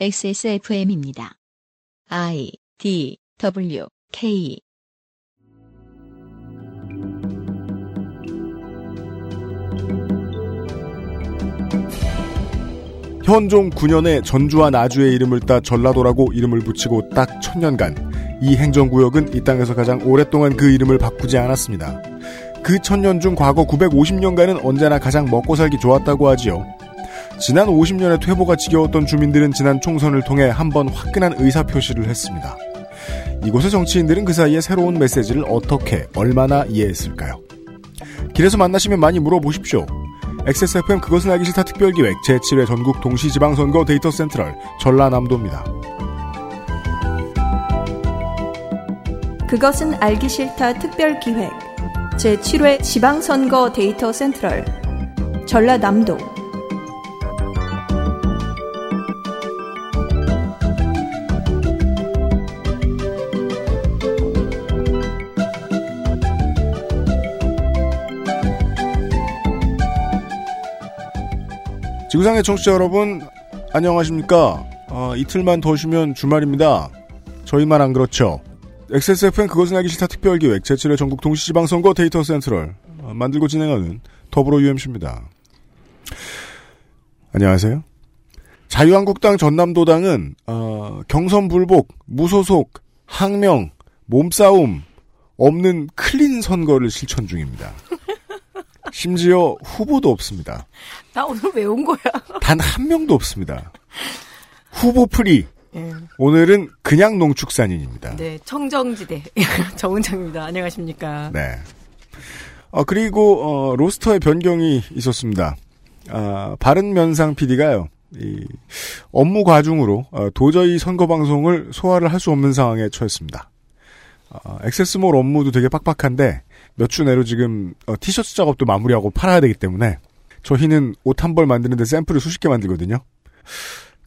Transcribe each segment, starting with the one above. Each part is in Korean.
XSFM입니다. I D W K 현종 9년에 전주와 나주의 이름을 따 전라도라고 이름을 붙이고 딱 천년간 이 행정구역은 이 땅에서 가장 오랫동안 그 이름을 바꾸지 않았습니다. 그 천년 중 과거 950년간은 언제나 가장 먹고 살기 좋았다고 하지요. 지난 50년의 퇴보가 지겨웠던 주민들은 지난 총선을 통해 한번 화끈한 의사 표시를 했습니다. 이곳의 정치인들은 그 사이에 새로운 메시지를 어떻게, 얼마나 이해했을까요? 길에서 만나시면 많이 물어보십시오. XSFM 그것은 알기 싫다 특별기획 제7회 전국 동시지방선거 데이터 Central 전라남도입니다. 그것은 알기 싫다 특별기획 제7회 지방선거 데이터 Central 전라남도 지구상의 청취자 여러분, 안녕하십니까? 어, 이틀만 더 쉬면 주말입니다. 저희만 안 그렇죠. XSFN 그것은 알기 싫다 특별기획 제7회 전국 동시지방선거 데이터 센트럴 어, 만들고 진행하는 더불어 UMC입니다. 안녕하세요. 자유한국당 전남도당은 어, 경선 불복, 무소속, 항명, 몸싸움 없는 clean 선거를 실천 중입니다. 심지어 후보도 없습니다. 나 오늘 왜 온 거야? 단 한 명도 없습니다. 후보 free. 예. 오늘은 그냥 농축산인입니다. 네, 청정지대 정은정입니다. 안녕하십니까? 네. 어, 그리고 어, 로스터의 변경이 있었습니다. 아, 바른 면상 PD가요. 이 업무 과중으로 어, 도저히 선거 방송을 소화를 할 수 없는 상황에 처했습니다. 어, 액세스몰 업무도 되게 빡빡한데 몇 주 내로 지금 어, 티셔츠 작업도 마무리하고 팔아야 되기 때문에 저희는 옷 한 벌 만드는데 샘플을 수십 개 만들거든요.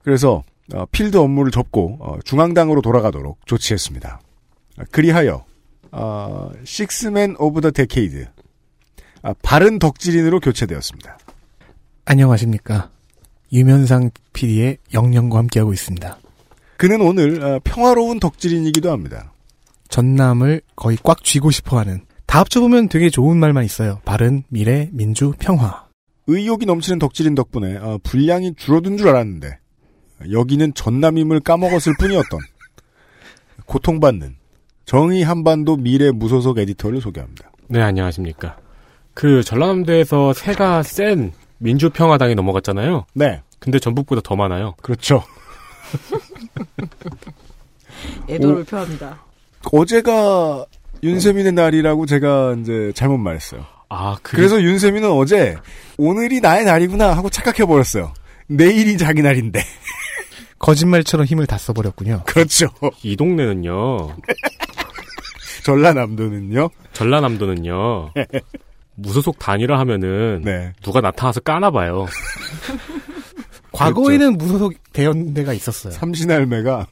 그래서 어, 필드 업무를 접고 어, 중앙당으로 돌아가도록 조치했습니다. 아, 그리하여 어, Sixth Man of the Decade 아, 바른 덕질인으로 교체되었습니다. 안녕하십니까. 유면상 PD의 영영과 함께하고 있습니다. 그는 오늘 어, 평화로운 덕질인이기도 합니다. 전남을 거의 꽉 쥐고 싶어 하는. 다 합쳐보면 되게 좋은 말만 있어요. 바른, 미래, 민주, 평화. 의욕이 넘치는 덕질인 덕분에 어, 분량이 줄어든 줄 알았는데 여기는 전남임을 까먹었을 뿐이었던 고통받는 정의 한반도 미래 무소속 에디터를 소개합니다. 네, 안녕하십니까. 그 전라남도에서 새가 센 민주평화당이 넘어갔잖아요. 네, 근데 전북보다 더 많아요. 그렇죠. 애도를 표합니다. 어제가 윤세민의 날이라고 제가 이제 잘못 말했어요. 아, 그 그래서 윤세민은 어제 오늘이 나의 날이구나 하고 착각해 버렸어요. 내일이 자기 날인데. 거짓말처럼 힘을 다 써버렸군요. 그렇죠. 이 동네는요. 전라남도는요. 전라남도는요. 무소속 단위라 하면은 네. 누가 나타나서 까나 봐요. 과거에는 무소속 대연대가 있었어요. 삼신할매가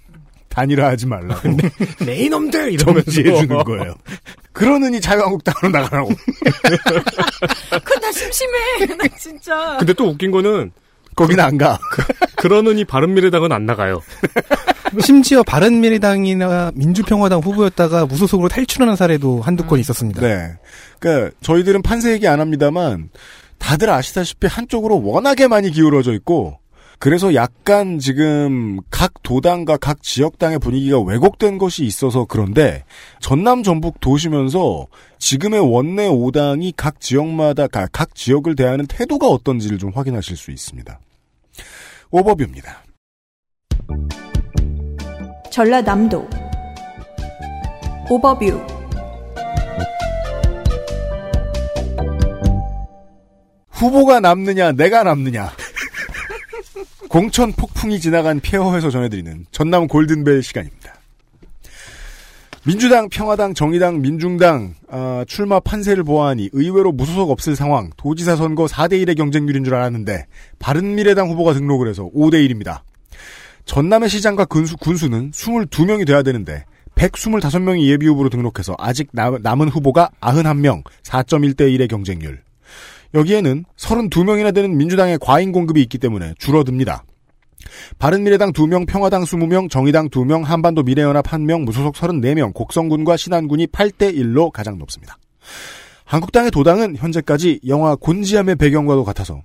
단일화하지 말라고 네 이놈들! 이러면서. 정지해 주는 거예요. 그러느니 자유한국당으로 나가라고. 그나 심심해. 나 진짜. 근데 또 웃긴 거는 거기는 안 가. 그러느니 바른미래당은 안 나가요. 심지어 바른미래당이나 민주평화당 후보였다가 무소속으로 탈출하는 사례도 한두 건 있었습니다. 네. 그러니까 저희들은 판세 얘기 안 합니다만 다들 아시다시피 한쪽으로 워낙에 많이 기울어져 있고 그래서 약간 지금 각 도당과 각 지역당의 분위기가 왜곡된 것이 있어서 그런데 전남 전북 도시면서 지금의 원내 5당이 각 지역마다 가- 각 지역을 대하는 태도가 어떤지를 좀 확인하실 수 있습니다. 오버뷰입니다. 전라남도 오버뷰 후보가 남느냐, 내가 남느냐. 공천 폭풍이 지나간 폐허에서 전해드리는 전남 골든벨 시간입니다. 민주당, 평화당, 정의당, 민중당 아, 출마 판세를 보아하니 의외로 무소속 없을 상황 도지사 선거 4대1의 경쟁률인 줄 알았는데 바른미래당 후보가 등록을 해서 5대1입니다. 전남의 시장과 군수, 군수는 22명이 돼야 되는데 125명이 예비후보로 등록해서 아직 남, 남은 후보가 91명 4.1대1의 경쟁률 여기에는 32명이나 되는 민주당의 과잉 공급이 있기 때문에 줄어듭니다. 바른미래당 2명, 평화당 20명, 정의당 2명, 한반도 미래연합 1명, 무소속 34명, 곡성군과 신안군이 8대1로 가장 높습니다. 한국당의 도당은 현재까지 영화 곤지암의 배경과도 같아서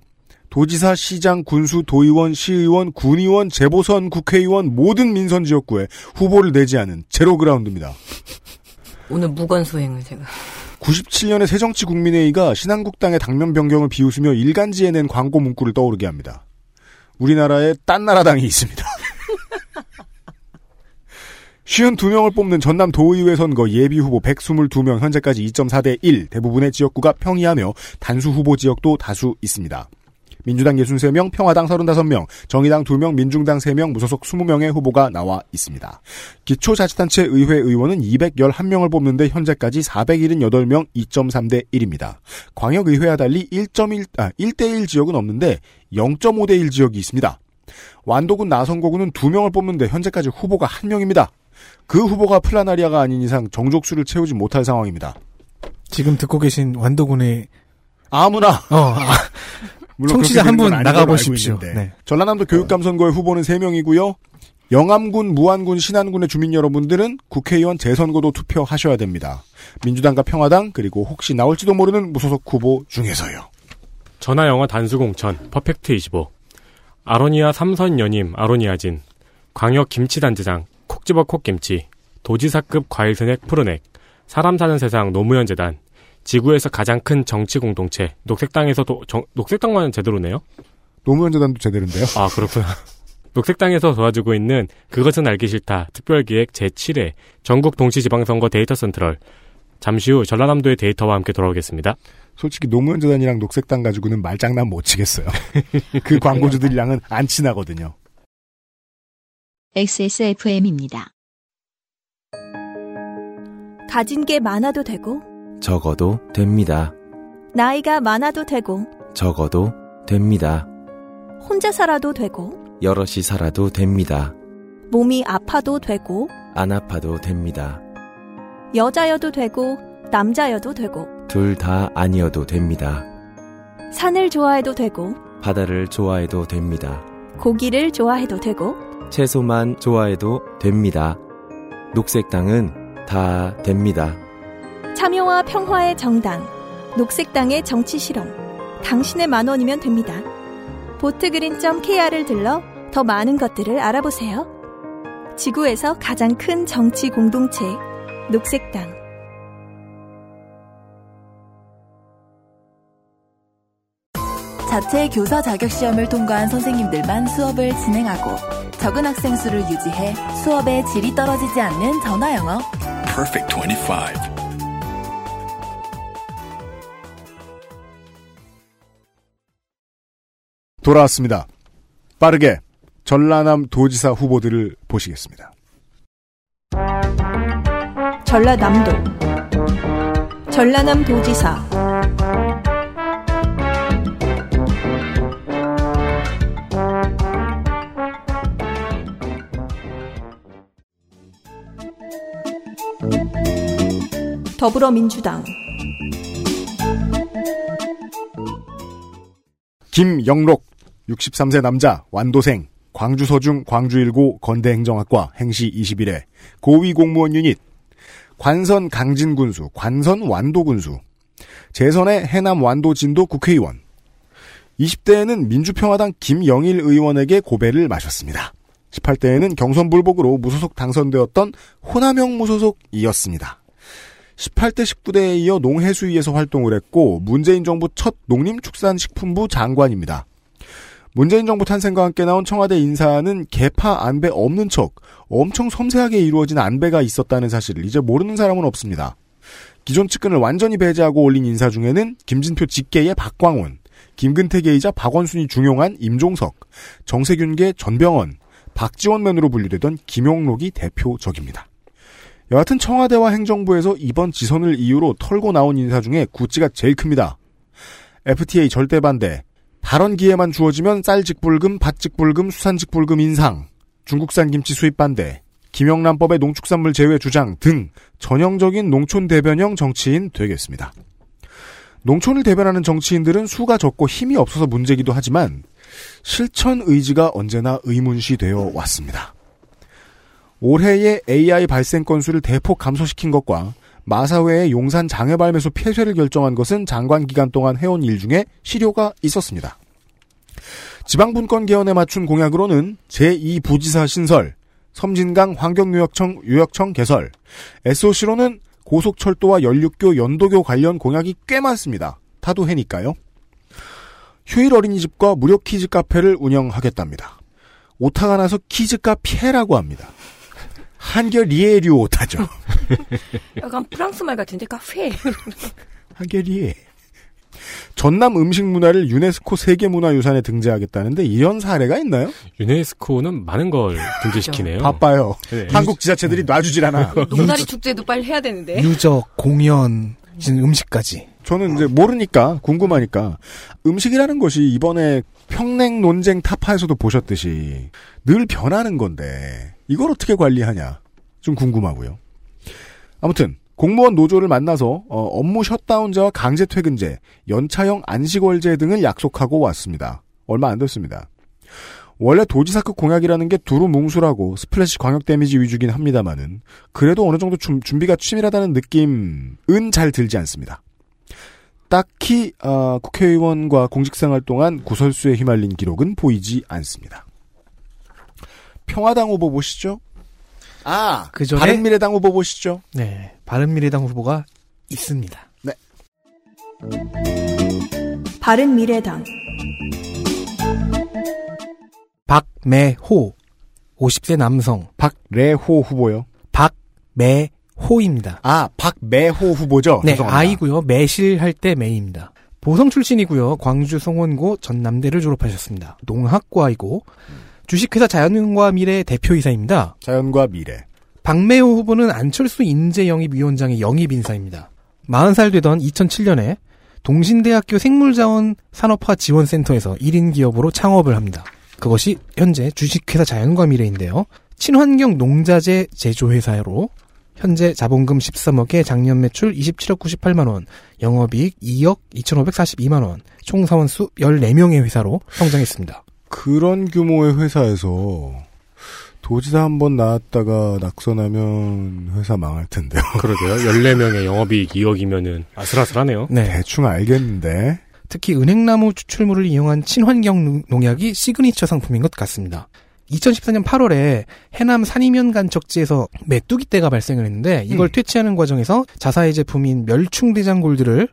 도지사, 시장, 군수, 도의원, 시의원, 군의원, 재보선, 국회의원 모든 민선 지역구에 후보를 내지 않은 제로 그라운드입니다. 오늘 무건수행을 제가. 97년에 새정치국민회의가 신한국당의 당면 변경을 비웃으며 일간지에 낸 광고 문구를 떠오르게 합니다. 우리나라에 딴 나라 당이 있습니다. 52명을 뽑는 전남 도의회 선거 예비 후보 122명 현재까지 2.4대 1 대부분의 지역구가 평이하며 단수 후보 지역도 다수 있습니다. 민주당 63명, 평화당 35명, 정의당 2명, 민중당 3명, 무소속 20명의 후보가 나와 있습니다. 기초자치단체 의회 의원은 211명을 뽑는데 현재까지 478명 2.3대 1입니다. 광역의회와 달리 1.1, 아, 1대1 지역은 없는데 0.5대1 지역이 있습니다. 완도군 나선고군은 2명을 뽑는데 현재까지 후보가 1명입니다. 그 후보가 플라나리아가 아닌 이상 정족수를 채우지 못할 상황입니다. 지금 듣고 계신 완도군의 아무나 어, 아, 청취자 한 분 나가 보십시오. 네. 전라남도 교육감 선거의 후보는 3명이고요. 영암군, 무안군, 신안군의 주민 여러분들은 국회의원 재선거도 투표하셔야 됩니다. 민주당과 평화당 그리고 혹시 나올지도 모르는 무소속 후보 중에서요. 전화 영화 단수공천, 퍼펙트 25. 아로니아 삼선 연임, 아로니아진. 광역 김치단지장, 콕 집어 콕김치. 도지사급 과일 스낵 푸르넥. 사람 사는 세상 노무현 재단. 지구에서 가장 큰 정치 공동체. 녹색당에서도, 정- 녹색당만 제대로네요? 노무현 재단도 제대로인데요. 아, 그렇구나. 녹색당에서 도와주고 있는 그것은 알기 싫다 특별기획 제7회 전국 동시지방선거 데이터 센트럴. 잠시 후 전라남도의 데이터와 함께 돌아오겠습니다. 솔직히 노무현 재단이랑 녹색당 가지고는 말장난 못 치겠어요. 그 광고주들이랑은 안 친하거든요. XSFM입니다. 가진 게 많아도 되고, 적어도 됩니다. 나이가 많아도 되고, 적어도 됩니다. 혼자 살아도 되고, 여럿이 살아도 됩니다. 몸이 아파도 되고, 안 아파도 됩니다. 여자여도 되고, 남자여도 되고, 둘 다 아니어도 됩니다. 산을 좋아해도 되고, 바다를 좋아해도 됩니다. 고기를 좋아해도 되고, 채소만 좋아해도 됩니다. 녹색당은 다 됩니다. 참여와 평화의 정당, 녹색당의 정치 실험. 당신의 만 원이면 됩니다. 보트그린.kr을 들러 더 많은 것들을 알아보세요. 지구에서 가장 큰 정치 공동체, 녹색당. 자체 교사 자격 시험을 통과한 선생님들만 수업을 진행하고 적은 학생 수를 유지해 수업의 질이 떨어지지 않는 전화 영어. Perfect 25. 돌아왔습니다. 빠르게 전라남 도지사 후보들을 보시겠습니다. 전라남도 전라남 도지사 더불어민주당 김영록 63세 남자 완도생 광주 서중 광주 1고 건대 행정학과 행시 21회 고위 공무원 유닛 관선 강진 군수 관선 완도 군수 재선의 해남 완도 진도 국회의원 20대에는 민주평화당 김영일 의원에게 고배를 마셨습니다. 18대에는 경선 불복으로 무소속 당선되었던 호남형 무소속이었습니다. 18대 19대에 이어 농해수위에서 활동을 했고 문재인 정부 첫 농림축산식품부 장관입니다. 문재인 정부 탄생과 함께 나온 청와대 인사는 개파 안배 없는 척 엄청 섬세하게 이루어진 안배가 있었다는 사실을 이제 모르는 사람은 없습니다. 기존 측근을 완전히 배제하고 올린 인사 중에는 김진표 직계의 박광원, 김근태계이자 박원순이 중용한 임종석, 정세균계 전병헌, 박지원맨으로 분류되던 김용록이 대표적입니다. 여하튼 청와대와 행정부에서 이번 지선을 이유로 털고 나온 인사 중에 구찌가 제일 큽니다. FTA 절대 반대, 발언 기회만 주어지면 쌀 직불금, 밭 직불금, 수산 직불금 인상, 중국산 김치 수입 반대, 김영란법의 농축산물 제외 주장 등 전형적인 농촌 대변형 정치인 되겠습니다. 농촌을 대변하는 정치인들은 수가 적고 힘이 없어서 문제기도 하지만 실천 의지가 언제나 의문시 되어 왔습니다. 올해의 AI 발생 건수를 대폭 감소시킨 것과 마사회의 용산 장외발매소 폐쇄를 결정한 것은 장관 기간 동안 해온 일 중에 실효가 있었습니다. 지방분권 개헌에 맞춘 공약으로는 제2부지사 신설, 섬진강 환경유역청 유역청 개설, SOC로는 고속철도와 연륙교, 연도교 관련 공약이 꽤 많습니다. 다도해니까요. 휴일 어린이집과 무료 kids 카페를 운영하겠답니다. 오타가 나서 키즈카 피해라고 합니다. 한결 리에류 오타죠. 약간 프랑스 말 같은데 카페. 한결 리에. 전남 음식 문화를 유네스코 세계문화유산에 등재하겠다는데 이런 사례가 있나요? 유네스코는 많은 걸 등재시키네요. 바빠요. 네. 한국 지자체들이 놔주질 않아. 농다리 축제도 빨리 해야 되는데. 유적, 공연, 음식까지. 저는 이제 모르니까 궁금하니까 음식이라는 것이 이번에 평냉 논쟁 타파에서도 보셨듯이 늘 변하는 건데 이걸 어떻게 관리하냐 좀 궁금하고요. 아무튼 공무원 노조를 만나서 어, 업무 셧다운제와 강제 퇴근제, 연차형 안식월제 등을 약속하고 왔습니다. 얼마 안 됐습니다. 원래 도지사급 공약이라는 게 두루뭉술하고 splash 광역 damage 위주긴 합니다만은 그래도 어느 정도 준, 준비가 치밀하다는 느낌은 잘 들지 않습니다. 딱히 어, 국회의원과 공직생활 동안 구설수에 휘말린 기록은 보이지 않습니다. 평화당 후보 보시죠. 아, 그 전에 바른미래당 후보 보시죠. 네, 바른미래당 후보가 있습니다. 바른미래당 박매호 50세 남성 박래호 후보요. 박매 호입니다. 아, 박매호 후보죠. 네, 죄송합니다. 아이고요. 매실할 때 매입니다. 보성 출신이고요. 광주 송원고 전남대를 졸업하셨습니다. 농학과이고 주식회사 자연과 미래 대표이사입니다. 자연과 미래. 박매호 후보는 안철수 인재영입위원장의 영입 인사입니다. 40살 되던 2007년에 동신대학교 생물자원 산업화 지원센터에서 1인 기업으로 창업을 합니다. 그것이 현재 주식회사 자연과 미래인데요. 친환경 농자재 제조회사로 현재 자본금 13억에 작년 매출 27억 98만원, 영업이익 2억 2,542만원, 총 사원수 14명의 회사로 성장했습니다. 그런 규모의 회사에서 도지사 한 번 나왔다가 낙선하면 회사 망할 텐데요. 그러게요. 14명의 영업이익 2억이면은 아슬아슬하네요. 네. 대충 알겠는데. 특히 은행나무 추출물을 이용한 친환경 농- 농약이 시그니처 상품인 것 같습니다. 2014년 8월에 해남 산이면 간척지에서 메뚜기 떼가 발생을 했는데 이걸 음. 퇴치하는 과정에서 자사의 제품인 멸충대장 골드를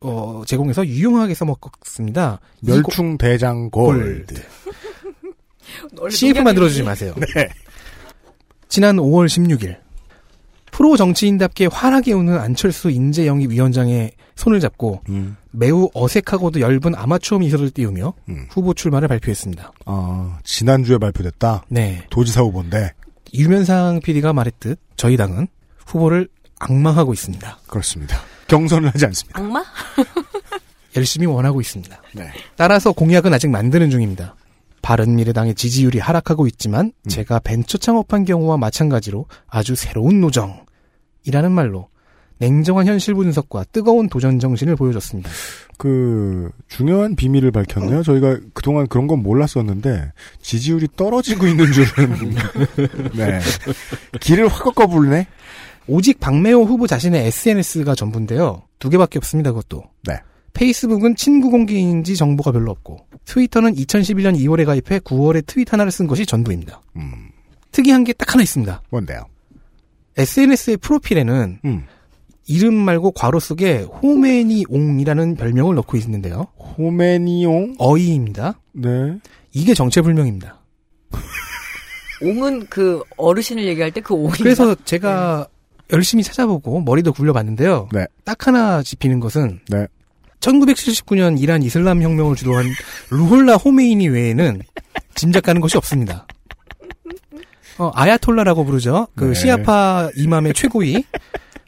어, 제공해서 유용하게 써먹었습니다. 이 고- 멸충 대장 골드. 원래 CF 만들어주지 마세요. 네. 지난 5월 16일 프로 정치인답게 환하게 우는 안철수 인재영입위원장의 손을 잡고 음. 매우 어색하고도 엷은 아마추어 미소를 띄우며 음. 후보 출마를 발표했습니다. 아, 지난주에 발표됐다. 네. 도지사 후보인데. 유면상 PD가 말했듯 저희 당은 후보를 악망하고 있습니다. 그렇습니다. 경선을 하지 않습니다. 악마? 열심히 원하고 있습니다. 네. 따라서 공약은 아직 만드는 중입니다. 바른미래당의 지지율이 하락하고 있지만 음. 제가 벤처 창업한 경우와 마찬가지로 아주 새로운 노정이라는 말로 냉정한 현실 분석과 뜨거운 도전 정신을 보여줬습니다. 그, 중요한 비밀을 밝혔네요. 저희가 그동안 그런 건 몰랐었는데, 지지율이 떨어지고 있는 줄은, 네. 길을 확 꺾어 불네? 오직 박매호 후보 자신의 SNS가 전부인데요. 두 개밖에 없습니다. 그것도. 네. 페이스북은 친구 공개인지 정보가 별로 없고 트위터는 2011년 2월에 가입해 9월에 트윗 하나를 쓴 것이 전부입니다. 음, 특이한 게 딱 하나 있습니다. 뭔데요? SNS의 프로필에는 음, 이름 말고 괄호 속에 호메니옹이라는 별명을 넣고 있는데요. 호메니옹? 어이입니다. 네. 이게 정체불명입니다. 옹은 그 어르신을 얘기할 때 그 옹이. 그래서 제가 열심히 찾아보고 머리도 굴려봤는데요. 네. 딱 하나 짚히는 것은 네. 1979년 이란 이슬람 혁명을 주도한 루홀라 호메이니 외에는 짐작 가는 것이 없습니다. 어, 아야톨라라고 부르죠. 그 네. 시아파 이맘의 최고위.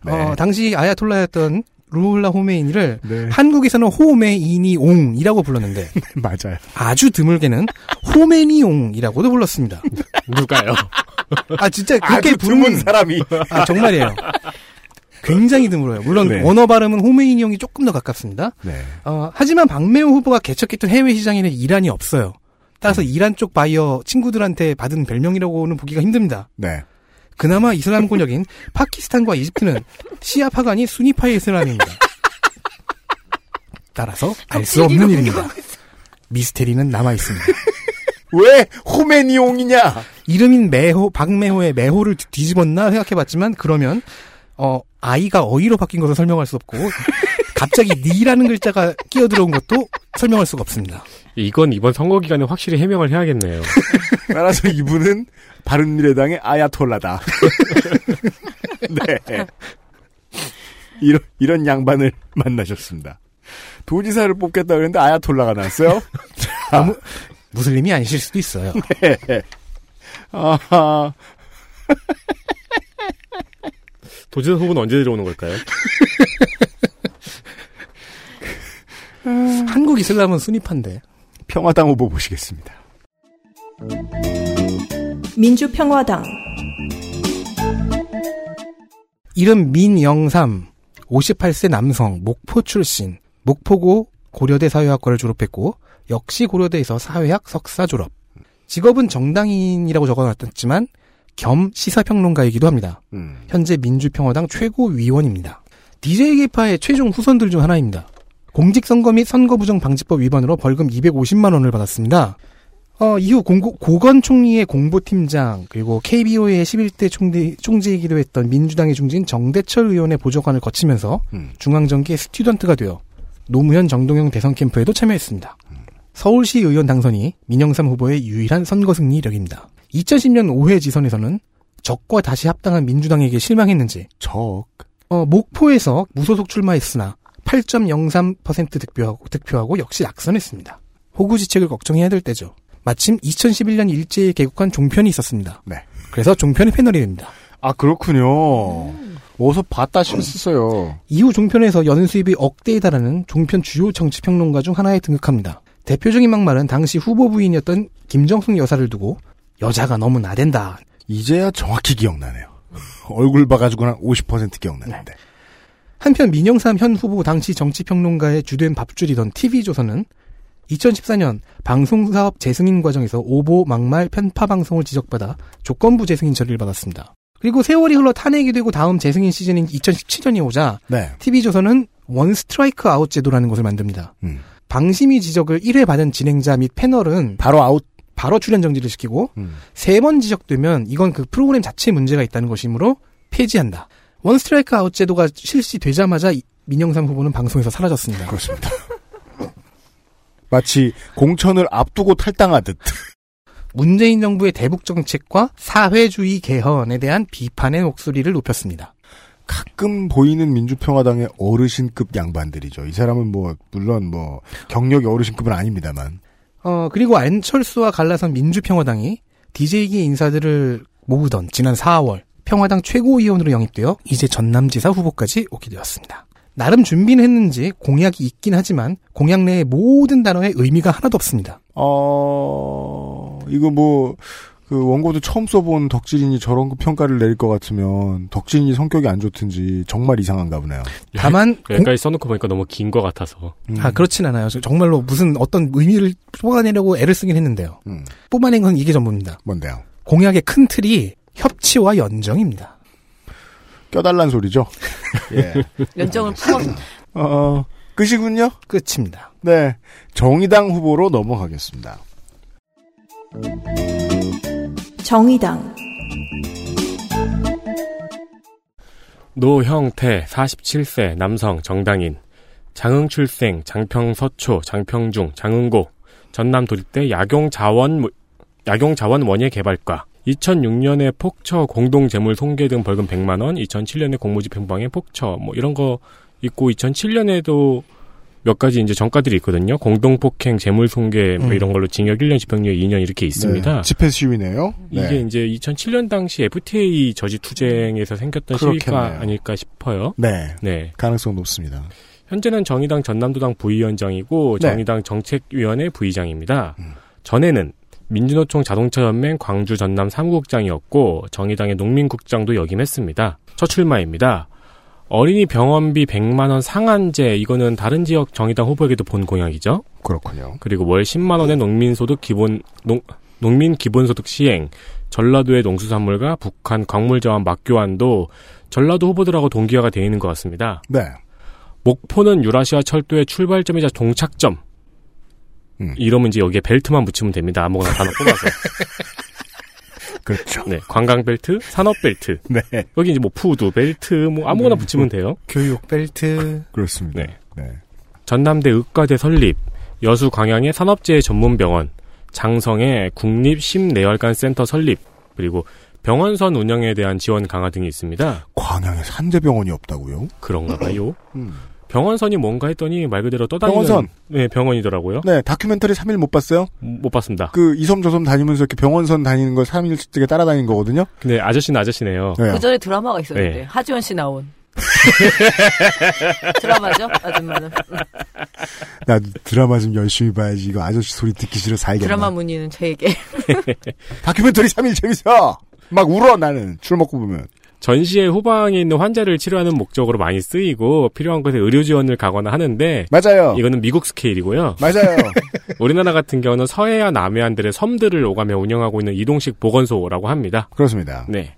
네. 어, 당시 아야톨라였던 루홀라 호메이니를 네. 한국에서는 호메이니옹이라고 불렀는데 맞아요. 아주 드물게는 호메이니옹이라고도 불렀습니다. 누가요? 아 진짜 그렇게 부르는 사람이. 아 정말이에요. 굉장히 드물어요. 물론 네. 원어 발음은 호메인형이 조금 더 가깝습니다. 네. 어, 하지만 박매호 후보가 개척했던 해외 시장에는 이란이 없어요. 따라서 이란 쪽 바이어 친구들한테 받은 별명이라고는 보기가 힘듭니다. 네. 그나마 이슬람 권역인 파키스탄과 이집트는 시아파가 아닌 수니파의 이슬람입니다. 따라서 알 수 없는 일입니다. 미스테리는 남아 있습니다. 왜 호메니옹이냐? 이름인 매호 박매호의 매호를 뒤- 뒤집었나 생각해봤지만 그러면 어 아이가 어이로 바뀐 것을 설명할 수 없고 갑자기 니라는 글자가 끼어들어온 것도 설명할 수가 없습니다. 이건 이번 선거 기간에 확실히 해명을 해야겠네요. 따라서 이분은 바른미래당의 아야톨라다. 네. 이런, 이런 양반을 만나셨습니다. 도지사를 뽑겠다 그랬는데 아야톨라가 나왔어요. 너무 무슬림이 아니실 수도 있어요. 네. 아하. 도지사 후보는 언제 들어오는 걸까요? 한국 이슬람은 순위파인데 평화당 후보 보시겠습니다. 민주평화당 이름 민영삼 58세 남성 목포 출신 목포고 고려대 사회학과를 졸업했고 역시 고려대에서 사회학 석사 졸업 직업은 정당인이라고 적어놨지만 겸 시사평론가이기도 합니다. 음. 현재 민주평화당 최고위원입니다. DJ 계파의 최종 후손들 중 하나입니다. 공직선거 및 선거부정방지법 위반으로 벌금 250만 원을 받았습니다. 어, 이후 공고, 고건 총리의 공보팀장 그리고 KBO의 11대 총리, 총재이기도 했던 민주당의 중진 정대철 의원의 보좌관을 거치면서 음. 중앙정치의 student가 되어 노무현 정동영 대선 캠프에도 참여했습니다. 서울시 의원 당선이 민영삼 후보의 유일한 선거 승리 이력입니다. 2010년 5회 지선에서는 적과 다시 합당한 민주당에게 실망했는지 적. 어, 목포에서 무소속 출마했으나 8.03% 득표하고, 득표하고 역시 낙선했습니다. 호구지책을 걱정해야 될 때죠. 마침 2011년 일제에 개국한 종편이 있었습니다. 네. 그래서 종편의 패널이 됩니다. 아, 그렇군요. 어서 봤다 싶었어요. 이후 종편에서 연수입이 억대에 달하는 종편 주요 정치평론가 중 하나에 등극합니다. 대표적인 막말은 당시 후보 부인이었던 김정숙 여사를 두고 여자가 너무 나댄다. 이제야 정확히 기억나네요. 얼굴 봐가지고는 50% 기억나는데. 한편 민영삼 현 후보 당시 정치평론가의 주된 밥줄이던 TV조선은 2014년 방송사업 재승인 과정에서 오보, 막말, 편파 방송을 지적받아 조건부 재승인 처리를 받았습니다. 그리고 세월이 흘러 탄핵이 되고 다음 재승인 시즌인 2017년이 오자 네. TV조선은 원 스트라이크 아웃 제도라는 것을 만듭니다. 음. 방심위 지적을 1회 받은 진행자 및 패널은 바로 아웃. 바로 출연 정지를 시키고 음. 세번 지적되면 이건 그 프로그램 자체에 문제가 있다는 것이므로 폐지한다. 원 스트라이크 아웃 제도가 실시되자마자 이- 민영삼 후보는 방송에서 사라졌습니다. 그렇습니다. 마치 공천을 앞두고 탈당하듯. 문재인 정부의 대북 정책과 사회주의 개헌에 대한 비판의 목소리를 높였습니다. 가끔 보이는 민주평화당의 어르신급 양반들이죠. 이 사람은 뭐 물론 뭐 경력이 어르신급은 아닙니다만. 어, 그리고 안철수와 갈라선 민주평화당이 DJ계 인사들을 모으던 지난 4월 평화당 최고위원으로 영입되어 이제 전남지사 후보까지 오게 되었습니다. 나름 준비는 했는지 공약이 있긴 하지만 공약 내의 모든 단어에 의미가 하나도 없습니다. 어 이거 뭐 그 원고도 처음 써본 덕질인이 저런 그 평가를 내릴 것 같으면 덕질인이 성격이 안 좋든지 정말 이상한가 보네요. 다만 공- 여기까지 써놓고 보니까 너무 긴 것 같아서. 음. 아 그렇진 않아요. 저- 정말로 무슨 어떤 의미를 뽑아내려고 애를 쓰긴 했는데요. 음, 뽑아낸 건 이게 전부입니다. 뭔데요? 공약의 큰 틀이 협치와 연정입니다. 껴달란 소리죠. 예. 연정을 풀어 어 끝이군요. 끝입니다. 네. 정의당 후보로 넘어가겠습니다. 정의당 노형태 47세 남성 정당인 장흥 출생 장평 서초 장평중 장흥고 전남 도립대 야경 자원 야경 자원 원예 개발과 2006년에 폭처 공동 재물 손괴 등 벌금 100만 원, 2007년에 공무집행방해 폭처 뭐 이런 거 있고 2007년에도 몇 가지 이제 전과들이 있거든요. 공동 폭행 재물 손괴 뭐 음. 이런 걸로 징역 1년 집행유예 2년 이렇게 있습니다. 네, 집회 시위네요. 이게 네. 이제 2007년 당시 FTA 저지 투쟁에서 생겼던 시위가 그렇겠네요. 아닐까 싶어요. 네. 네. 가능성 높습니다. 현재는 정의당 전남도당 부위원장이고 네. 정의당 정책위원회 부의장입니다. 음. 전에는 민주노총 자동차연맹 광주 전남 사무국장이었고 정의당의 농민국장도 역임했습니다. 첫 출마입니다. 어린이 병원비 100만 원 상한제 이거는 다른 지역 정의당 후보에게도 본 공약이죠. 그렇군요. 그리고 월 10만 원의 농민소득 기본 농, 농민 기본소득 시행, 전라도의 농수산물과 북한 광물자원 막교환도 전라도 후보들하고 동기화가 되어 있는 것 같습니다. 네. 목포는 유라시아 철도의 출발점이자 종착점. 음. 이러면 이제 여기에 벨트만 붙이면 됩니다. 아무거나 단어 뽑아서. 그렇죠. 네, 관광 벨트, 산업 벨트. 네. 여기 이제 뭐 food 벨트 뭐 아무거나 네. 붙이면 돼요. 교육 벨트. 그렇습니다. 네. 네. 전남대 의과대 설립, 여수 광양의 산업재해 전문병원, 장성의 국립 심뇌혈관 센터 설립, 그리고 병원선 운영에 대한 지원 강화 등이 있습니다. 광양에 산재병원이 없다고요? 그런가 봐요. 음. 병원선이 뭔가 했더니 말 그대로 떠다니는 병원선. 네, 병원이더라고요. 네, 다큐멘터리 3일 못 봤어요? 못 봤습니다. 그 이섬 저섬 다니면서 이렇게 병원선 다니는 걸 3일째 따라다닌 거거든요? 근데 아저씨는 아저씨네요. 네. 그 전에 드라마가 있었는데 네. 하지원 씨 나온 드라마죠 아줌마는 나 드라마 좀 열심히 봐야지. 이거 아저씨 소리 듣기 싫어 살겠네. 드라마 문의는 저에게 다큐멘터리 3일 재밌어! 막 울어, 나는. 술 먹고 보면. 전시회 후방에 있는 환자를 치료하는 목적으로 많이 쓰이고 필요한 곳에 의료 지원을 가거나 하는데 맞아요. 이거는 미국 스케일이고요. 맞아요. 우리나라 같은 경우는 서해안 남해안들의 섬들을 오가며 운영하고 있는 이동식 보건소라고 합니다. 그렇습니다. 네.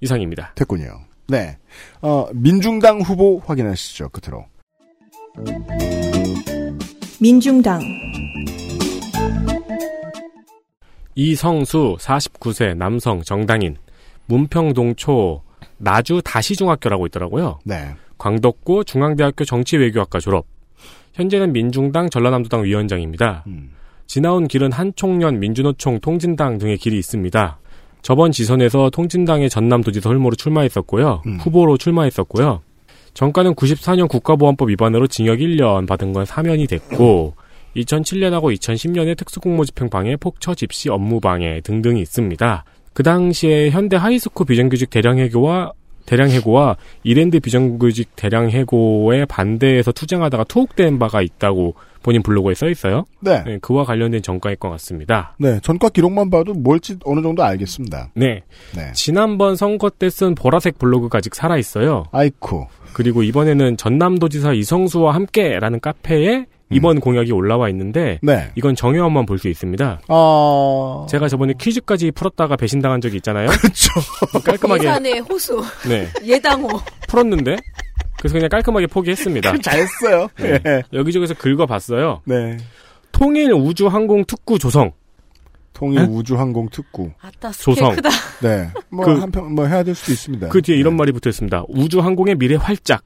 이상입니다. 됐군요. 네. 어, 민중당 후보 확인하시죠. 끝으로. 민중당 이성수 49세 남성 정당인 문평동초 나주 다시중학교라고 있더라고요. 네. 광덕구 중앙대학교 정치외교학과 졸업. 현재는 민중당 전라남도당 위원장입니다. 음. 지나온 길은 한총련, 민주노총, 통진당 등의 길이 있습니다. 저번 지선에서 통진당의 전남도지사 후보로 출마했었고요. 음. 후보로 출마했었고요. 전과는 94년 국가보안법 위반으로 징역 1년 받은 건 사면이 됐고 2007년하고 2010년에 특수공무집행방해, 폭처 집시 업무방해 등등이 있습니다. 그 당시에 현대 하이스코 비정규직 대량해고와 대량해고와 이랜드 비정규직 대량해고에 반대해서 투쟁하다가 투옥된 바가 있다고 본인 블로그에 써 있어요. 네. 네, 그와 관련된 전과일 것 같습니다. 네. 전과 기록만 봐도 뭘지 어느 정도 알겠습니다. 네. 네. 지난번 선거 때 쓴 보라색 블로그가 아직 살아 있어요. 아이쿠. 그리고 이번에는 전남도지사 이성수와 함께라는 카페에 이번 공약이 올라와 있는데 네. 이건 정의원만 볼 수 있습니다. 어. 제가 저번에 퀴즈까지 풀었다가 배신당한 적이 있잖아요. 그렇죠. 깔끔하게 예산의 호수 네 예당호 풀었는데 그래서 그냥 깔끔하게 포기했습니다. 잘했어요. 네. 예. 여기저기서 긁어봤어요. 네. 통일 우주 항공 특구 조성. 통일 네? 우주 항공 특구. 아따 조성. 크다 네. 뭐 그- 한편 뭐 해야 될 수도 있습니다. 그 뒤에 이런 네. 말이 붙어 있습니다. 우주 항공의 미래 활짝.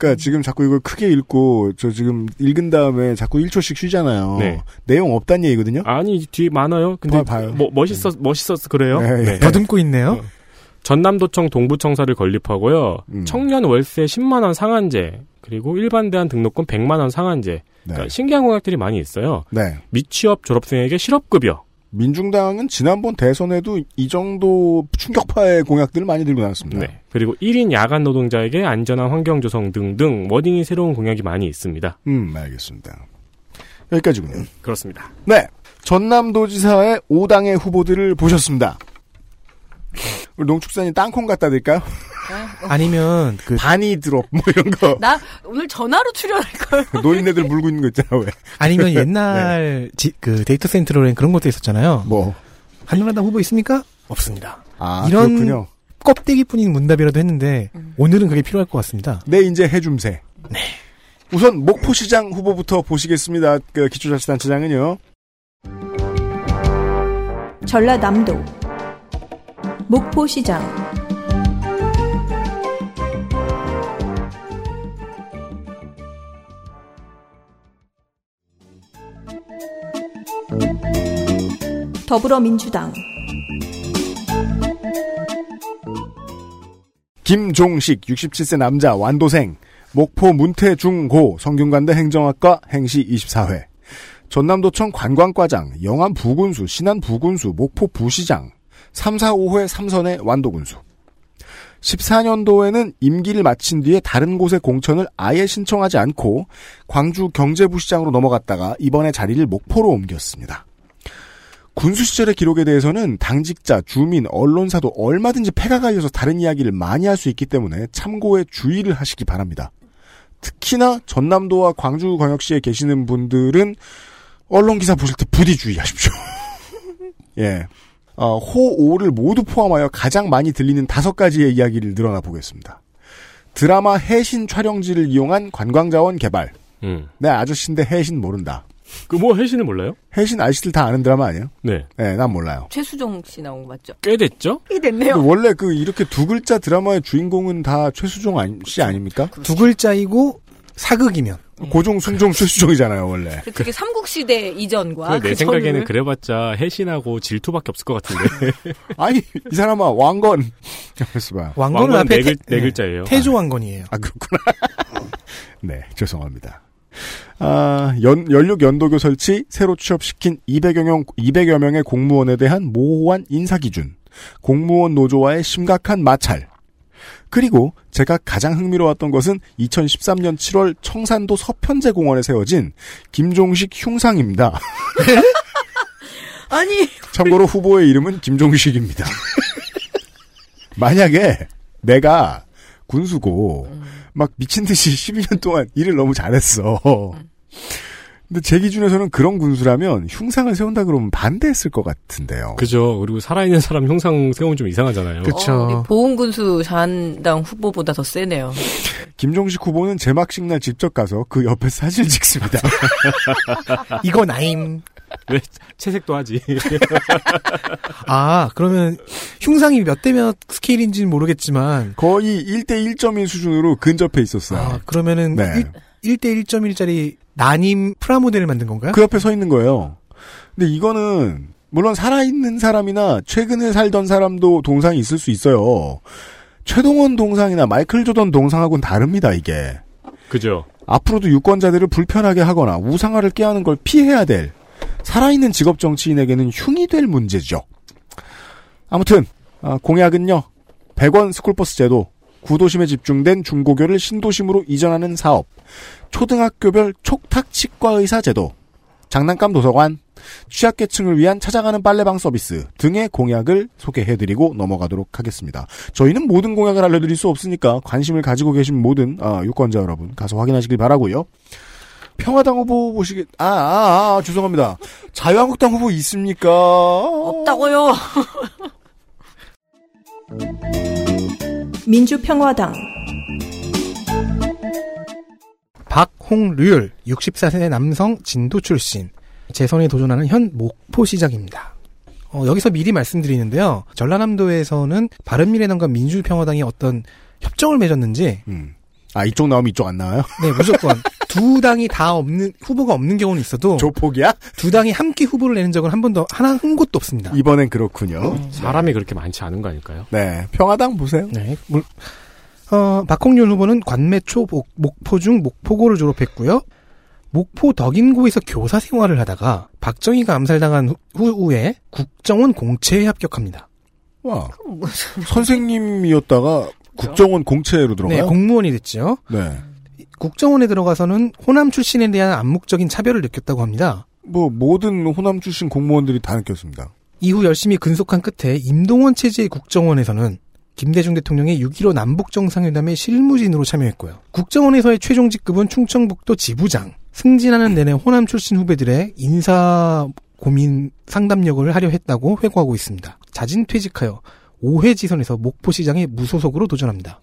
그러니까 지금 자꾸 이걸 크게 읽고 저 지금 읽은 다음에 자꾸 1초씩 쉬잖아요. 네. 내용 없단 얘기거든요. 아니 뒤에 많아요. 근데 봐, 봐요. 뭐 멋있었 멋있었어 그래요. 네, 네. 더듬고 있네요. 전남도청 동부청사를 건립하고요. 음. 청년 월세 10만 원 상한제 그리고 일반 대한 등록금 100만 원 상한제. 네. 그러니까 신기한 공약들이 많이 있어요. 네. 미취업 졸업생에게 실업급여. 민중당은 지난번 대선에도 이 정도 충격파의 공약들을 많이 들고 나왔습니다. 네. 그리고 1인 야간 노동자에게 안전한 환경 조성 등등 워딩이 새로운 공약이 많이 있습니다. 음, 알겠습니다. 여기까지군요. 그렇습니다. 네. 전남도지사의 5당의 후보들을 보셨습니다. 우리 농축산인 땅콩 갖다 드릴까요? 아니면 그 바니 드롭 뭐 이런 거. 나 오늘 전화로 출연할 걸 노인네들 물고 있는 거 있잖아 왜. 아니면 옛날 지- 그 데이터 센트럴엔 그런 것도 있었잖아요. 뭐. 한나라당 후보 있습니까? 없습니다. 아, 이런- 그렇군요. 껍데기뿐인 문답이라도 했는데 오늘은 그게 필요할 것 같습니다. 네, 이제 해줌새. 네. 우선 목포시장 후보부터 보시겠습니다. 그 기초자치단체장은요. 전라남도 목포시장. 더불어민주당. 김종식 67세 남자 완도생. 목포 문태중고 성균관대 행정학과 행시 24회. 전남도청 관광과장 영암 부군수 신안 부군수 목포 부시장 3, 4, 5회 3선의 완도군수 14년도에는 임기를 마친 뒤에 다른 곳의 공천을 아예 신청하지 않고 광주 경제부시장으로 넘어갔다가 이번에 자리를 목포로 옮겼습니다. 군수 시절의 기록에 대해서는 당직자, 주민, 언론사도 얼마든지 패가 갈려서 다른 이야기를 많이 할 수 있기 때문에 참고에 주의를 하시기 바랍니다. 특히나 전남도와 광주광역시에 계시는 분들은 언론 기사 보실 때 부디 주의하십시오. 예. 어, 호, 오를 모두 포함하여 가장 많이 들리는 다섯 가지의 이야기를 늘어나 보겠습니다. 드라마 해신 촬영지를 이용한 관광자원 개발. 음. 내 아저씨인데 해신 모른다. 그 뭐 해시는 몰라요? 해신 아저씨들 다 아는 드라마 아니에요? 네. 네, 난 몰라요. 최수종 씨 나온 거 맞죠? 꽤 됐죠? 이 됐네요. 근데 원래 그 이렇게 두 글자 드라마의 주인공은 다 최수종 아니- 씨 아닙니까? 두 글자이고 사극이면 고종, 순종, 최수종이잖아요, 원래. 그게 삼국시대 이전과 그내그 생각에는 그래봤자 해신하고 질투밖에 없을 것 같은데. 아니, 이 사람아, 왕건. 왕건은 왕건은 앞에 네 글- 태- 네 예, 글자예요. 태조 왕건이에요. 아, 그렇구나. 네, 죄송합니다. 아, 연, 연륙 연도교 설치, 새로 취업시킨 200여 명, 200여 명의 공무원에 대한 모호한 인사기준, 공무원 노조와의 심각한 마찰, 그리고 제가 가장 흥미로웠던 것은 2013년 7월 청산도 서편제 공원에 세워진 김종식 흉상입니다. 아니 참고로 후보의 이름은 김종식입니다. 만약에 내가 군수고 막 미친 듯이 12년 동안 일을 너무 잘했어. 근데 제 기준에서는 그런 군수라면 흉상을 세운다 그러면 반대했을 것 같은데요. 그죠. 그리고 살아있는 사람 형상 세우면 좀 이상하잖아요. 그쵸. 어, 우리 보훈 군수 자한당 후보보다 더 세네요. 김종식 후보는 제막식 날 직접 가서 그 옆에 사진을 찍습니다. 이거 나임. 왜 채색도 하지. 아, 그러면 흉상이 몇 대 몇 스케일인지는 모르겠지만 거의 1대 1.1 수준으로 근접해 있었어요. 아, 그러면은 네. 1, 대 1.1짜리 난임 프라모델을 만든 건가요? 그 옆에 서 있는 거예요. 근데 이거는 물론 살아있는 사람이나 최근에 살던 사람도 동상이 있을 수 있어요. 최동원 동상이나 마이클 조던 동상하고는 다릅니다, 이게. 그죠. 앞으로도 유권자들을 불편하게 하거나 우상화를 깨하는 걸 피해야 될 살아있는 직업 정치인에게는 흉이 될 문제죠. 아무튼 아, 공약은요. 100원 스쿨버스 제도, 구도심에 집중된 중고교를 신도심으로 이전하는 사업, 초등학교별 촉탁 치과 의사 제도, 장난감 도서관, 취약계층을 위한 찾아가는 빨래방 서비스 등의 공약을 소개해드리고 넘어가도록 하겠습니다. 저희는 모든 공약을 알려드릴 수 없으니까 관심을 가지고 계신 모든 아, 유권자 여러분 가서 확인하시길 바라고요. 평화당 후보 보시겠 아, 아, 아 죄송합니다. 자유한국당 후보 있습니까? 없다고요. 민주평화당 박홍률 64세 남성 진도 출신 재선에 도전하는 현 목포시장입니다. 어, 여기서 미리 말씀드리는데요. 전라남도에서는 바른미래당과 민주평화당이 어떤 협정을 맺었는지 음. 아 이쪽 나오면 이쪽 안 나와요? 네 무조건 두 당이 다 없는 후보가 없는 경우는 있어도 조폭이야? 두 당이 함께 후보를 내는 적은 한 번도 하나 한 곳도 없습니다. 이번엔 그렇군요. 사람이 그렇게 많지 않은 거 아닐까요? 네, 평화당 보세요. 네. 물- 어, 박홍률 후보는 관매초 목, 목포 중 목포고를 졸업했고요. 목포 덕인고에서 교사 생활을 하다가 박정희가 암살당한 후- 후에 국정원 공채에 합격합니다. 와 선생님이었다가 국정원 공채로 네, 들어가요? 공무원이 됐죠. 네. 국정원에 들어가서는 호남 출신에 대한 암묵적인 차별을 느꼈다고 합니다. 뭐 모든 호남 출신 공무원들이 다 느꼈습니다. 이후 열심히 근속한 끝에 임동원 체제의 국정원에서는 김대중 대통령의 6.15 남북정상회담에 실무진으로 참여했고요. 국정원에서의 최종 직급은 충청북도 지부장. 승진하는 내내 호남 출신 후배들의 인사 고민 상담 역을 하려 했다고 회고하고 있습니다. 자진 퇴직하여 5회 지선에서 목포시장에 무소속으로 도전합니다.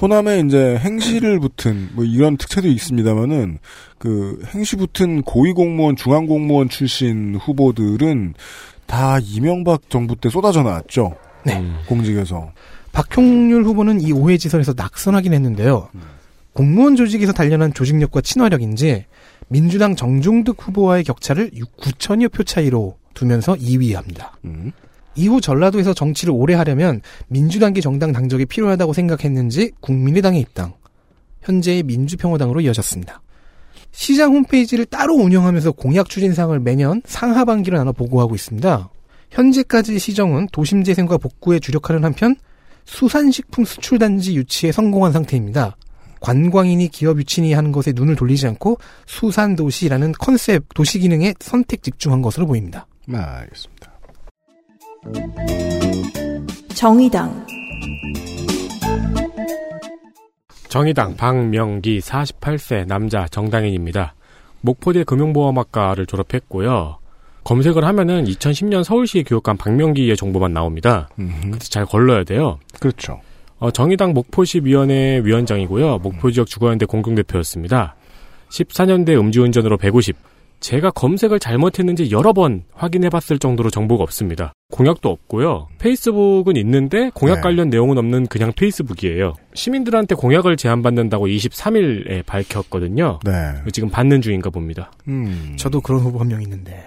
호남에 이제 행시를 붙은 뭐 이런 특채도 있습니다만은 그 행시 붙은 고위 공무원, 중앙 공무원 출신 후보들은 다 이명박 정부 때 쏟아져 나왔죠. 네. 음. 공직에서. 박형률 후보는 이 5회 지선에서 낙선하긴 했는데요. 공무원 조직에서 단련한 조직력과 친화력인지 민주당 정중득 후보와의 격차를 9천여 표 차이로 두면서 2위합니다. 음. 이후 전라도에서 정치를 오래 하려면 민주당계 정당 당적이 필요하다고 생각했는지 국민의당에 입당. 현재의 민주평화당으로 이어졌습니다. 시장 홈페이지를 따로 운영하면서 공약 추진사항을 매년 상하반기로 나눠 보고하고 있습니다. 현재까지 시정은 도심 재생과 복구에 주력하는 한편 수산식품 수출단지 유치에 성공한 상태입니다. 관광인이 기업 유치니 하는 것에 눈을 돌리지 않고 수산도시라는 컨셉 도시 기능에 선택 집중한 것으로 보입니다. 네, 알겠습니다. 정의당 정의당 박명기 48세 남자 정당인입니다. 목포대 금융보험학과를 졸업했고요. 검색을 하면은 2010년 서울시 교육감 박명기의 정보만 나옵니다. 음흠. 그래서 잘 걸러야 돼요. 그렇죠. 어, 정의당 목포시 위원회 위원장이고요. 목포 지역 주거연대 공동대표였습니다. 14년대 음주운전으로 150. 제가 검색을 잘못했는지 여러 번 확인해봤을 정도로 정보가 없습니다. 공약도 없고요. 페이스북은 있는데 공약 네. 관련 내용은 없는 그냥 페이스북이에요. 시민들한테 공약을 제안받는다고 23일에 밝혔거든요. 네. 지금 받는 중인가 봅니다. 음. 저도 그런 후보 한 명 있는데.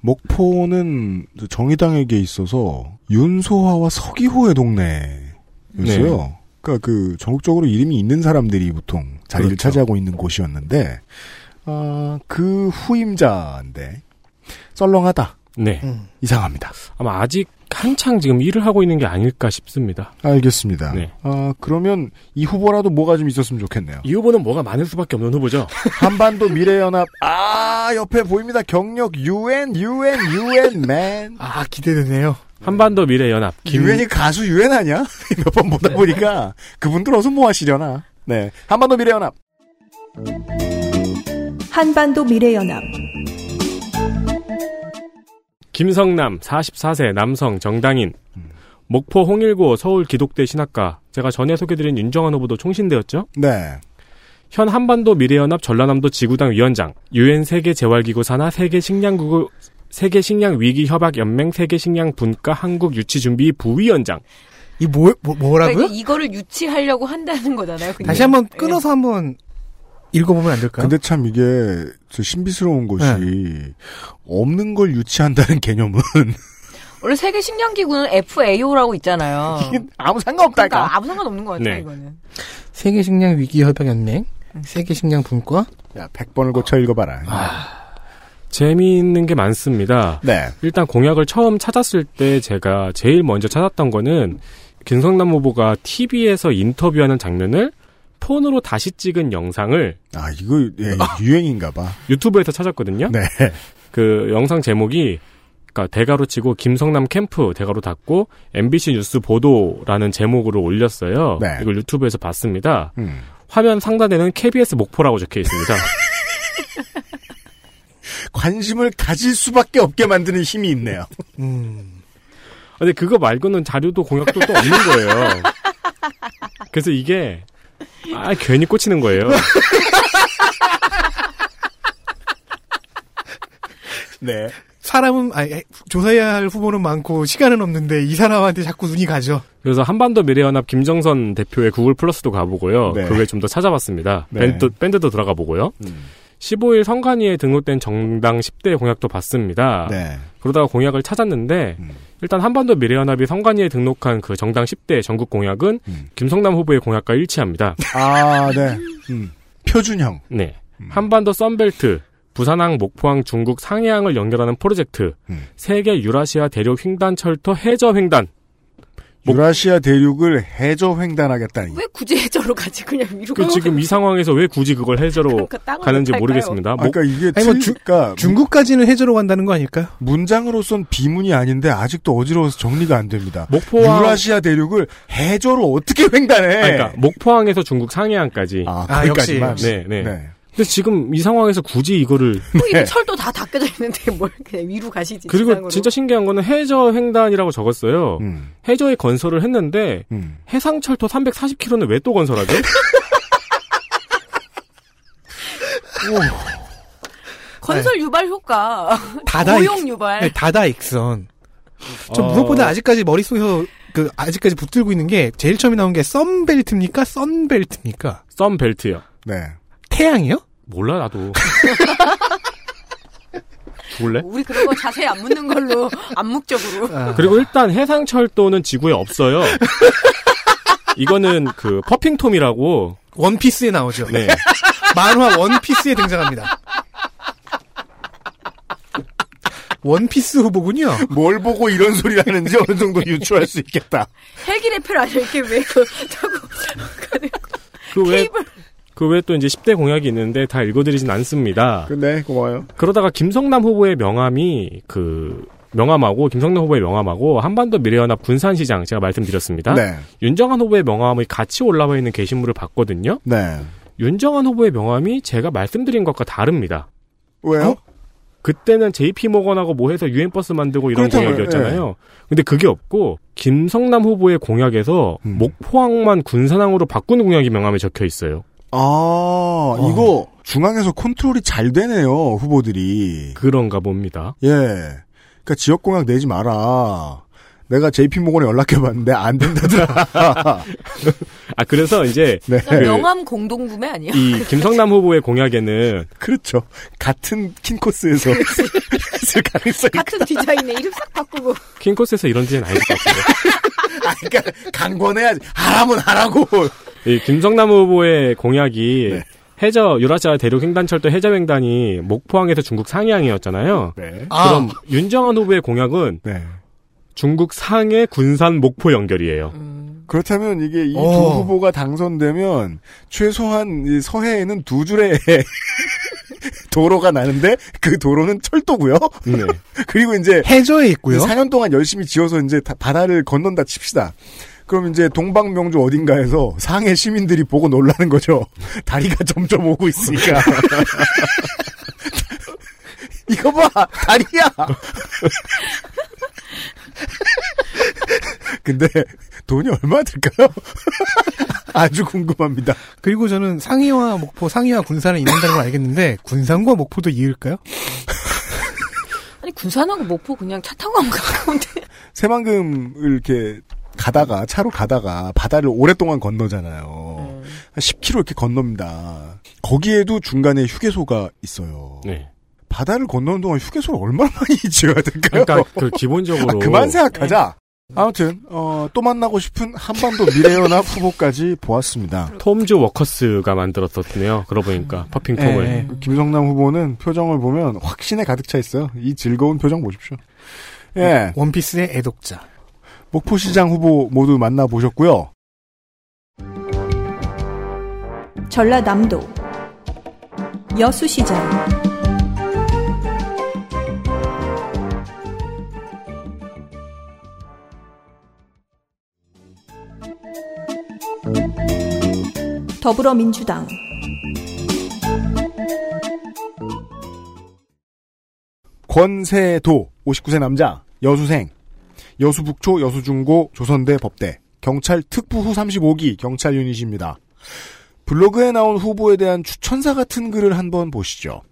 목포는 정의당에게 있어서 윤소화와 서기호의 동네였어요. 네. 그러니까 그 전국적으로 이름이 있는 사람들이 보통 자리를 그렇죠. 차지하고 있는 곳이었는데 아, 그 후임자인데 썰렁하다. 네. 음. 이상합니다. 아마 아직 한창 지금 일을 하고 있는 게 아닐까 싶습니다. 알겠습니다. 네. 아, 그러면 이 후보라도 뭐가 좀 있었으면 좋겠네요. 이 후보는 뭐가 많을 수밖에 없는 후보죠. 한반도 미래연합 아 옆에 보입니다. 경력 UN UN UN man. 아, 기대되네요. 한반도 미래연합 김 유엔이 가수 유엔 아니야? 몇 번 보다 보니까 그분들 어서 뭐 하시려나? 네, 한반도 미래연합. 한반도 미래연합 김성남 44세 남성 정당인 목포 홍일고 서울 기독대 신학과 제가 전에 소개드린 윤정환 후보도 총신대였죠. 네, 현 한반도 미래연합 전라남도 지구당 위원장 유엔 세계 재활기구 산하 세계 식량국구 세계 식량 위기 협약 연맹 세계 식량 분과 한국 유치 준비 부위원장 이 뭐, 뭐 뭐 라고요? 그러니까 이거를 유치하려고 한다는 거잖아요. 그냥. 다시 한번 예. 끊어서 한번 읽어보면 안 될까요? 근데 참 이게 저 신비스러운 것이 네. 없는 걸 유치한다는 개념은 원래 세계 식량기구는 FAO라고 있잖아요. 이게 아무 상관없다니까. 그러니까 아무 상관없는 것 같아요, 네. 이거는. 세계 식량 위기 협약 연맹, 세계 식량 분과 야, 100번을 고쳐 읽어봐라. 재미있는 게 많습니다. 네, 일단 공약을 처음 찾았을 때 제가 제일 먼저 찾았던 거는 김성남 후보가 TV에서 인터뷰하는 장면을 폰으로 다시 찍은 영상을 아 이거 예, 유행인가봐. 유튜브에서 찾았거든요. 네, 그 영상 제목이 그러니까 대가로 치고 김성남 캠프 대가로 닫고 MBC 뉴스 보도라는 제목으로 올렸어요. 네. 이걸 유튜브에서 봤습니다. 음. 화면 상단에는 KBS 목포라고 적혀 있습니다. 관심을 가질 수밖에 없게 만드는 힘이 있네요. 음, 근데 그거 말고는 자료도 공약도 또 없는 거예요. 그래서 이게 아 괜히 꽂히는 거예요. 네, 사람은 아니, 조사해야 할 후보는 많고 시간은 없는데 이 사람한테 자꾸 눈이 가죠. 그래서 한반도 미래연합 김정선 대표의 구글 플러스도 가보고요. 네. 그걸 좀 더 찾아봤습니다. 네. 밴드, 밴드도 들어가 보고요. 음. 15일 선관위에 등록된 정당 10대 공약도 봤습니다. 네, 그러다가 공약을 찾았는데 음. 일단 한반도 미래연합이 선관위에 등록한 그 정당 10대 전국 공약은 음. 김성남 후보의 공약과 일치합니다. 아, 네, 음. 표준형. 네. 음. 한반도 썬벨트, 부산항, 목포항, 중국 상해항을 연결하는 프로젝트, 음. 세계 유라시아 대륙 횡단 철도 해저 횡단. 목- 유라시아 대륙을 해저 횡단하겠다니. 왜 굳이 해저로 가지? 그냥 위로 그 지금 이 상황에서 왜 굳이 그걸 해저로 그러니까 가는지 못 할까요? 모르겠습니다. 아, 목- 그러니까 이게 아니, 뭐 틀- 주- 그러니까 중국까지는 해저로 간다는 거 아닐까요? 문장으로선 비문이 아닌데 아직도 어지러워서 정리가 안 됩니다. 목포항, 유라시아 대륙을 해저로 어떻게 횡단해? 아, 그러니까 목포항에서 중국 상해항까지. 아, 아, 거기까지만. 역시, 네, 네. 네. 근데 지금 이 상황에서 굳이 이거를 또 이미 네. 철도 다 닦여져 있는데 뭘 그냥 위로 가시지. 그리고 지상으로. 진짜 신기한 거는 해저 횡단이라고 적었어요. 음, 해저에 건설을 했는데 음. 해상 철도 340km는 왜 또 건설하죠? 건설 유발 효과. 다다 고용 익- 유발. 네, 다다 익선. 저 어, 무엇보다 아직까지 머릿속에서 그 아직까지 붙들고 있는 게 제일 처음에 나온 게 썬벨트입니까? 썬벨트입니까? 썬벨트요. 네. 태양이요? 몰라 나도. 몰래? 우리 그런 거 자세히 안 묻는 걸로 암묵적으로. 아, 그리고 일단 해상철도는 지구에 없어요. 이거는 그 퍼핑톰이라고. 원피스에 나오죠. 네. 만화 원피스에 등장합니다. 원피스 후보군요. 뭘 보고 이런 소리를 하는지 어느 정도 유추할 수 있겠다. 헬기 레펠 아니야 이렇게 왜 그, 그 외, 케이블. 그 외에 또 이제 10대 공약이 있는데 다 읽어드리진 않습니다. 네, 고마워요. 그러다가 김성남 후보의 명함이 그 명함하고 김성남 후보의 명함하고 한반도 미래연합 군산시장 제가 말씀드렸습니다. 네. 윤정한 후보의 명함이 같이 올라와 있는 게시물을 봤거든요. 네. 윤정한 후보의 명함이 제가 말씀드린 것과 다릅니다. 왜요? 그때는 JP 모건하고 뭐 해서 유엔 버스 만들고 이런 그렇다고요. 공약이었잖아요. 근데 그게 없고 김성남 후보의 공약에서 음. 목포항만 군산항으로 바꾸는 공약이 명함에 적혀 있어요. 아, 이거 중앙에서 컨트롤이 잘 되네요, 후보들이. 그런가 봅니다. 예. 그러니까 지역 공약 내지 마라. 내가 JP 모건에 연락해봤는데 안 된다더라. 아 그래서 이제 네. 그냥 명함 공동구매 아니야? 이 김성남 후보의 공약에는 그렇죠. 같은 킨코스에서 있을 가능성이 같은 디자인에 이름 싹 바꾸고. 킹코스에서 이런 디자인 아닐 것 같은데. 아, 그러니까 강권해야지. 하라면 하라고. 이 김성남 후보의 공약이 네. 해저 유라시아 대륙 횡단철도 해저횡단이 목포항에서 중국 상해항이었잖아요. 네. 그럼 윤정한 후보의 공약은 네. 중국 상해 군산 목포 연결이에요. 그렇다면 이게 이두 어. 후보가 당선되면 최소한 이 서해에는 두 줄의 도로가 나는데 그 도로는 철도고요. 네. 그리고 이제 해저에 있고요. 4년 동안 열심히 지어서 이제 다- 바다를 건넌다 칩시다. 그럼 이제 동방명주 어딘가에서 상해 시민들이 보고 놀라는 거죠. 다리가 점점 오고 있으니까. 이거 봐! 다리야! 근데 돈이 얼마 들까요? 아주 궁금합니다. 그리고 저는 상해와 목포, 상해와 군산을 잇는다는 걸 알겠는데 군산과 목포도 이을까요? 아니 군산하고 목포 그냥 차 타고 가면 가까운데. 새만금을 이렇게 가다가 차로 가다가 바다를 오랫동안 건너잖아요. 한 10km 이렇게 건넙니다. 거기에도 중간에 휴게소가 있어요. 네. 바다를 건너는 동안 휴게소를 얼마나 많이 지어야 될까요? 그러니까 그 기본적으로 아, 그만 생각하자. 아무튼 어, 또 만나고 싶은 한반도 미래연합 후보까지 보았습니다. 톰즈 워커스가 만들었었네요. 그러고 보니까 퍼핑통을. 예, 예. 김성남 후보는 표정을 보면 확신에 가득 차 있어요. 이 즐거운 표정 보십시오. 예, 원피스의 애독자. 목포시장 후보 모두 만나보셨고요. 전라남도 여수시장. 더불어민주당. 권세도 59세 남자 여수생 여수북초 여수중고 조선대 법대 경찰 특부 후 35기 경찰 유닛입니다. 블로그에 나온 후보에 대한 추천사 같은 글을 한번 보시죠.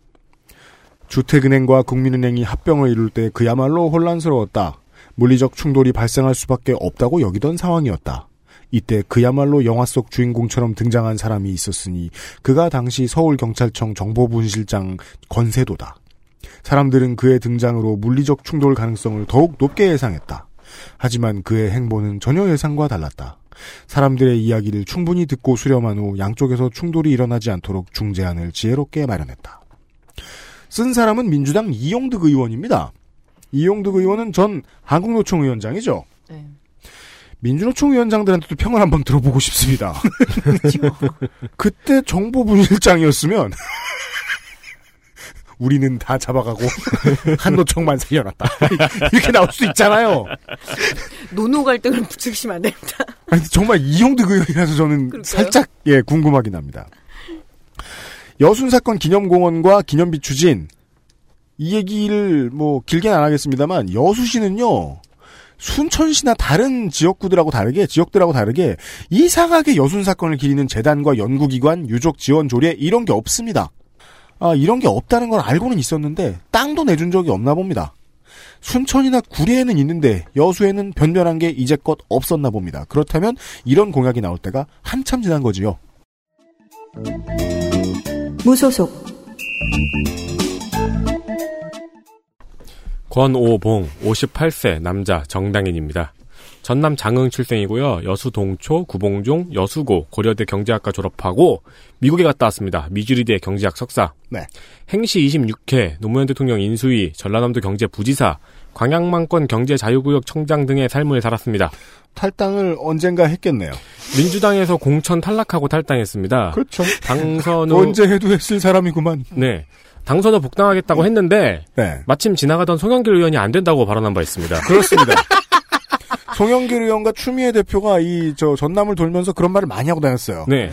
주택은행과 국민은행이 합병을 이룰 때 그야말로 혼란스러웠다. 물리적 충돌이 발생할 수밖에 없다고 여기던 상황이었다. 이때 그야말로 영화 속 주인공처럼 등장한 사람이 있었으니 그가 당시 서울경찰청 정보분실장 권세도다. 사람들은 그의 등장으로 물리적 충돌 가능성을 더욱 높게 예상했다. 하지만 그의 행보는 전혀 예상과 달랐다. 사람들의 이야기를 충분히 듣고 수렴한 후 양쪽에서 충돌이 일어나지 않도록 중재안을 지혜롭게 마련했다. 쓴 사람은 민주당 이용득 의원입니다. 이용득 의원은 전 한국노총 위원장이죠. 네. 민주노총 위원장들한테도 평을 한번 들어보고 싶습니다. 그때 정보분실장이었으면 우리는 다 잡아가고 한노총만 살려놨다. 이렇게 나올 수 있잖아요. 노노 갈등을 부추기시면 안 됩니다. 아니, 정말 이용득 의원이라서 저는 그럴까요? 살짝 예 궁금하긴 합니다. 여순 사건 기념공원과 기념비 추진 이 얘기를 뭐 길게는 안 하겠습니다만 여수시는요 순천시나 다른 지역구들하고 다르게 지역들하고 다르게 이상하게 여순 사건을 기리는 재단과 연구기관 유족 지원 조례 이런 게 없습니다. 아 이런 게 없다는 걸 알고는 있었는데 땅도 내준 적이 없나 봅니다. 순천이나 구례에는 있는데 여수에는 변변한 게 이제껏 없었나 봅니다. 그렇다면 이런 공약이 나올 때가 한참 지난 거지요. 무소속 권오봉 58세 남자 정당인입니다. 전남 장흥 출생이고요. 여수 동초, 구봉종, 여수고 고려대 경제학과 졸업하고 미국에 갔다 왔습니다. 미주리대 경제학 석사. 네. 행시 26회 노무현 대통령 인수위, 전라남도 경제 부지사, 광양만권 경제자유구역 청장 등의 삶을 살았습니다. 탈당을 언젠가 했겠네요. 민주당에서 공천 탈락하고 탈당했습니다. 그렇죠. 당선 후 언제 해도 했을 사람이구만. 네. 당선을 복당하겠다고 했는데 네. 마침 지나가던 송영길 의원이 안 된다고 발언한 바 있습니다. 그렇습니다. 송영길 의원과 추미애 대표가 이 저 전남을 돌면서 그런 말을 많이 하고 다녔어요. 네.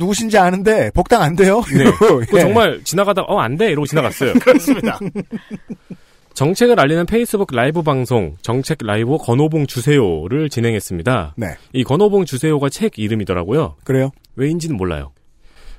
누구신지 아는데 복당 안 돼요. 네. 그 예. 정말 지나가다 어 안 돼 이러고 지나갔어요. 그렇습니다. 정책을 알리는 페이스북 라이브 방송 정책 라이브 건호봉 주세요를 진행했습니다. 네. 이 건호봉 주세요가 책 이름이더라고요. 그래요? 왜인지는 몰라요.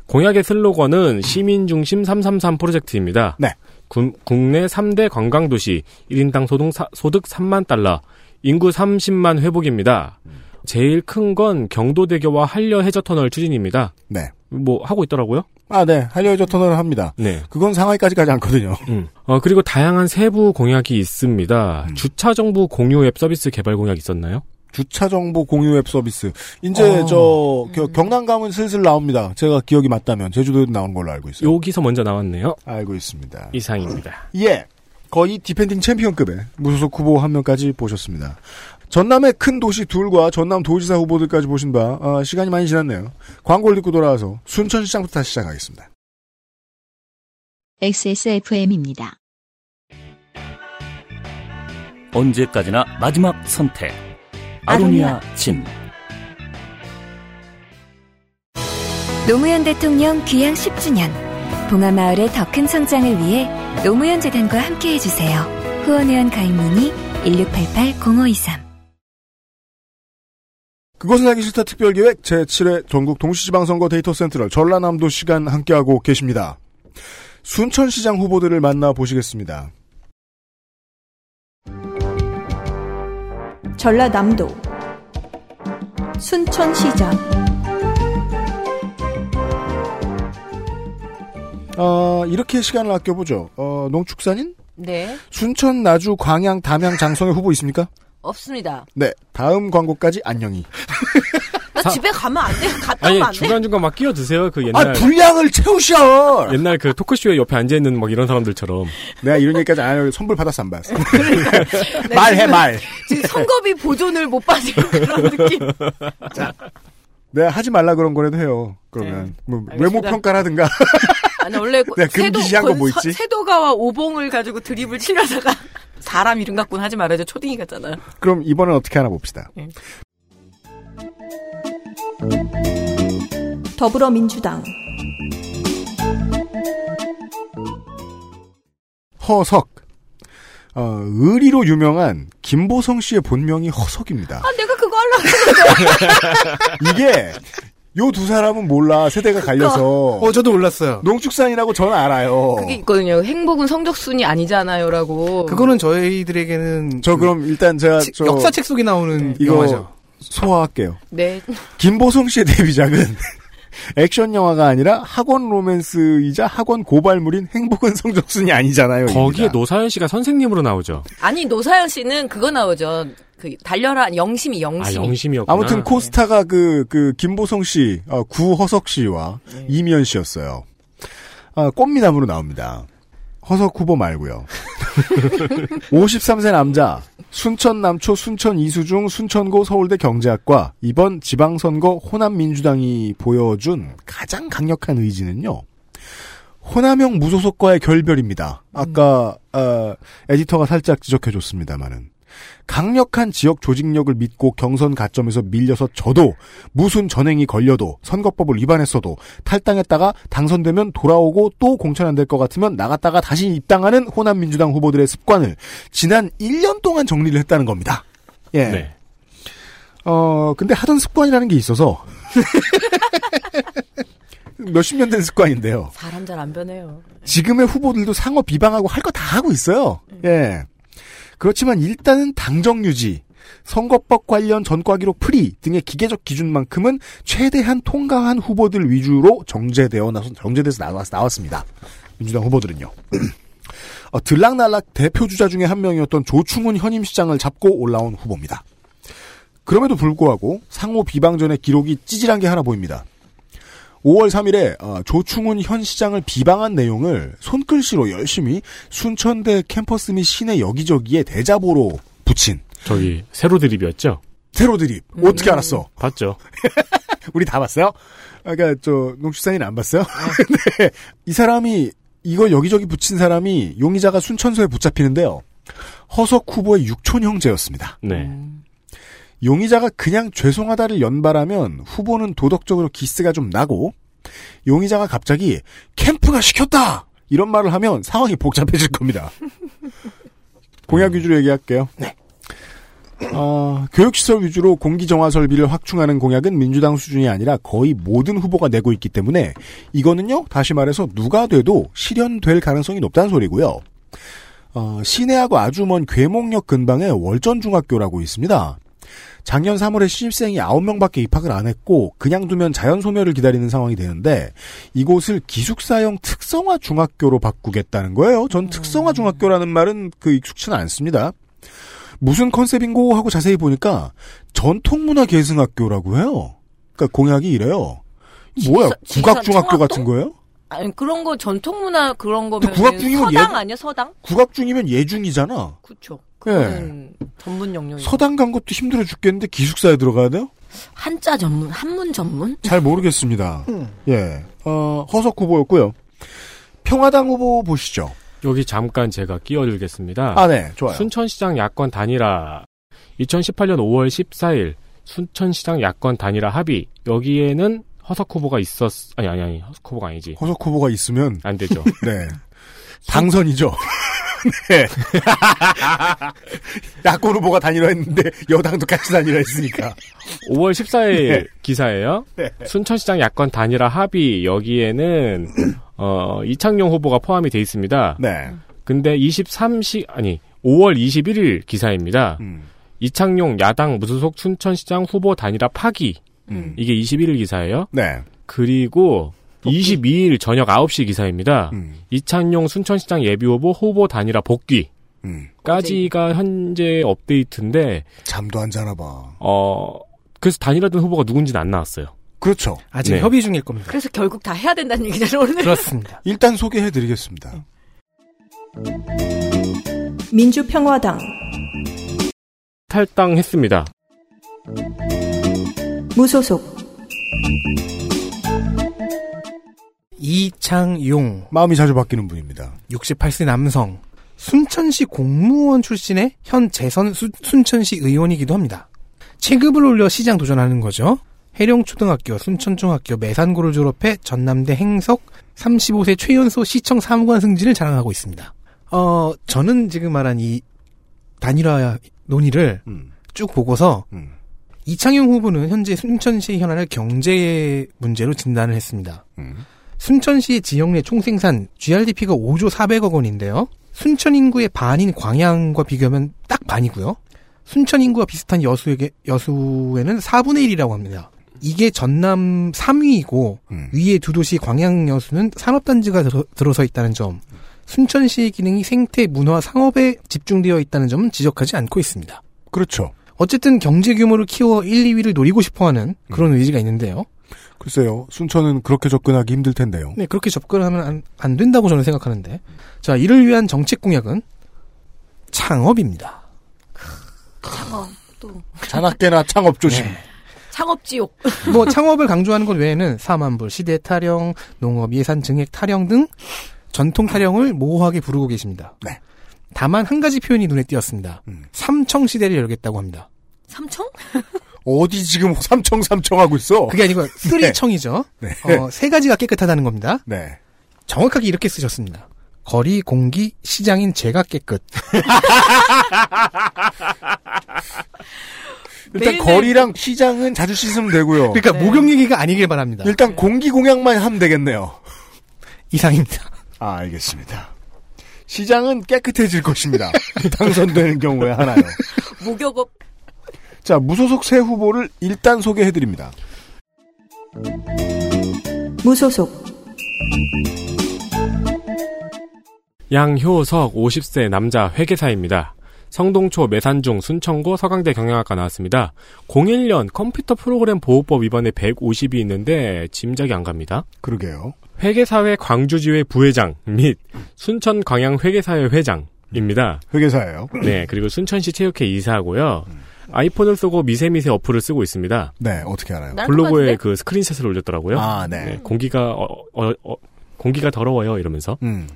공약의 슬로건은 시민 중심 333 프로젝트입니다. 네. 군- 국내 3대 관광도시 1인당 소득, 사- 소득 3만 달러, 인구 30만 회복입니다. 제일 큰 건 경도대교와 한려 해저터널 추진입니다. 네. 뭐 하고 있더라고요. 아, 네. 한려 해저 터널을 합니다. 네. 그건 상하이까지 가지 않거든요. 음. 어, 그리고 다양한 세부 공약이 있습니다. 주차 정부 공유 앱 서비스 개발 공약 있었나요? 주차 정보 공유 앱 서비스. 이제 어. 저 겨- 경남 가면 슬슬 나옵니다. 제가 기억이 맞다면 제주도에도 나온 걸로 알고 있어요. 여기서 먼저 나왔네요. 알고 있습니다. 이상입니다. 예. 거의 defending 챔피언급의 무소속 후보 한 명까지 보셨습니다. 전남의 큰 도시 둘과 전남 도지사 후보들까지 보신 바 아, 시간이 많이 지났네요. 광고를 듣고 돌아와서 순천시장부터 다시 시작하겠습니다. XSFM입니다. 언제까지나 마지막 선택. 아로니아 진. 노무현 대통령 귀향 10주년. 봉하마을의 더 큰 성장을 위해 노무현 재단과 함께 해 주세요. 후원회원 가입 문의 1688-0523. 그것은 알기 싫다 특별기획 제7회 전국 동시지방선거 데이터 센트럴 전라남도 시간 함께하고 계십니다. 순천시장 후보들을 만나보시겠습니다. 전라남도 순천시장 어, 이렇게 시간을 아껴보죠. 어, 농축산인? 네. 순천, 나주, 광양, 담양, 장성의 후보 있습니까? 없습니다. 네. 다음 광고까지 안녕히. 나 사- 집에 가면 안 돼요. 갔다 아니 오면 안 돼. 중간중간 막 끼어드세요. 그 아, 옛날 분량을 채우셔! 옛날 그 토크쇼에 옆에 앉아있는 막 이런 사람들처럼 내가 이런 얘기까지 안 하려고 선불 받았어, 안 받았어? 네, 말해, 말. 지금 선거비 보존을 못 받은 그런 느낌. 내가 하지 말라 그런 거라도 해요. 그러면. 뭐, 네. 알겠습니다. 외모 평가를 하든가. 아니 원래 내가 금기시한 거뭐건 서- 있지? 세도가와 오봉을 가지고 드립을 치려다가 사람 이름 갖고는 하지 말아야죠. 초딩이 같잖아요. 그럼 이번엔 어떻게 하나 봅시다. 더불어민주당 허석. 어, 의리로 유명한 김보성 씨의 본명이 허석입니다. 아 내가 그거 하려고 이게 요 두 사람은 몰라 세대가 갈려서 어, 저도 몰랐어요. 농축산이라고 저는 알아요. 그게 있거든요. 행복은 성적 순이 아니잖아요라고. 그거는 저희들에게는 저 그 그럼 일단 제가 치- 저 역사책 속에 나오는 이거 영화죠. 소화할게요. 네. 김보성 씨의 데뷔작은 액션 영화가 아니라 학원 로맨스이자 학원 고발물인 행복은 성적순이 아니잖아요. 거기에. 노사연 씨가 선생님으로 나오죠. 아니 노사연 씨는 그거 나오죠. 그 달려라 영심이 아 영심이. 영심이었구나. 아무튼 코스타가 그, 그, 김보성 씨, 어, 구허석 씨와 이미연 씨였어요. 아, 꽃미남으로 나옵니다. 허석 후보 말고요 53세 남자, 순천 남초 순천 이수중 순천고 서울대 경제학과 이번 지방선거 호남 민주당이 보여준 가장 강력한 의지는요. 호남형 무소속과의 결별입니다. 아까 어, 에디터가 살짝 지적해줬습니다만은 강력한 지역 조직력을 믿고 경선 가점에서 밀려서 져도 무슨 전행이 걸려도 선거법을 위반했어도 탈당했다가 당선되면 돌아오고 또 공천 안 될 것 같으면 나갔다가 다시 입당하는 호남 민주당 후보들의 습관을 지난 1년 동안 정리를 했다는 겁니다. 예. 네. 어, 근데 하던 습관이라는 게 있어서 몇십 년 된 습관인데요. 사람 잘 안 변해요. 지금의 후보들도 상호 비방하고 할 거 다 하고 있어요. 예. 그렇지만 일단은 당정 유지, 선거법 관련 전과 기록 풀이 등의 기계적 기준만큼은 최대한 통과한 후보들 위주로 정제되어 나서 정제돼서 나왔, 나왔습니다. 민주당 후보들은요. 어, 들락날락 대표 주자 중에 한 명이었던 조충훈 현임시장을 잡고 올라온 후보입니다. 그럼에도 불구하고 상호 비방전의 기록이 찌질한 게 하나 보입니다. 5월 3일에 어, 조충훈 현 시장을 비방한 내용을 손글씨로 열심히 순천대 캠퍼스 및 시내 여기저기에 대자보로 붙인 저기 세로 드립이었죠. 세로 드립. 어떻게 알았어? 봤죠. 우리 다 봤어요? 아까 저 농축산인 안 봤어요? 네. 이 사람이 이거 여기저기 붙인 사람이 용의자가 순천서에 붙잡히는데요. 허석 후보의 육촌 형제였습니다. 네. 용의자가 그냥 죄송하다를 연발하면 후보는 도덕적으로 기스가 좀 나고 용의자가 갑자기 캠프가 시켰다 이런 말을 하면 상황이 복잡해질 겁니다. 공약 위주로 얘기할게요. 네. 어, 교육시설 위주로 공기정화 설비를 확충하는 공약은 민주당 수준이 아니라 거의 모든 후보가 내고 있기 때문에 이거는요, 다시 말해서 누가 돼도 실현될 가능성이 높다는 소리고요. 어, 시내하고 아주 먼 괴목역 근방에 월전중학교라고 있습니다. 작년 3월에 신입생이 9명밖에 입학을 안 했고 그냥 두면 자연 소멸을 기다리는 상황이 되는데 이곳을 기숙사형 특성화 중학교로 바꾸겠다는 거예요. 전 특성화 중학교라는 말은 그 익숙치는 않습니다. 무슨 컨셉인고 하고 자세히 보니까 전통문화 계승학교라고 해요. 그러니까 공약이 이래요. 뭐야 국악중학교? 같은 거예요? 아니 그런 거 전통문화 그런 거면 국악 중이면 서당 얘- 아니야 서당? 국악 중이면 예중이잖아. 그쵸. 예. 그거는 전문 영역이 서당 간 것도 힘들어 죽겠는데 기숙사에 들어가야 돼요? 한자 전문 한문 전문? 잘 모르겠습니다. 예. 어, 허석 후보였고요. 평화당 후보 보시죠. 여기 잠깐 제가 끼어들겠습니다. 아, 네. 좋아요. 순천시장 야권 단일화 2018년 5월 14일 순천시장 야권 단일화 합의 여기에는 허석 후보가 있었 아니 아니 아니 허석 후보가 아니지 허석 후보가 있으면 안 되죠. 네. 당선이죠. 네. 야권 후보가 단일화 했는데 여당도 같이 단일화 했으니까. 5월 14일 네. 기사예요. 네. 순천시장 야권 단일화 합의 여기에는 어 이창용 후보가 포함이 돼 있습니다. 네. 근데 23시 아니 5월 21일 기사입니다. 음. 이창용 야당 무소속 순천시장 후보 단일화 파기 음. 이게 21일 기사예요. 네. 그리고 22일 저녁 9시 기사입니다. 음. 이창용 순천시장 예비후보 후보 단일화 복귀. 음. 까지가 현재 업데이트인데 잠도 안 자나 봐. 어 그래서 단일화된 후보가 누군지는 안 나왔어요. 그렇죠. 아직 네. 협의 중일 겁니다. 그래서 결국 다 해야 된다는 얘기잖아요 오늘. 그렇습니다. 일단 소개해드리겠습니다. 민주평화당 탈당했습니다. 무소속 이창용 마음이 자주 바뀌는 분입니다. 68세 남성 순천시 공무원 출신의 현 재선 수- 순천시 의원이기도 합니다. 체급을 올려 시장 도전하는 거죠. 해령초등학교, 순천중학교, 매산고를 졸업해 전남대 행석 35세 최연소 시청 사무관 승진을 자랑하고 있습니다. 어, 저는 지금 말한 이 단일화 논의를 음. 쭉 보고서 음. 이창용 후보는 현재 순천시 현안을 경제 문제로 진단을 했습니다. 음. 순천시의 지역 내 총생산 GRDP가 5조 400억 원인데요. 순천 인구의 반인 광양과 비교하면 딱 반이고요. 순천 인구와 비슷한 여수에게 여수에는 4분의 1이라고 합니다. 이게 전남 3위이고 음. 위에 두 도시 광양 여수는 산업단지가 들어, 들어서 있다는 점. 순천시의 기능이 생태, 문화, 상업에 집중되어 있다는 점은 지적하지 않고 있습니다. 그렇죠. 어쨌든 경제 규모를 키워 1, 2위를 노리고 싶어하는 그런 의지가 있는데요. 글쎄요. 순천은 그렇게 접근하기 힘들 텐데요. 네, 그렇게 접근하면 안, 안 된다고 저는 생각하는데. 자, 이를 위한 정책 공약은 창업입니다. 창업 또 자나깨나 창업 조심. 창업 지옥. 뭐 창업을 강조하는 것 외에는 사만불, 시대 타령, 농업 예산 증액 타령 등 전통 타령을 모호하게 부르고 계십니다. 네. 다만 한 가지 표현이 눈에 띄었습니다. 음. 삼청 시대를 열겠다고 합니다. 삼청? 어디 지금 삼청 삼청 하고 있어? 그게 아니고 쓰리청이죠. 네. 어, 세 가지가 깨끗하다는 겁니다. 네. 정확하게 이렇게 쓰셨습니다. 거리, 공기, 시장인 제가 깨끗. 일단 매일매일- 거리랑 시장은 자주 씻으면 되고요. 그러니까 네. 목욕 얘기가 아니길 바랍니다. 일단 공기 공약만 하면 되겠네요. 이상입니다. 아, 알겠습니다. 시장은 깨끗해질 것입니다. 당선되는 경우에 하나요. 목욕업 자, 무소속 새 후보를 일단 소개해드립니다. 무소속 양효석 50세 남자 회계사입니다. 성동초 매산중 순천고 서강대 경영학과 나왔습니다. 01년 컴퓨터 프로그램 보호법 위반에 150이 있는데 짐작이 안 갑니다. 그러게요. 회계사회 광주지회 부회장 및 순천 광양 회계사회 회장입니다. 회계사예요. 네, 그리고 순천시 체육회 이사하고요. 아이폰을 쓰고 미세미세 어플을 쓰고 있습니다. 네, 어떻게 알아요? 난 블로그에? 그 스크린샷을 올렸더라고요. 아, 네. 공기가 어, 어, 어, 공기가 더러워요 이러면서 음.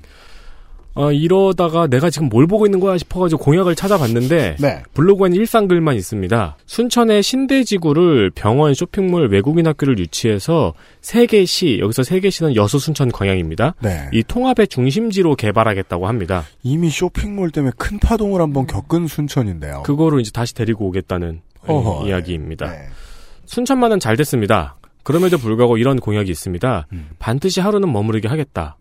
어, 이러다가 내가 지금 뭘 보고 있는 거야 싶어가지고 공약을 찾아봤는데 네. 블로그에는 일상 글만 있습니다. 순천의 신대지구를 병원, 쇼핑몰, 외국인 학교를 유치해서 세계시 여기서 세계시는 여수 순천 광양입니다. 네. 이 통합의 중심지로 개발하겠다고 합니다. 이미 쇼핑몰 때문에 큰 파동을 한번 겪은 순천인데요. 그거를 이제 다시 데리고 오겠다는 예, 어허, 이야기입니다. 네. 순천만은 잘 됐습니다. 그럼에도 불구하고 이런 공약이 있습니다. 음. 반드시 하루는 머무르게 하겠다.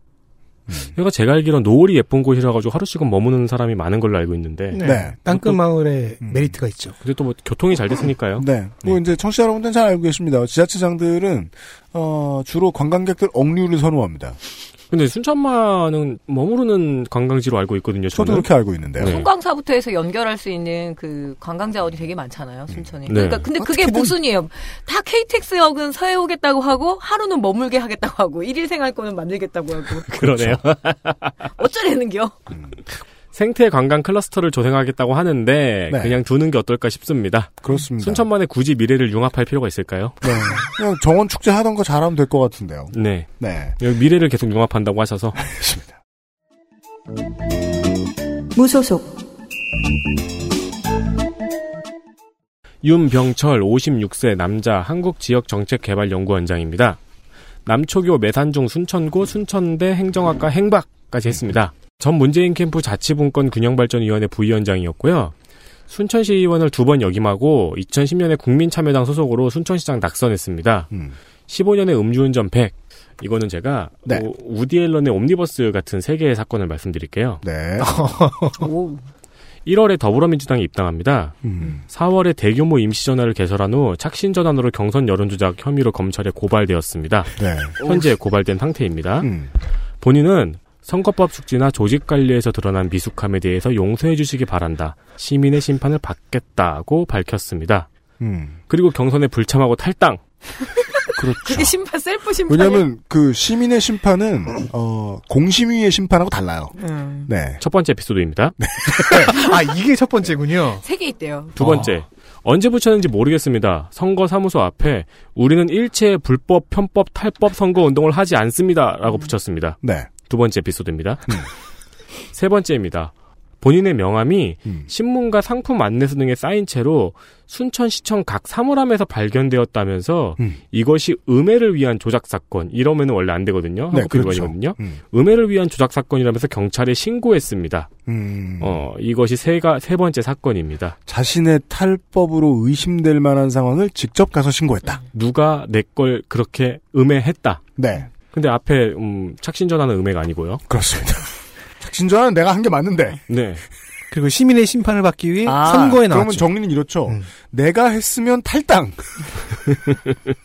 그러니까 제가 알기로는 노을이 예쁜 곳이라 가지고 하루씩은 머무는 사람이 많은 걸로 알고 있는데 네. 땅끝 마을에 메리트가 있죠. 근데 또 뭐 교통이 잘 됐으니까요. 네. 뭐 이제 청취자 여러분들은 잘 알고 계십니다. 지자체장들은 어, 주로 관광객들 억류를 선호합니다. 근데 순천만은 머무르는 관광지로 알고 있거든요. 저도 저는. 그렇게 알고 있는데요. 네. 송광사부터 해서 연결할 수 있는 그 관광 자원이 되게 많잖아요, 순천이. 네. 그러니까 근데 그게 어떻게든- 모순이에요. 다 KTX역은 서해 오겠다고 하고 하루는 머물게 하겠다고 하고 일일 생활권은 만들겠다고 하고 그러네요. 어쩌려는겨? 생태 관광 클러스터를 조성하겠다고 하는데 네. 그냥 두는 게 어떨까 싶습니다. 그렇습니다. 순천만에 굳이 미래를 융합할 필요가 있을까요? 네. 그냥 정원 축제 하던 거 잘하면 될 것 같은데요. 네. 네. 여기 미래를 계속 융합한다고 하셔서 알겠습니다. 무소속 윤병철 56세 남자 한국지역정책개발연구원장입니다. 남초교 매산중 순천고 순천대 행정학과 행박까지 했습니다. 전 문재인 캠프 자치분권 균형발전위원회 부위원장이었고요. 순천시 의원을 두 번 역임하고 2010년에 국민참여당 소속으로 순천시장 낙선했습니다. 음. 15년에 음주운전 100. 이거는 제가 네. 우- 우디 앨런의 옴니버스 같은 세 개의 사건을 말씀드릴게요. 네. 1월에 더불어민주당에 입당합니다. 음. 4월에 대규모 임시전화를 개설한 후 착신전환으로 경선 여론조작 혐의로 검찰에 고발되었습니다. 네. 현재 고발된 상태입니다. 음. 본인은 선거법 숙지나 조직 관리에서 드러난 미숙함에 대해서 용서해 주시기 바란다. 시민의 심판을 받겠다고 밝혔습니다. 음. 그리고 경선에 불참하고 탈당. 그렇죠. 그게 심판 셀프 심판. 왜냐하면 그 시민의 심판은 어, 공심위의 심판하고 달라요. 음. 네. 첫 번째 에피소드입니다. 아 이게 첫 번째군요. 세 개 있대요. 두 번째. 언제 붙였는지 모르겠습니다. 선거 사무소 앞에 우리는 일체 불법, 편법, 탈법 선거 운동을 하지 않습니다. 라고 붙였습니다. 네. 두 번째 에피소드입니다. 세 번째입니다. 본인의 명함이 음. 신문과 상품 안내서 등에 쌓인 채로 순천시청 각 사물함에서 발견되었다면서 음. 이것이 음해를 위한 조작 사건 이러면 원래 안 되거든요. 네, 한국비건이거든요. 음. 음해를 위한 조작 사건이라면서 경찰에 신고했습니다. 음. 어 이것이 세가 세 번째 사건입니다. 자신의 탈법으로 의심될 만한 상황을 직접 가서 신고했다. 누가 내 걸 그렇게 음해했다. 네. 근데 앞에 음, 착신전하는 음해가 아니고요. 그렇습니다. 진전은 내가 한 게 맞는데. 네. 그리고 시민의 심판을 받기 위해 아, 선거에 그러면 나왔죠. 정리는 이렇죠. 음. 내가 했으면 탈당.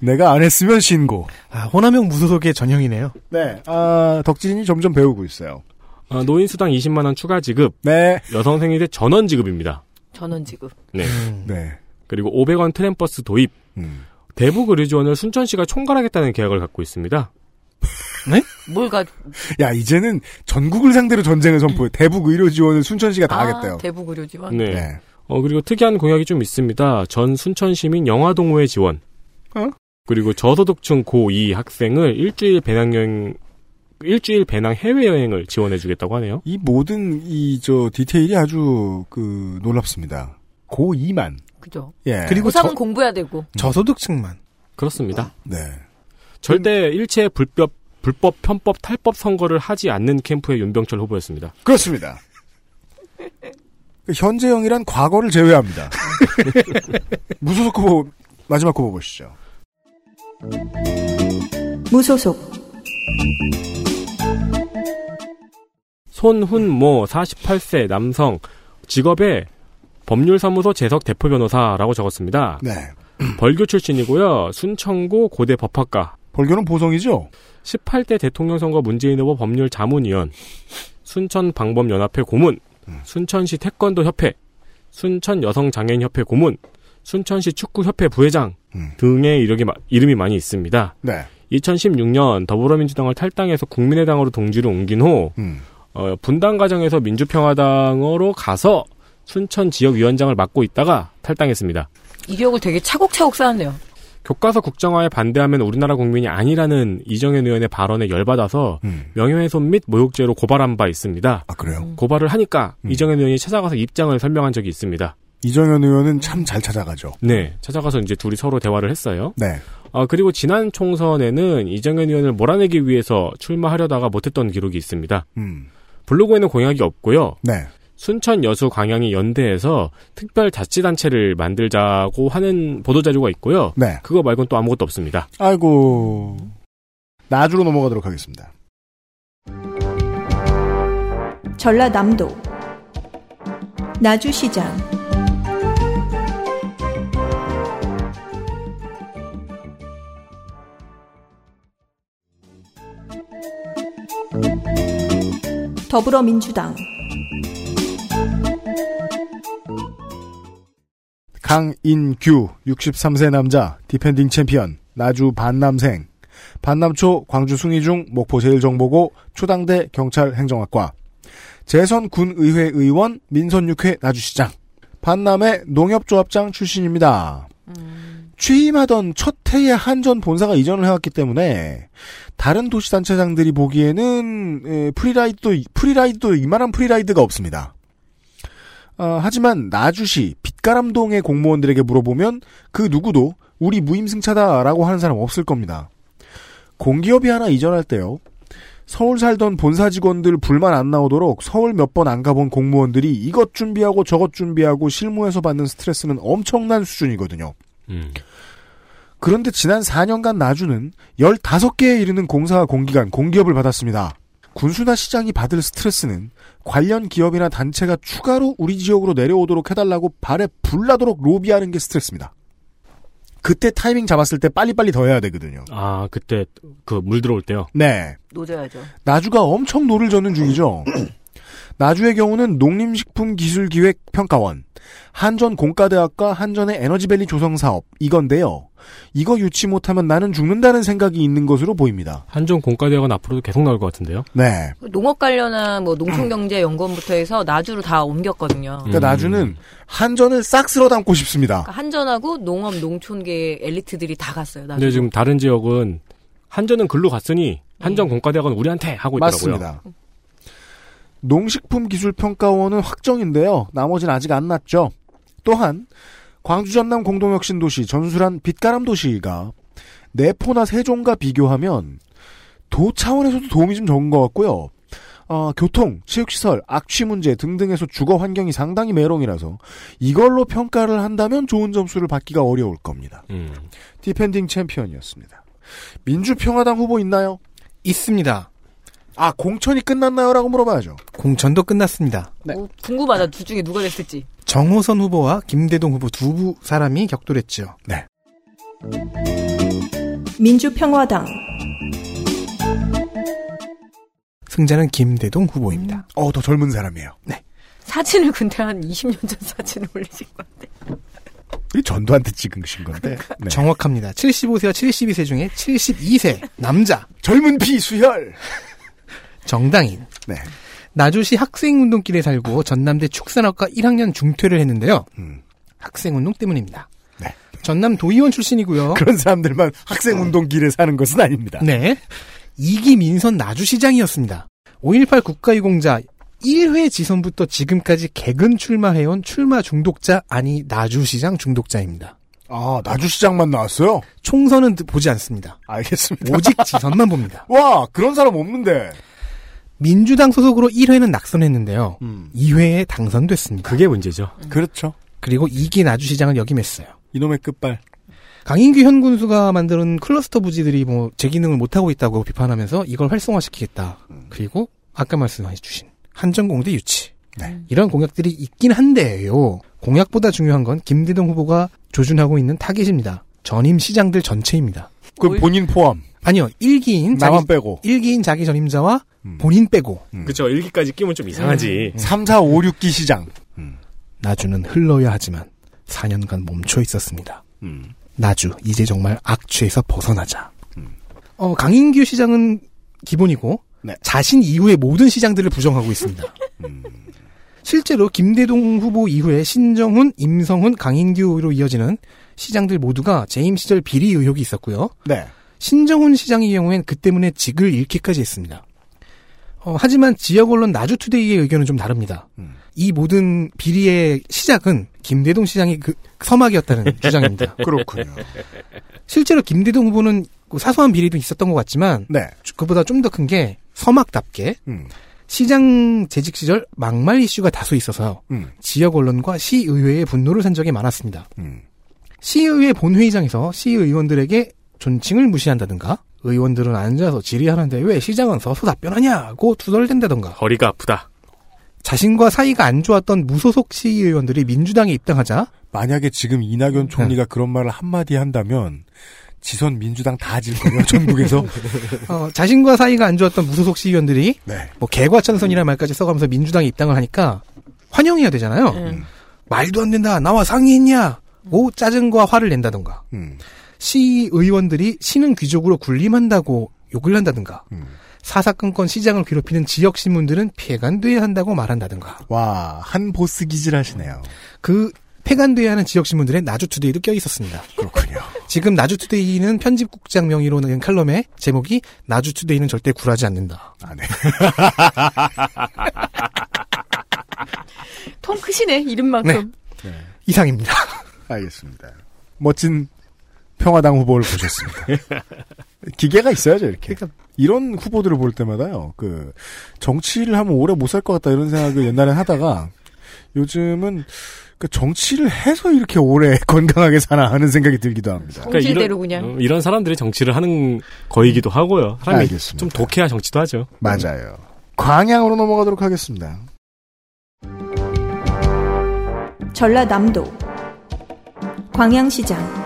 내가 안 했으면 신고. 아, 호남형 무소속의 전형이네요. 네. 아, 덕진이 점점 배우고 있어요. 어, 노인 수당 20만 원 추가 지급, 네. 여성 생리대 전원 지급입니다. 전원 지급. 네. 네. 그리고 500원 트램버스 도입. 음. 대북 의료지원을 순천시가 총괄하겠다는 계약을 갖고 있습니다. 뭘 가? 야, 이제는 전국을 상대로 전쟁을 선포해. 대북 의료 지원을 순천시가 다 하겠대요. 아, 대북 의료 지원. 네. 네. 어, 그리고 특이한 공약이 좀 있습니다. 전 순천 시민 영화 동호회 지원. 어? 그리고 저소득층 고2 학생을 일주일 배낭여행, 일주일 배낭 해외 여행을 지원해 주겠다고 하네요. 이 모든 이 저 디테일이 아주 그 놀랍습니다. 고2만. 그죠. 예. 그리고 고3은 저- 공부해야 되고. 저소득층만. 그렇습니다. 네. 절대 일체 불법, 불법, 편법, 탈법 선거를 하지 않는 캠프의 윤병철 후보였습니다. 그렇습니다. 그 현재형이란 과거를 제외합니다. 무소속 후보 마지막 후보 보시죠. 무소속 손훈모 48세 남성 직업에 법률사무소 재석 대표 변호사라고 적었습니다. 네. 벌교 출신이고요. 순천고 고대 법학과. 벌교는 보성이죠? 18대 대통령 선거 문재인 후보 법률 자문위원. 순천 방법연합회 고문. 순천시 태권도 협회. 순천 여성장애인협회 고문. 순천시 축구협회 부회장 음. 등의 이력이, 마- 이름이 많이 있습니다. 네. 2016년 더불어민주당을 탈당해서 국민의당으로 동지를 옮긴 후 음. 어, 분당 과정에서 민주평화당으로 가서 순천 지역위원장을 맡고 있다가 탈당했습니다. 이력을 되게 차곡차곡 쌓았네요. 교과서 국정화에 반대하면 우리나라 국민이 아니라는 이정현 의원의 발언에 열받아서 음. 명예훼손 및 모욕죄로 고발한 바 있습니다. 아 그래요? 고발을 하니까 음. 이정현 의원이 찾아가서 입장을 설명한 적이 있습니다. 이정현 의원은 참 잘 찾아가죠. 네, 찾아가서 이제 둘이 서로 대화를 했어요. 네. 아, 그리고 지난 총선에는 이정현 의원을 몰아내기 위해서 출마하려다가 못했던 기록이 있습니다. 음. 블로그에는 공약이 없고요. 네. 순천 여수 광양이 연대해서 특별 자치단체를 만들자고 하는 보도자료가 있고요. 네. 그거 말고는 또 아무것도 없습니다. 아이고. 나주로 넘어가도록 하겠습니다. 전라남도 나주시장 더불어민주당 강인규 63세 남자 defending 챔피언 나주 반남생 반남초 광주 숭의중 목포 제일정보고 초당대 경찰 행정학과 재선 군의회 의원 민선육기 나주시장 반남의 농협조합장 출신입니다. 취임하던 첫 해에 한전 본사가 이전을 해왔기 때문에 다른 도시단체장들이 보기에는 에, 프리라이드도 프리라이드도 이만한 프리라이드가 없습니다. 어, 하지만 나주시 빛가람동의 공무원들에게 물어보면 그 누구도 우리 무임승차다라고 하는 사람 없을 겁니다. 공기업이 하나 이전할 때요. 서울 살던 본사 직원들 불만 안 나오도록 서울 몇 번 안 가본 공무원들이 이것 준비하고 저것 준비하고 실무에서 받는 스트레스는 엄청난 수준이거든요. 음. 그런데 지난 4년간 나주는 15개에 이르는 공사와 공기관, 공기업을 받았습니다. 군수나 시장이 받을 스트레스는 관련 기업이나 단체가 추가로 우리 지역으로 내려오도록 해달라고 발에 불나도록 로비하는 게 스트레스입니다. 그때 타이밍 잡았을 때 빨리빨리 더 해야 되거든요. 아, 그때 그 물 들어올 때요. 네. 노 저어야죠. 나주가 엄청 노를 젓는 중이죠. 나주의 경우는 농림식품기술기획평가원, 한전공과대학과 한전의 에너지밸리 조성사업 이건데요. 이거 유치 못하면 나는 죽는다는 생각이 있는 것으로 보입니다. 한전 공과대학은 앞으로도 계속 나올 것 같은데요. 네. 농업 관련한 뭐 농촌경제연구원부터 해서 나주로 다 옮겼거든요. 그러니까 나주는 한전을 싹 쓸어 담고 싶습니다. 그러니까 한전하고 농업 농촌계 엘리트들이 다 갔어요. 나주. 근데 지금 다른 지역은 한전은 글로 갔으니 한전 공과대학은 우리한테 하고 있더라고요. 맞습니다. 농식품기술평가원은 확정인데요. 나머지는 아직 안 났죠. 또한 광주 전남 공동혁신도시 전술한 빛가람 도시가 내포나 세종과 비교하면 도 차원에서도 도움이 좀 적은 것 같고요. 어, 교통, 체육시설, 악취 문제 등등에서 주거 환경이 상당히 메롱이라서 이걸로 평가를 한다면 좋은 점수를 받기가 어려울 겁니다. 음. defending 챔피언이었습니다. 민주평화당 후보 있나요? 있습니다. 아, 공천이 끝났나요?라고 물어봐야죠. 공천도 끝났습니다. 어, 궁금하다. 둘 중에 누가 됐을지. 정호선 후보와 김대동 후보 두 사람이 격돌했죠. 네. 민주평화당 승자는 김대동 후보입니다. 어, 더 젊은 사람이에요. 네. 사진을 근데 한 20년 전 사진을 올리신 건데. 이 전두한테 찍으신 건데. 네. 정확합니다. 75세와 72세 중에 72세 남자 젊은 피 수혈. 정당인. 네. 나주시 학생운동길에 살고 전남대 축산학과 1학년 중퇴를 했는데요. 음. 학생운동 때문입니다. 네. 전남 도의원 출신이고요. 그런 사람들만 학생운동길에 사는 것은 아닙니다. 네. 이기 민선 나주시장이었습니다. 5.18 국가유공자 1회 지선부터 지금까지 개근 출마해온 출마 중독자 아니 나주시장 중독자입니다. 아, 나주시장만 나왔어요? 총선은 보지 않습니다. 알겠습니다. 오직 지선만 봅니다. 와, 그런 사람 없는데. 민주당 소속으로 1회는 낙선했는데요. 음. 2회에 당선됐습니다. 그게 문제죠. 그렇죠. 그리고 이기 나주시장을 역임했어요. 이놈의 끝발. 강인규 현 군수가 만드는 클러스터 부지들이 뭐 제 기능을 못하고 있다고 비판하면서 이걸 활성화시키겠다. 그리고 아까 말씀해 주신 한전공대 유치. 네. 이런 공약들이 있긴 한데요. 공약보다 중요한 건 김대동 후보가 조준하고 있는 타겟입니다. 전임 시장들 전체입니다. 그 본인 포함. 아니요. 1기인 나만 자기, 빼고. 1기인 자기 전임자와 본인 빼고 그쵸. 일기까지 끼면 좀 이상하지. 3, 4, 5, 6기 시장. 나주는 흘러야 하지만 4년간 멈춰 있었습니다. 나주 이제 정말 악취에서 벗어나자. 어, 강인규 시장은 기본이고 네. 자신 이후의 모든 시장들을 부정하고 있습니다. 실제로 김대동 후보 이후에 신정훈, 임성훈, 강인규로 이어지는 시장들 모두가 재임 시절 비리 의혹이 있었고요. 네. 신정훈 시장의 경우엔 그 때문에 직을 잃기까지 했습니다. 어, 하지만 지역 언론 나주투데이의 의견은 좀 다릅니다. 음. 이 모든 비리의 시작은 김대동 시장이 그 서막이었다는 주장입니다. 그렇군요. 실제로 김대동 후보는 그 사소한 비리도 있었던 것 같지만 네. 그보다 좀 더 큰 게 서막답게 음. 시장 재직 시절 막말 이슈가 다수 있어서 음. 지역 언론과 시의회의 분노를 산 적이 많았습니다. 음. 시의회 본회의장에서 시의원들에게 존칭을 무시한다든가 의원들은 앉아서 질의하는데 왜 시장은 서서 답변하냐고 투덜댄다던가 허리가 아프다. 자신과 사이가 안 좋았던 무소속 시의원들이 민주당에 입당하자 만약에 지금 네. 이낙연 총리가 그런 말을 한마디 한다면 지선 민주당 다 질 거예요. 전국에서. 어, 자신과 사이가 안 좋았던 무소속 시의원들이 네. 뭐 개과천선이라는 말까지 써가면서 민주당에 입당을 하니까 환영해야 되잖아요. 음. 말도 안 된다. 나와 상의했냐? 오 짜증과 화를 낸다던가. 음. 시의원들이 시는 귀족으로 군림한다고 욕을 한다든가. 음. 사사건건 시장을 괴롭히는 지역 신문들은 폐간돼야 한다고 말한다든가. 와, 한 보스 기질 하시네요. 그 폐간돼야 하는 지역 신문들의 나주투데이도 껴 있었습니다. 그렇군요. 지금 나주투데이는 편집국장 명의로 낸 칼럼의 제목이 나주투데이는 절대 굴하지 않는다. 아, 네. 통 크시네 이름만큼. 네. 이상입니다. 알겠습니다. 멋진 평화당 후보를 보셨습니다. 기계가 있어야죠, 이렇게. 이런 후보들을 볼 때마다요, 그, 정치를 하면 오래 못 살 것 같다 이런 생각을 옛날엔 하다가, 요즘은, 그 정치를 해서 이렇게 오래 건강하게 사나 하는 생각이 들기도 합니다. 성질대로 그냥. 어, 이런 사람들이 정치를 하는 거이기도 하고요. 사람이 알겠습니다. 좀 독해야 정치도 하죠. 맞아요. 광양으로 넘어가도록 하겠습니다. 전라남도 광양시장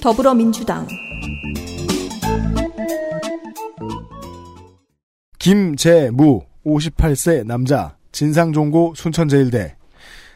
더불어민주당. 김재무 58세 남자 진상종고 순천제일대.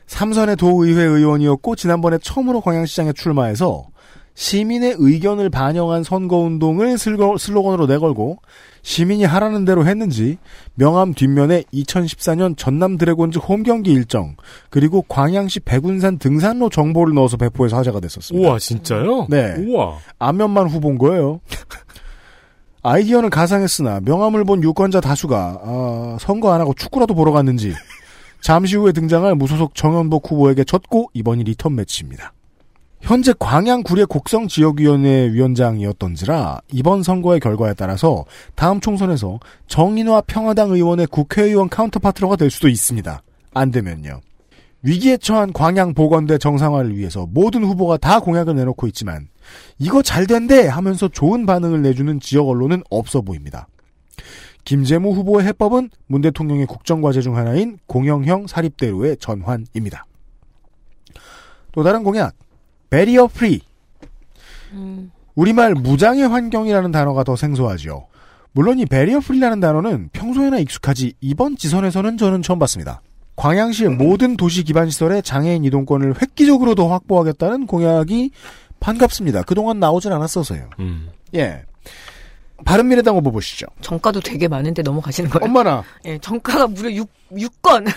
삼선의 도의회 의원이었고 지난번에 처음으로 광양시장에 출마해서 시민의 의견을 반영한 선거운동을 슬로건으로 내걸고 시민이 하라는 대로 했는지 명함 뒷면에 2014년 전남 드래곤즈 홈경기 일정 그리고 광양시 백운산 등산로 정보를 넣어서 배포해서 화제가 됐었습니다. 우와 진짜요? 네. 우와. 앞면만 후보인 거예요. 아이디어는 가상했으나 명함을 본 유권자 다수가 아, 선거 안 하고 축구라도 보러 갔는지 잠시 후에 등장할 무소속 정현복 후보에게 졌고 이번이 리턴 매치입니다. 현재 광양구례 곡성지역위원회 위원장이었던지라 이번 선거의 결과에 따라서 다음 총선에서 정인화 평화당 의원의 국회의원 counterpartner가 될 수도 있습니다. 안 되면요. 위기에 처한 광양 보건대 정상화를 위해서 모든 후보가 다 공약을 내놓고 있지만 이거 잘 된대 하면서 좋은 반응을 내주는 지역 언론은 없어 보입니다. 김재무 후보의 해법은 문 대통령의 국정과제 중 하나인 공영형 사립대로의 전환입니다. 또 다른 공약, barrier free. 음. 우리말 무장애 환경이라는 단어가 더 생소하죠. 물론 이 barrier free라는 단어는 평소에나 익숙하지 이번 지선에서는 저는 처음 봤습니다. 광양시의 모든 도시 기반 시설의 장애인 이동권을 획기적으로 더 확보하겠다는 공약이 반갑습니다. 그동안 나오질 않았어서요. 음. 예. 바른미래당 후보 보시죠. 정가도 되게 많은데 넘어가시는 거예요? 엄마나. 예, 정가가 무려 6, 6건.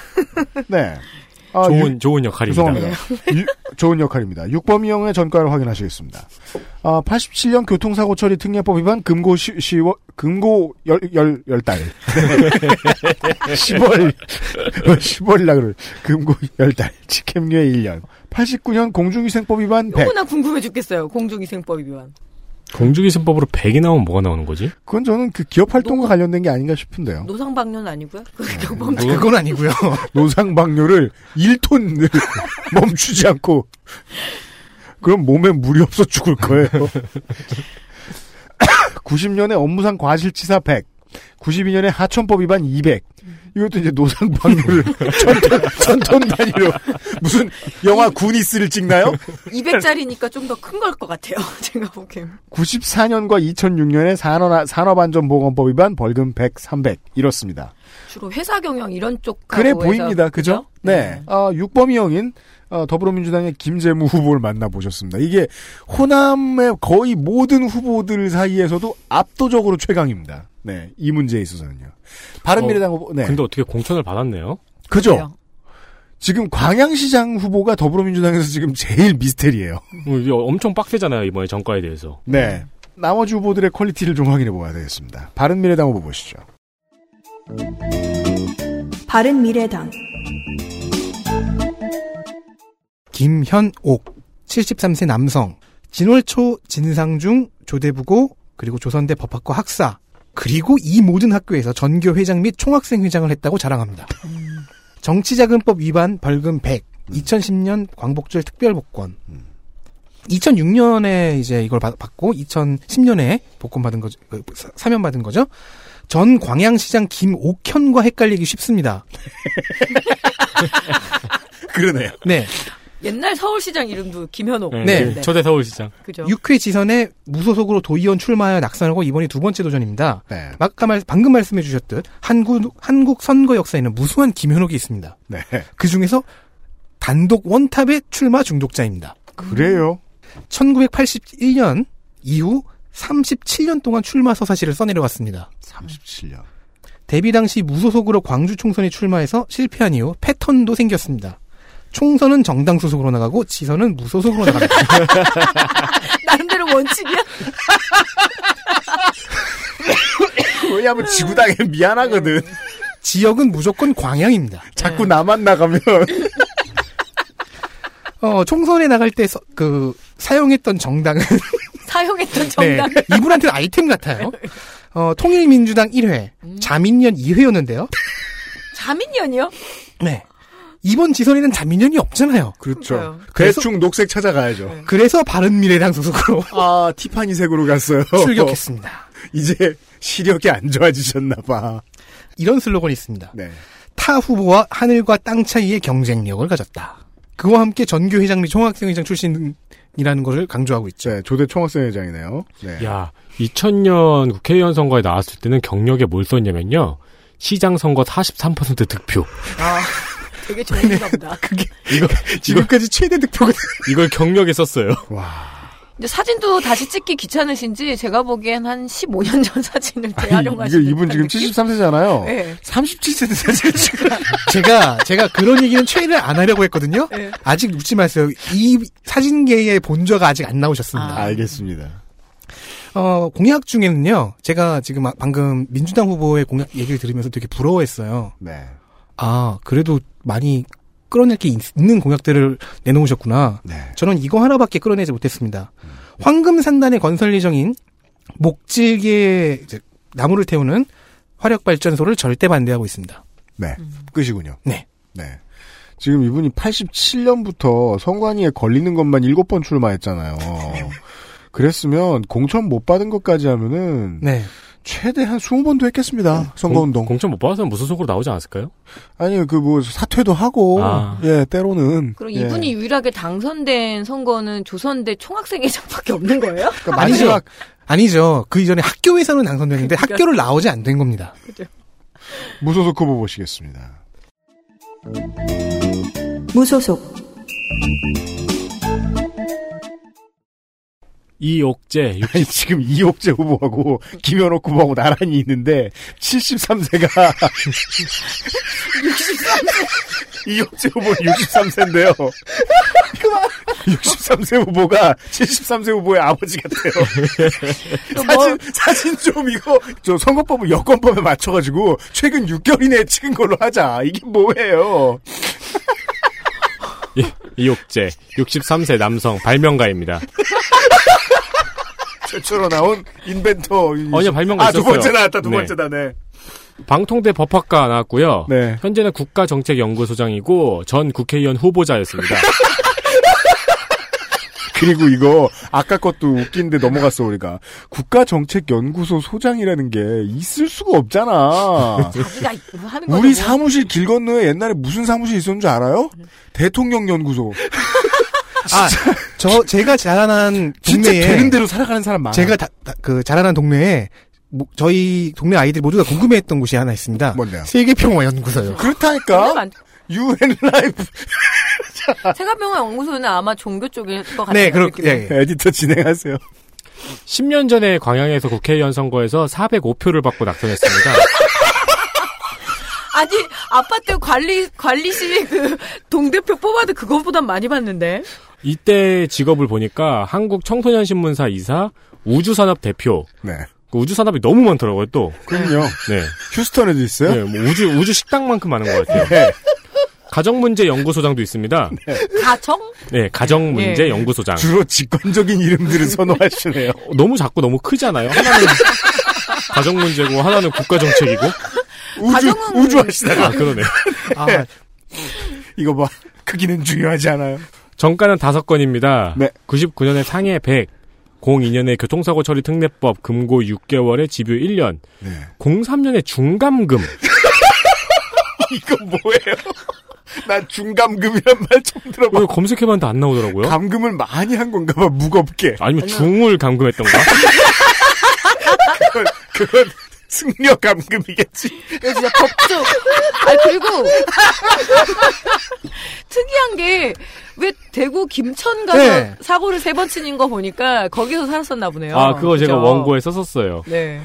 네. 아, 좋은 유- 좋은 역할입니다. 죄송합니다. 유- 좋은 역할입니다. 육범이 형의 전가를 확인하시겠습니다. 아, 87년 교통사고 처리 특례법 위반 금고 시, 시월, 금고 열, 열, 열 달. 10월, 10월이라 그럴. 금고 열 달. 직행유예 1년. 89년 공중위생법 위반 100. 너무나 궁금해 죽겠어요. 공중위생법 위반. 공주기신법으로 100이 나오면 뭐가 나오는 거지? 그건 저는 그 기업 활동과 관련된 게 아닌가 싶은데요. 노상방뇨는 아니고요. 그 뭐, 경범 그건 아니고요. 노상방뇨를 1톤을 멈추지 않고 그럼 몸에 물이 없어 죽을 거예요. 90년에 업무상 과실치사 100, 92년에 하천법 위반 200. 이것도 이제 노상방뇨를 천톤, 천톤 단위로 무슨 영화 구니스를 찍나요? 200짜리니까 좀 더 큰 걸 것 같아요. 제가 보기엔. 94년과 2006년에 산업, 산업안전보건법 위반 벌금 100, 300 이렇습니다. 주로 회사 경영 이런 쪽 그래 보입니다. 그죠? 네. 어, 육범이 형인 어, 더불어민주당의 김재무 후보를 만나보셨습니다. 이게 호남의 거의 모든 후보들 사이에서도 압도적으로 최강입니다. 네, 이 문제에 있어서는요. 바른미래당 후보, 네. 근데 어떻게 공천을 받았네요? 그죠? 지금 광양시장 후보가 더불어민주당에서 지금 제일 미스테리예요. 어, 이게 엄청 빡세잖아요 이번에 전과에 대해서. 네. 나머지 후보들의 quality를 좀 확인해 보아야 되겠습니다. 바른미래당 후보 보시죠. 바른미래당 김현옥 73세 남성 진월초 진상중 조대부고 그리고 조선대 법학과 학사 그리고 이 모든 학교에서 전교 회장 및 총학생 회장을 했다고 자랑합니다. 정치자금법 위반 벌금 100 2010년 광복절 특별복권 2006년에 이제 이걸 받, 고 2010년에 복권 받은 거죠. 그, 사- 사면 받은 거죠. 전 광양시장 김옥현과 헷갈리기 쉽습니다. 그러네요. 네. 옛날 서울시장 이름도 김현옥. 네. 그 초대 서울시장. 그죠. 6회 지선에 무소속으로 도의원 출마하여 낙선하고 이번이 두 번째 도전입니다. 네. 아까 말, 방금 말씀해 주셨듯 한국, 한국 선거 역사에는 무수한 김현옥이 있습니다. 네. 그 중에서 단독 원탑의 출마 중독자입니다. 그래요? 1981년 이후 37년 동안 출마 서사시를 써내려왔습니다. 37년. 데뷔 당시 무소속으로 광주 총선에 출마해서 실패한 이후 패턴도 생겼습니다. 총선은 정당 소속으로 나가고 지선은 무소속으로 나갑니다. 나름대로 원칙이야? 왜냐하면 지구당에 미안하거든. 지역은 무조건 광양입니다. 자꾸 나만 나가면. 어, 총선에 나갈 때, 서- 그, 사용했던 정당은, 사용했던 네, 정당. 이분한테는 아이템 같아요. 어, 통일민주당 1회, 자민련 2회였는데요. 자민련이요? 네. 이번 지선에는 자민련이 없잖아요. 그렇죠. 그래서- 대충 녹색 찾아가야죠. 그래서 바른미래당 소속으로 아, 티파니색으로 갔어요. 출격했습니다. 이제 시력이 안 좋아지셨나 봐. 이런 슬로건이 있습니다. 네. 타 후보와 하늘과 땅 차이의 경쟁력을 가졌다. 그와 함께 전교 회장 및 총학생 회장 출신이라는 것을 강조하고 있죠. 네, 조대 총학생회장이네요. 네. 야, 2000년 국회의원 선거에 나왔을 때는 경력에 뭘 썼냐면요. 시장 선거 43% 득표. 아, 되게 좋은가 보다. 이거 지금까지 최대 득표가 이걸 경력에 썼어요. 근데 사진도 다시 찍기 귀찮으신지 제가 보기엔 한 15년 전 사진을 재활용하시는 이게 이분 지금 73세잖아요. 네. 37세대 사진을 지금. 제가 제가 그런 얘기는 최대를 안 하려고 했거든요. 네. 아직 묻지 마세요. 이 사진계의 본좌가 아직 안 나오셨습니다. 알겠습니다. 어, 공약 중에는요. 제가 지금 아- 방금 민주당 후보의 공약 얘기를 들으면서 되게 부러워했어요. 네. 아, 그래도 많이 끌어낼 게 있- 있는 공약들을 내놓으셨구나. 네. 저는 이거 하나밖에 끌어내지 못했습니다. 황금산단의 건설 예정인 목질기에 이제 나무를 태우는 화력발전소를 절대 반대하고 있습니다. 네. 끝이군요. 네. 네. 지금 이분이 87년부터 선관위에 걸리는 것만 7번 출마했잖아요. 그랬으면 공천 못 받은 것까지 하면은 네. 최대 한 20번도 했겠습니다. 선거운동. 공, 천 못 받았으면 무슨 속으로 나오지 않았을까요? 아니 그뭐 사퇴도 하고 아. 예 때로는 그럼 예. 이분이 유일하게 당선된 선거는 조선대 총학생회장밖에 없는 거예요? 그러니까 아니죠. 마지막 아니죠. 그 이전에 학교에서는 당선됐는데 학교를 나오지 안 된 겁니다. 무소속 후보 보시겠습니다. 무소속 이옥재, 아니 지금 이옥재 후보하고 김현옥 후보하고 나란히 있는데 73세가 이옥재 후보 63세인데요. 63세 후보가 73세 후보의 아버지 같아요. 사진 사진 좀 이거 저 선거법을 여권법에 맞춰가지고 최근 6개월 이내에 찍은 걸로 하자. 이게 뭐예요? 이- 이옥재, 63세 남성, 발명가입니다. 최초로 나온 인벤터. 아니요, 발명가 아두 있었어요. 번째 나왔다. 두 네. 번째다. 네. 방통대 법학과 나왔고요. 네. 현재는 국가정책연구소장이고 전 국회의원 후보자였습니다. 그리고 이거 아까 것도 웃긴데 넘어갔어 우리가 국가정책연구소 소장이라는 게 있을 수가 없잖아. 자기가 하는 거죠. 우리 뭐. 사무실 길 건너에 옛날에 무슨 사무실 있었는 줄 알아요? 대통령 연구소. 아, 저 제가 자라난 진짜 동네에 되는 대로 살아가는 사람 많아. 제가 다, 다- 그 자라난 동네에 뭐, 저희 동네 아이들 모두 다 궁금해했던 곳이 하나 있습니다. 뭔데요? 세계평화 연구소요. 그렇다니까. 많- 유엔 라이프. 세가병원 연구소는 아마 종교 쪽일 것 같아요. 네, 그렇, 느낌이. 예, 예. 에디터 진행하세요. 10년 전에 광양에서 국회의원 선거에서 405표를 받고 낙선했습니다. 아니 아파트 관리 관리실 그 동대표 뽑아도 그것보단 많이 받는데. 이때 직업을 보니까 한국 청소년 신문사 이사, 우주산업 대표. 네. 그 우주산업이 너무 많더라고요, 또. 그럼요. 네. 휴스턴에도 있어요? 네, 뭐 우주 우주 식당만큼 많은 것 같아요. 네. 가정문제 연구소장도 있습니다. 가정? 네, 가정문제 예. 연구소장. 주로 직관적인 이름들을 선호하시네요. 어, 너무 작고 너무 크잖아요. 하나는 가정문제고 하나는 국가정책이고. 우주, 가정은- 우주 하시다가. 아, 그러네. 아, 이거 봐. 크기는 중요하지 않아요. 정가는 다섯 건입니다. 네. 99년에 상해 100, 02년에 교통사고 처리 특례법 금고 6개월에 집유 1년, 네. 03년에 중감금, 이거 뭐예요? 난 중감금이란 말 처음 들어봐. 검색해봤는데 안 나오더라고요. 감금을 많이 한 건가 봐, 무겁게. 아니면 중을 감금했던가? 그건, 그건 승려 감금이겠지. 진짜 법조. 아 그리고 특이한 게 왜 대구 김천 가서 네. 사고를 세 번 치는 거 보니까 거기서 살았었나 보네요. 아, 그거 제가 그죠? 원고에 썼었어요. 네.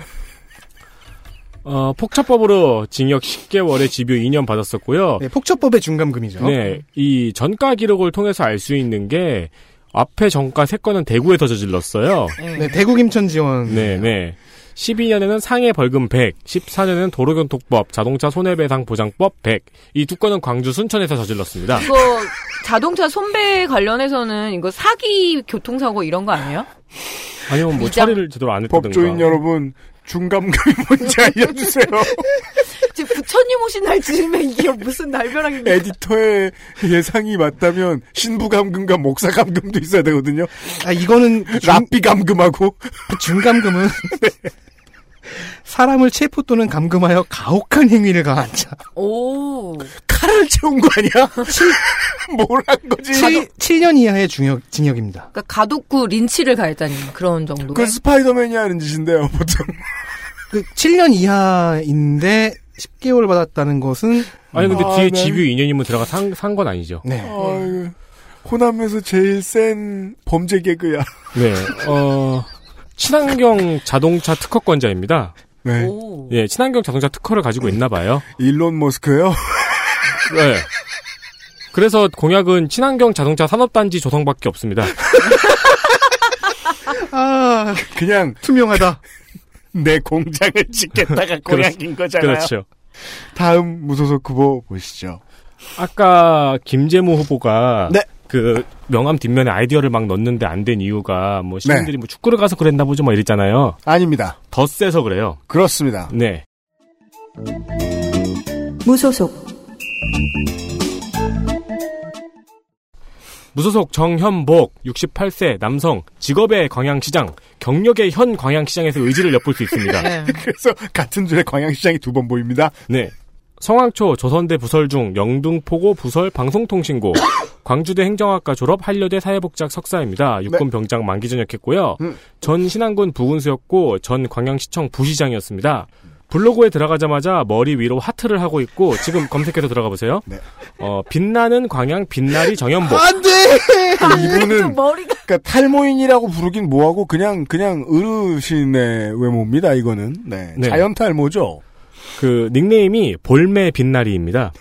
어, 폭처법으로 징역 10개월에 집유 2년 받았었고요. 네, 폭처법의 중감금이죠. 네, 이 전가 기록을 통해서 알 수 있는 게 앞에 전가 3건은 대구에서 저질렀어요. 네. 네, 대구 김천 지원. 네, 네. 12년에는 상해 벌금 100, 14년에는 도로교통법, 자동차 손해배상 보장법 100. 이 두 건은 광주 순천에서 저질렀습니다. 이거 자동차 손배 관련해서는 이거 사기 교통사고 이런 거 아니에요? 아니면 뭐 처리를 제대로 안 했다든가. 법조인 여러분, 중감금이 뭔지 알려주세요. 부처님 오신 날 즈음에 이게 무슨 날벼락입니까? 에디터의 예상이 맞다면 신부 감금과 목사 감금도 있어야 되거든요. 아, 이거는 중, 랍비 감금하고 중감금은 사람을 체포 또는 감금하여 가혹한 행위를 가한 자. 오. 칼을 채운 거 아니야? 뭘한 거지? 7, 7년 이하의 중역, 징역입니다. 그러니까 가독구 린치를 가했다니 그런 정도. 그 스파이더맨이 하는 짓인데요, 보통. 그 7년 이하인데 10개월 받았다는 것은 아니 근데 아, 뒤에 난- 집유 2년이면 들어가 산, 산건 아니죠. 네. 아유, 호남에서 제일 센 범죄 개그야. 네. 어, 친환경 자동차 특허권자입니다. 네. 오. 예, 친환경 자동차 특허를 가지고 있나 봐요. 일론 머스크요? 네. 그래서 공약은 친환경 자동차 산업단지 조성밖에 없습니다. 아, 그냥 투명하다. 내 공장을 짓겠다가 공약인 거잖아요. 그렇죠. 다음 무소속 후보 보시죠. 아까 김재무 후보가 네. 그 명함 뒷면에 아이디어를 막 넣는데 안 된 이유가 뭐 시민들이 네. 뭐 축구를 가서 그랬나 보죠 뭐 이랬잖아요. 아닙니다. 더 세서 그래요. 그렇습니다. 네. 무소속 무소속 정현복 68세 남성 직업의 광양시장 경력의 현 광양시장에서 의지를 엿볼 수 있습니다. 네. 그래서 같은 줄에 광양시장이 두 번 보입니다. 네. 성황초 조선대 부설 중 영등포고 부설 방송통신고 광주대 행정학과 졸업 한려대 사회복지학 석사입니다. 육군 병장 만기 전역했고요. 음. 전 신안군 부군수였고 전 광양시청 부시장이었습니다. 블로그에 들어가자마자 머리 위로 하트를 하고 있고 지금 검색해서 들어가 보세요. 네. 어, 빛나는 광양 빛나리 정현복. 안 돼! 이분은, 머리가 그니까 탈모인이라고 부르긴 뭐하고 그냥, 그냥 어르신의 외모입니다, 이거는. 네. 네. 자연 탈모죠. 그 닉네임이 볼매 빛나리입니다.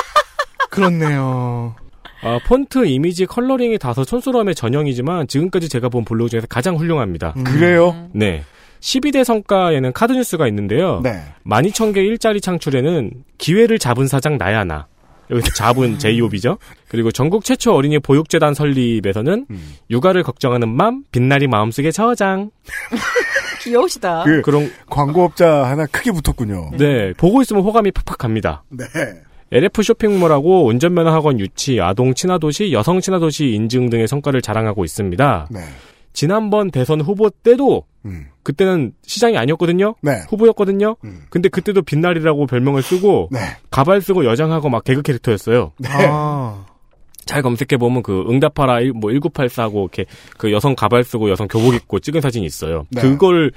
그렇네요. 아, 폰트 이미지 컬러링이 다소 촌스러움의 전형이지만 지금까지 제가 본 블로그 중에서 가장 훌륭합니다. 음. 그래요? 네. 12대 성과에는 카드뉴스가 있는데요. 네. 12,000개 일자리 창출에는 기회를 잡은 사장 나야나. 여기서 잡은 제이홉이죠. 그리고 전국 최초 어린이 보육재단 설립에서는 음. 육아를 걱정하는 맘, 빛나리 마음속에 저장. 귀여우시다. 그, 그런, 광고업자 하나 크게 붙었군요. 네. 보고 있으면 호감이 팍팍 갑니다. 네. LF 쇼핑몰하고 운전면허 학원 유치, 아동 친화도시, 여성 친화도시 인증 등의 성과를 자랑하고 있습니다. 네. 지난번 대선 후보 때도 음. 그때는 시장이 아니었거든요. 네. 후보였거든요. 음. 근데 그때도 빛날이라고 별명을 쓰고 네. 가발 쓰고 여장하고 막 개그 캐릭터였어요. 아, 잘 검색해 보면 그 응답하라 일- 뭐 1984고 이렇게 그 여성 가발 쓰고 여성 교복 입고 찍은 사진이 있어요. 네. 그걸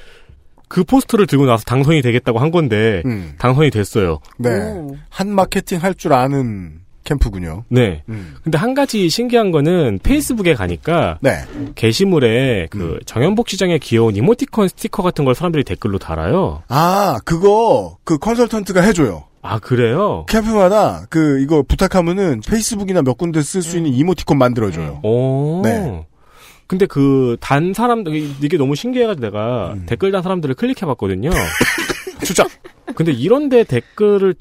그 포스터를 들고 나서 당선이 되겠다고 한 건데 음. 당선이 됐어요. 네. 오. 한 마케팅 할 줄 아는 캠프군요. 네. 음. 근데 한 가지 신기한 거는 페이스북에 가니까 네. 게시물에 음. 그 정연복 시장의 귀여운 이모티콘 스티커 같은 걸 사람들이 댓글로 달아요. 아, 그거 그 컨설턴트가 해줘요. 아 그래요? 캠프마다 그 이거 부탁하면은 페이스북이나 몇 군데 쓸 수 있는 이모티콘 만들어줘요. 오. 네. 근데 그 단 사람들 이게 너무 신기해가지고 내가 음. 댓글 단 사람들을 클릭해봤거든요. 추적. 근데 이런데 댓글을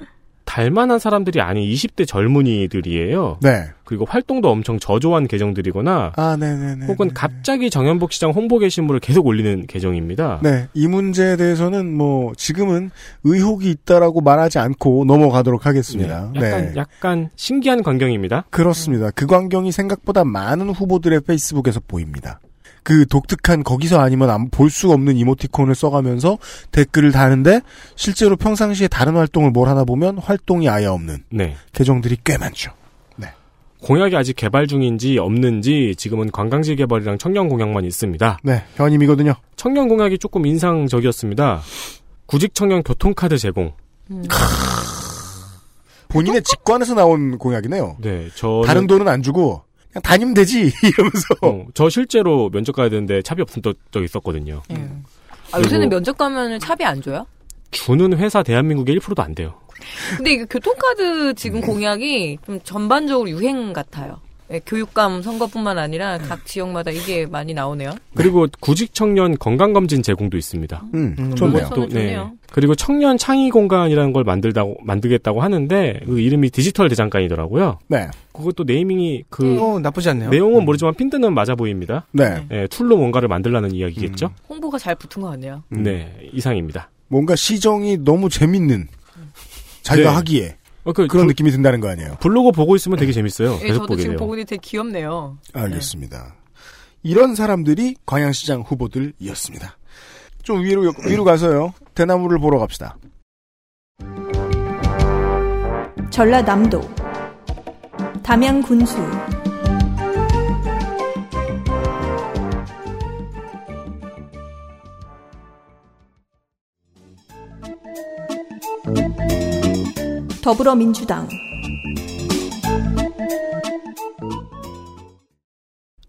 달만한 사람들이 아닌 20대 젊은이들이에요. 네. 그리고 활동도 엄청 저조한 계정들이거나 아, 네네네. 혹은 갑자기 정연복 시장 홍보 게시물을 계속 올리는 계정입니다. 네, 이 문제에 대해서는 뭐 지금은 의혹이 있다라고 말하지 않고 넘어가도록 하겠습니다. 네, 약간 네. 약간 신기한 광경입니다. 그렇습니다. 그 광경이 생각보다 많은 후보들의 페이스북에서 보입니다. 그 독특한 거기서 아니면 볼 수 없는 이모티콘을 써가면서 댓글을 다는데 실제로 평상시에 다른 활동을 뭘 하나 보면 활동이 아예 없는 네. 계정들이 꽤 많죠. 공약이 아직 개발 중인지 없는지 지금은 관광지 개발이랑 청년 공약만 있습니다. 네, 현임이거든요. 청년 공약이 조금 인상적이었습니다. 구직 청년 교통카드 제공. 본인의 직관에서 나온 공약이네요. 네, 저 다른 돈은 안 주고 그냥 다니면 되지 이러면서 어, 저 실제로 면접 가야 되는데 차비 없은 적 있었거든요. 예. 아, 요새는 면접 가면 차비 안 줘요? 주는 회사 대한민국에 1%도 안 돼요. 근데 이게 교통카드 지금 공약이 좀 전반적으로 유행 같아요. 예, 교육감 선거뿐만 아니라 각 지역마다 이게 많이 나오네요. 그리고 구직 청년 건강 검진 제공도 있습니다. 음, 음, 좋네요. 그것도 좋네요. 그리고 청년 창의 공간이라는 걸 만든다고 만들겠다고 하는데 그 이름이 디지털 대장간이더라고요. 네, 그것도 네이밍이 그 어, 나쁘지 않네요. 내용은 모르지만 핀트는 맞아 보입니다. 네, 예, 툴로 뭔가를 만들라는 이야기겠죠. 홍보가 잘 붙은 것 같네요. 음. 네, 이상입니다. 뭔가 시정이 너무 재밌는 자기가 네. 하기에 어, 그 그런 블- 느낌이 든다는 거 아니에요. 블로그 보고 있으면 되게 재밌어요. 예, 계속 저도 보게 지금 돼요. 보고 있는데 되게 귀엽네요. 알겠습니다. 이런 사람들이 광양시장 후보들이었습니다. 좀 위로 위로 가서요. 대나무를 보러 갑시다. 전라남도 담양 군수 더불어민주당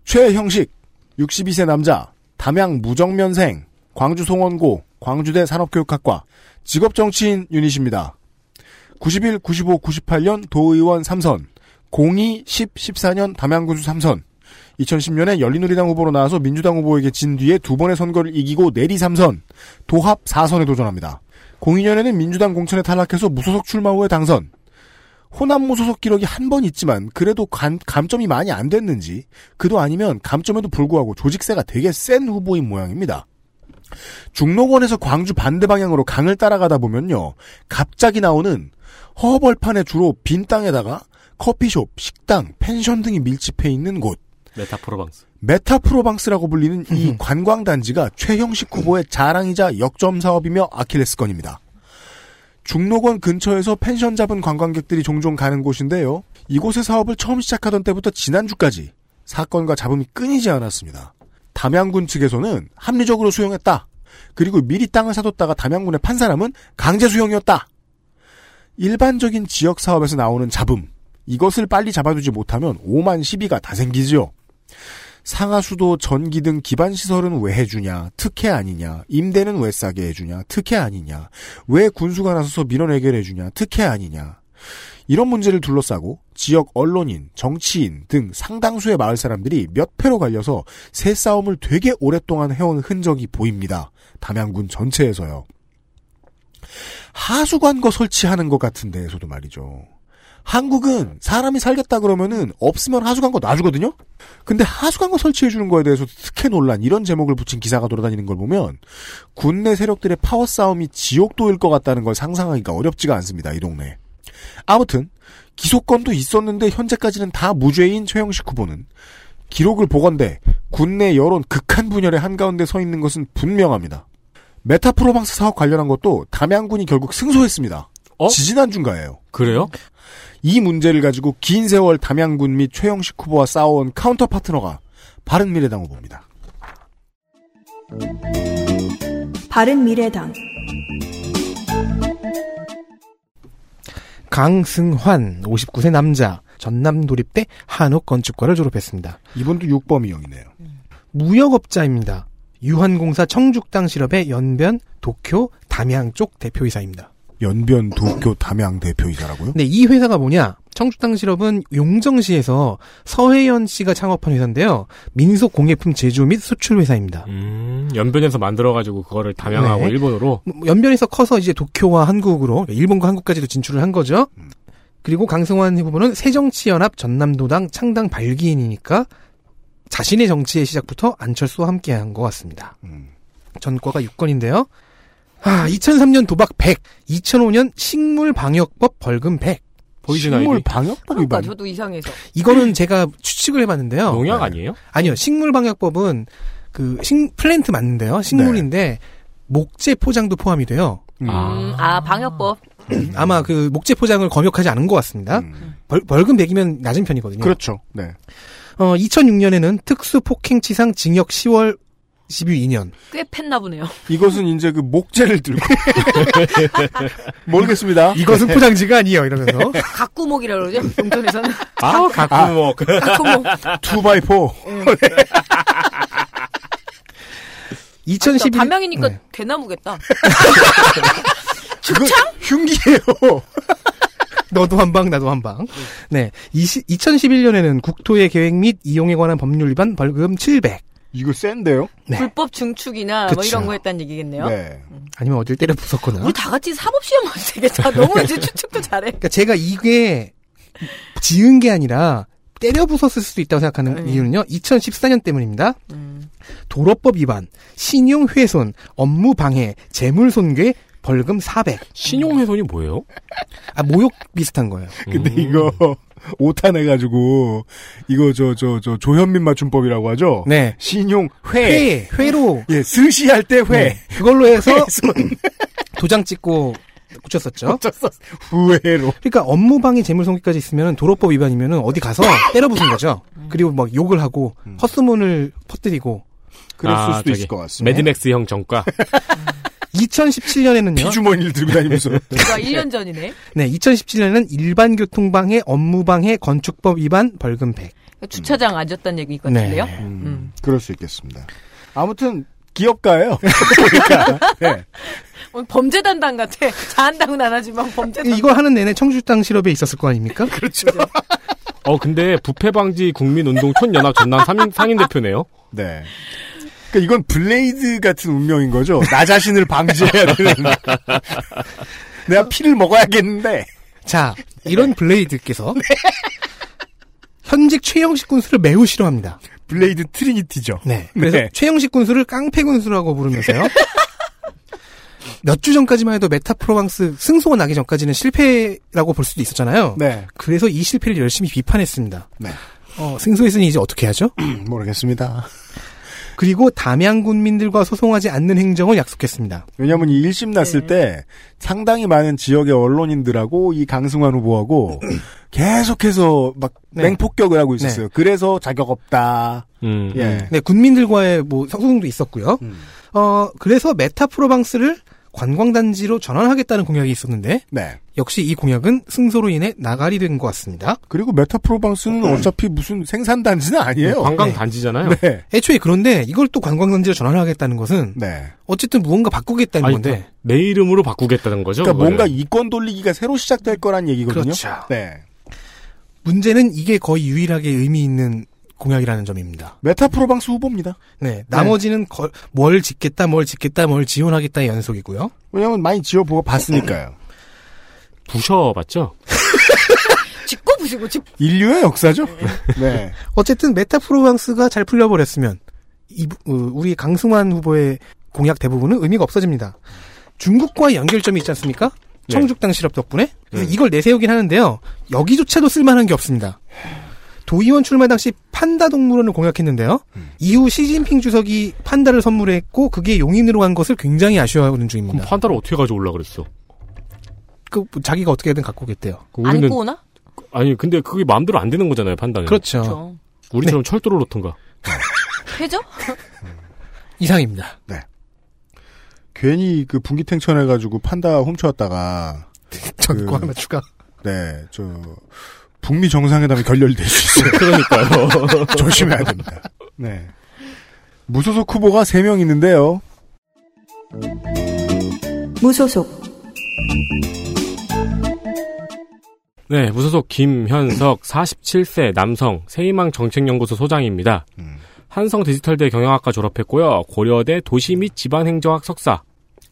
최형식 62세 남자 담양 무정면생 광주 송원고 광주대 산업교육학과 직업정치인 유닛입니다. 91, 95, 98년 도의원 3선 02, 10, 14년 담양군수 3선 2010년에 열린우리당 후보로 나와서 민주당 후보에게 진 뒤에 두 번의 선거를 이기고 내리 3선 도합 4선에 도전합니다. 02년에는 민주당 공천에 탈락해서 무소속 출마 후에 당선 호남 무소속 기록이 한 번 있지만 그래도 감, 감점이 많이 안 됐는지 그도 아니면 감점에도 불구하고 조직세가 되게 센 후보인 모양입니다. 죽녹원에서 광주 반대 방향으로 강을 따라가다 보면요. 갑자기 나오는 허벌판에 주로 빈 땅에다가 커피숍, 식당, 펜션 등이 밀집해 있는 곳. 메타프로방스. 메타프로방스라고 불리는 이 관광단지가 최형식 후보의 자랑이자 역점 사업이며 아킬레스건입니다. 죽녹원 근처에서 펜션 잡은 관광객들이 종종 가는 곳인데요. 이곳의 사업을 처음 시작하던 때부터 지난주까지 사건과 잡음이 끊이지 않았습니다. 담양군 측에서는 합리적으로 수용했다. 그리고 미리 땅을 사뒀다가 담양군에 판 사람은 강제 수용이었다. 일반적인 지역 사업에서 나오는 잡음. 이것을 빨리 잡아두지 못하면 5만 시비가 다 생기지요. 상하수도 전기 등 기반 시설은 왜 해주냐, 특혜 아니냐, 임대는 왜 싸게 해주냐, 특혜 아니냐, 왜 군수가 나서서 민원 해결해주냐, 특혜 아니냐. 이런 문제를 둘러싸고 지역 언론인, 정치인 등 상당수의 마을 사람들이 몇 패로 갈려서 새 싸움을 되게 오랫동안 해온 흔적이 보입니다. 담양군 전체에서요. 하수관거 설치하는 것 같은 데에서도 말이죠. 한국은 사람이 살겠다 그러면은 없으면 하수관거 놔주거든요? 근데 하수관거 설치해주는 거에 대해서 특혜 논란, 이런 제목을 붙인 기사가 돌아다니는 걸 보면 군내 세력들의 파워 싸움이 지옥도일 것 같다는 걸 상상하기가 어렵지가 않습니다, 이 동네. 아무튼, 기소건도 있었는데 현재까지는 다 무죄인 최영식 후보는 기록을 보건대 군내 여론 극한 분열의 한가운데 서 있는 것은 분명합니다. 메타프로방스 사업 관련한 것도 담양군이 결국 승소했습니다. 어? 지지난주인가예요. 그래요? 이 문제를 가지고 긴 세월 담양군 및 최형식 후보와 싸워온 카운터 파트너가 바른미래당 후보입니다. 바른미래당 강승환 59세 남자 전남도립대 한옥건축과를 졸업했습니다. 이분도 육범이형이네요. 무역업자입니다. 유한공사 청죽당 실업의 연변, 도쿄, 담양 쪽 대표이사입니다. 연변 도쿄 담양 대표이사라고요? 네, 이 회사가 뭐냐? 청주땅 실업은 용정시에서 서혜연 씨가 창업한 회사인데요. 민속 공예품 제조 및 수출 회사입니다. 음, 연변에서 만들어가지고 그거를 담양하고 네. 일본으로. 뭐, 연변에서 커서 이제 도쿄와 한국으로 일본과 한국까지도 진출을 한 거죠. 그리고 강승환 후보는 새정치연합 전남도당 창당 발기인이니까 자신의 정치의 시작부터 안철수와 함께한 것 같습니다. 전과가 6건인데요. 아, 2003년 도박 100, 2005년 식물방역법 벌금 100. 보이진 식물. 방역법 그러니까 저도 이상해서. 이거는 제가 추측을 해봤는데요. 농약 아니에요? 아니요, 식물 방역법은 그 식, 플랜트 맞는데요. 식물인데 목재 포장도 포함이 돼요. 음, 아 방역법. 아마 그 목재 포장을 검역하지 않은 것 같습니다. 벌, 벌금 100이면 낮은 편이거든요. 그렇죠. 네. 어, 2006년에는 특수 폭행치상 징역 10월 12년. 꽤 팼나 보네요. 이것은 이제 그 목재를 들고 모르겠습니다. 이것은 포장지가 아니에요. 이러면서 각구목이라 그러죠. 용돈에서는. 아, 각구목. 각구목. 투바이포. 2011 담양이니까 네. 대나무겠다. 그거 흉기예요. 너도 한 방, 나도 한 방. 네. 20, 2011년에는 국토의 계획 및 이용에 관한 법률 위반 벌금 700. 이거 센데요? 네. 불법 증축이나 뭐 그쵸. 이런 거 했다는 얘기겠네요. 네. 아니면 어딜 때려 부쉈거나. 우리 다 같이 사법 시험 하면 되겠다. 너무 이제 추측도 잘해. 그러니까 제가 이게 지은 게 아니라 때려 부쉈을 수도 있다고 생각하는 이유는요. 2014년 때문입니다. 도로법 위반, 신용 훼손, 업무 방해, 재물 손괴, 벌금 400. 신용 훼손이 뭐예요? 아 모욕 비슷한 거예요. 근데 이거 오탄 해가지고 이거 저 저 저 조현민 맞춤법이라고 하죠. 네. 신용 회. 회, 회로. 예, 스시 할 때 회. 네. 그걸로 해서. 도장 찍고 붙였었죠. 후회로. 그러니까 업무 방해 재물 손괴까지 있으면 도로법 위반이면 어디 가서 때려 부순 거죠. 그리고 막 욕을 하고 헛소문을 퍼뜨리고 그랬을 수도 저기 있을 것 같습니다. 매드맥스 형 전과. 2017년에는요. 피주머니를 들고 다니면서. 그러니까 1년 전이네. 네, 2017년에는 일반 교통방해, 업무방해, 건축법 위반 벌금 100. 주차장 앉았다는 얘기 같은데요. 네. 음, 그럴 수 있겠습니다. 아무튼 기업가예요. 그러니까. 네. 오늘 범죄 담당 같아. 자한당은 안 하지만 범죄 담당. 이거 하는 내내 청주땅 실업에 있었을 거 아닙니까? 그렇죠. 어, 근데 부패방지 국민운동 총연합 전남 상임, 상임 대표네요. 네. 그러니까 이건 블레이드 같은 운명인 거죠. 나 자신을 방지해야 되는. 내가 피를 먹어야겠는데. 자, 이런 블레이드께서 현직 최형식 군수를 매우 싫어합니다. 블레이드 트리니티죠. 네. 그래서 네. 최형식 군수를 깡패 군수라고 부르면서요. 몇 주 전까지만 해도 메타프로방스 승소가 나기 전까지는 실패라고 볼 수도 있었잖아요. 네. 그래서 이 실패를 열심히 비판했습니다. 네. 어, 승소했으니 이제 어떻게 하죠? 모르겠습니다. 그리고 담양 군민들과 소송하지 않는 행정을 약속했습니다. 왜냐면 이 1심 났을 때 상당히 많은 지역의 언론인들하고 이 강승환 후보하고 계속해서 막 네. 맹폭격을 하고 있었어요. 그래서 자격 없다. 음. 예. 네, 군민들과의 뭐 소송도 있었고요. 음. 어, 그래서 메타프로방스를 관광단지로 전환하겠다는 공약이 있었는데 네. 역시 이 공약은 승소로 인해 나가리 된 것 같습니다. 그리고 메타프로방스는 어차피 무슨 생산단지는 아니에요. 관광 단지잖아요. 네. 애초에 그런데 이걸 또 관광단지로 전환하겠다는 것은 네. 어쨌든 무언가 바꾸겠다는 아니, 건데 내 이름으로 바꾸겠다는 거죠. 그러니까 그거를. 뭔가 이권 돌리기가 새로 시작될 거란 얘기거든요. 그렇죠. 네. 문제는 이게 거의 유일하게 의미 있는 공약이라는 점입니다. 메타프로 방스 후보입니다. 네, 나머지는 거- 뭘 짓겠다, 뭘 짓겠다, 뭘 지원하겠다의 연속이고요. 왜냐면 많이 지어보고 봤으니까요. 부셔봤죠? 짓고 부시고 짓. 인류의 역사죠? 네. 어쨌든 메타프로 방스가 잘 풀려버렸으면 이, 부- 어, 우리 강승환 후보의 공약 대부분은 의미가 없어집니다. 중국과의 연결점이 있지 않습니까? 네. 청죽당 실업 덕분에 그래서 이걸 내세우긴 하는데요. 여기조차도 쓸만한 게 없습니다. 도의원 출마 당시 판다 동물원을 공약했는데요. 이후 시진핑 주석이 판다를 선물했고 그게 용인으로 간 것을 굉장히 아쉬워하는 그럼 중입니다. 판다를 어떻게 가져올라 그랬어? 그 자기가 어떻게든 갖고 오겠대요. 그안 우리는 꼬나? 아니 근데 그게 마음대로 안 되는 거잖아요 판다는. 그렇죠. 그렇죠. 우리처럼 철도를 놓던가. 회죠? 이상입니다. 괜히 그 분기탱천해가지고 판다 훔쳐왔다가 전거 그- 하나 추가. 네, 저 북미 정상회담에 결렬될 수 있어요. 그러니까요. 조심해야 됩니다. 네. 무소속 후보가 3명 있는데요. 무소속 네, 무소속 김현석 47세 남성 세희망 정책연구소 소장입니다. 한성 디지털대 경영학과 졸업했고요. 고려대 도시 및 지방행정학 석사.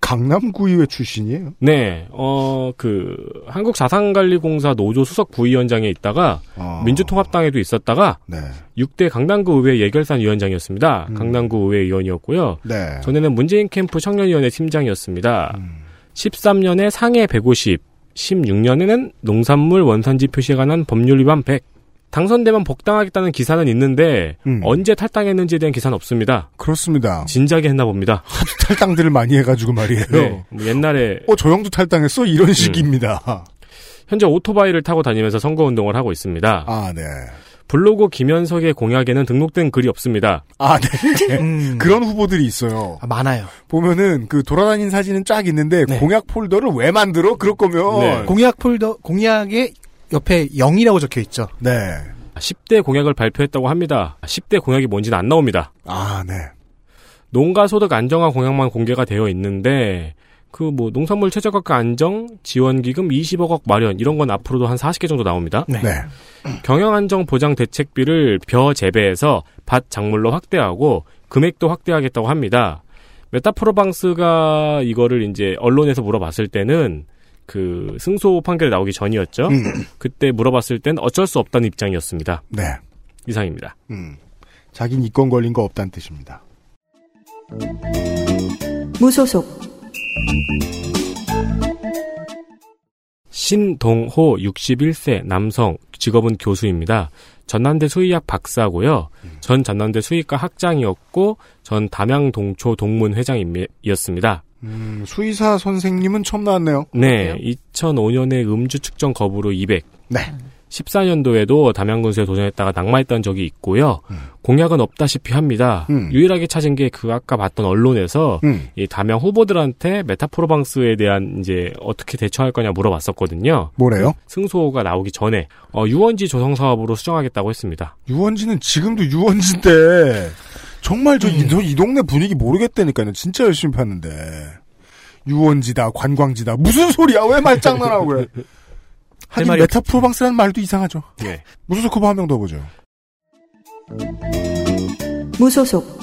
강남구의회 출신이에요. 네, 어, 그, 한국자산관리공사 노조 수석 부위원장에 있다가, 어. 민주통합당에도 있었다가, 네. 6대 강남구 의회 예결산 위원장이었습니다. 강남구 의회 의원이었고요. 네. 전에는 문재인 캠프 청년위원회 팀장이었습니다. 음. 13년에 상해 150, 16년에는 농산물 원산지 표시에 관한 법률 위반 100. 당선되면 복당하겠다는 기사는 있는데 음. 언제 탈당했는지에 대한 기사는 없습니다. 그렇습니다. 진작에 했나 봅니다. 탈당들을 많이 해가지고 말이에요. 네, 뭐 옛날에 어, 저 형도 탈당했어? 이런 식입니다. 현재 오토바이를 타고 다니면서 선거 운동을 하고 있습니다. 아, 네. 블로그 김현석의 공약에는 등록된 글이 없습니다. 아, 네. 음. 그런 후보들이 있어요. 아, 많아요. 보면은 그 돌아다니는 사진은 쫙 있는데 네. 공약 폴더를 왜 만들어? 그럴 거면 네. 공약 폴더 공약에 옆에 0이라고 적혀 있죠. 네. 10대 공약을 발표했다고 합니다. 10대 공약이 뭔지는 안 나옵니다. 아, 네. 농가 소득 안정화 공약만 공개가 되어 있는데 그 뭐 농산물 최저가가 안정, 지원 기금 20억억 마련 이런 건 앞으로도 한 40개 정도 나옵니다. 네. 네. 경영 안정 보장 대책비를 벼 재배해서 밭 작물로 확대하고 금액도 확대하겠다고 합니다. 메타프로방스가 이거를 이제 언론에서 물어봤을 때는 그 승소 판결이 나오기 전이었죠. 음. 그때 물어봤을 땐 어쩔 수 없다는 입장이었습니다. 네. 이상입니다. 음. 자긴 이권 걸린 거 없다는 뜻입니다. 무소속 신동호 61세 남성 직업은 교수입니다. 전남대 수의학 박사고요. 전 전남대 수의과 학장이었고 전 담양동초 동문 회장이었습니다. 음, 수의사 선생님은 처음 나왔네요. 네, 2005년에 음주 측정 거부로 200. 네. 14년도에도 담양군수에 도전했다가 낙마했던 적이 있고요. 공약은 없다시피 합니다. 음. 유일하게 찾은 게 그 아까 봤던 언론에서 음. 이 담양 후보들한테 메타프로방스에 대한 이제 어떻게 대처할 거냐 물어봤었거든요. 뭐래요? 승소가 나오기 전에 어, 유원지 조성 사업으로 수정하겠다고 했습니다. 유원지는 지금도 유원지인데 정말 저, 이, 저이 동네 분위기 모르겠다니까요. 진짜 열심히 팠는데 유원지다 관광지다 무슨 소리야 왜 말장난하고 그래. 하긴 메타프로방스라는 말도 이상하죠. 네. 무소속 후보 한 명 더 보죠. 무소속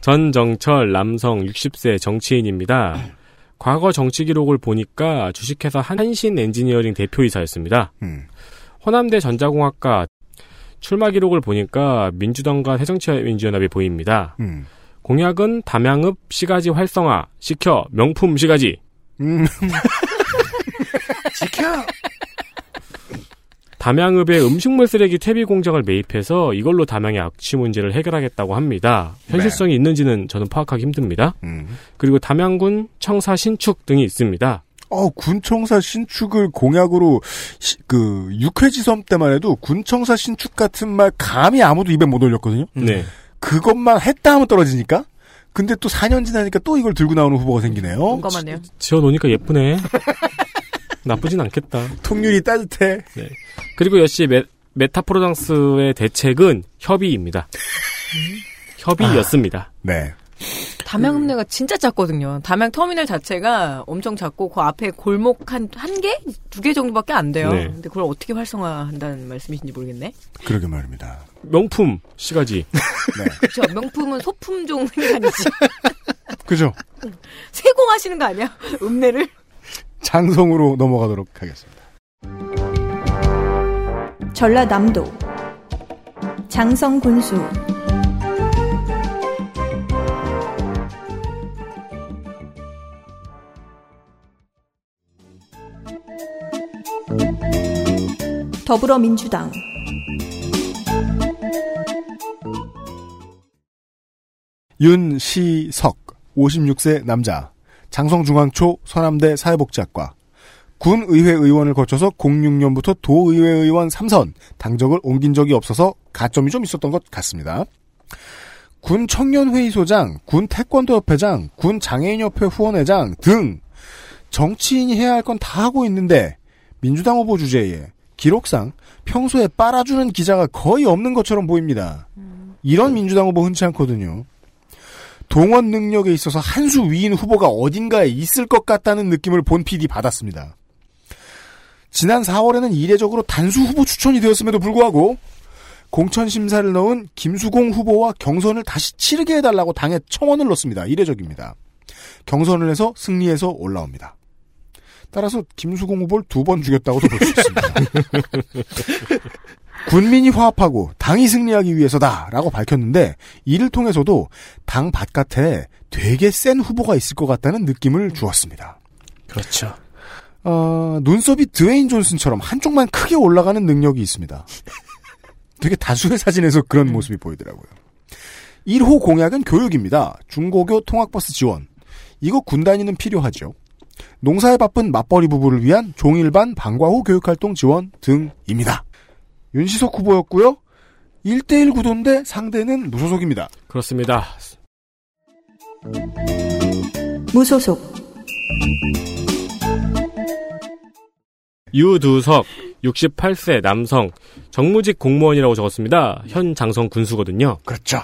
전정철 남성 60세 정치인입니다. 과거 정치 기록을 보니까 주식회사 한신 엔지니어링 대표이사였습니다. 음. 호남대 전자공학과 출마 기록을 보니까 민주당과 새정치민주연합이 보입니다. 음. 공약은 담양읍 시가지 활성화 시켜 명품 시가지. 음. 지켜. 담양읍에 음식물 쓰레기 퇴비 공장을 매입해서 이걸로 담양의 악취 문제를 해결하겠다고 합니다. 현실성이 있는지는 저는 파악하기 힘듭니다. 음. 그리고 담양군 청사 신축 등이 있습니다. 어, 군청사 신축을 공약으로, 시- 그, 육회지섬 때만 해도 군청사 신축 같은 말 감히 아무도 입에 못 올렸거든요? 네. 그것만 했다 하면 떨어지니까? 근데 또 4년 지나니까 또 이걸 들고 나오는 후보가 생기네요. 공감하네요. 지어 놓으니까 예쁘네. 나쁘진 않겠다. 통률이 따뜻해. 네. 그리고 역시 메, 메타프로당스의 대책은 협의입니다. 협의였습니다. 네. 담양읍내가 진짜 작거든요. 담양 터미널 자체가 엄청 작고 그 앞에 골목 한 한 개, 두 개 정도밖에 안 돼요. 네. 근데 그걸 어떻게 활성화한다는 말씀이신지 모르겠네. 그러게 말입니다. 명품 시가지. 저 명품은 소품종 생산이지. 그죠? 세공하시는 거 아니야? 읍내를? 장성으로 넘어가도록 하겠습니다. 전라남도 장성 군수 더불어민주당. 윤시석, 56세 남자, 장성중앙초 서남대 사회복지학과, 군의회 의원을 거쳐서 06년부터 도의회 의원 3선, 당적을 옮긴 적이 없어서 가점이 좀 있었던 것 같습니다. 군 청년회의소장, 군 태권도협회장, 군 장애인협회 후원회장 등 정치인이 해야 할 건 다 하고 있는데 민주당 후보 주제에 기록상 평소에 빨아주는 기자가 거의 없는 것처럼 보입니다. 이런 민주당 후보 흔치 않거든요. 동원 능력에 있어서 한 수 위인 후보가 어딘가에 있을 것 같다는 느낌을 본 PD 받았습니다. 지난 4월에는 이례적으로 단수 후보 추천이 되었음에도 불구하고 공천 심사를 넣은 김수공 후보와 경선을 다시 치르게 해달라고 당에 청원을 넣습니다. 이례적입니다. 경선을 해서 승리해서 올라옵니다. 따라서 김수공 후보를 두 번 죽였다고도 볼 수 있습니다. 군민이 화합하고 당이 승리하기 위해서다라고 밝혔는데 이를 통해서도 당 바깥에 되게 센 후보가 있을 것 같다는 느낌을 주었습니다. 그렇죠. 어, 눈썹이 드웨인 존슨처럼 한쪽만 크게 올라가는 능력이 있습니다. 되게 다수의 사진에서 그런 모습이 보이더라고요. 1호 공약은 교육입니다. 중고교 통학버스 지원. 이거 군 다니는 필요하죠. 농사에 바쁜 맞벌이 부부를 위한 종일반 방과 후 교육활동 지원 등입니다. 윤시석 후보였고요. 1대1 구도인데 상대는 무소속입니다. 그렇습니다. 무소속 유두석 68세 남성 정무직 공무원이라고 적었습니다. 현 장성 군수거든요. 그렇죠.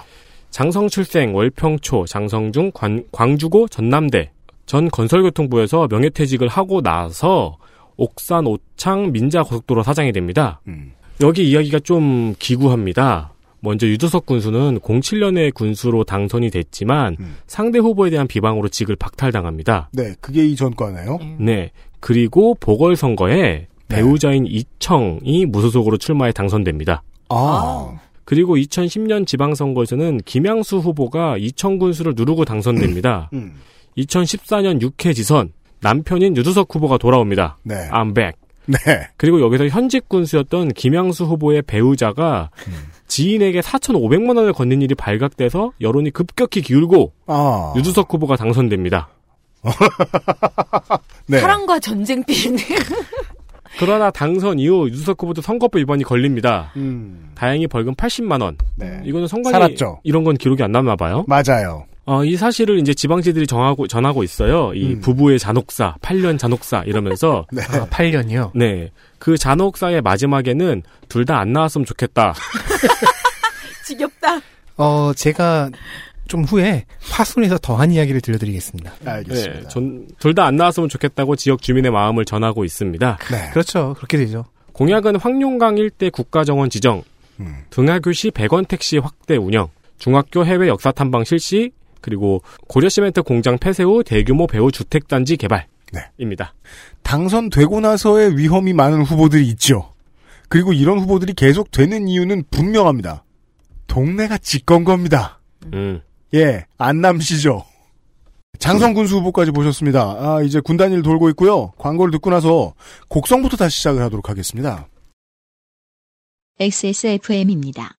장성 출생 월평초 장성중 관- 광주고 전남대 전 건설교통부에서 명예퇴직을 하고 나서 옥산 오창 민자 고속도로 사장이 됩니다. 음. 여기 이야기가 좀 기구합니다. 먼저 유두석 군수는 07년에 군수로 당선이 됐지만 음. 상대 후보에 대한 비방으로 직을 박탈당합니다. 네, 그게 이전 과네요. 네. 그리고 보궐선거에 배우자인 이청이 무소속으로 출마해 당선됩니다. 아, 그리고 2010년 지방선거에서는 김양수 후보가 이청 군수를 누르고 당선됩니다. 음. 2014년 6회 지선 남편인 유두석 후보가 돌아옵니다. 네. I'm back. 네. 그리고 여기서 현직 군수였던 김양수 후보의 배우자가 지인에게 4,500만 원을 건넨 일이 발각돼서 여론이 급격히 기울고 아. 유두석 후보가 당선됩니다. 네. 사랑과 전쟁 비네. 그러나 당선 이후 유두석 후보도 선거법 위반이 걸립니다. 음. 다행히 벌금 80만 원. 네. 이거는 선관위 살았죠. 이런 건 기록이 안 남나 봐요. 맞아요. 어, 이 사실을 이제 지방지들이 정하고 전하고 있어요. 이 음. 부부의 잔혹사, 8년 잔혹사 이러면서 네. 아, 8년이요? 네. 그 잔혹사의 마지막에는 둘 다 안 나왔으면 좋겠다. 지겹다. 어, 제가 좀 후에 파순에서 더한 이야기를 들려드리겠습니다. 알겠습니다. 네. 둘다 안 나왔으면 좋겠다고 지역 주민의 마음을 전하고 있습니다. 네. 그렇죠. 그렇게 되죠. 공약은 황룡강 일대 국가정원 지정, 음. 등하교시 100원 택시 확대 운영, 중학교 해외 역사 탐방 실시, 그리고 고려시멘트 공장 폐쇄 후 대규모 배우 주택단지 개발입니다. 당선되고 나서의 위험이 많은 후보들이 있죠. 그리고 이런 후보들이 계속 되는 이유는 분명합니다. 동네가 지건 겁니다. 음. 예, 안남시죠. 장성군수 후보까지 보셨습니다. 아, 이제 군단 일 돌고 있고요. 광고를 듣고 나서 곡성부터 다시 시작을 하도록 하겠습니다. XSFM입니다.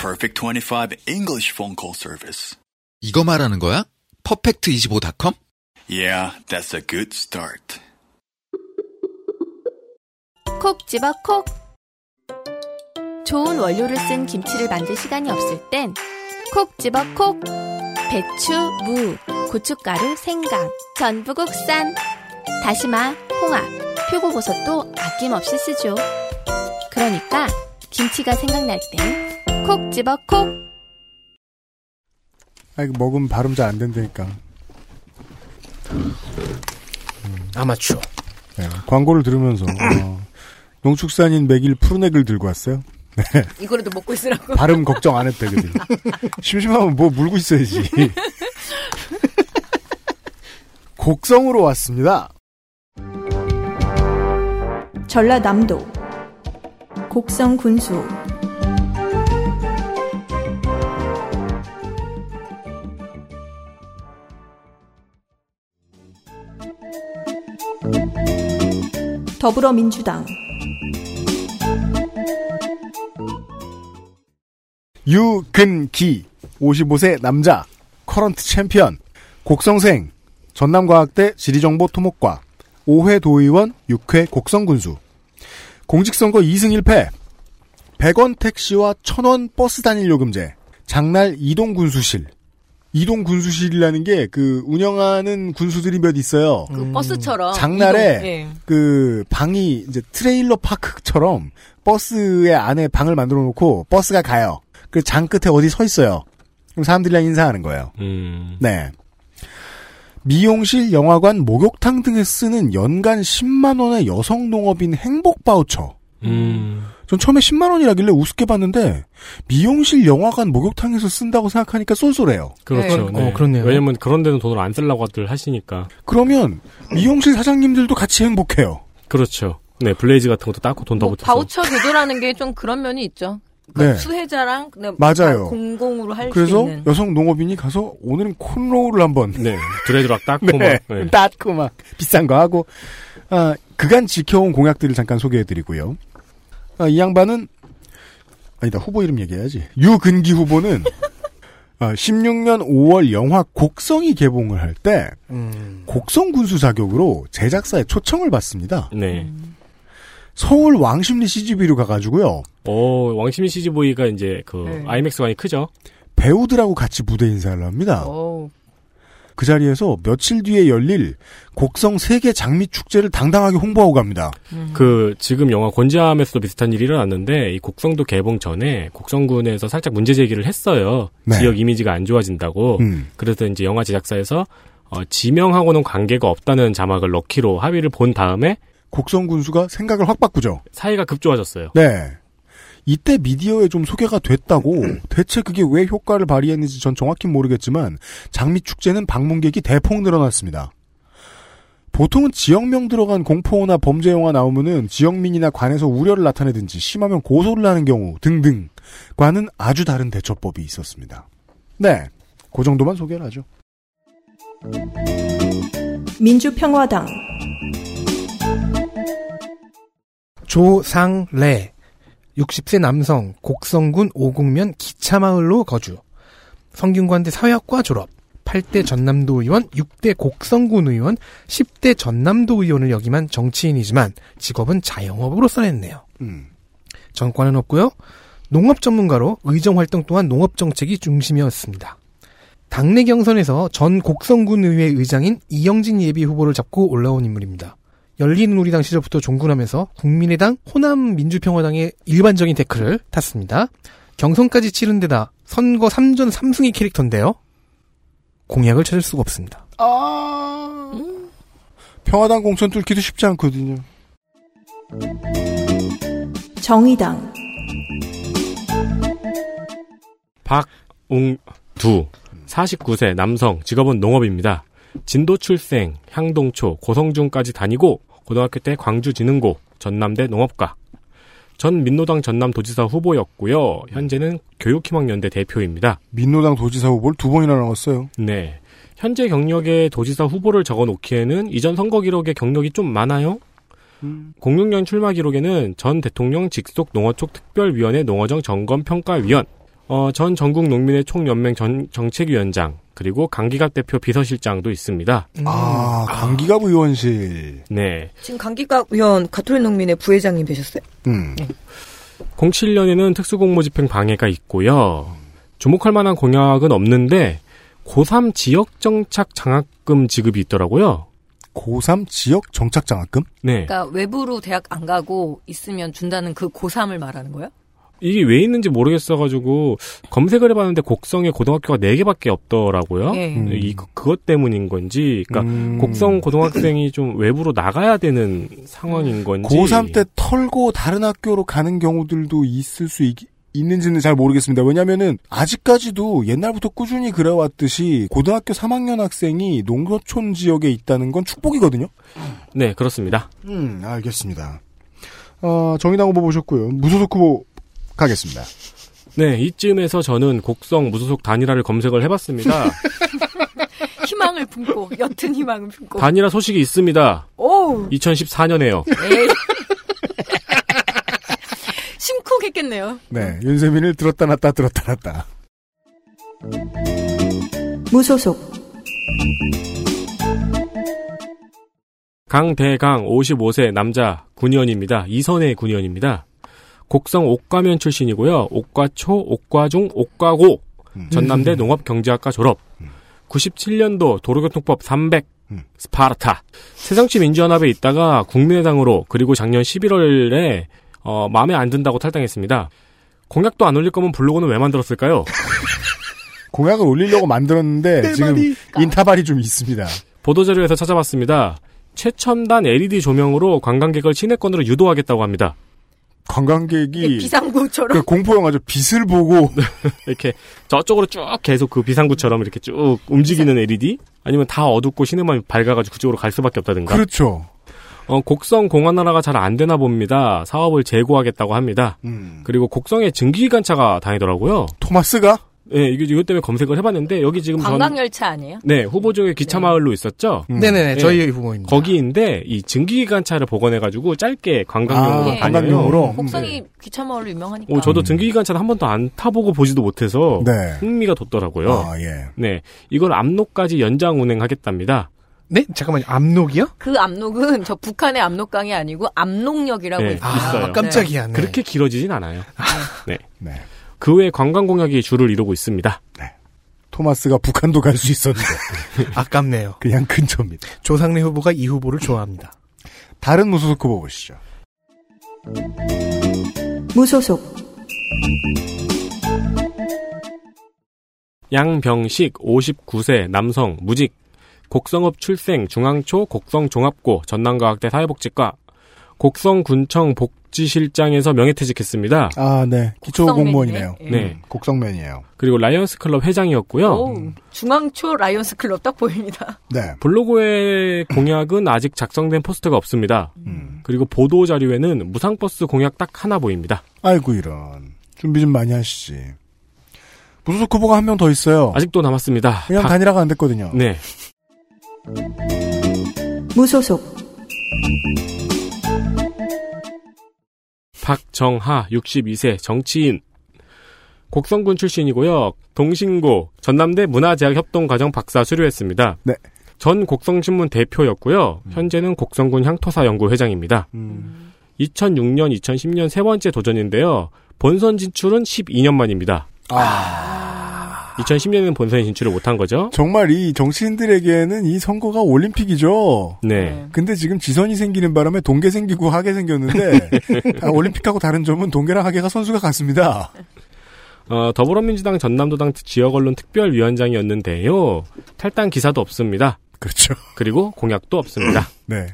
Perfect 25 English phone call service. 이거 말하는 거야? 퍼펙트25.com? Yeah, that's a good start. 콕 집어 콕. 좋은 원료를 쓴 김치를 만들 시간이 없을 땐 콕 집어 콕. 배추, 무, 고춧가루, 생강, 전부 국산. 다시마, 홍합, 표고버섯도 아낌없이 쓰죠. 그러니까 김치가 생각날 땐 콕 집어 콕. 아, 이거 먹으면 발음 잘 안 된다니까. 아마추어. 네, 광고를 들으면서 어, 농축산인 맥일 푸른 액을 들고 왔어요. 네. 이거라도 먹고 있으라고. 발음 걱정 안 했대, 그들. 심심하면 뭐 물고 있어야지. 곡성으로 왔습니다. 전라남도 곡성 군수 더불어민주당. 유근기 55세 남자 커런트 챔피언 곡성생 전남과학대 지리정보 토목과 5회 도의원 6회 곡성군수. 공직선거 2승 1패 100원 택시와 1000원 버스 단일 요금제 장날 이동군수실 이동 군수실이라는 게 그 운영하는 군수들이 몇 있어요. 그 버스처럼 장날에 이동, 예. 그 방이 이제 트레일러 파크처럼 버스의 안에 방을 만들어 놓고 버스가 가요. 그 장 끝에 어디 서 있어요. 그럼 사람들이랑 인사하는 거예요. 음. 네. 미용실, 영화관, 목욕탕 등에 쓰는 연간 10만 원의 여성 농업인 행복 바우처. 음. 전 처음에 10만 원이라길래 우습게 봤는데 미용실, 영화관, 목욕탕에서 쓴다고 생각하니까 쏠쏠해요. 그렇죠. 네. 어, 그렇네요. 왜냐면 그런 데는 돈을 안 쓰려고들 하시니까. 그러면 미용실 사장님들도 같이 행복해요. 그렇죠. 네, 블레이즈 같은 것도 닦고 돈더뭐 붙여서. 바우처 제도라는 게 좀 그런 면이 있죠. 그러니까 네. 수혜자랑 그냥 맞아요. 다 공공으로 할수 그래서 있는. 여성 농업인이 가서 오늘은 콘로우를 한번 네, 드레드락 닦고 네, 막. 네. 닦고 막 비싼 거 하고 아, 그간 지켜온 공약들을 잠깐 소개해드리고요. 아, 이 양반은 아니다 후보 이름 얘기해야지. 유근기 후보는 아, 16년 5월 영화 곡성이 개봉을 할때 음. 곡성 군수 자격으로 제작사에 초청을 받습니다. 네. 서울 왕십리 CGV로 가가지고요. 어, 왕심이 CGV가 이제 그 네. 아이맥스관이 크죠. 배우들하고 같이 무대 인사를 합니다. 오. 그 자리에서 며칠 뒤에 열릴 곡성 세계 장미 축제를 당당하게 홍보하고 갑니다. 그 지금 영화 곤지암에서도 비슷한 일이 일어났는데 이 곡성도 개봉 전에 곡성군에서 살짝 문제 제기를 했어요. 네. 지역 이미지가 안 좋아진다고. 음. 그래서 이제 영화 제작사에서 어, 지명하고는 관계가 없다는 자막을 넣기로 합의를 본 다음에 곡성 군수가 생각을 확 바꾸죠. 사이가 급 좋아졌어요. 네. 이때 미디어에 좀 소개가 됐다고 대체 그게 왜 효과를 발휘했는지 전 정확히 모르겠지만 장미 축제는 방문객이 대폭 늘어났습니다. 보통은 지역명 들어간 공포나 범죄 영화 나오면은 지역민이나 관에서 우려를 나타내든지 심하면 고소를 하는 경우 등등과는 아주 다른 대처법이 있었습니다. 네, 그 정도만 소개를 하죠. 민주평화당 조상래 60세 남성 곡성군 오곡면 기차마을로 거주 성균관대 사회학과 졸업 8대 전남도 의원 6대 곡성군 의원 10대 전남도 의원을 역임한 정치인이지만 직업은 자영업으로 써냈네요. 음. 정권은 없고요. 농업 전문가로 의정 활동 또한 농업 정책이 중심이었습니다. 당내 경선에서 전 곡성군 의회 의장인 이영진 예비 후보를 잡고 올라온 인물입니다. 열린우리당 시절부터 종군하면서 국민의당 호남 민주평화당의 일반적인 태클을 탔습니다. 경선까지 치른 데다 선거 3전 3승의 캐릭터인데요. 공약을 찾을 수가 없습니다. 아, 평화당 공천 뚫기도 쉽지 않거든요. 정의당 박웅두 49세 남성 직업은 농업입니다. 진도 출생, 향동초, 고성중까지 다니고 고등학교 때 광주진흥고, 전남대 농업과 전 민노당 전남도지사 후보였고요. 현재는 교육희망연대 대표입니다. 민노당 도지사 후보를 두 번이나 나왔어요. 네. 현재 경력에 도지사 후보를 적어 놓기에는 이전 선거 기록에 경력이 좀 많아요. 06년 출마 기록에는 전 대통령 직속 농어촌 특별위원회 농어정 점검평가위원, 어, 전 전국 농민의 총연맹 전 정책위원장, 그리고 강기갑 대표 비서실장도 있습니다. 아, 강기갑 의원실. 네. 지금 강기갑 의원 가톨릭 농민의 부회장님 되셨어요. 음. 07년에는 특수공모집행 방해가 있고요. 주목할 만한 공약은 없는데 고3 지역 정착 장학금 지급이 있더라고요. 고3 지역 정착 장학금? 네. 그러니까 외부로 대학 안 가고 있으면 준다는 그 고3을 말하는 거예요? 이게 왜 있는지 모르겠어가지고 검색을 해봤는데 곡성에 고등학교가 4 개밖에 없더라고요. 예. 음. 이 그- 그것 때문인 건지, 그러니까 곡성 고등학생이 좀 외부로 나가야 되는 상황인 건지. 고3 때 털고 다른 학교로 가는 경우들도 있을 수 있, 있는지는 잘 모르겠습니다. 왜냐면은 아직까지도 옛날부터 꾸준히 그래왔듯이 고등학교 3학년 학생이 농어촌 지역에 있다는 건 축복이거든요. 네 그렇습니다. 음, 알겠습니다. 어, 정의당 후보 보셨고요. 무소속 후보 가겠습니다. 네 이쯤에서 저는 곡성 무소속 단일화를 검색을 해봤습니다. 희망을 품고 옅은 희망을 품고. 단일화 소식이 있습니다. 오오 2014년에요. 에이. 심쿵했겠네요. 네, 윤세민을 들었다 놨다 들었다 놨다. 무소속 강대강 55세 남자 군의원입니다. 이선의 군의원입니다. 곡성 옥과면 출신이고요. 옥과초, 옥과중, 옥과고 전남대 농업경제학과 졸업. 97년도 도로교통법 300 스파르타 새정치 민주연합에 있다가 국민의당으로 그리고 작년 11월에 어, 마음에 안 든다고 탈당했습니다. 공약도 안 올릴 거면 블로그는 왜 만들었을까요? 공약을 올리려고 만들었는데 지금 인타발이 좀 있습니다. 보도자료에서 찾아봤습니다. 최첨단 LED 조명으로 관광객을 시내권으로 유도하겠다고 합니다. 관광객이 비상구처럼 그 공포 영화죠. 빛을 보고 이렇게 저쪽으로 쭉 계속 그 비상구처럼 이렇게 쭉 움직이는 LED 아니면 다 어둡고 시내만 밝아가지고 그쪽으로 갈 수밖에 없다든가. 그렇죠. 어, 곡성 공항나라가 잘 안 되나 봅니다. 사업을 재고하겠다고 합니다. 음. 그리고 곡성에 증기기관차가 다니더라고요. 토마스가? 네, 이거 이것 때문에 검색을 해봤는데 여기 지금 전 관광열차 아니에요? 네 후보 중에 기차 마을로 있었죠. 음. 네네네, 저희 후보입니다. 거기인데 이 증기기관차를 복원해가지고 짧게 관광용으로 아, 다녀요. 관광용으로? 곡성이 기차 마을로 유명하니까. 오, 저도 증기기관차는 한 번도 안 타보고 보지도 못해서 네. 흥미가 돋더라고요. 아, 예. 네, 이걸 압록까지 연장 운행하겠답니다. 네? 잠깐만요. 압록이요? 그 압록은 저 북한의 압록강이 아니고 압록역이라고 네, 있어요. 있어요. 깜짝이야. 네. 그렇게 길어지진 않아요. 네. 네. 그 외 관광 공약이 주를 이루고 있습니다. 토마스가 북한도 갈 수 있었는데 아깝네요. 그냥 근처입니다. 조상래 후보가 이 후보를 좋아합니다. 다른 무소속 후보 보시죠. 무소속 양병식 59세 남성 무직 곡성읍 출생 중앙초 곡성종합고 전남과학대 사회복지과 곡성군청 복지실장에서 명예퇴직했습니다. 아, 네. 기초 공무원이네요. 곡성맨이네. 네. 음, 곡성맨이에요. 그리고 라이언스 클럽 회장이었고요. 오, 중앙초 라이온스 클럽 딱 보입니다. 네. 블로그의 공약은 아직 작성된 포스트가 없습니다. 음. 그리고 보도 자료에는 무상버스 공약 딱 하나 보입니다. 아이고 이런. 준비 좀 많이 하시지. 무소속 후보가 한 명 더 있어요. 아직도 남았습니다. 그냥 박- 단일화가 안 됐거든요. 네. 무소속 박정하 62세 정치인 곡성군 출신이고요. 동신고 전남대 문화재학 협동과정 박사 수료했습니다. 네. 전 곡성신문 대표였고요. 현재는 곡성군 향토사 연구 회장입니다. 음. 2006년, 2010년 세 번째 도전인데요. 본선 진출은 12년 만입니다. 2010년에는 본선에 진출을 못한 거죠. 정말 이 정치인들에게는 이 선거가 올림픽이죠. 네. 근데 지금 지선이 생기는 바람에 동계 생기고 하계 생겼는데 아, 올림픽하고 다른 점은 동계랑 하계가 선수가 같습니다. 어, 더불어민주당 전남도당 지역 언론 특별위원장이었는데요. 탈당 기사도 없습니다. 그렇죠. 그리고 공약도 없습니다. 네.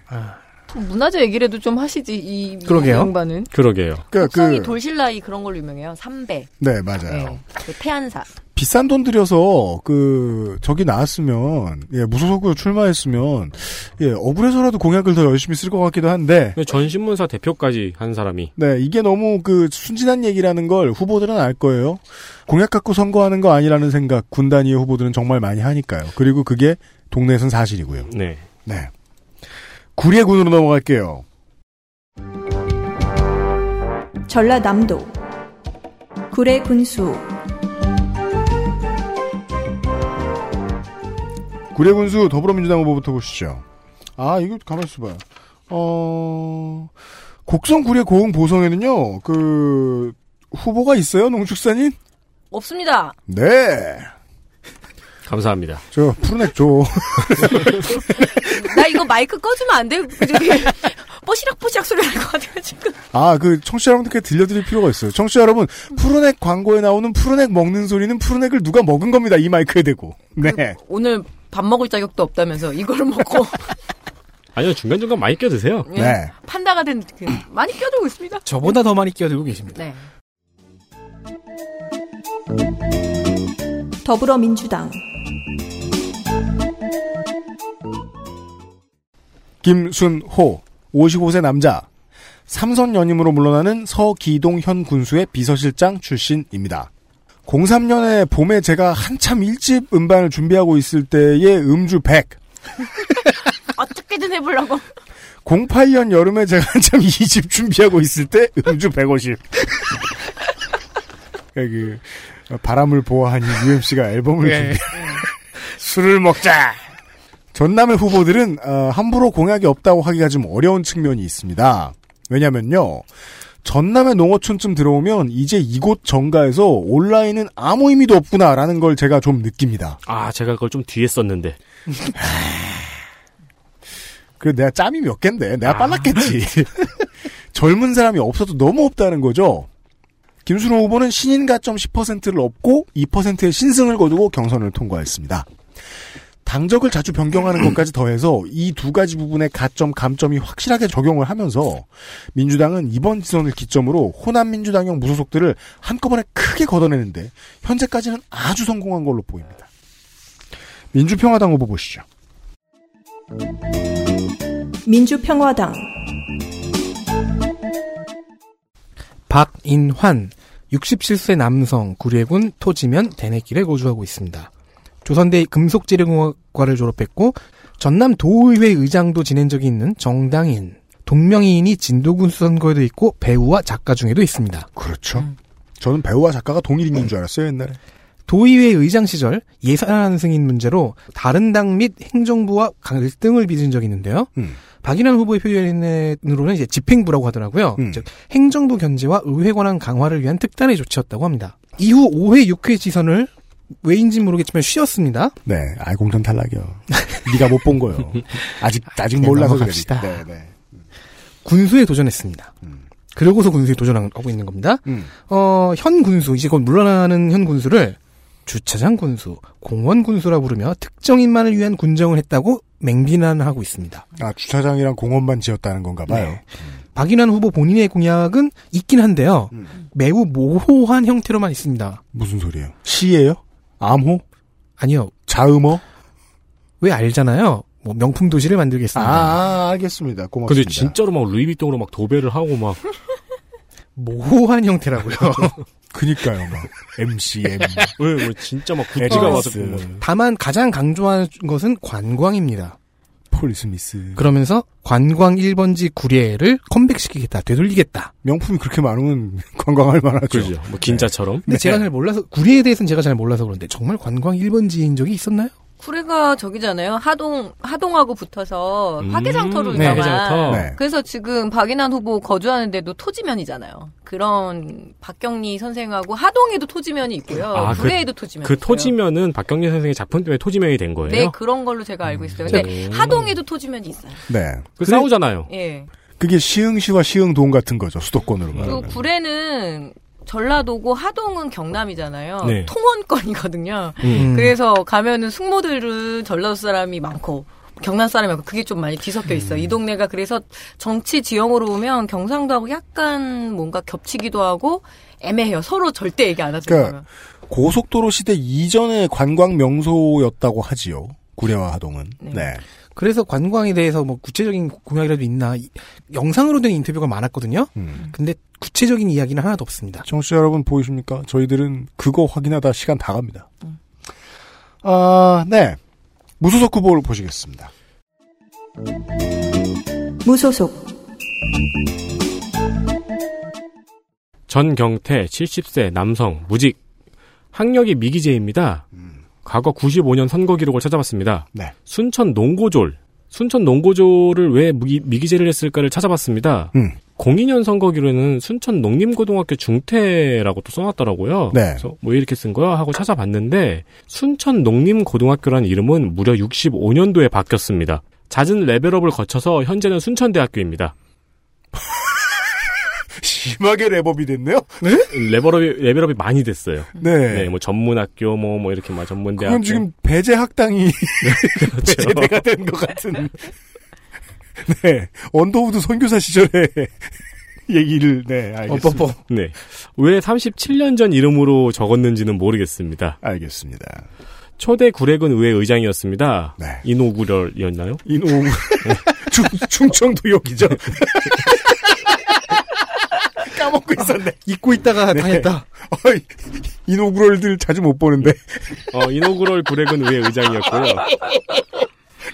문화재 얘기를 해도 좀 하시지 이 그러게요. 양반은. 그러게요. 그러니까 그 돌신라이 그런 걸로 유명해요. 삼배. 네, 맞아요. 네. 그 태안사. 비싼 돈 들여서 그 저기 나왔으면 예, 무소속으로 출마했으면 예, 억울해서라도 공약을 더 열심히 쓸 것 같기도 한데 전 신문사 대표까지 한 사람이 네, 이게 너무 그 순진한 얘기라는 걸 후보들은 알 거예요. 공약 갖고 선거하는 거 아니라는 생각 군 단위의 후보들은 정말 많이 하니까요. 그리고 그게 동네에선 사실이고요. 네. 네. 구례군으로 넘어갈게요. 전라남도 구례 군수 구례군수 더불어민주당 후보부터 보시죠. 아, 이거 가만히 있어봐요. 어, 곡성 구례 고흥 보성에는요, 그, 후보가 있어요, 농축산인? 없습니다. 네. 감사합니다. 저, 푸른액 줘. 나 이거 마이크 꺼주면 안 돼? 저기 뽀시락뽀시락 소리 날 것 같아요 지금. 아, 그, 청취자 여러분들께 들려드릴 필요가 있어요. 청취자 여러분, 푸른액 광고에 나오는 푸른액 먹는 소리는 푸른액을 누가 먹은 겁니다, 이 마이크에 대고. 네. 오늘 밥 먹을 자격도 없다면서 이거를 먹고 아니요 중간 중간 많이 껴드세요. 예, 네. 판다가 된 그, 많이 껴들고 있습니다. 저보다 더 많이 끼어들고 계십니다. 네. 더불어민주당 김순호, 55세 남자. 삼선 연임으로 물러나는 서기동 현 군수의 비서실장 출신입니다. 03년에 봄에 제가 한참 일집 음반을 준비하고 있을 때의 음주 100. 어떻게든 해보려고. 08년 여름에 제가 한참 이집 준비하고 있을 때 음주 150. 그 바람을 보아하니 UMC가 앨범을 예. 준비. 술을 먹자. 전남의 후보들은 어, 함부로 공약이 없다고 하기가 좀 어려운 측면이 있습니다. 왜냐면요. 전남의 농어촌쯤 들어오면 이제 이곳 정가에서 온라인은 아무 의미도 없구나라는 걸 제가 좀 느낍니다. 아, 제가 그걸 좀 뒤에 썼는데. 그 내가 짬이 몇 갠데 아. 내가 빨랐겠지. 젊은 사람이 없어도 너무 없다는 거죠. 김순호 후보는 신인 가점 10%를 얻고 2%의 신승을 거두고 경선을 통과했습니다. 당적을 자주 변경하는 것까지 더해서 이 두 가지 부분의 가점, 감점이 확실하게 적용을 하면서 민주당은 이번 지선을 기점으로 호남 민주당형 무소속들을 한꺼번에 크게 걷어내는데 현재까지는 아주 성공한 걸로 보입니다. 민주평화당 후보 보시죠. 민주평화당 박인환 67세 남성 구례군 토지면 대내길에 거주하고 있습니다. 조선대 금속재료공학과를 졸업했고 전남 도의회 의장도 지낸 적이 있는 정당인 동명이인이 진도군 선거에도 있고 배우와 작가 중에도 있습니다. 그렇죠. 저는 배우와 작가가 동일인인 줄 알았어요 옛날에. 도의회 의장 시절 예산 승인 문제로 다른 당 및 행정부와 갈등을 빚은 적이 있는데요. 음. 박인환 후보의 표현으로는 이제 집행부라고 하더라고요. 즉 행정부 견제와 의회 권한 강화를 위한 특단의 조치였다고 합니다. 이후 5회 6회 지선을 왜인지 모르겠지만 쉬었습니다. 네, 알공전 탈락이요. 네가 못 본 거요. 아직 아직 몰라서. 그래. 네, 네. 군수에 도전했습니다. 그러고서 군수에 도전하고 있는 겁니다. 어, 현 군수, 이제 곧 물러나는 현 군수를 주차장 군수, 공원 군수라 부르며 특정인만을 위한 군정을 했다고 맹비난하고 있습니다. 아 주차장이랑 공원만 지었다는 건가 봐요. 네. 박인환 후보 본인의 공약은 있긴 한데요. 매우 모호한 형태로만 있습니다. 무슨 소리예요? 시예요? 암호? 아니요. 자음어? 왜 알잖아요. 뭐 명품 도시를 만들겠습니다. 아, 알겠습니다. 근데 고맙습니다. 진짜로 막 루이비통으로 막 도배를 하고 막 모호한 형태라고요. 그니까요, 막 MCM. 왜, 왜 진짜 막 굿즈가 와서 다만 가장 강조한 것은 관광입니다. 폴 스미스. 그러면서 관광 1번지 구례를 컴백시키겠다, 되돌리겠다. 명품이 그렇게 많으면 관광할 만하죠. 그죠. 뭐 긴자처럼. 근데 제가 잘 몰라서 구례에 대해서는 제가 잘 몰라서 그런데 정말 관광 1번지인 적이 있었나요? 구례가 저기잖아요. 하동 하동하고 붙어서 음. 화개장터로 네, 유명한. 화개장터. 네. 그래서 지금 박인환 후보 거주하는데도 토지면이잖아요. 그런 박경리 선생하고 하동에도 토지면이 있고요. 아, 그- 구례에도 토지면. 그 있어요. 토지면은 박경리 선생의 작품 때문에 토지면이 된 거예요? 네 그런 걸로 제가 알고 있어요. 근데 음. 하동에도 토지면이 있어요. 네. 그 싸우잖아요. 예. 그게 시흥시와 시흥동 같은 거죠. 수도권으로 그리고 말하면. 구례는 전라도고 하동은 경남이잖아요. 네. 통원권이거든요. 음. 그래서 가면은 숙모들은 전라도 사람이 많고 경남 사람이 많고 그게 좀 많이 뒤섞여 음. 있어요. 이 동네가 그래서 정치 지형으로 보면 경상도하고 약간 뭔가 겹치기도 하고 애매해요. 서로 절대 얘기 안 하죠. 그러니까 고속도로 시대 이전의 관광 명소였다고 하지요. 구례와 하동은. 네. 그래서 관광에 대해서 뭐 구체적인 공약이라도 있나 이- 영상으로 된 인터뷰가 많았거든요. 음. 근데 구체적인 이야기는 하나도 없습니다. 청취자 여러분 보이십니까? 저희들은 그거 확인하다 시간 다 갑니다. 아, 네. 무소속 후보를 보시겠습니다. 무소속 전경태 70세 남성 무직 학력이 미기재입니다. 과거 95년 선거 기록을 찾아봤습니다. 네. 순천 농고졸 순천 농고졸을 왜 무기, 미기 재를 했을까를 찾아봤습니다. 음. 02년 선거 기록에는 순천 농림고등학교 중퇴라고 또 써놨더라고요. 네. 그래서 뭐 이렇게 쓴 거야 하고 찾아봤는데 순천 농림고등학교라는 이름은 무려 65년도에 바뀌었습니다. 잦은 level up을 거쳐서 현재는 순천대학교입니다. 심하게 렙업이 됐네요? 레벨업이, 레벨업이 많이 됐어요. 네. 뭐 전문학교, 뭐, 뭐 이렇게 막 전문대학교. 그건 지금 배제 학당이 그렇죠. 배제대가 된 것 같은. 네. 언더우드 선교사 시절에 얘기를, 네, 알겠습니다. 네. 왜 37년 전 이름으로 적었는지는 모르겠습니다. 알겠습니다. 초대 구례군 의회 의장이었습니다. 네. 이노구렬이었나요? 이노 충, 충청도 욕이죠. 까먹고 있었네. 잊고 있다가 당했다. 어이, 이노구럴들 자주 못 보는데. 어, 이노구럴 구례군 의회 의장이었고요.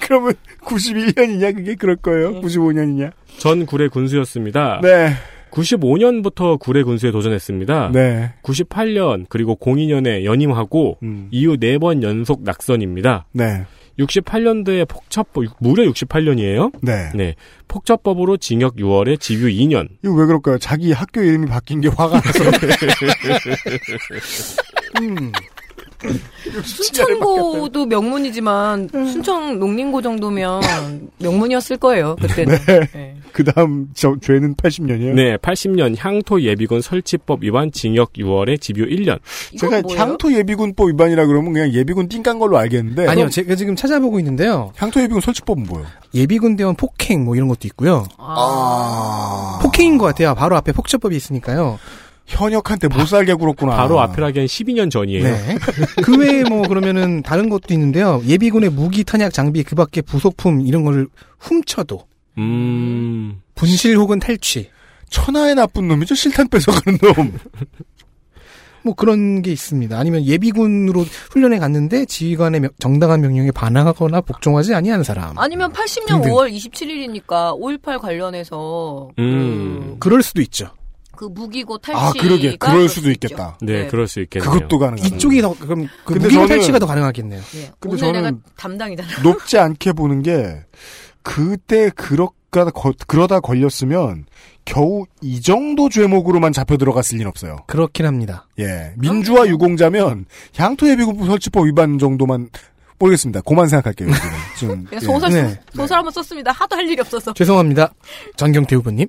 그러면 91년이냐 그게 그럴 거예요? 95년이냐? 전 구례 군수였습니다. 네. 95년부터 구례 군수에 도전했습니다. 네. 98년 그리고 02년에 연임하고 이후 4번 연속 낙선입니다. 네. 68년도에 폭처법 무려 68년이에요. 네. 폭처법으로 징역 6월에 집유 2년. 이거 왜 그럴까요? 자기 학교 이름이 바뀐 게 화가 나서. 음. 순천고도 명문이지만 순천 농림고 정도면 명문이었을 거예요 그때는. 네. 그 다음 저 죄는 80년이에요. 네, 80년 향토 예비군 설치법 위반 징역 6월에 집유 1년. 제가 향토 예비군법 위반이라 그러면 그냥 예비군 띵깐 걸로 알겠는데. 아니요, 제가 지금 찾아보고 있는데요. 향토 예비군 설치법은 뭐예요? 예비군 대원 폭행 뭐 이런 것도 있고요. 아. 폭행인 것 같아요. 바로 앞에 폭처법이 있으니까요. 현역한테 못 살게 굴었구나. 바로 앞이라기엔 12년 전이에요. 네. 그 외에 뭐 그러면은 다른 것도 있는데요. 예비군의 무기, 탄약, 장비, 그 밖에 부속품 이런 걸 훔쳐도 음. 분실 혹은 탈취. 천하의 나쁜 놈이죠. 실탄 뺏어가는 놈. 뭐 그런 게 있습니다. 아니면 예비군으로 훈련에 갔는데 지휘관의 명- 정당한 명령에 반항하거나 복종하지 아니한 사람. 아니면 80년 등등. 5월 27일이니까 5.18 관련해서 음. 그럴 수도 있죠. 그 무기고 탈취가 아, 그러게. 그럴 수도 있겠다. 네, 네. 그럴 수 있겠네요. 그것도 가능하다. 이쪽이 더 그럼 그 근데 무기고 저는- 탈취가 더 가능하겠네요. 네. 근데 오늘 저는 내가 담당이잖아. 높지 않게 보는 게 그때 그러다 거- 그러다 걸렸으면 겨우 이 정도 죄목으로만 잡혀 들어갔을 리는 없어요. 그렇긴 합니다. 예, 민주화 유공자면 향토 예비군 설치법 위반 정도만 모르겠습니다. 고만 생각할게요. 여기는. 지금 그냥 예. 소설 네. 쓰- 소설 한번 썼습니다. 하도 할 일이 없어서. 죄송합니다. 전경태 후보님.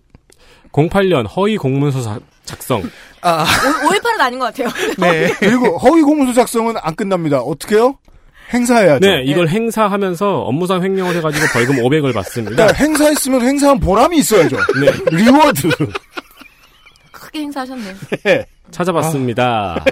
08년 허위 공문서 자- 작성. 아, 5.18은 아닌 것 같아요. 네. 그리고 허위 공문서 작성은 안 끝납니다. 어떻게요? 행사해야죠. 네, 이걸 행사하면서 업무상 횡령을 해가지고 벌금 500을 받습니다. 그러니까 행사했으면 행사한 보람이 있어야죠. 네, reward. 크게 행사하셨네요. 찾아봤습니다.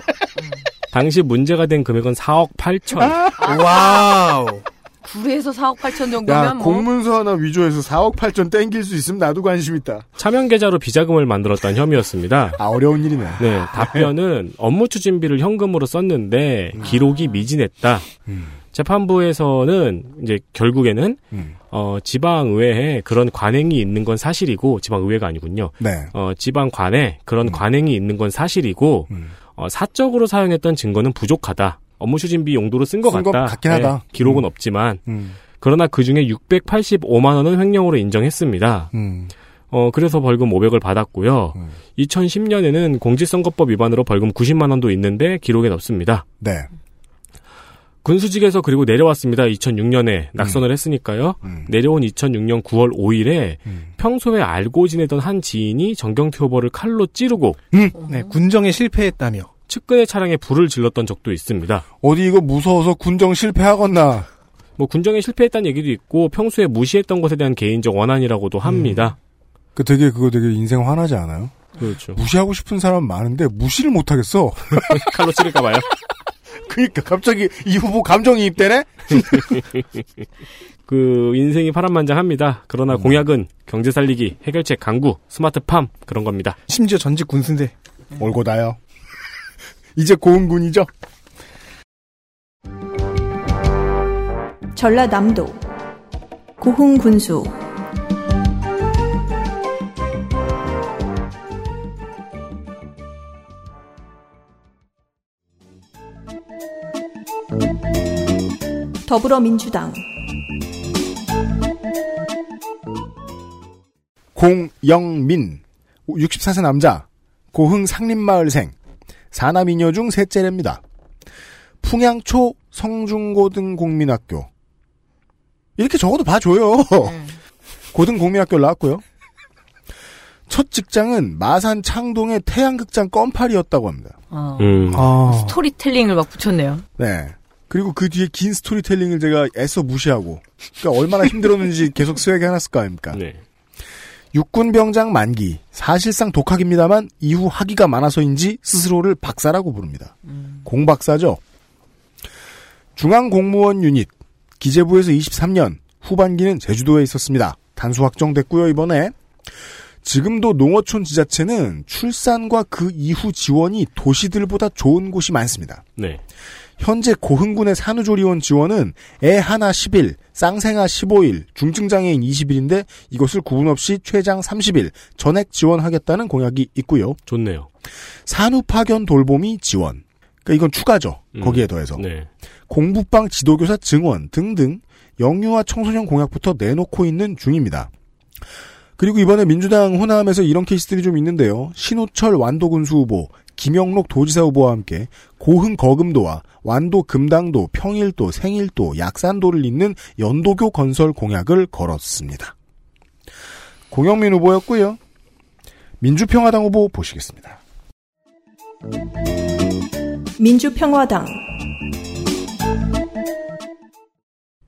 당시 문제가 된 금액은 4억 8천. wow. 구에서 4억 8천 야, 정도면 뭐 공문서 하나 위조해서 4억 8천 땡길 수 있으면 나도 관심 있다. 차명 계좌로 비자금을 만들었다는 혐의였습니다. 아, 어려운 일이네. 네, 답변은 업무 추진비를 현금으로 썼는데 기록이 미진했다. 음. 재판부에서는 이제 결국에는 음. 어, 지방의회에 그런 관행이 있는 건 사실이고 지방의회가 아니군요. 네. 어, 지방관에 그런 관행이 있는 건 사실이고 음. 어, 사적으로 사용했던 증거는 부족하다. 업무 추진비 용도로 쓴 것 같다. 같긴 하다. 기록은 음. 없지만 음. 그러나 그 중에 685만 원은 횡령으로 인정했습니다. 음. 어, 그래서 벌금 500을 받았고요. 2010년에는 공직선거법 위반으로 벌금 90만 원도 있는데 기록엔 없습니다. 네. 군수직에서 그리고 내려왔습니다. 2006년에 낙선을 했으니까요. 음. 내려온 2006년 9월 5일에 평소에 알고 지내던 한 지인이 정경태 후보를 칼로 찌르고 네, 군정에 실패했다며. 측근의 차량에 불을 질렀던 적도 있습니다. 어디 이거 무서워서 군정 실패하겠나. 뭐 군정에 실패했다는 얘기도 있고 평소에 무시했던 것에 대한 개인적 원한이라고도 합니다. 그 되게 그거 되게 인생 화나지 않아요? 그렇죠. 무시하고 싶은 사람 많은데 무시를 못 하겠어. 칼로 찌를까 봐요. 그러니까 갑자기 이 후보 감정이입되네? 그 인생이 파란만장합니다. 그러나 공약은 경제 살리기, 해결책 강구, 스마트팜 그런 겁니다. 심지어 전직 군수인데. 올고 다요. 이제 고은군이죠? 전라남도 고흥군수. 더불어민주당. 공영민 64세 남자 고흥 상림마을생 사남이녀 중 셋째랍니다. 풍양초 성중고등공민학교 이렇게 적어도 봐줘요. 고등공민학교를 나왔고요. 첫 직장은 마산 창동의 태양극장 껌팔이었다고 합니다. 어. 음. 아. 스토리텔링을 막 붙였네요. 네. 그리고 그 뒤에 긴 스토리텔링을 제가 애써 무시하고 그러니까 얼마나 힘들었는지 계속 쓰레기 해놨을 거 아닙니까? 네. 육군 병장 만기 사실상 독학입니다만 이후 학위가 많아서인지 스스로를 박사라고 부릅니다. 공박사죠. 중앙공무원 유닛 기재부에서 23년 후반기는 제주도에 있었습니다. 단수 확정됐고요 이번에 지금도 농어촌 지자체는 출산과 그 이후 지원이 도시들보다 좋은 곳이 많습니다. 네. 현재 고흥군의 산후조리원 지원은 애 하나 10일, 쌍생아 15일, 중증장애인 20일인데 이것을 구분 없이 최장 30일 전액 지원하겠다는 공약이 있고요. 좋네요. 산후파견 돌보미 지원. 그러니까 이건 추가죠. 음. 거기에 더해서. 네. 공부방 지도교사 증원 등등 영유아 청소년 공약부터 내놓고 있는 중입니다. 그리고 이번에 민주당 호남에서 이런 케이스들이 좀 있는데요. 신호철 완도군수 후보, 김영록 도지사 후보와 함께 고흥 거금도와 완도 금당도, 평일도, 생일도, 약산도를 잇는 연도교 건설 공약을 걸었습니다. 공영민 후보였고요. 민주평화당 후보 보시겠습니다. 민주평화당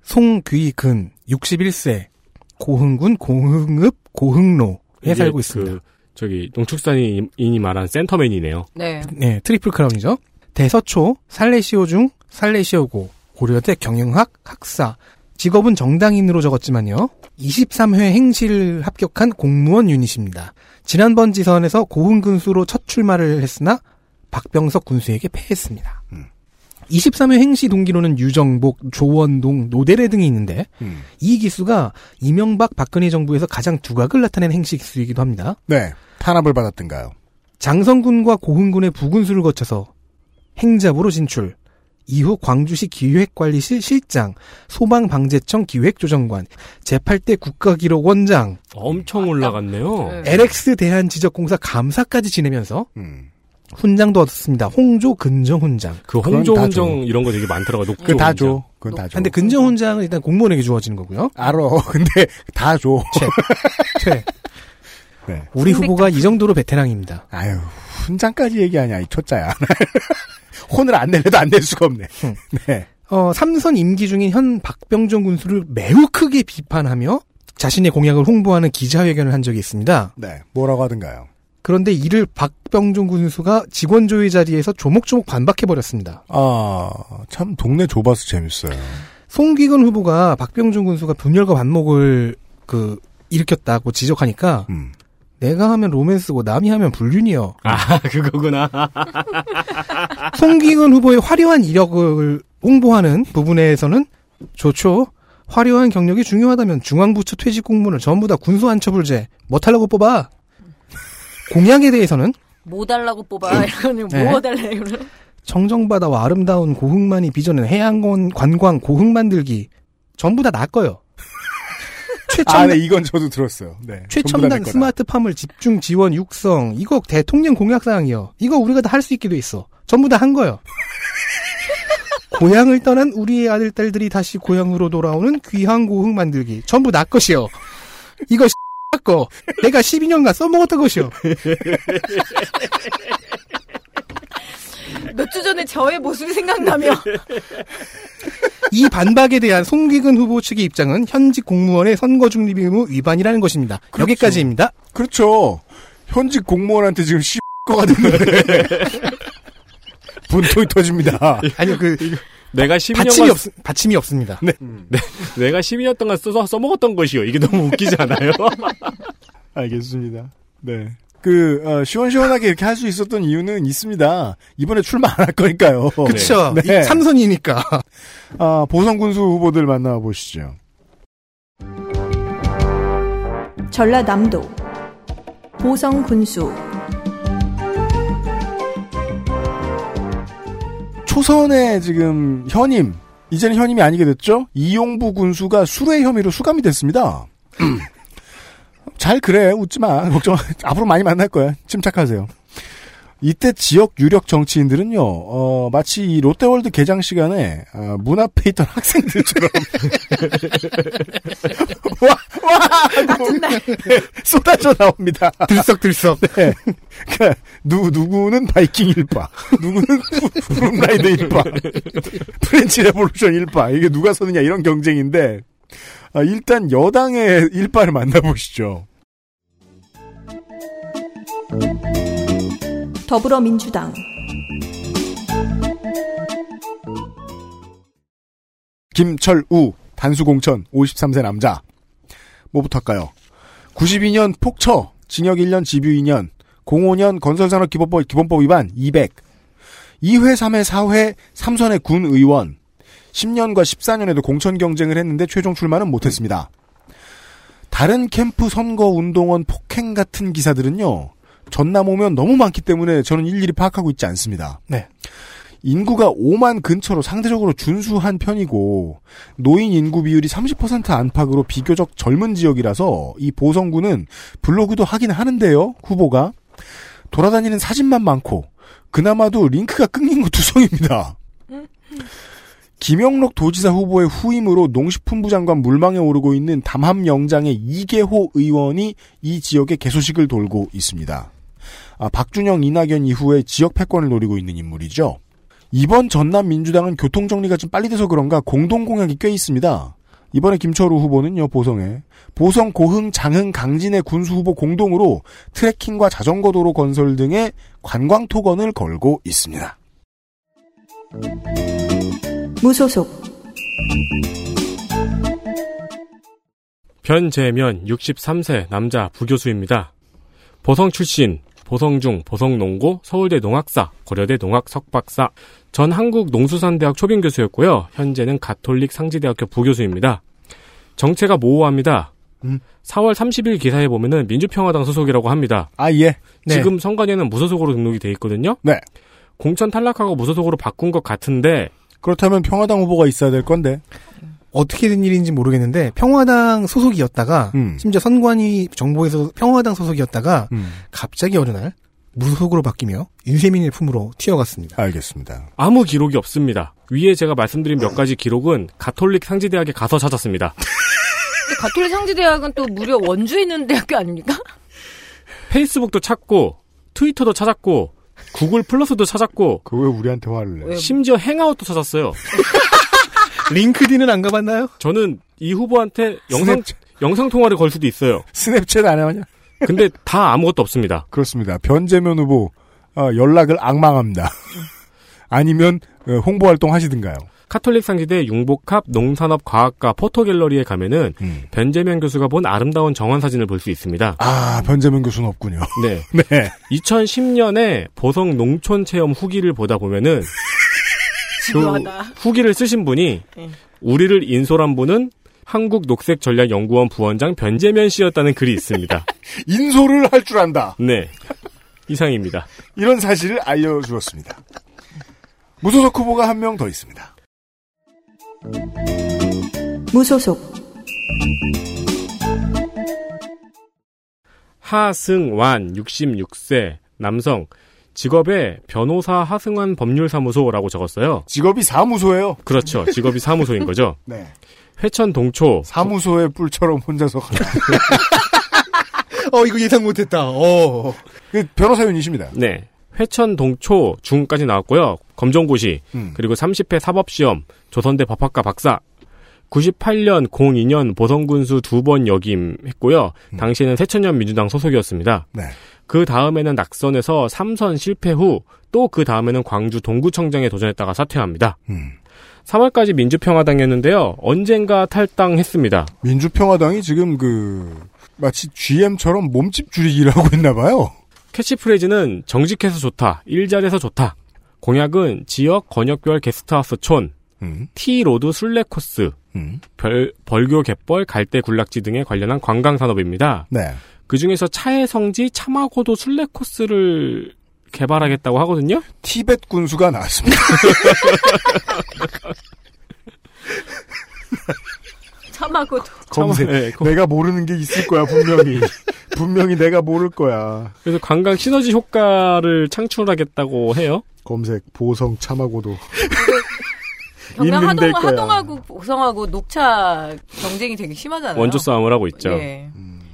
송귀근 61세 고흥군 고흥읍 고흥로에 살고 있습니다. 그 저기 농축산인이 말한 센터맨이네요. 네. 네, 트리플 크라운이죠. 대서초, 살레시오 중, 살레시오고, 고려대 경영학, 학사, 직업은 정당인으로 적었지만요. 23회 행시를 합격한 공무원 유닛입니다. 지난번 지선에서 고흥 군수로 첫 출마를 했으나 박병석 군수에게 패했습니다. 23회 행시 동기로는 유정복, 조원동, 노대래 등이 있는데 이 기수가 이명박 박근혜 정부에서 가장 두각을 나타낸 행시 기수이기도 합니다. 네. 탄압을 받았던가요? 장성군과 고흥군의 부군수를 거쳐서 행잡으로 진출. 이후 광주시 기획관리실 실장, 소방방재청 기획조정관, 제8대 국가기록원장, 엄청 올라갔네요. LX 대한지적공사 감사까지 지내면서 음. 훈장도 얻었습니다. 홍조 근정 훈장. 그 홍조 훈장 이런 거 되게 많더라고요. 녹조 그거 다 훈장. 줘. 그건 다 줘. 근데 근정 훈장은 일단 공무원에게 주어지는 거고요. 알아. 근데 다 줘. 최. 최. 네. 우리 후보가 이 정도로 베테랑입니다. 아유, 훈장까지 얘기하냐, 이 초짜야. 혼을 안 내려도 안 낼 수가 없네. 네. 어, 삼선 임기 중인 현 박병종 군수를 매우 크게 비판하며 자신의 공약을 홍보하는 기자회견을 한 적이 있습니다. 네. 뭐라고 하던가요? 그런데 이를 박병종 군수가 직원조회 자리에서 조목조목 반박해버렸습니다. 아, 참, 동네 좁아서 재밌어요. 송기근 후보가 박병종 군수가 분열과 반목을 그 일으켰다고 지적하니까 음. 내가 하면 로맨스고 남이 하면 불륜이요. 아, 그거구나. 송기근 후보의 화려한 이력을 홍보하는 부분에서는 좋죠. 화려한 경력이 중요하다면 중앙부처 퇴직 공무원을 전부 다 군수 안처불제 못하려고 뽑아. 공약에 대해서는 뭐 달라고 뽑아? 이거는 네. 뭐 달래? 이거는. 청정바다와 아름다운 고흥만이 빚어낸 해양권 관광 고흥 만들기 전부 다 낚어요. 최첨단, 아, 네, 이건 저도 들었어요. 네. 최첨단. 스마트팜을 집중 지원 육성 이거 대통령 공약 사항이요. 이거 우리가 다 할 수 있게 돼 있어. 전부 다 한 거요. 고향을 떠난 우리의 아들 딸들이 다시 고향으로 돌아오는 귀한 고흥 만들기 전부 나 것이요. 이거 거 내가 12년간 써먹었던 것이요. 몇 주 전에 저의 모습이 생각나며 이 반박에 대한 송기근 후보 측의 입장은 현직 공무원의 선거 중립 의무 위반이라는 것입니다. 여기까지입니다. 그렇죠. 현직 공무원한테 지금 씨가 됐는데. 분통이 터집니다. 아니요, 그, 내가 12년간 받침이 없, 받침이 없습니다. 네. 네, 내가 12년 동안 써서 써먹었던 것이요. 이게 너무 웃기지 않아요? 알겠습니다. 네. 그, 어, 시원시원하게 이렇게 할 수 있었던 이유는 있습니다. 이번에 출마 안 할 거니까요. 그쵸. 네. 이 삼선이니까. 아, 보성 군수 후보들 만나 보시죠. 전라남도 보성 군수 초선의 지금 현임, 이제는 현임이 아니게 됐죠? 이용부 군수가 수뢰 혐의로 수감이 됐습니다. 잘 그래, 웃지 마. 걱정, 앞으로 많이 만날 거야. 침착하세요. 이때 지역 유력 정치인들은요, 어, 마치 이 롯데월드 개장 시간에, 어, 문 앞에 있던 학생들처럼. 와, 와! 하고 네, 쏟아져 나옵니다. 들썩들썩. 네. 그러니까 누, 누구는 바이킹 일파, 누구는 Flume Ride 일파, French Revolution 일파, 이게 누가 서느냐 이런 경쟁인데, 아, 일단 여당의 일파를 만나보시죠. 더불어민주당 김철우, 단수공천, 53세 남자. 뭐부터 할까요? 92년 폭처, 징역 1년, 집유 2년, 05년 건설산업기본법 기본법 위반 200. 2회, 3회, 4회, 3선의 군 의원. 10년과 14년에도 공천 경쟁을 했는데 최종 출마는 못했습니다. 다른 캠프 선거 운동원 폭행 같은 기사들은요. 전남 오면 너무 많기 때문에 저는 일일이 파악하고 있지 않습니다. 네. 인구가 5만 근처로 상대적으로 준수한 편이고 노인 인구 비율이 30% 안팎으로 비교적 젊은 지역이라서 이 보성구는 블로그도 하긴 하는데요. 후보가 돌아다니는 사진만 많고 그나마도 링크가 끊긴 거 투성입니다. 김영록 도지사 후보의 후임으로 농식품부 장관 물망에 오르고 있는 담합 영장의 이계호 의원이 이 지역의 개소식을 돌고 있습니다. 아, 박준영, 이낙연 이후에 지역 패권을 노리고 있는 인물이죠. 이번 전남 민주당은 교통 정리가 좀 빨리 돼서 그런가 공동 공약이 꽤 있습니다. 이번에 김철우 후보는요 보성에 보성 고흥 장흥 강진의 군수 후보 공동으로 트레킹과 자전거 도로 건설 등의 관광 토건을 걸고 있습니다. 무소속 변재면 63세 남자 부교수입니다. 보성 출신, 보성중, 보성농고, 서울대 농학사, 고려대 농학 석박사, 전 한국농수산대학 초빙 교수였고요. 현재는 가톨릭 상지대학교 부교수입니다. 정체가 모호합니다. 음. 4월 30일 기사에 보면은 민주평화당 소속이라고 합니다. 아 예. 지금 선관위에는 무소속으로 등록이 돼 있거든요. 네. 공천 탈락하고 무소속으로 바꾼 것 같은데 그렇다면 평화당 후보가 있어야 될 건데. 어떻게 된 일인지 모르겠는데 평화당 소속이었다가 음. 심지어 선관위 정보에서 평화당 소속이었다가 음. 갑자기 어느 날 무소속으로 바뀌며 윤세민의 품으로 튀어갔습니다. 알겠습니다. 아무 기록이 없습니다. 위에 제가 말씀드린 몇 가지 기록은 가톨릭 상지대학에 가서 찾았습니다. 근데 가톨릭 상지대학은 또 무려 원주에 있는 대학교 아닙니까? 페이스북도 찾고 트위터도 찾았고 Google Plus도 찾았고 그 왜 우리한테 화를 내? 왜? 심지어 Hangout도 찾았어요. LinkedIn은 안 가봤나요? 저는 이 후보한테 영상 스냅- 영상 통화를 걸 수도 있어요. Snapchat 안 해봤냐? 근데 다 아무것도 없습니다. 그렇습니다. 변재면 후보 어, 연락을 앙망합니다. 아니면 어, 홍보 활동 하시든가요. 카톨릭 상지대 융복합 농산업과학과 photo gallery에 가면은 음. 변재명 교수가 본 아름다운 정원 사진을 볼 수 있습니다. 아 변재면 교수는 없군요. 네. 네. 2010년에 보성 농촌 체험 후기를 보다 보면은 그. 후기를 쓰신 분이 네. 우리를 인솔한 분은 한국녹색전략연구원 부원장 변재면 씨였다는 글이 있습니다. 인솔을 할 줄 안다. 네. 이상입니다. 이런 사실을 알려주었습니다. 무소속 후보가 한 명 더 있습니다. 무소속 하승완 66세 남성 직업에 변호사 하승완 법률사무소라고 적었어요. 직업이 사무소예요. 그렇죠. 직업이 사무소인 거죠. 네. 회천 동초 사무소의 뿔처럼 혼자서. 어 이거 예상 못했다. 어. 그 변호사연이십니다. 네. 회천 동초 중까지 나왔고요. 검정고시 음. 그리고 30회 사법시험 조선대 법학과 박사 98년 02년 보성군수 두 번 역임했고요. 당시에는 새천년 민주당 소속이었습니다. 네. 그 다음에는 낙선에서 3선 실패 후 또 그 다음에는 광주 동구청장에 도전했다가 사퇴합니다. 음. 3월까지 민주평화당이었는데요. 언젠가 탈당했습니다. 민주평화당이 지금 그 마치 GM처럼 몸집 줄이기를 하고 있나 봐요. 캐치프레이즈는 정직해서 좋다, 일잘해서 좋다. 공약은 지역 권역별 게스트하우스 촌, 음. tea road 순례 코스, 음. 별, 벌교 갯벌, 갈대 군락지 등에 관련한 관광 산업입니다. 네. 그 중에서 차의 성지 차마고도 순례 코스를 개발하겠다고 하거든요. 티벳 군수가 나왔습니다. 참하고도. 검색. 네, 검- 내가 모르는 게 있을 거야 분명히. 분명히 내가 모를 거야. 그래서 관광 시너지 효과를 창출하겠다고 해요. 검색 보성 참하고도 경남 하동. 하동하고 보성하고 녹차 경쟁이 되게 심하잖아요. 원조 싸움을 하고 있죠. 예.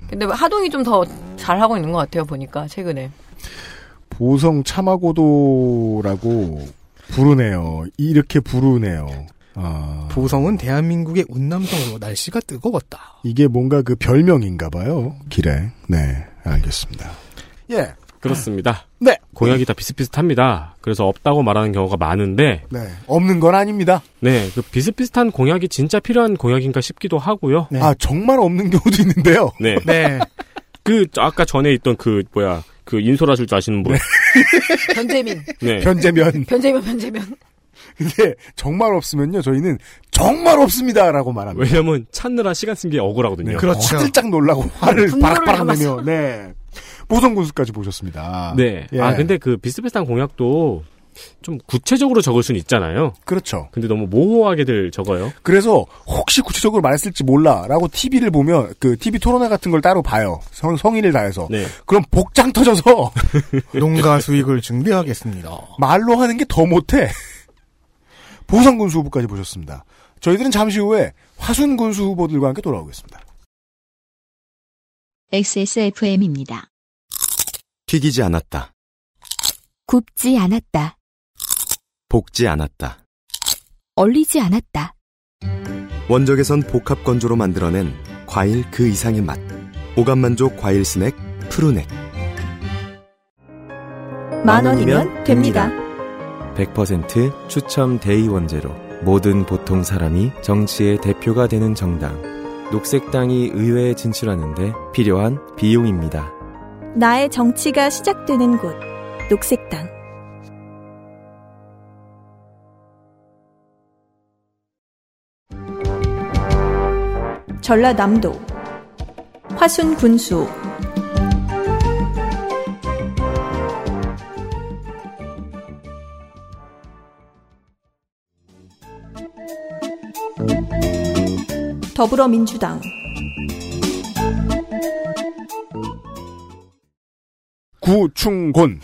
근데 하동이 좀 더 잘하고 있는 것 같아요, 보니까, 최근에. 보성 참하고도라고 부르네요. 이렇게 부르네요. 아, 보성은 대한민국의 운남성으로 날씨가 뜨거웠다. 이게 뭔가 그 별명인가 봐요. 길에. 네, 알겠습니다. 예. 그렇습니다. 네. 공약이 다 비슷비슷합니다. 그래서 없다고 말하는 경우가 많은데, 네. 없는 건 아닙니다. 네, 그 비슷비슷한 공약이 진짜 필요한 공약인가 싶기도 하고요. 네. 아, 정말 없는 경우도 있는데요. 네. 네. 그 아까 전에 있던 그 뭐야 그 인솔하실 줄 아시는 분. 변재민. 네. 변재면. 변재면, 변재면. 근데 정말 없으면요 저희는 정말 없습니다라고 말합니다. 왜냐면 찾느라 시간 쓴 게 억울하거든요. 네, 화들짝 놀라고 화를 분노를 바락바락. 내며 네 보성 군수까지 보셨습니다. 네. 예. 아 근데 그 비슷비슷한 공약도 좀 구체적으로 적을 수는 있잖아요. 그렇죠. 근데 너무 모호하게들 적어요. 그래서 혹시 구체적으로 말했을지 몰라라고 TV를 보면 그 TV 토론회 같은 걸 따로 봐요. 성, 성인을 다해서. 네. 그럼 복장 터져서 농가 수익을 준비하겠습니다. 말로 하는 게 더 못해. 보성군수 후보까지 보셨습니다. 저희들은 잠시 후에 화순군수 후보들과 함께 돌아오겠습니다. XSFM입니다. 튀기지 않았다. 굽지 않았다. 볶지 않았다. 얼리지 않았다. 원적에선 복합 건조로 만들어낸 과일 그 이상의 맛. 오감 만족 과일 스낵 푸르넥. 만 원이면 됩니다. 100% 추첨 대의 원재로 모든 보통 사람이 정치의 대표가 되는 정당. 녹색당이 의회에 진출하는데 필요한 비용입니다. 나의 정치가 시작되는 곳. 녹색당. 전라남도 화순 군수 더불어민주당 구충곤.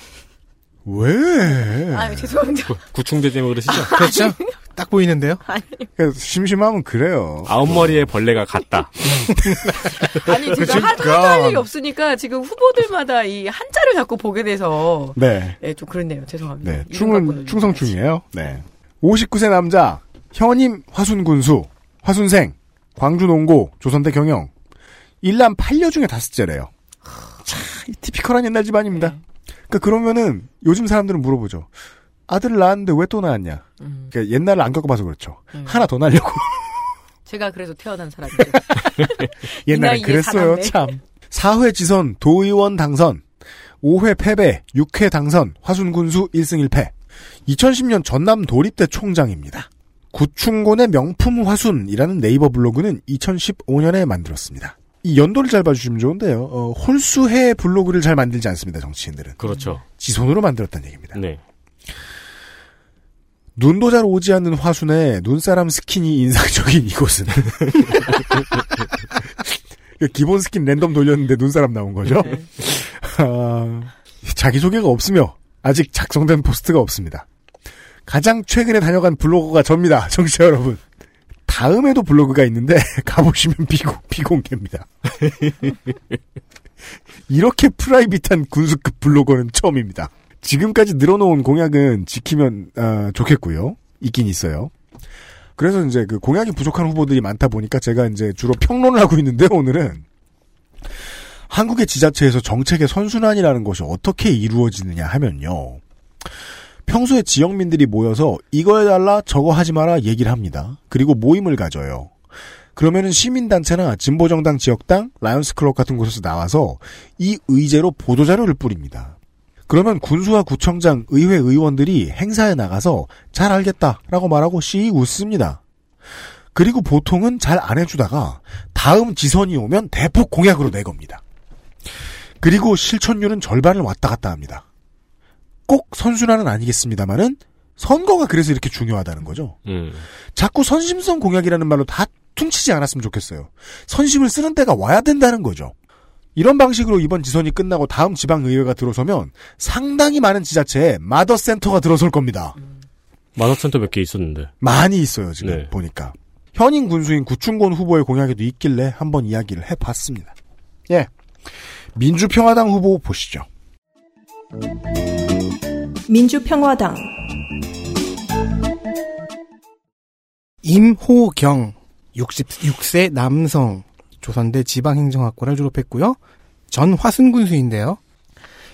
왜? 아, 죄송합니다. 구충제 때문에 그러시죠? 그렇죠. 딱 보이는데요. 그래서 심심하면 그래요. 아홉 머리의 벌레가 같다. 아니, 제가 하, 하도 할 일이 없으니까 지금 후보들마다 이 한자를 자꾸 보게 돼서. 네. 네, 좀 그렇네요. 죄송합니다. 네. 충은, 충성충이에요. 네. 59세 남자, 현임 화순군수, 화순생, 광주 농고, 조선대 경영. 일남 8녀 중에 다섯 째래요. 참, 티피컬한 옛날 집안입니다. 그러니까 그러면은 요즘 사람들은 물어보죠. 아들을 낳았는데 왜 또 낳았냐? 그러니까 옛날을 안 겪어봐서 그렇죠. 하나 더 낳으려고. 제가 그래서 태어난 사람이죠. 옛날에 그랬어요. 참. 4회 지선 도의원 당선, 5회 패배, 6회 당선, 화순군수 1승 1패. 2010년 전남 도립대 총장입니다. 구충곤의 명품 화순이라는 네이버 블로그는 2015년에 만들었습니다. 이 연도를 잘 봐주시면 좋은데요. 어, 홀수해 블로그를 잘 만들지 않습니다, 정치인들은. 그렇죠. 지 손으로 만들었다는 얘기입니다. 네. 눈도 잘 오지 않는 화순의 눈사람 스킨이 인상적인 이곳은. 기본 스킨 랜덤 돌렸는데 눈사람 나온 거죠? 아, 자기소개가 없으며 아직 작성된 포스트가 없습니다. 가장 최근에 다녀간 블로거가 접니다. 청취자 여러분. 다음에도 블로그가 있는데 가보시면 비공, 비공개입니다. 이렇게 프라이빗한 군수급 블로거는 처음입니다. 지금까지 늘어놓은 공약은 지키면 아, 좋겠고요. 있긴 있어요. 그래서 이제 그 공약이 부족한 후보들이 많다 보니까 제가 이제 주로 평론을 하고 있는데 오늘은 한국의 지자체에서 정책의 선순환이라는 것이 어떻게 이루어지느냐 하면요. 평소에 지역민들이 모여서 이거 해달라 저거 하지 마라 얘기를 합니다. 그리고 모임을 가져요. 그러면은 시민단체나 진보정당 지역당, 라이언스클럽 같은 곳에서 나와서 이 의제로 보도자료를 뿌립니다. 그러면 군수와 구청장, 의회 의원들이 행사에 나가서 잘 알겠다라고 말하고 씩 웃습니다. 그리고 보통은 잘 안 해주다가 다음 지선이 오면 대폭 공약으로 내겁니다. 그리고 실천율은 절반을 왔다 갔다 합니다. 꼭 선순환은 아니겠습니다만은 선거가 그래서 이렇게 중요하다는 거죠. 음. 자꾸 선심성 공약이라는 말로 다 퉁치지 않았으면 좋겠어요. 선심을 쓰는 때가 와야 된다는 거죠. 이런 방식으로 이번 지선이 끝나고 다음 지방의회가 들어서면 상당히 많은 지자체에 마더센터가 들어설 겁니다. 마더센터 몇 개 있었는데. 많이 있어요, 지금 네. 보니까. 현인 군수인 구충곤 후보의 공약에도 있길래 한번 이야기를 해봤습니다. 예. 민주평화당 후보 보시죠. 민주평화당 임호경 66세 남성 조선대 지방행정학과를 졸업했고요. 전 화순군 수인데요.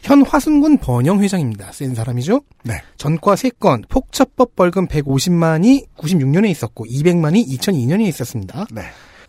현 화순군 번영 회장입니다. 센 사람이죠? 네. 전과 3건, 폭처법 벌금 150만이 96년에 있었고 200만이 2002년에 있었습니다. 네.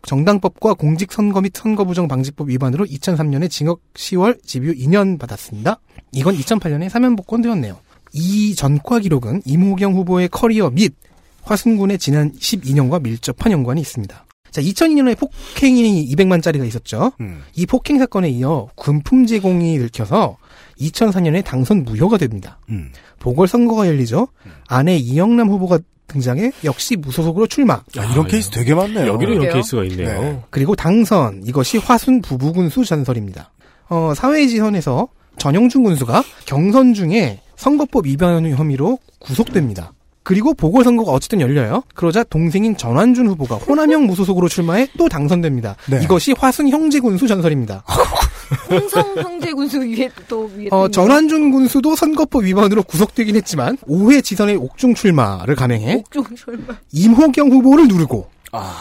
정당법과 공직선거 및 선거부정 방지법 위반으로 2003년에 징역 10월 집유 2년 받았습니다. 이건 2008년에 사면 복권 되었네요. 이 전과 기록은 이모경 후보의 커리어 및 화순군의 지난 12년과 밀접한 연관이 있습니다. 자, 2002년에 폭행이 200만짜리가 있었죠. 음. 이 폭행 사건에 이어 군품 제공이 들켜서 2004년에 당선 무효가 됩니다. 음. 보궐선거가 열리죠. 아내 이영남 후보가 등장해 역시 무소속으로 출마. 아, 이런 케이스 되게 많네요. 여기도 이런. 케이스가 있네요. 네. 그리고 당선 이것이 화순 부부군수 전설입니다. 어, 사회지선에서 전영준 군수가 경선 중에 선거법 위반 혐의로 구속됩니다. 그리고 보궐선거가 어쨌든 열려요. 그러자 동생인 전환준 후보가 호남형 무소속으로 출마해 또 당선됩니다. 네. 이것이 화순 형제 군수 전설입니다. 홍성 형제 군수 위에 또 위에 또 어. 전환준 군수도 선거법 위반으로 구속되긴 했지만 5회 지선의 옥중 출마를 감행해 옥중 설마. 임호경 후보를 누르고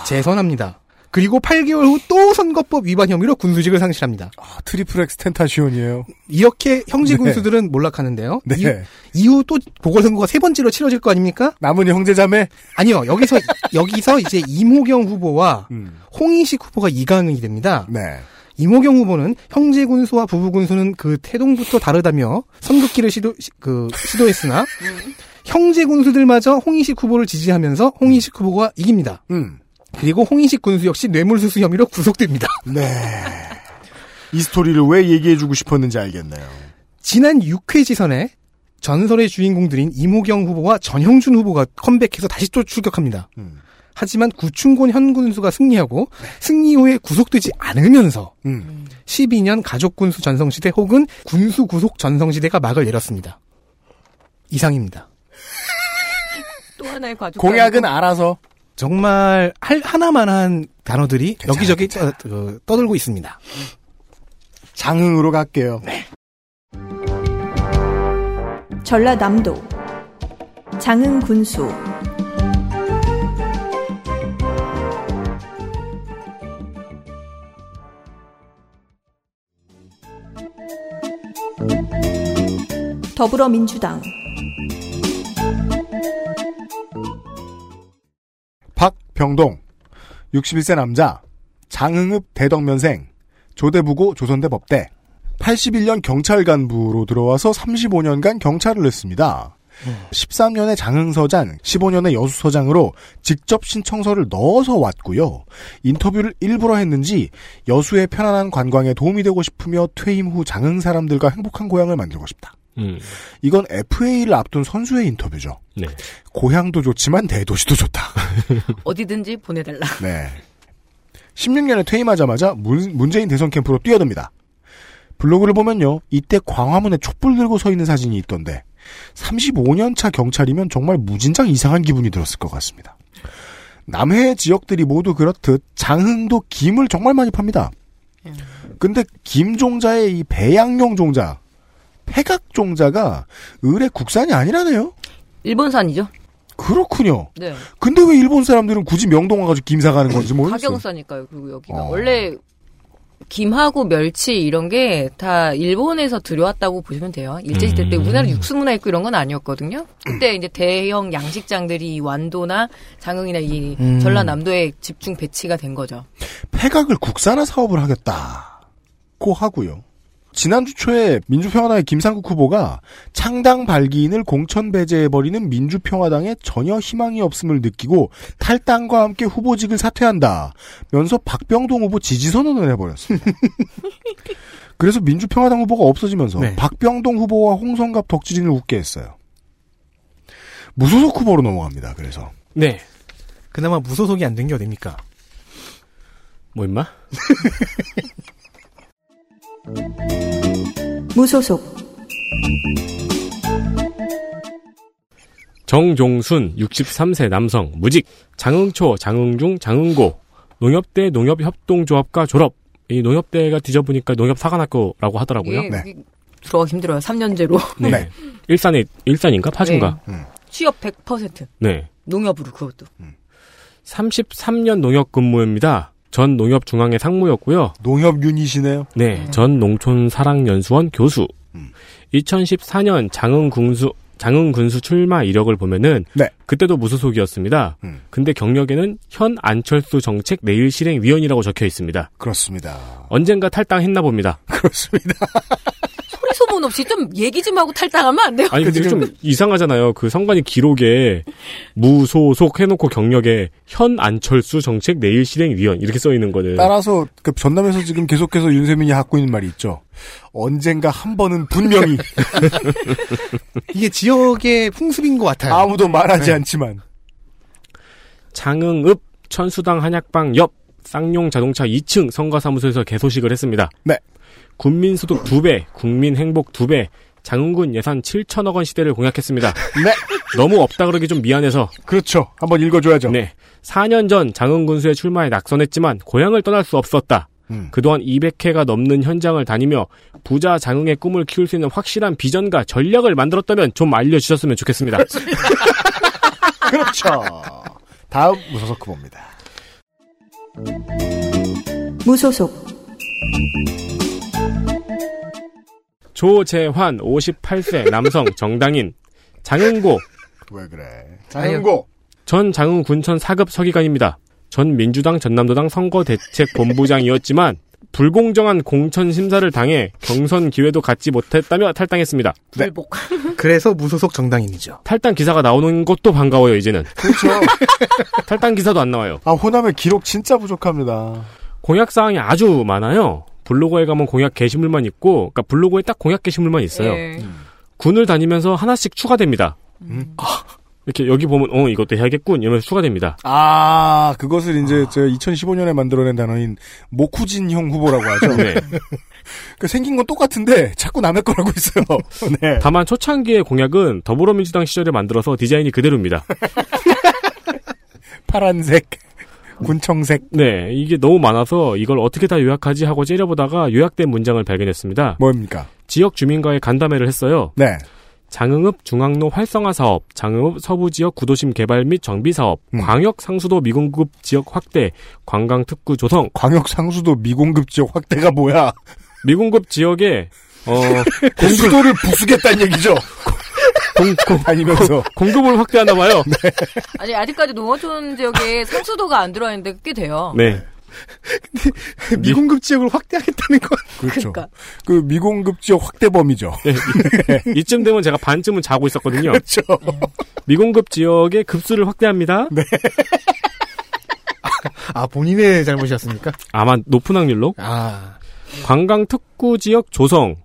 재선합니다. 그리고 8개월 후 또 선거법 위반 혐의로 군수직을 상실합니다. 아, 트리플 엑스 텐타시온이에요. 이렇게 형제 네. 군수들은 몰락하는데요. 네. 이, 후또 보궐선거가 세 번째로 치러질 거 아닙니까? 남은 형제자매? 아니요. 여기서 여기서 이제 임호경 후보와 음. 홍인식 후보가 이강이 됩니다. 네. 임호경 후보는 형제 군수와 부부 군수는 그 태동부터 다르다며 선긋기를 시도 시- 그 시도했으나 형제 군수들마저 홍인식 후보를 지지하면서 홍인식 후보가 이깁니다. 음. 그리고 홍인식 군수 역시 뇌물수수 혐의로 구속됩니다. 네. 이 스토리를 왜 얘기해주고 싶었는지 알겠네요. 지난 6회 지선에 전설의 주인공들인 임호경 후보와 전형준 후보가 컴백해서 다시 또 출격합니다. 음. 하지만 구충곤 현 군수가 승리하고 승리 후에 구속되지 않으면서 음. 12년 가족군수 전성시대 혹은 군수 구속 전성시대가 막을 내렸습니다. 이상입니다. 또 하나의 과족. 공약은 알아서. 정말 할 하나만한 단어들이 괜찮아요, 여기저기 떠, 어, 떠들고 있습니다. 장흥으로 갈게요. 전라남도 장흥 군수 더불어민주당 병동. 61세 남자. 장흥읍 대덕면생. 조대부고 조선대 법대. 81년 경찰 간부로 들어와서 35년간 경찰을 했습니다. 13년의 장흥서장, 15년의 여수서장으로 직접 신청서를 넣어서 왔고요. 인터뷰를 일부러 했는지 여수의 편안한 관광에 도움이 되고 싶으며 퇴임 후 장흥 사람들과 행복한 고향을 만들고 싶다. 음. 이건 FA를 앞둔 선수의 인터뷰죠. 네. 고향도 좋지만 대도시도 좋다. 어디든지 보내달라. 네. 16년에 퇴임하자마자 문, 문재인 대선 캠프로 뛰어듭니다. 블로그를 보면요. 이때 광화문에 촛불 들고 서 있는 사진이 있던데 35년 차 경찰이면 정말 무진장 이상한 기분이 들었을 것 같습니다. 남해 지역들이 모두 그렇듯 장흥도 김을 정말 많이 팝니다. 근데 김 종자의 이 배양용 종자, 폐각 종자가 의뢰 국산이 아니라네요. 일본산이죠. 그렇군요. 네. 근데 왜 일본 사람들은 굳이 명동 와가지고 김 사가는 건지 모르겠어요. 가격 싸니까요. 그리고 여기가 어. 원래 김하고 멸치 이런 게 다 일본에서 들여왔다고 보시면 돼요. 일제시대 때 음. 우리나라 육수 문화 있고 이런 건 아니었거든요. 그때 이제 대형 양식장들이 이 완도나 장흥이나 이 음. 전라남도에 집중 배치가 된 거죠. 폐각을 국산화 사업을 하겠다고 하고요. 지난주 초에 민주평화당의 김상국 후보가 창당 발기인을 공천 배제해버리는 민주평화당에 전혀 희망이 없음을 느끼고 탈당과 함께 후보직을 사퇴한다. 면서 박병동 후보 지지선언을 해버렸습니다. 그래서 민주평화당 후보가 없어지면서 네. 박병동 후보와 홍성갑 덕질인을 웃게 했어요. 무소속 후보로 넘어갑니다. 그래서 네. 그나마 무소속이 안 된 게 어딥니까? 뭐 임마? 무소속 정종순 63세 남성 무직 장흥초 장흥중 장흥고 농협대 농협협동조합과 졸업 이 농협대가 뒤져보니까 농협사관학교라고 하더라고요. 이게 여기 들어가기 힘들어요. 3년제로. 네. 일산에 일산인가 파주인가? 취업 100%. 네. 농협으로 그것도. 33년 농협 근무입니다. 전 농협중앙회 상무였고요. 농협 유닛이네요. 네, 전 농촌사랑연수원 교수. 2014년 장흥군수 장흥 군수 출마 이력을 보면은 네. 그때도 무소속이었습니다. 음. 근데 경력에는 현 안철수 정책 내일 실행 위원이라고 적혀 있습니다. 그렇습니다. 언젠가 탈당했나 봅니다. 그렇습니다. 소문 없이 좀 얘기 좀 하고 탈당하면 안 돼요? 아니 근데 좀 이상하잖아요. 그 선관위 기록에 무소속 해놓고 경력에 현 안철수 정책 내일 실행 위원 이렇게 써 있는 거는 따라서 그 전남에서 지금 계속해서 윤세민이 갖고 있는 말이 있죠. 언젠가 한 번은 분명히 이게 지역의 풍습인 것 같아요. 아무도 말하지 네. 않지만 장흥읍 천수당 한약방 옆 쌍용 자동차 2층 선거사무소에서 개소식을 했습니다. 네. 국민소득 2배, 국민 행복 2배, 장흥군 예산 7천억 원 시대를 공약했습니다. 네. 너무 없다 그러기 좀 미안해서. 그렇죠. 한번 읽어줘야죠. 네. 4년 전 장흥군수의 출마에 낙선했지만 고향을 떠날 수 없었다. 음. 그동안 200회가 넘는 현장을 다니며 부자 장흥의 꿈을 키울 수 있는 확실한 비전과 전략을 만들었다면 좀 알려주셨으면 좋겠습니다. 그렇죠. 다음 무소속 후보입니다. 무소속 조재환 58세 남성 정당인 장흥고 왜 그래? 장흥고 전 장흥 군천 4급 서기관입니다. 전 민주당 전남도당 선거대책본부장이었지만 불공정한 공천 심사를 당해 경선 기회도 갖지 못했다며 탈당했습니다. 불복. 그래서 무소속 정당인이죠. 탈당 기사가 나오는 것도 반가워요 이제는. 그렇죠. 탈당 기사도 안 나와요. 아 호남의 기록 진짜 부족합니다. 공약 사항이 아주 많아요. 블로그에 가면 공약 게시물만 있고, 그러니까 블로그에 딱 공약 게시물만 있어요. 예. 군을 다니면서 하나씩 추가됩니다. 음. 아, 이렇게 여기 보면 어 이것도 해야겠군 이러면서 추가됩니다. 아 그것을 이제 저 2015년에 만들어낸 단어인 모쿠진형 후보라고 하죠. 네. 그 생긴 건 똑같은데 자꾸 남의 거라고 있어요. 네. 다만 초창기의 공약은 더불어민주당 시절에 만들어서 디자인이 그대로입니다. 파란색, 군청색. 네, 이게 너무 많아서 이걸 어떻게 다 요약하지 하고 째려보다가 요약된 문장을 발견했습니다. 뭐입니까? 지역 주민과의 간담회를 했어요. 네. 장흥읍 중앙로 활성화 사업, 장흥읍 서부 지역 구도심 개발 및 정비 사업, 음. 광역 상수도 미공급 지역 확대, 관광 특구 조성. 광역 상수도 미공급 지역 확대가 뭐야? 미공급 지역에 어 공수도를 부수겠다는 얘기죠. 공, 공, 다니면서 공급을 확대하나 봐요. 아니 아직까지 농어촌 지역에 상수도가 안 들어와 있는데 꽤 돼요. 네. 미공급 지역을 확대하겠다는 건 그렇죠. 그러니까. 그 미공급 지역 확대 범위죠. 네, 이- 이쯤 되면 제가 반쯤은 자고 있었거든요. 그렇죠. 미공급 지역의 급수를 확대합니다. 아 본인의 잘못이었습니까? 아마 높은 확률로 아 관광 특구 지역 조성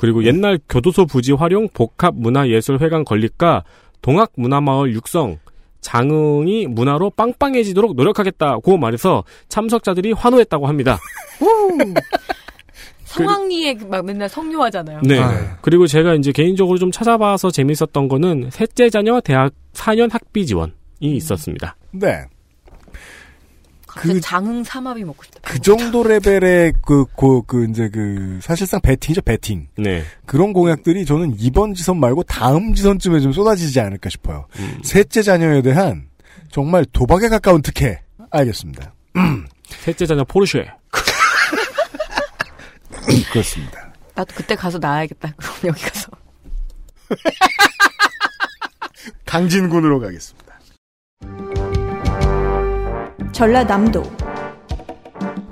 그리고 옛날 교도소 부지 활용 복합 문화예술회관 건립과 동학 문화마을 육성 장흥이 문화로 빵빵해지도록 노력하겠다고 말해서 참석자들이 환호했다고 합니다. 성황리에 막 맨날 성묘하잖아요. 네. 아. 그리고 제가 이제 개인적으로 좀 찾아봐서 재밌었던 거는 셋째 자녀 대학 4년 학비 지원이 있었습니다. 네. 갑자기 장흥 삼합이 먹고 싶다. 그 정도 레벨의 그, 그, 그, 이제 그, 사실상 배팅이죠, 배팅. 네. 그런 공약들이 저는 이번 지선 말고 다음 지선쯤에 좀 쏟아지지 않을까 싶어요. 셋째 자녀에 대한 정말 도박에 가까운 특혜. 알겠습니다. 셋째 자녀 포르쉐. 그렇습니다. 나도 그때 가서 나야겠다. 그럼 여기 가서. 강진군으로 가겠습니다. 전라남도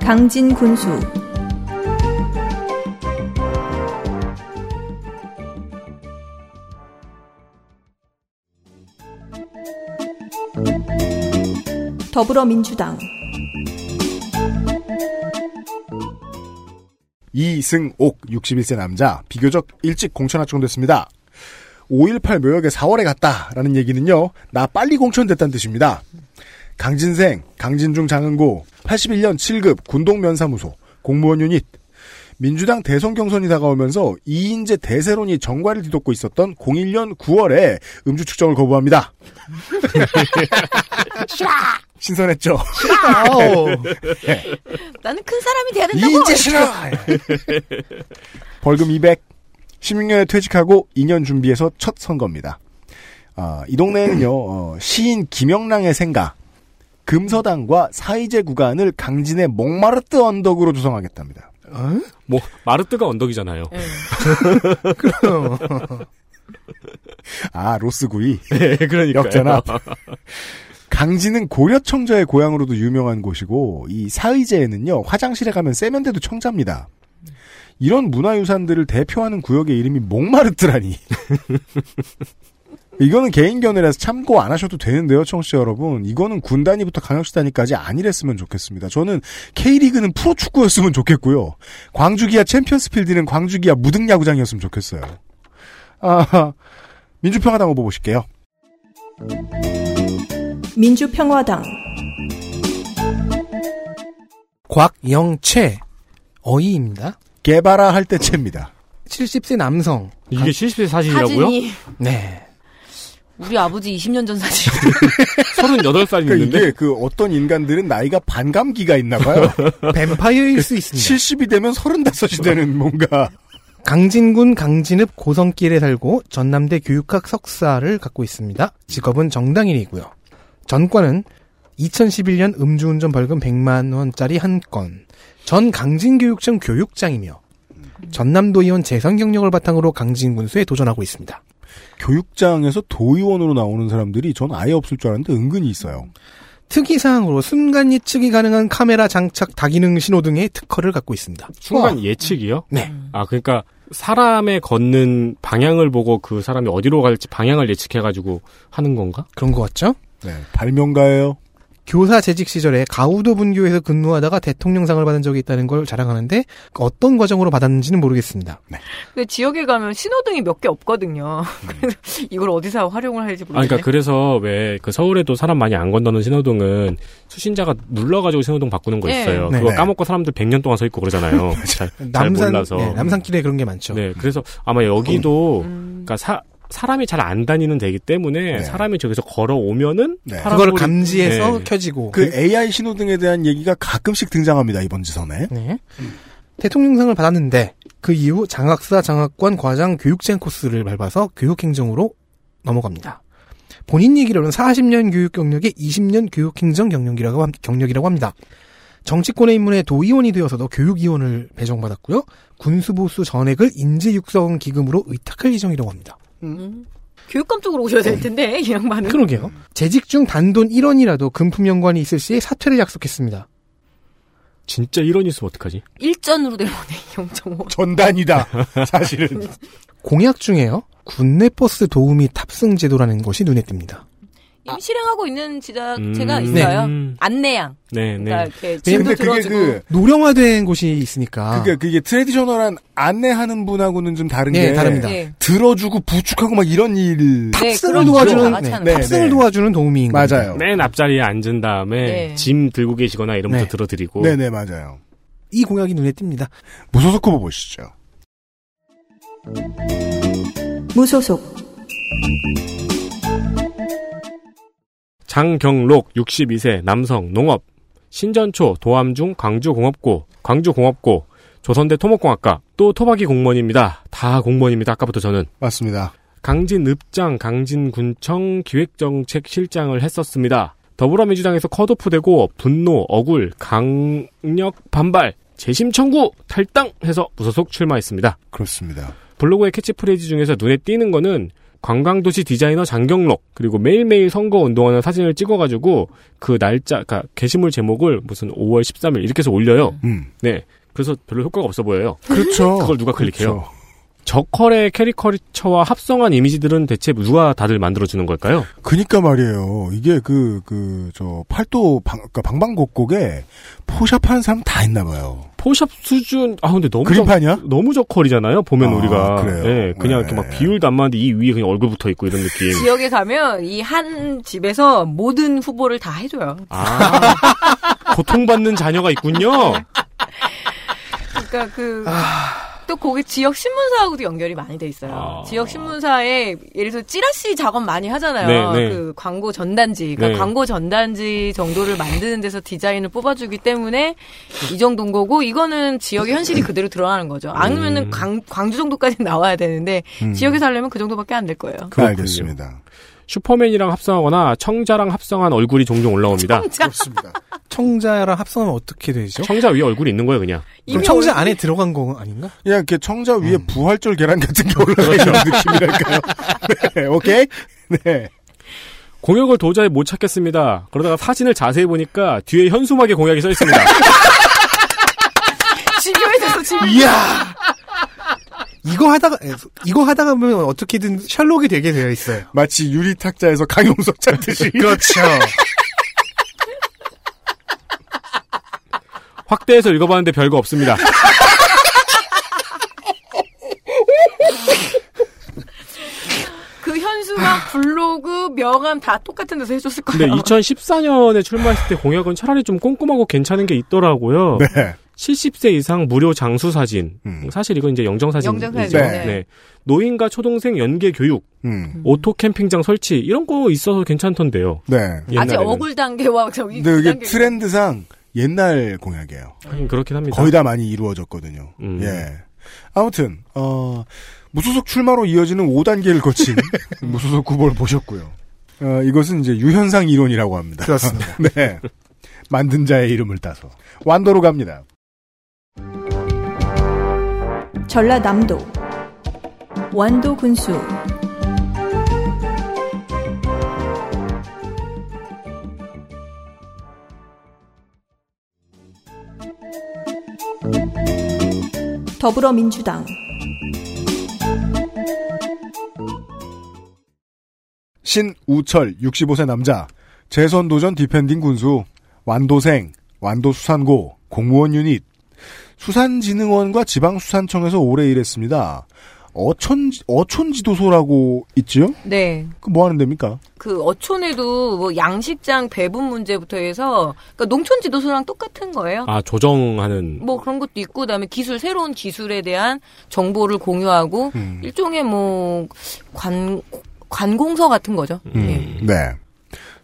강진 군수 더불어민주당 이승옥 61세 남자 비교적 일찍 공천 확정됐습니다. 5.18 묘역에 4월에 갔다라는 얘기는요. 나 빨리 공천됐다는 뜻입니다. 강진생, 강진중 장흥고, 81년 7급 군동면사무소, 공무원 유닛, 민주당 대선 경선이 다가오면서 이인재 대세론이 정과를 뒤덮고 있었던 01년 9월에 음주 측정을 거부합니다. 싫어! 신선했죠? 나는 큰 사람이 돼야 된다고! 이인재 싫어! 벌금 200. 16년에 퇴직하고 2년 준비해서 첫 선거입니다. 아, 이 동네에는요, 어, 시인 김영랑의 생가, 금서당과 사이제 구간을 강진의 몽마르트 언덕으로 조성하겠답니다. 뭐 마르트가 언덕이잖아요. 네. 아 로스구이. 네, 그러니까요. 역전압. 강진은 고려 청자의 고향으로도 유명한 곳이고 이 사의제에는요 화장실에 가면 세면대도 청자입니다. 이런 문화유산들을 대표하는 구역의 이름이 목마르트라니. 이거는 개인 견해라서 참고 안 하셔도 되는데요, 청취자 여러분. 이거는 군 단위부터 강역시 단위까지 아니랬으면 좋겠습니다. 저는 K리그는 프로축구였으면 좋겠고요. 광주기아 챔피언스필드는 광주기아 무등야구장이었으면 좋겠어요. 아, 민주평화당 후보 보실게요. 민주평화당 곽영채 어이입니다. 개발아 할 때 채입니다. 70세 남성. 이게 70세 사진이라고요? 사진이 네. 우리 아버지 20년 전 사진. 38살이 그러니까 있는데 이게 그 어떤 인간들은 나이가 반감기가 있나 봐요. 뱀파이어일 수 있습니다. 70이 되면 35이 되는 뭔가. 강진군 강진읍 고성길에 살고 전남대 교육학 석사를 갖고 있습니다. 직업은 정당인이고요. 전과는 2011년 음주운전 벌금 100만 원짜리 한 건, 전 강진교육청 교육장이며 전남도의원 재선 경력을 바탕으로 강진군수에 도전하고 있습니다. 교육장에서 도의원으로 나오는 사람들이 전 아예 없을 줄 알았는데 은근히 있어요. 특이사항으로 순간 예측이 가능한 카메라 장착 다기능 신호등의 특허를 갖고 있습니다. 순간 예측이요? 네. 아 그러니까 사람의 걷는 방향을 보고 그 사람이 어디로 갈지 방향을 예측해가지고 하는 건가? 그런 것 같죠? 네, 발명가예요. 교사 재직 시절에 가우도 분교에서 근무하다가 대통령상을 받은 적이 있다는 걸 자랑하는데 어떤 과정으로 받았는지는 모르겠습니다. 그 지역에 가면 신호등이 몇 개 없거든요. 그래서 이걸 어디서 활용을 할지 아, 모르겠네. 그러니까 그래서 왜 그 서울에도 사람 많이 안 건너는 신호등은 수신자가 눌러가지고 신호등 바꾸는 거 네. 있어요. 네. 그거 네. 까먹고 사람들 100년 동안 서 있고 그러잖아요. 잘, 잘 남산 몰라서. 네, 남산길에 그런 게 많죠. 네, 그래서 아마 여기도 음. 그러니까 사 사람이 잘 안 다니는 데이기 때문에 사람이 저기서 걸어오면은 네. 그걸 감지해서 네. 켜지고 그 AI 신호등에 대한 얘기가 가끔씩 등장합니다, 이번 지선에. 네. 대통령상을 받았는데 그 이후 장학사, 장학관, 과장, 교육생 코스를 밟아서 교육행정으로 넘어갑니다. 본인 얘기로는 40년 교육 경력에 20년 교육행정 경력이라고, 함- 경력이라고 합니다. 정치권에 입문해 도의원이 되어서도 교육위원을 배정받았고요. 군수보수 전액을 인재육성 기금으로 의탁할 예정이라고 합니다. 음. 교육감 쪽으로 오셔야 될 텐데 이 양반은. 그러게요. 재직 중 단돈 1원이라도 금품 연관이 있을 시에 사퇴를 약속했습니다. 진짜 이런 있으면 어떡하지? 일전으로 내보내 0.5. 전단이다. 사실은. 공약 중에요. 군내 버스 도우미 탑승 제도라는 것이 눈에 띕니다. 이미 실행하고 있는 지자체가 음. 있어요. 네. 안내양. 네, 그러니까 네. 이렇게 짐도 근데 그게 들어주고. 그, 노령화된 곳이 있으니까. 그게, 그게 traditional한 안내하는 분하고는 좀 다른 네, 게. 다릅니다. 네. 들어주고 부축하고 막 이런 일. 탑승을 도와주는 거다 같이 네, 네, 탑승을 네. 도와주는 도우미인 겁니다. 맞아요. 맨 앞자리에 앉은 다음에 네. 짐 들고 계시거나 이러면서 네. 들어드리고 네 네, 맞아요. 이 공약이 눈에 띕니다. 무소속 후보 보시죠. 무소속 장경록 62세 남성 농업 신전초 도암중 광주공업고 광주공업고 조선대 토목공학과 또 토박이 공무원입니다. 다 공무원입니다. 아까부터 저는 맞습니다. 강진 읍장 강진군청 기획정책실장을 했었습니다. 더불어민주당에서 컷오프되고 분노, 억울, 강력 반발, 재심 청구, 탈당해서 무소속 출마했습니다. 그렇습니다. 블로그의 캐치프레이즈 중에서 눈에 띄는 거는 관광도시 디자이너 장경록 그리고 매일매일 선거 운동하는 사진을 찍어가지고 그 날짜, 그러니까 게시물 제목을 무슨 5월 13일 이렇게 해서 올려요. 음. 네, 그래서 별로 효과가 없어 보여요. 그렇죠. 그걸 누가 클릭해요? 그렇죠. 저컬의 캐리커처와 합성한 이미지들은 대체 누가 다들 만들어주는 걸까요? 그니까 말이에요. 이게 그, 그, 저, 팔도 방, 그러니까 방방곡곡에 포샵 하는 사람 다 있나 봐요. 포샵 수준, 아, 근데 너무. 그림판이야? 저, 너무 저컬이잖아요, 보면 아, 우리가. 그래요? 네, 그냥 이렇게 막 비율도 안 맞는데 이 위에 그냥 얼굴 붙어 있고 이런 느낌. 지역에 가면 이 한 집에서 모든 후보를 다 해줘요. 아, 고통받는 자녀가 있군요. 그러니까 그. 아. 또 거기 지역 신문사하고도 연결이 많이 돼 있어요. 아. 지역 신문사에 예를 들어 찌라시 작업 많이 하잖아요. 네, 네. 그 광고 전단지, 그러니까 네. 광고 전단지 정도를 만드는 데서 디자인을 뽑아주기 때문에 이 정도인 거고 이거는 지역의 현실이 그대로 드러나는 거죠. 아니면은 음. 광, 광주 정도까지 나와야 되는데 음. 지역에 살려면 그 정도밖에 안 될 거예요. 그 알겠습니다. 슈퍼맨이랑 합성하거나 청자랑 합성한 얼굴이 종종 올라옵니다. 그렇습니다. 청자랑 합성하면 어떻게 되죠? 청자 위에 얼굴이 있는 거예요, 그냥. 그럼 청자 안에 들어간 거 아닌가? 그냥 이렇게 청자 위에 음. 부활절 계란 같은 게 올라가 그렇죠. 있는 느낌이랄까요. 네, 오케이? 네. 공약을 도저히 못 찾겠습니다. 그러다가 사진을 자세히 보니까 뒤에 현수막에 공약이 써 있습니다. 집요해졌어, 집요 이야! 이거 하다가, 이거 하다가 보면 어떻게든 셜록이 되게 되어 있어요. 마치 유리 탁자에서 강용석 찾듯이. 그렇죠. 확대해서 읽어봤는데 별거 없습니다. 그 현수막, 블로그, 명함 다 똑같은 데서 해줬을 거예요. 근데 2014년에 출마했을 때 공약은 차라리 좀 꼼꼼하고 괜찮은 게 있더라고요. 네. 70세 이상 무료 장수 사진. 사실 이건 이제 영정 사진이죠. 영정사진, 네. 네. 노인과 초등생 연계 교육, 음. 오토 캠핑장 설치 이런 거 있어서 괜찮던데요. 네. 아직 옛날에는. 억울 단계와 저기 근데 그 이게. 트렌드상 옛날 공약이에요. 하긴 그렇긴 합니다. 거의 다 많이 이루어졌거든요. 음. 예. 아무튼, 어, 무소속 출마로 이어지는 5단계를 거친 무소속 후보를 보셨고요. 어, 이것은 이제 유현상 이론이라고 합니다. 그렇습니다. 네. 만든 자의 이름을 따서. 완도로 갑니다. 전라남도 완도 군수. 더불어민주당. 신우철 65세 남자. 재선 도전 defending 군수. 완도생 완도수산고 공무원 유닛 수산진흥원과 지방수산청에서 오래 일했습니다. 어촌 어촌지도소라고 있지요? 네. 그 뭐 하는 데입니까? 그 어촌에도 뭐 양식장 배분 문제부터 해서 그러니까 농촌 지도소랑 똑같은 거예요. 아, 조정하는. 뭐 그런 것도 있고 그다음에 기술 새로운 기술에 대한 정보를 공유하고 음. 일종의 뭐 관 관공서 같은 거죠. 예. 음, 네.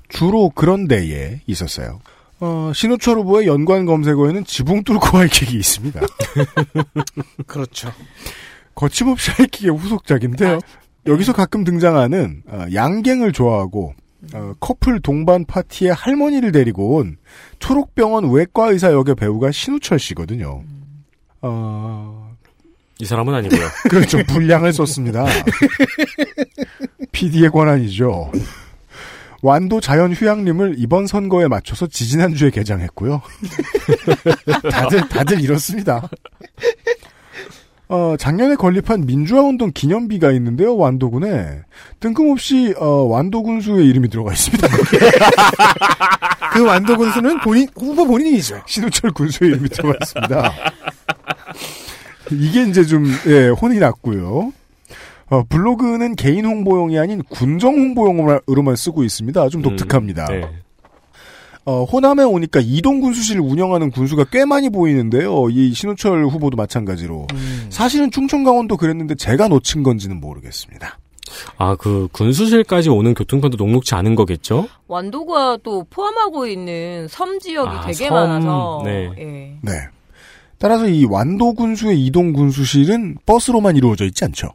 주로 그런 데에 있었어요. 어, 신우철 후보의 연관 검색어에는 지붕 뚫고 하이킥이 있습니다. 그렇죠. 거침없이 하이킥의 후속작인데요. 여기서 가끔 등장하는 어, 양갱을 좋아하고 어, 커플 동반 파티에 할머니를 데리고 온 초록병원 외과 의사 역의 배우가 신우철 씨거든요. 어, 이 사람은 아니고요. 그렇죠. 분량을 썼습니다. PD의 권한이죠. 완도 자연 휴양림을 이번 선거에 맞춰서 지지난주에 개장했고요. 다들, 다들 이렇습니다. 어, 작년에 건립한 민주화운동 기념비가 있는데요, 완도군에. 뜬금없이, 어, 완도군수의 이름이 들어가 있습니다. 그 완도 군수는 본인, 후보 본인이죠. 신우철 군수의 이름이 들어가 있습니다. 이게 이제 좀, 예, 혼이 났고요. 어, 블로그는 개인 홍보용이 아닌 군정 홍보용으로만 쓰고 있습니다. 좀 독특합니다. 네. 어, 호남에 오니까 이동 군수실을 운영하는 군수가 꽤 많이 보이는데요. 이 신우철 후보도 마찬가지로. 사실은 충청 강원도 그랬는데 제가 놓친 건지는 모르겠습니다. 아, 그 군수실까지 오는 교통편도 녹록치 않은 거겠죠? 완도가 또 포함하고 있는 섬 지역이 아, 되게 섬, 많아서 네. 예. 네. 따라서 이 완도 군수의 이동 군수실은 버스로만 이루어져 있지 않죠.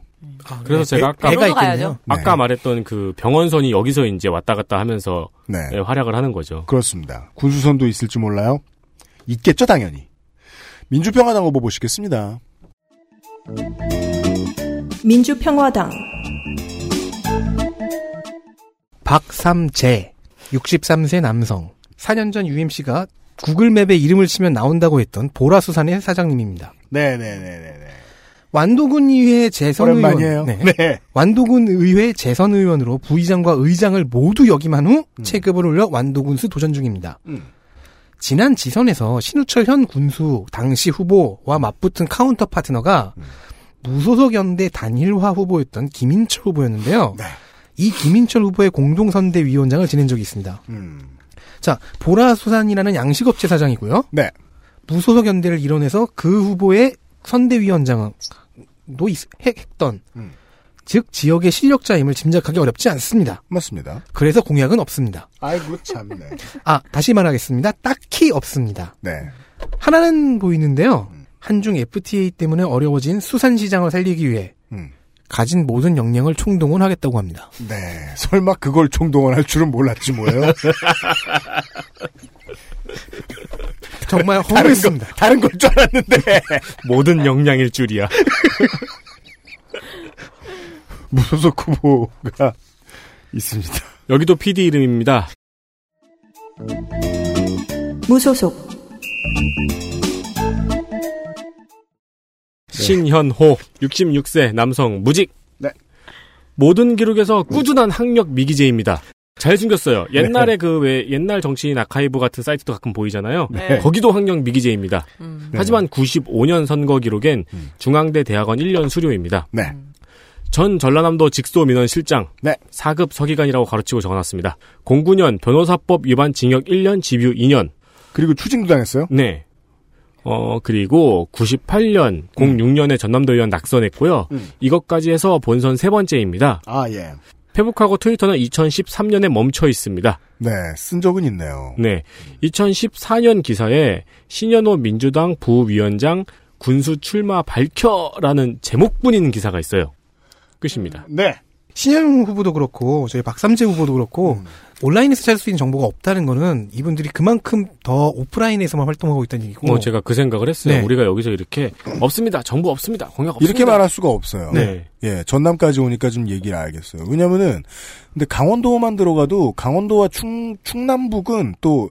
그래서 제가 아까 배 가 있겠네요. 가야죠. 아까 말했던 그 병원선이 여기서 이제 왔다 갔다 하면서 네. 예, 활약을 하는 거죠. 그렇습니다. 군수선도 있을지 몰라요. 있겠죠, 당연히. 민주평화당 후보 보시겠습니다. 민주평화당 박삼재 63세 남성 4년 전 UMC가 구글맵에 이름을 치면 나온다고 했던 보라수산의 사장님입니다. 네네네네. 완도군 의회 재선 오랜만이에요. 의원, 네. 완도군 의회 재선 의원으로 부의장과 의장을 모두 역임한 후 체급을 올려 완도군수 도전 중입니다. 음. 지난 지선에서 신우철 현 군수 당시 후보와 맞붙은 counter partner가 무소속 연대 단일화 후보였던 김인철 후보였는데요. 네. 이 김인철 후보의 공동선대위원장을 지낸 적이 있습니다. 음. 자, 보라수산이라는 양식업체 사장이고요. 네. 무소속 연대를 이뤄내서 그 후보의 선대위원장도 있- 했- 했던 음. 즉 지역의 실력자임을 짐작하기 어렵지 않습니다. 맞습니다. 그래서 공약은 없습니다. 아이고, 참네. 아 다시 말하겠습니다. 딱히 없습니다. 네. 하나는 보이는데요. 한중 FTA 때문에 어려워진 수산시장을 살리기 위해 음. 가진 모든 역량을 총동원하겠다고 합니다. 네. 설마 그걸 총동원할 줄은 몰랐지 뭐예요. 정말 허무했습니다. 거- 다른 걸 줄 알았는데. 모든 역량일 줄이야. 무소속 후보가 있습니다. 여기도 PD 이름입니다. 무소속 신현호 66세 남성 무직. 네. 모든 기록에서 꾸준한 학력 미기재입니다. 잘 숨겼어요. 옛날에 그왜 옛날 정치인 아카이브 같은 사이트도 가끔 보이잖아요. 네. 거기도 학력 미기재입니다. 음. 하지만 95년 선거 기록엔 중앙대 대학원 1년 수료입니다. 네. 전 전라남도 직소민원 실장 네. 4급 서기관이라고 가르치고 적어놨습니다. 09년 변호사법 위반 징역 1년 집유 2년. 그리고 추징도 당했어요? 네. 어 그리고 98년 06년에 전남도 의원 낙선했고요. 음. 이것까지 해서 본선 세 번째입니다. 아, 예. 페북하고 트위터는 2013년에 멈춰 있습니다. 네, 쓴 적은 있네요. 네. 2014년 기사에 신현호 민주당 부위원장 군수 출마 밝혀라는 제목뿐인 기사가 있어요. 끝입니다. 네. 신현웅 후보도 그렇고 저희 박삼재 후보도 그렇고 음. 온라인에서 찾을 수 있는 정보가 없다는 거는 이분들이 그만큼 더 오프라인에서만 활동하고 있다는 얘기고 뭐 제가 그 생각을 했어요. 네. 우리가 여기서 이렇게 없습니다. 정보 없습니다. 공약 없습니다. 이렇게 말할 수가 없어요. 네. 예, 전남까지 오니까 좀 얘기를 알겠어요. 왜냐면은, 근데 강원도만 들어가도 강원도와 충, 충남북은 또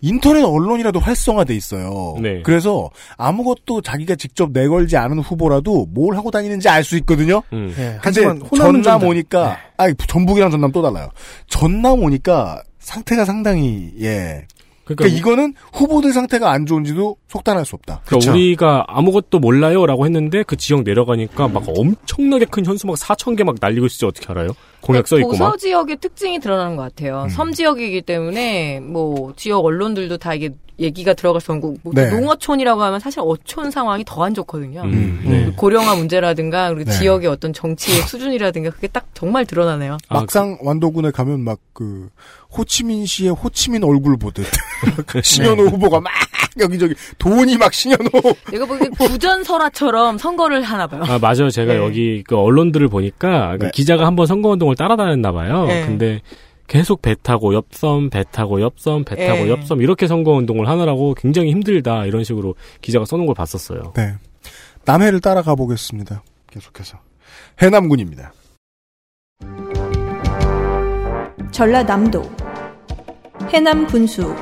인터넷 언론이라도 활성화돼 있어요. 네. 그래서 아무것도 자기가 직접 내걸지 않은 후보라도 뭘 하고 다니는지 알 수 있거든요. 음. 네, 근데 하지만 전남 좀 오니까, 아니, 전북이랑 전남 또 달라요. 전남 오니까 상태가 상당히, 예. 그러니까, 그러니까 이거는 후보들 상태가 안 좋은지도 속단할 수 없다. 그러니까 우리가 아무것도 몰라요라고 했는데 그 지역 내려가니까 막 엄청나게 큰 현수 막 4천 개 막 날리고 있을지 어떻게 알아요? 공약 써 있고 막. 지역의 특징이 드러나는 것 같아요. 음. 섬 지역이기 때문에 뭐 지역 언론들도 다 이게 얘기가 들어갈 수 없고 뭐 네. 농어촌이라고 하면 사실 어촌 상황이 더 안 좋거든요. 음, 음. 네. 고령화 문제라든가 그리고 네. 지역의 어떤 정치의 수준이라든가 그게 딱 정말 드러나네요. 아, 막상 완도군에 가면 막 그 호치민 씨의 호치민 얼굴 보듯 신현호 후보가 막 여기저기 돈이 막 신현호 내가 보기엔 부전설화처럼 선거를 하나 봐요. 아, 맞아요. 제가 네. 여기 그 언론들을 보니까 그 네. 기자가 한번 선거운동을 따라다녔나 봐요. 네. 근데 계속 배 타고 옆섬, 배 타고 옆섬, 배 타고 네. 옆섬 이렇게 선거운동을 하느라고 굉장히 힘들다 이런 식으로 기자가 써놓은 걸 봤었어요. 네 남해를 따라가 보겠습니다. 계속해서 해남군입니다. 전라남도 해남 군수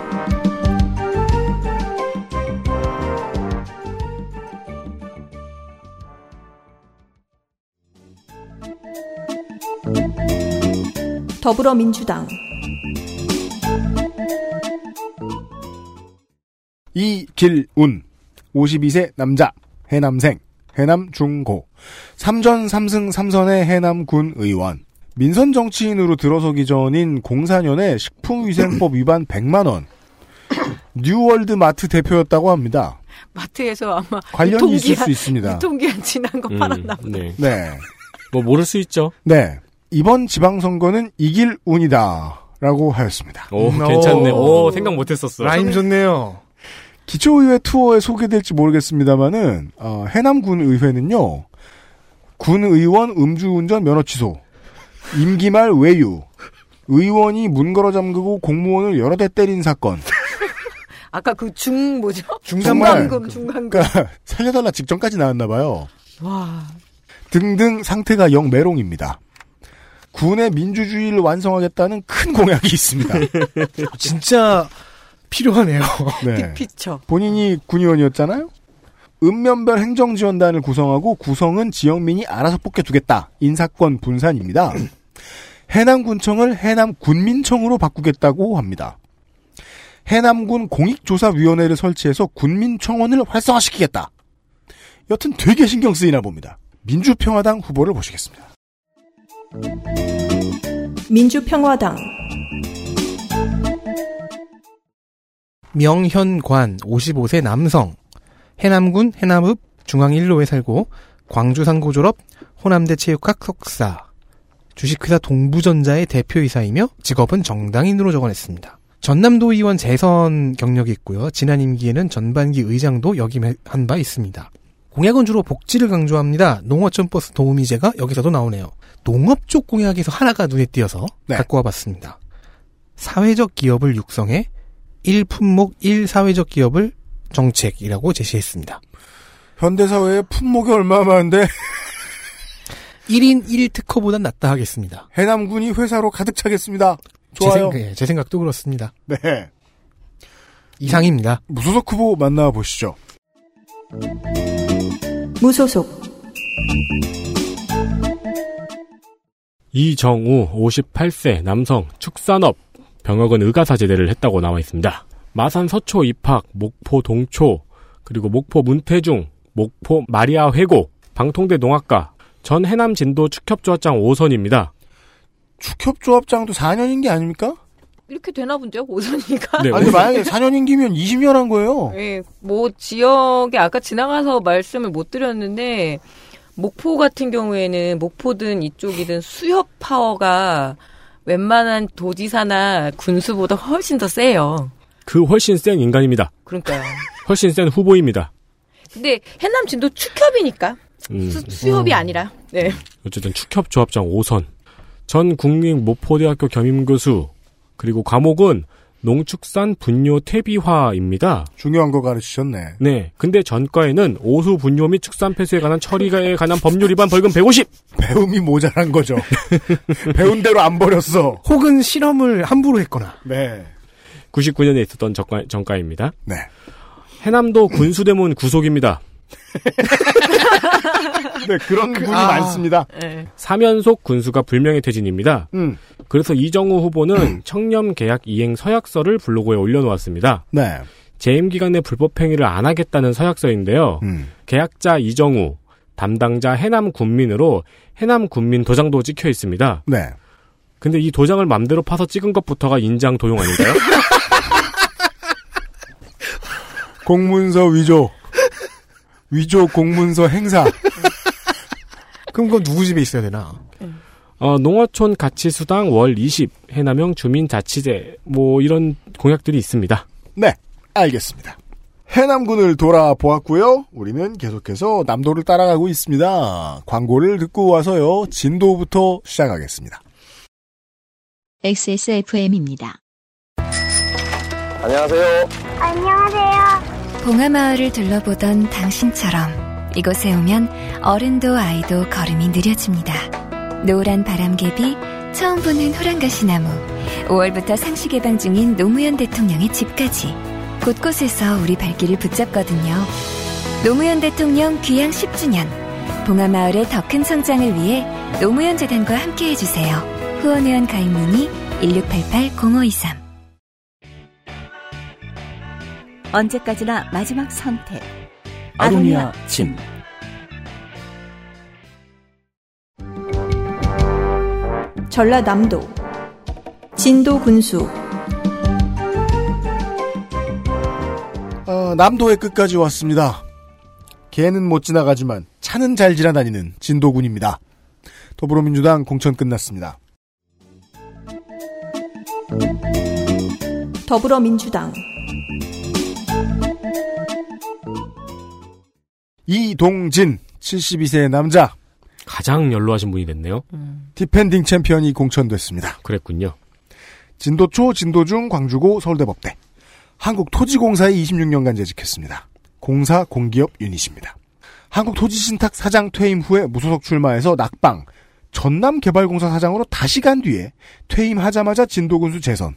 더불어민주당 이길운 52세 남자 해남생 해남 중고 3전 3승 3선의 해남군 의원 민선 정치인으로 들어서기 전인 04년에 식품위생법 위반 100만 원 뉴월드 마트 대표였다고 합니다. 마트에서 아마 관련이 있을 유통기한- 수 있습니다. 유통기한 지난 거 음, 팔았나 보다. 네. 네. 뭐 모를 수 있죠. 네. 이번 지방선거는 이길 운이다. 라고 하였습니다. 오, 음, 괜찮네. 오. 오, 생각 못했었어. 라임 좋네요. 기초의회 투어에 소개될지 모르겠습니다만은, 어, 해남군 의회는요, 군 의원 음주운전 면허 취소, 임기 말 외유, 의원이 문 걸어 잠그고 공무원을 여러 대 때린 사건, 아까 그 중 뭐죠? 중간금 중간금. 그러니까 살려달라 직전까지 나왔나봐요. 와. 등등 상태가 영 메롱입니다. 군의 민주주의를 완성하겠다는 큰 공약이 있습니다. 진짜 필요하네요. 네. 피처. 본인이 군의원이었잖아요. 읍면별 행정지원단을 구성하고 구성은 지역민이 알아서 뽑게두겠다. 인사권 분산입니다. 해남군청을 해남군민청으로 바꾸겠다고 합니다. 해남군 공익조사위원회를 설치해서 군민청원을 활성화시키겠다. 여튼 되게 신경 쓰이나 봅니다. 민주평화당 후보를 보시겠습니다. 민주평화당 명현관 55세 남성 해남군 해남읍 중앙 1로에 살고 광주 상고 졸업 호남대 체육학 석사 주식회사 동부전자의 대표이사이며 직업은 정당인으로 적어냈습니다. 전남도 의원 재선 경력이 있고요. 지난 임기에는 전반기 의장도 역임한 바 있습니다. 공약은 주로 복지를 강조합니다. 농어촌 버스 도우미제가 여기서도 나오네요. 농업 쪽 공약에서 하나가 눈에 띄어서 네. 갖고 와봤습니다. 사회적 기업을 육성해 1품목 1사회적 기업을 정책이라고 제시했습니다. 현대사회의 품목이 얼마 많은데 1인 1특허보단 낫다 하겠습니다. 해남군이 회사로 가득 차겠습니다. 제, 좋아요. 생, 예, 제 생각도 그렇습니다. 네. 이상입니다. 무소속 후보 만나보시죠. 무소속 이정우 58세 남성 축산업 병역은 의가사제대를 했다고 나와 있습니다. 마산 서초 입학, 목포 동초, 그리고 목포 문태중, 목포 마리아 회고, 방통대 농학과, 전 해남 진도 축협조합장 5선입니다. 축협조합장도 4년 임기 아닙니까? 이렇게 되나 본데요, 오선이가? 네, 아니 만약에 4년 임기면 20년 한 거예요. 예, 뭐 지역에 아까 지나가서 말씀을 못 드렸는데 목포 같은 경우에는 목포든 이쪽이든 수협 파워가 웬만한 도지사나 군수보다 훨씬 더 세요. 그 훨씬 센 인간입니다. 그러니까요. 훨씬 센 후보입니다. 근데 해남 진도 축협이니까 음, 수, 수협이 아니라. 네. 어쨌든 축협 조합장 5선. 전 국립 모포대학교 겸임교수, 그리고 과목은 농축산 분뇨 퇴비화입니다. 중요한 거 가르치셨네. 네. 근데 전과에는 오수 분뇨 및 축산 폐수에 관한 처리에 관한 법률 위반 벌금 150! 배움이 모자란 거죠. 배운 대로 안 버렸어. 혹은 실험을 함부로 했거나. 네. 99년에 있었던 전과, 전과입니다. 네. 해남도 군수대문 구속입니다. 네, 그런 분이 아. 많습니다. 네. 사면속 군수가 불명예 퇴진입니다. 음. 그래서 이정우 후보는 청렴 계약 이행 서약서를 블로그에 올려놓았습니다. 네. 재임 기간에 불법 행위를 안 하겠다는 서약서인데요. 음. 계약자 이정우, 담당자 해남 군민으로 해남 군민 도장도 찍혀 있습니다. 네. 근데 이 도장을 맘대로 파서 찍은 것부터가 인장 도용 아닌가요? 공문서 위조. 위조 공문서 행사. 그럼 그건 누구 집에 있어야 되나? 어, 농어촌 가치수당 월 20, 해남형 주민자치제, 뭐 이런 공약들이 있습니다. 네. 알겠습니다. 해남군을 돌아보았고요. 우리는 계속해서 남도를 따라가고 있습니다. 광고를 듣고 와서요. 진도부터 시작하겠습니다. XSFM입니다. 안녕하세요. 안녕하세요. 봉하마을을 둘러보던 당신처럼 이곳에 오면 어른도 아이도 걸음이 느려집니다. 노란 바람개비, 처음 보는 호랑가시나무, 5월부터 상시 개방 중인 노무현 대통령의 집까지 곳곳에서 우리 발길을 붙잡거든요. 노무현 대통령 귀향 10주년, 봉하마을의 더 큰 성장을 위해 노무현 재단과 함께 해 주세요. 후원회원 가입 문의 1688-0523 언제까지나 마지막 선택. 아로니아 침. 전라남도 진도 군수 어, 남도의 끝까지 왔습니다. 개는 못 지나가지만 차는 잘 지나다니는 진도군입니다. 더불어민주당 공천 끝났습니다. 더불어민주당 이동진 72세의 남자 가장 연로하신 분이 됐네요. defending 챔피언이 공천됐습니다. 그랬군요. 진도초, 진도중, 광주고, 서울대법대. 한국토지공사에 26년간 재직했습니다. 공사 공기업 유닛입니다. 한국토지신탁 사장 퇴임 후에 무소속 출마해서 낙방, 전남개발공사 사장으로 다시 간 뒤에 퇴임하자마자 진도군수 재선.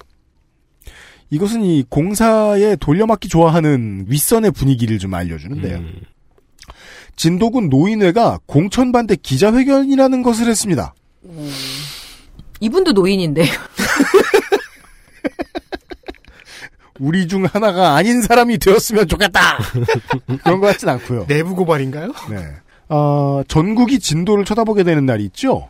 이것은 이 공사에 돌려막기 좋아하는 윗선의 분위기를 좀 알려주는데요. 음. 진도군 노인회가 공천 반대 기자회견이라는 것을 했습니다. 이분도 노인인데. 우리 중 하나가 아닌 사람이 되었으면 좋겠다. 그런 것 같진 않고요. 내부 고발인가요? 네. 어, 전국이 진도를 쳐다보게 되는 날이 있죠.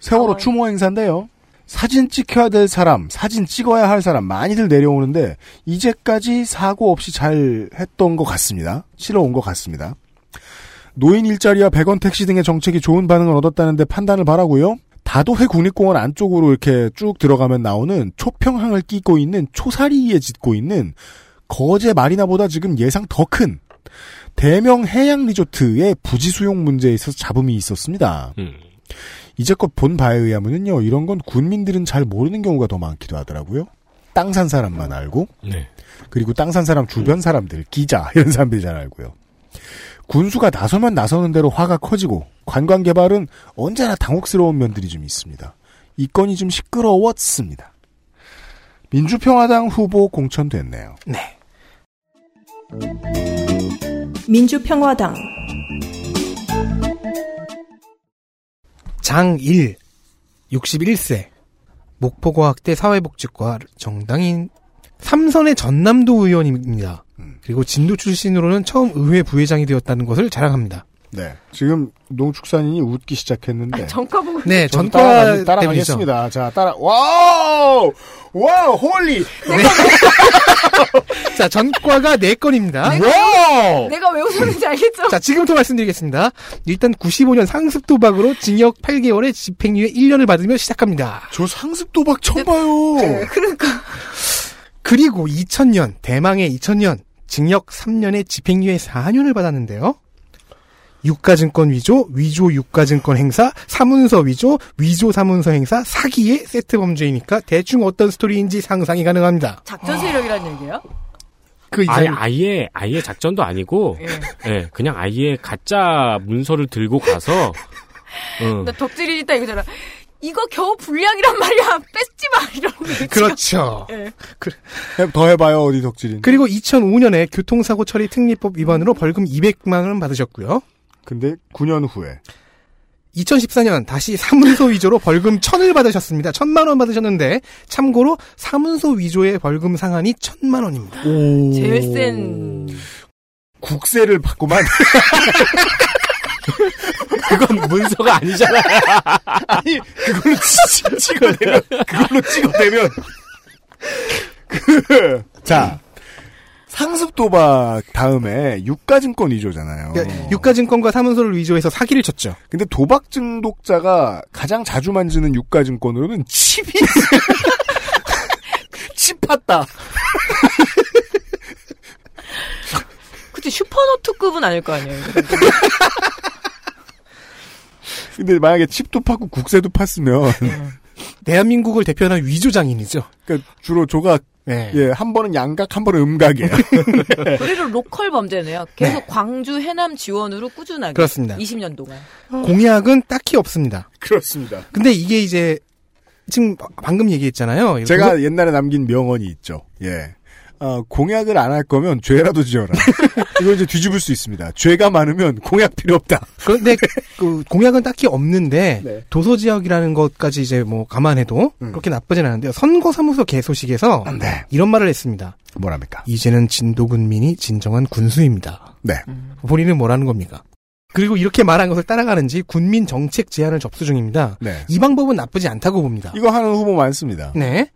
세월호 추모 행사인데요. 사진 찍혀야 될 사람, 사진 찍어야 할 사람 많이들 내려오는데 이제까지 사고 없이 잘 했던 것 같습니다. 치러 온 것 같습니다. 노인 일자리와 100원 택시 등의 정책이 좋은 반응을 얻었다는데 판단을 바라고요. 다도해 국립공원 안쪽으로 이렇게 쭉 들어가면 나오는 초평항을 끼고 있는 초사리에 짓고 있는 거제 마리나보다 지금 예상 더 큰 대명 해양 리조트의 부지 수용 문제에 있어서 잡음이 있었습니다. 음. 이제껏 본 바에 의하면요, 이런 건 군민들은 잘 모르는 경우가 더 많기도 하더라고요. 땅 산 사람만 알고, 네. 그리고 땅 산 사람 주변 사람들, 기자, 이런 사람들이 잘 알고요. 군수가 나서면 나서는 대로 화가 커지고, 관광 개발은 언제나 당혹스러운 면들이 좀 있습니다. 이 건이 좀 시끄러웠습니다. 민주평화당 후보 공천됐네요. 네. 민주평화당 장일 61세 목포과학대 사회복지과 정당인 삼선의 전남도 의원입니다. 그리고 진도 출신으로는 처음 의회 부의장이 되었다는 것을 자랑합니다. 네. 지금 농축산인이 웃기 시작했는데. 전과 보고 네, 전 전과 따라. 따라가겠습니다. 자, 따라, wow! Wow, holy! 자, 전과가 4건입니다. Wow! 내가 왜 웃었는지 알겠죠? 자, 지금부터 말씀드리겠습니다. 일단 95년 상습 도박으로 징역 8개월에 집행유예 1년을 받으며 시작합니다. 저 상습 도박 처음 봐요. 그러니까. 그리고 2000년, 대망의 2000년, 징역 3년에 집행유예 4년을 받았는데요. 유가증권 위조, 위조 유가증권 행사, 사문서 위조, 위조 사문서 행사, 사기의 세트 범죄이니까 대충 어떤 스토리인지 상상이 가능합니다. 작전 세력이라는 얘기예요? 그 아예, 아예 아예 작전도 아니고 예, 그냥 아예 가짜 문서를 들고 가서 응. 나 덕질이 있다 이거잖아. 이거 겨우 불량이란 말이야. 뺏지 마 이러고. 그렇죠. 예. 해- 더 해봐요, 어디 덕질인. 그리고 2005년에 교통사고 처리 특례법 위반으로 벌금 200만 원 받으셨고요. 근데 9년 후에 2014년 다시 사문서 위조로 벌금 1000을 받으셨습니다. 1000만 원 받으셨는데 참고로 사문서 위조의 벌금 상한이 1000만 원입니다. 제일 센. 국세를 받고만 문서가 아니잖아. 아니 그걸로 치- 찍어내면 그걸로 찍어내면 그자 상습 도박 다음에 유가증권 위조잖아요. 그러니까 유가증권과 사문서를 위조해서 사기를 쳤죠. 근데 도박 중독자가 가장 자주 만지는 유가증권으로는 칩이 칩 팠다. 그치 슈퍼노트급은 아닐 거 아니에요. 근데 만약에 칩도 팠고 국세도 팠으면 대한민국을 대표하는 위조 장인이죠. 그러니까 주로 조각 네. 예, 한 번은 양각, 한 번은 음각이에요. 그리고 로컬 범죄네요. 계속 광주 해남 지원으로 꾸준하게. 그렇습니다. 20년 동안. 공약은 딱히 없습니다. 그렇습니다. 근데 이게 이제 지금 방금 얘기했잖아요. 제가 옛날에 남긴 명언이 있죠. 예. 어, 공약을 안 할 거면 죄라도 지어라. 이거 이제 뒤집을 수 있습니다. 죄가 많으면 공약 필요 없다. 그런데 그 공약은 딱히 없는데 네. 도서 지역이라는 것까지 이제 뭐 감안해도 그렇게 나쁘진 않은데요. 선거사무소 개소식에서 이런 말을 했습니다. 뭐랍니까? 이제는 진도군민이 진정한 군수입니다. 네. 본인은 뭐라는 겁니까? 그리고 이렇게 말한 것을 따라가는지 군민 정책 제안을 접수 중입니다. 네. 이 방법은 나쁘지 않다고 봅니다. 이거 하는 후보 많습니다. 네.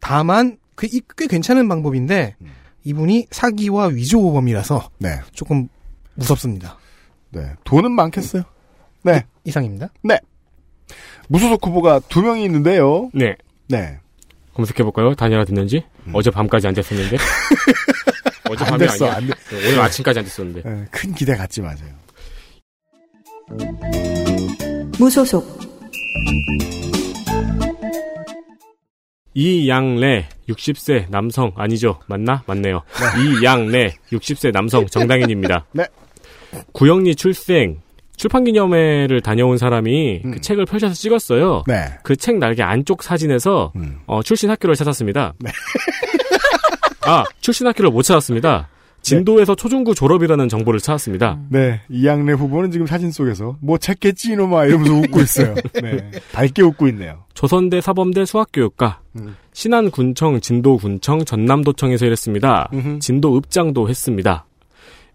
다만 그, 이- 꽤 괜찮은 방법인데 이분이 사기와 위조범이라서 네. 조금 무섭습니다. 네. 돈은 많겠어요. 네. 이상입니다. 네. 무소속 후보가 두 명이 있는데요. 네. 네. 검색해볼까요? 다니라 듣는지? 어제 밤까지 안 됐었는데? 어제 안 밤이 됐어, 아니야. 안 됐- 네, 오늘 아침까지 안 됐었는데. 네, 큰 기대 갖지 마세요. 무소속 이양래 60세 남성 아니죠? 맞나? 맞네요. 이양래 60세 남성 정당인입니다. 네. 구영리 출생 출판기념회를 다녀온 사람이 그 책을 펼쳐서 찍었어요. 네. 그 책 날개 안쪽 사진에서 어, 출신 학교를 찾았습니다. 아 출신 학교를 못 찾았습니다. 진도에서 초중고 졸업이라는 정보를 찾았습니다. 네. 이양래 후보는 지금 사진 속에서 뭐 찾겠지 이놈아 이러면서 웃고 있어요. 네. 밝게 웃고 있네요. 조선대 사범대 수학교육과 음. 신안군청, 진도군청, 전남도청에서 일했습니다. 진도읍장도 했습니다.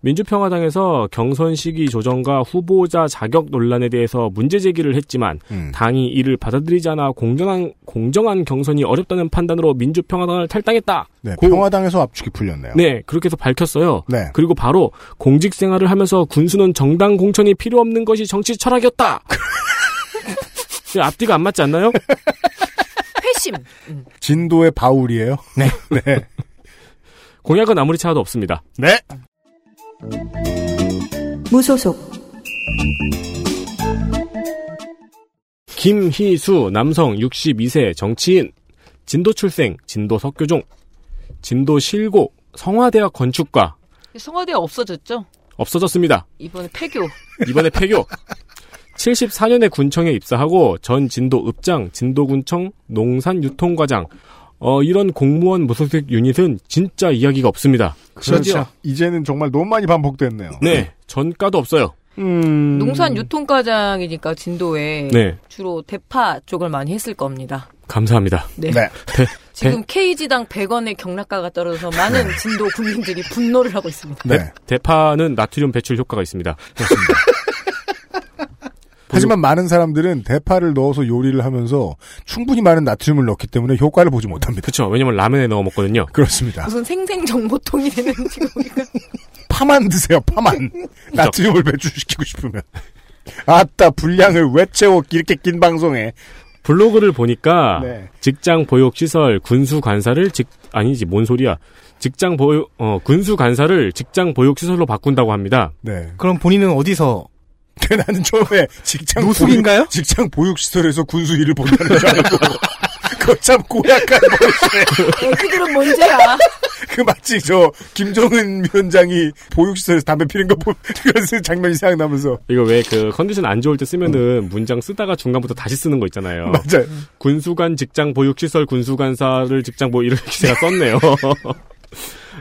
민주평화당에서 경선 시기 조정과 후보자 자격 논란에 대해서 문제 제기를 했지만 음. 당이 이를 받아들이지 않아 공정한 공정한 경선이 어렵다는 판단으로 민주평화당을 탈당했다. 네. 고- 평화당에서 압축이 풀렸네요. 네, 그렇게 해서 밝혔어요. 네. 그리고 바로 공직 생활을 하면서 군수는 정당 공천이 필요 없는 것이 정치 철학이었다. 네, 앞뒤가 안 맞지 않나요? 회심. 진도의 바울이에요. 네. 네. 공약은 아무리 찾아도 없습니다. 네. 무소속 김희수 남성 62세 정치인 진도 출생 진도 석교종 진도 실고 성화대학 건축과 성화대 없어졌죠? 없어졌습니다. 이번에 폐교. 이번에 폐교. 74년에 군청에 입사하고 전 진도 읍장, 진도군청 농산유통과장 어, 이런 공무원 무소속 유닛은 진짜 이야기가 없습니다. 그렇죠. 이제는 정말 너무 많이 반복됐네요. 네, 전가도 없어요. 음... 농산 유통과장이니까 진도에 네. 주로 대파 쪽을 많이 했을 겁니다. 감사합니다. 네. 네. 대, 지금 KG당 100원의 경락가가 떨어져서 많은 진도 국민들이 분노를 하고 있습니다. 네. 대파는 나트륨 배출 효과가 있습니다. 하지만 많은 사람들은 대파를 넣어서 요리를 하면서 충분히 많은 나트륨을 넣기 때문에 효과를 보지 못합니다. 그렇죠. 왜냐면 라면에 넣어 먹거든요. 그렇습니다. 무슨 생생 정보통이 되는 지금 우리가 파만 드세요, 파만. 나트륨을 배출시키고 싶으면. 아따, 분량을 왜 채워, 이렇게 긴 방송에. 블로그를 보니까 네. 직장 보육 시설 군수 간사를 직 아니지 뭔 소리야 직장 보육 어 군수 간사를 직장 보육 시설로 바꾼다고 합니다. 네. 그럼 본인은 어디서 나는 처음에 직장 노숙인가요? 보육, 직장 보육시설에서 군수 일을 본다는 줄 알고. 그거 참 고약한 버릇이네. 애기들은 문제야. 그 마치 저 김정은 위원장이 보육시설에서 담배 피는 거 보, 그런 장면이 생각나면서. 이거 왜 그 컨디션 안 좋을 때 쓰면은 문장 쓰다가 중간부터 다시 쓰는 거 있잖아요. 맞아요. 군수관 직장 보육 시설 군수 간사를 직장 보 이렇게 제가 썼네요.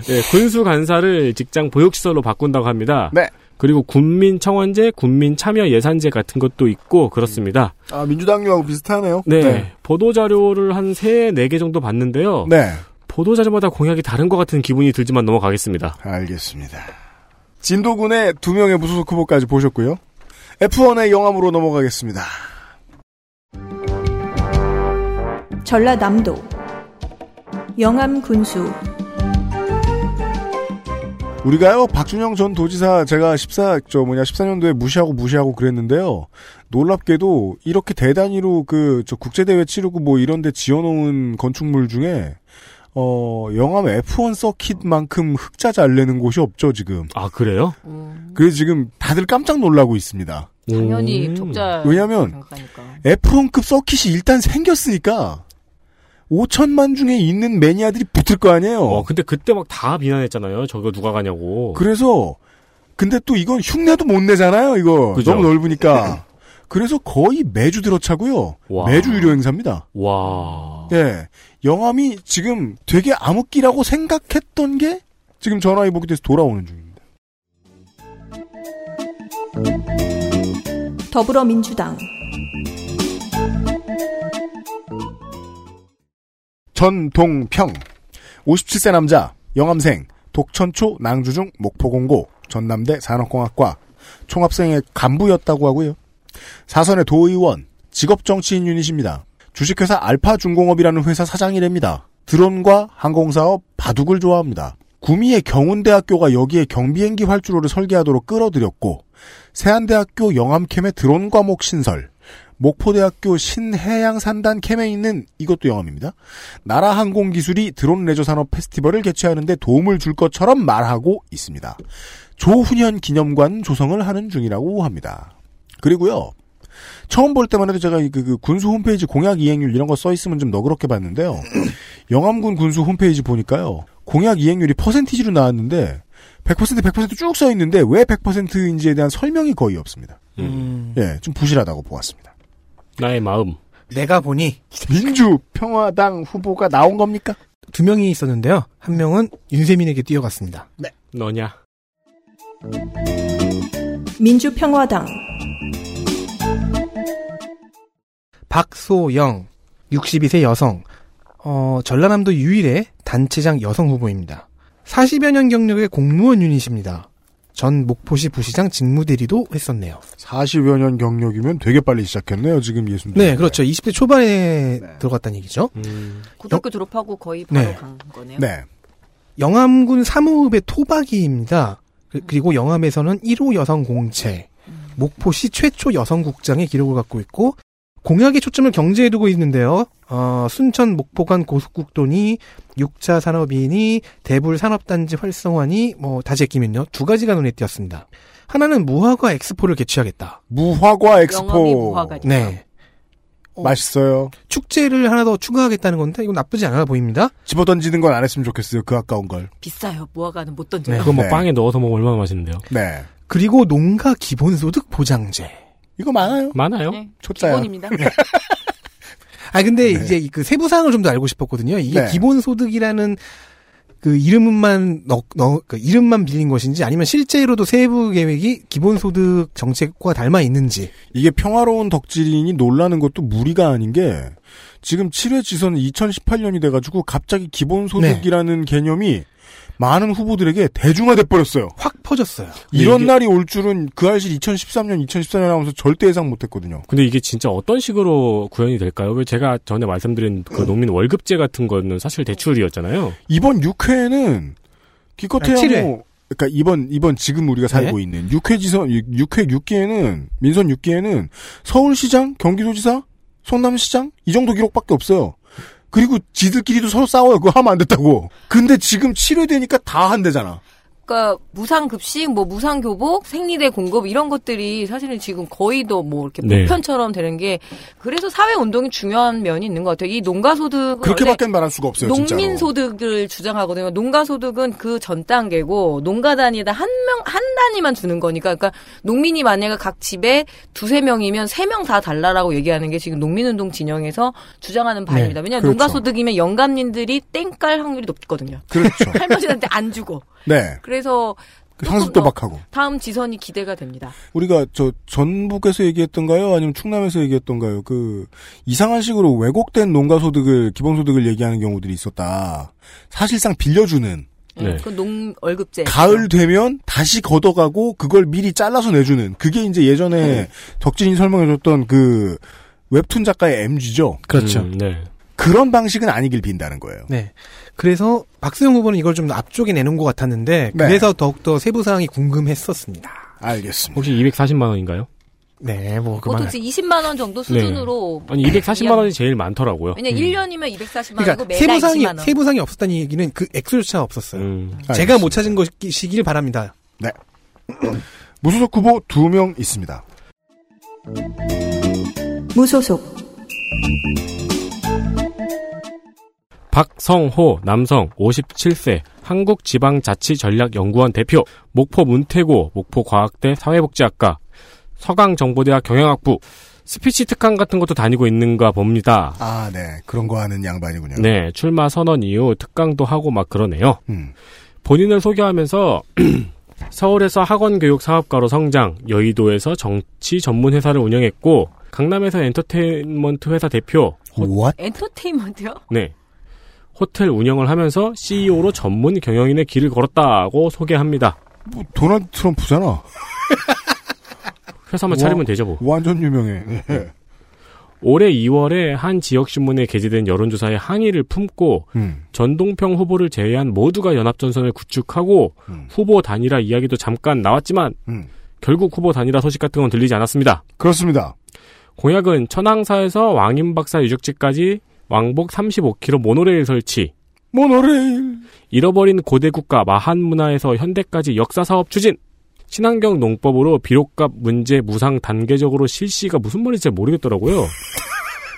예, 군수 간사를 직장 보육 시설로 바꾼다고 합니다. 네. 그리고 군민 청원제, 군민 참여 예산제 같은 것도 있고 그렇습니다. 아, 민주당류하고 비슷하네요. 네. 보도 자료를 한 세 네 개 정도 봤는데요. 네. 보도 자료마다 공약이 다른 것 같은 기분이 들지만 넘어가겠습니다. 알겠습니다. 진도군의 두 명의 무소속 후보까지 보셨고요. F1의 영암으로 넘어가겠습니다. 전라남도 영암 군수 우리가요, 박준영 전 도지사 제가 14, 저 뭐냐, 14년도에 무시하고 무시하고 그랬는데요. 놀랍게도 이렇게 대단위로 그, 저 국제대회 치르고 뭐 이런데 지어놓은 건축물 중에, 어, 영암 F1 서킷만큼 흑자 잘 내는 곳이 없죠, 지금. 아, 그래요? 그래서 지금 다들 깜짝 놀라고 있습니다. 당연히 적자. 왜냐면, 생각하니까. F1급 서킷이 일단 생겼으니까, 5천만 중에 있는 매니아들이 붙을 거 아니에요. 어, 근데 그때 막 다 비난했잖아요. 저거 누가 가냐고. 그래서 근데 또 이건 흉내도 못 내잖아요. 이거 그죠? 너무 넓으니까. 그래서 거의 매주 들어차고요. 와. 매주 유료 행사입니다. 와. 예, 영암이 지금 되게 암흑기라고 생각했던 게 지금 전화위복이 돼서 돌아오는 중입니다. 더불어민주당 전동평 57세 남자 영암생 독천초 낭주중 목포공고 전남대 산업공학과 총합생의 간부였다고 하고요. 사선의 도의원 직업정치인 유닛입니다. 주식회사 알파중공업이라는 회사 사장이랍니다. 드론과 항공사업 바둑을 좋아합니다. 구미의 경운대학교가 여기에 경비행기 활주로를 설계하도록 끌어들였고 세안대학교 영암캠의 드론 과목 신설 목포대학교 신해양산단 캠에 있는 이것도 영암입니다. 나라 항공기술이 드론 레저 산업 페스티벌을 개최하는데 도움을 줄 것처럼 말하고 있습니다. 조훈현 기념관 조성을 하는 중이라고 합니다. 그리고요. 처음 볼 때만 해도 제가 그, 그 군수 홈페이지 공약 이행률 이런 거 써 있으면 좀 너그럽게 봤는데요. 영암군 군수 홈페이지 보니까요. 공약 이행률이 퍼센티지로 나왔는데 100% 100%쭉 써 있는데 왜 100%인지에 대한 설명이 거의 없습니다. 음. 예, 좀 부실하다고 보았습니다. 나의 마음. 내가 보니 민주평화당 후보가 나온 겁니까? 두 명이 있었는데요. 한 명은 윤세민에게 뛰어갔습니다. 네. 너냐? 민주평화당 박소영 62세 여성 어, 전라남도 유일의 단체장 여성 후보입니다. 40여 년 경력의 공무원 유닛입니다. 전 목포시 부시장 직무대리도 했었네요. 40여 년 경력이면 되게 빨리 시작했네요. 지금 예순. 네, 그렇죠. 20대 초반에 들어갔다는 얘기죠. 고등학교 졸업하고 거의 바로 네. 간 거네요. 네. 영암군 사무읍의 토박이입니다. 그- 그리고 영암에서는 1호 여성 공채, 목포시 최초 여성 국장의 기록을 갖고 있고 공약의 초점을 경제에 두고 있는데요. 어, 순천 목포간 고속국도니 6차 산업인이 대불 산업단지 활성화니 뭐 다시 끼면요 두 가지가 눈에 띄었습니다. 하나는 무화과 엑스포를 개최하겠다. 무화과 엑스포. 네. 맛있어요. 축제를 하나 더 추가하겠다는 건데 이건 나쁘지 않아 보입니다. 집어 던지는 건 안 했으면 좋겠어요. 그 아까운 걸. 비싸요. 무화과는 못 던져요. 그거 뭐 네. 빵에 넣어서 먹으면 얼마나 맛있는데요. 네. 그리고 농가 기본소득 보장제. 이거 많아요. 많아요. 네, 초짜야. 기본입니다. 아 근데 이제 그 세부 사항을 좀 더 알고 싶었거든요. 이게 네. 기본 소득이라는 그 이름만 넣, 넣, 그 이름만 빌린 것인지 아니면 실제로도 세부 계획이 기본 소득 정책과 닮아 있는지. 이게 평화로운 덕질인이 놀라는 것도 무리가 아닌 게 지금 7회 지선은 2018년이 돼가지고 갑자기 기본 소득이라는 개념이 많은 후보들에게 대중화돼 버렸어요. 확 퍼졌어요. 이런 이게- 날이 올 줄은 그 알실 2013년, 2014년 하면서 절대 예상 못했거든요. 근데 이게 진짜 어떤 식으로 구현이 될까요? 왜 제가 전에 말씀드린 그 농민 월급제 같은 거는 사실 대출이었잖아요. 이번 6회는 기껏해야 아. 뭐 그러니까 이번 이번 지금 우리가 살고 네. 있는 6회 지선 6회 6기에는 민선 6기에는 서울시장, 경기도지사, 성남시장 이 정도 기록밖에 없어요. 그리고 지들끼리도 서로 싸워요. 그거 하면 안 됐다고. 근데 지금 7회 되니까 다 한대잖아. 그러니까 무상급식, 뭐 무상교복, 생리대 공급 이런 것들이 사실은 지금 거의 더 뭐 이렇게 네. 보편처럼 되는 게 그래서 사회 운동이 중요한 면이 있는 것 같아요. 이 농가 소득 그렇게밖에 말할 수가 없어요. 진짜로. 농민 소득을 주장하거든요. 농가 소득은 그 전 단계고 농가 단위에다 한 명 한 단위만 주는 거니까 그러니까 농민이 만약에 각 집에 두세 명이면 세 명 다 달라라고 얘기하는 게 지금 농민운동 진영에서 주장하는 바입니다. 왜냐하면 그렇죠. 농가 소득이면 영감님들이 땡깔 확률이 높거든요. 그렇죠. 할머니한테 안 주고. 네. 그래 서그 상습도 박하고. 다음 지선이 기대가 됩니다. 우리가 저 전북에서 얘기했던가요? 아니면 충남에서 얘기했던가요? 그 이상한 식으로 왜곡된 농가 소득을 기본 소득을 얘기하는 경우들이 있었다. 사실상 빌려주는 네. 그농 월급제. 가을 되면 다시 걷어가고 그걸 미리 잘라서 내주는 그게 이제 예전에 덕진이 설명해줬던 그 웹툰 작가의 MG죠. 그렇죠. 음, 네. 그런 방식은 아니길 빈다는 거예요. 네. 그래서 박수영 후보는 이걸 좀 앞쪽에 내놓은 것 같았는데 네. 그래서 더욱더 세부 사항이 궁금했었습니다. 알겠습니다. 혹시 240만 원인가요? 네, 뭐 보통 그만. 20만 원 정도 수준으로. 아니 240만 원이 제일 많더라고요. 왜냐 음. 1년이면 240만 그러니까 원이고 매달 세부 사항이 20만 원. 세부 사항이 없었다는 얘기는 그 액수조차 없었어요. 음. 제가 못 찾은 것이길 바랍니다. 네. 무소속 후보 두 명 있습니다. 무소속 박성호 남성 57세 한국지방자치전략연구원 대표 목포 문태고 목포과학대 사회복지학과 서강정보대학 경영학부 스피치 특강 같은 것도 다니고 있는가 봅니다. 아, 네. 그런 거 하는 양반이군요. 네, 출마 선언 이후 특강도 하고 막 그러네요. 음. 본인을 소개하면서 서울에서 학원 교육 사업가로 성장, 여의도에서 정치 전문 회사를 운영했고 강남에서 엔터테인먼트 회사 대표, What? 엔터테인먼트요? 네. 호텔 운영을 하면서 CEO로 전문 경영인의 길을 걸었다고 소개합니다. 뭐 도널드 트럼프잖아. 회사만 와, 차리면 되죠, 뭐. 완전 유명해. 네. 올해 2월에 한 지역신문에 게재된 여론조사에 항의를 품고 음. 전동평 후보를 제외한 모두가 연합전선을 구축하고 후보 단일화 이야기도 잠깐 나왔지만 음. 결국 후보 단일화 소식 같은 건 들리지 않았습니다. 그렇습니다. 공약은 천황사에서 왕인박사 유적지까지 왕복 35km 모노레일 설치, 모노레일. 잃어버린 고대 국가 마한 문화에서 현대까지 역사 사업 추진, 친환경 농법으로 비료값 문제 무상 단계적으로 실시가 무슨 말인지 잘 모르겠더라고요.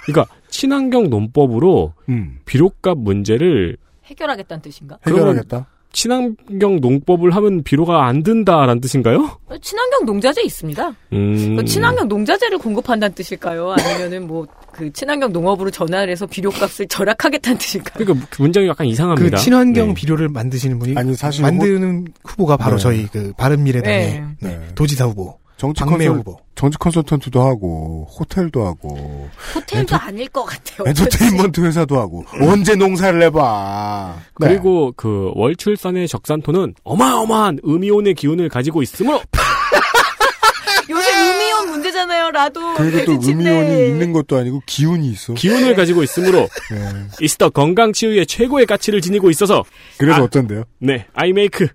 그러니까 친환경 농법으로 음. 비료값 문제를 해결하겠다는 뜻인가? 해결하겠다. 친환경 농법을 하면 비료가 안 든다라는 뜻인가요? 친환경 농자재 있습니다. 음. 그 친환경 농자재를 공급한다는 뜻일까요? 아니면은 뭐 그 친환경 농업으로 전환을 해서 비료값을 절약하겠다는 뜻일까요? 그러니까 문장이 약간 그 이상합니다. 친환경 네. 비료를 만드시는 분이 아니, 사실 만드는 후보가 바로 네. 저희 그 바른미래당의 네. 네, 도지사 후보 정치 컨설, 후보. 정치 컨설턴트도 하고 호텔도 하고 호텔도 아닐 것 같아요. 엔터테인먼트 회사도 하고 언제 농사를 해봐. 네. 그리고 그 월출산의 적산토는 어마어마한 음이온의 기운을 가지고 있으므로 요새 음이온 문제잖아요. 라도 그리고 또 대비친데. 음이온이 있는 것도 아니고 기운이 있어. 기운을 가지고 있으므로 네. 이스터 건강 치유의 최고의 가치를 지니고 있어서 그래서 아, 어떤데요? 네 아이메이크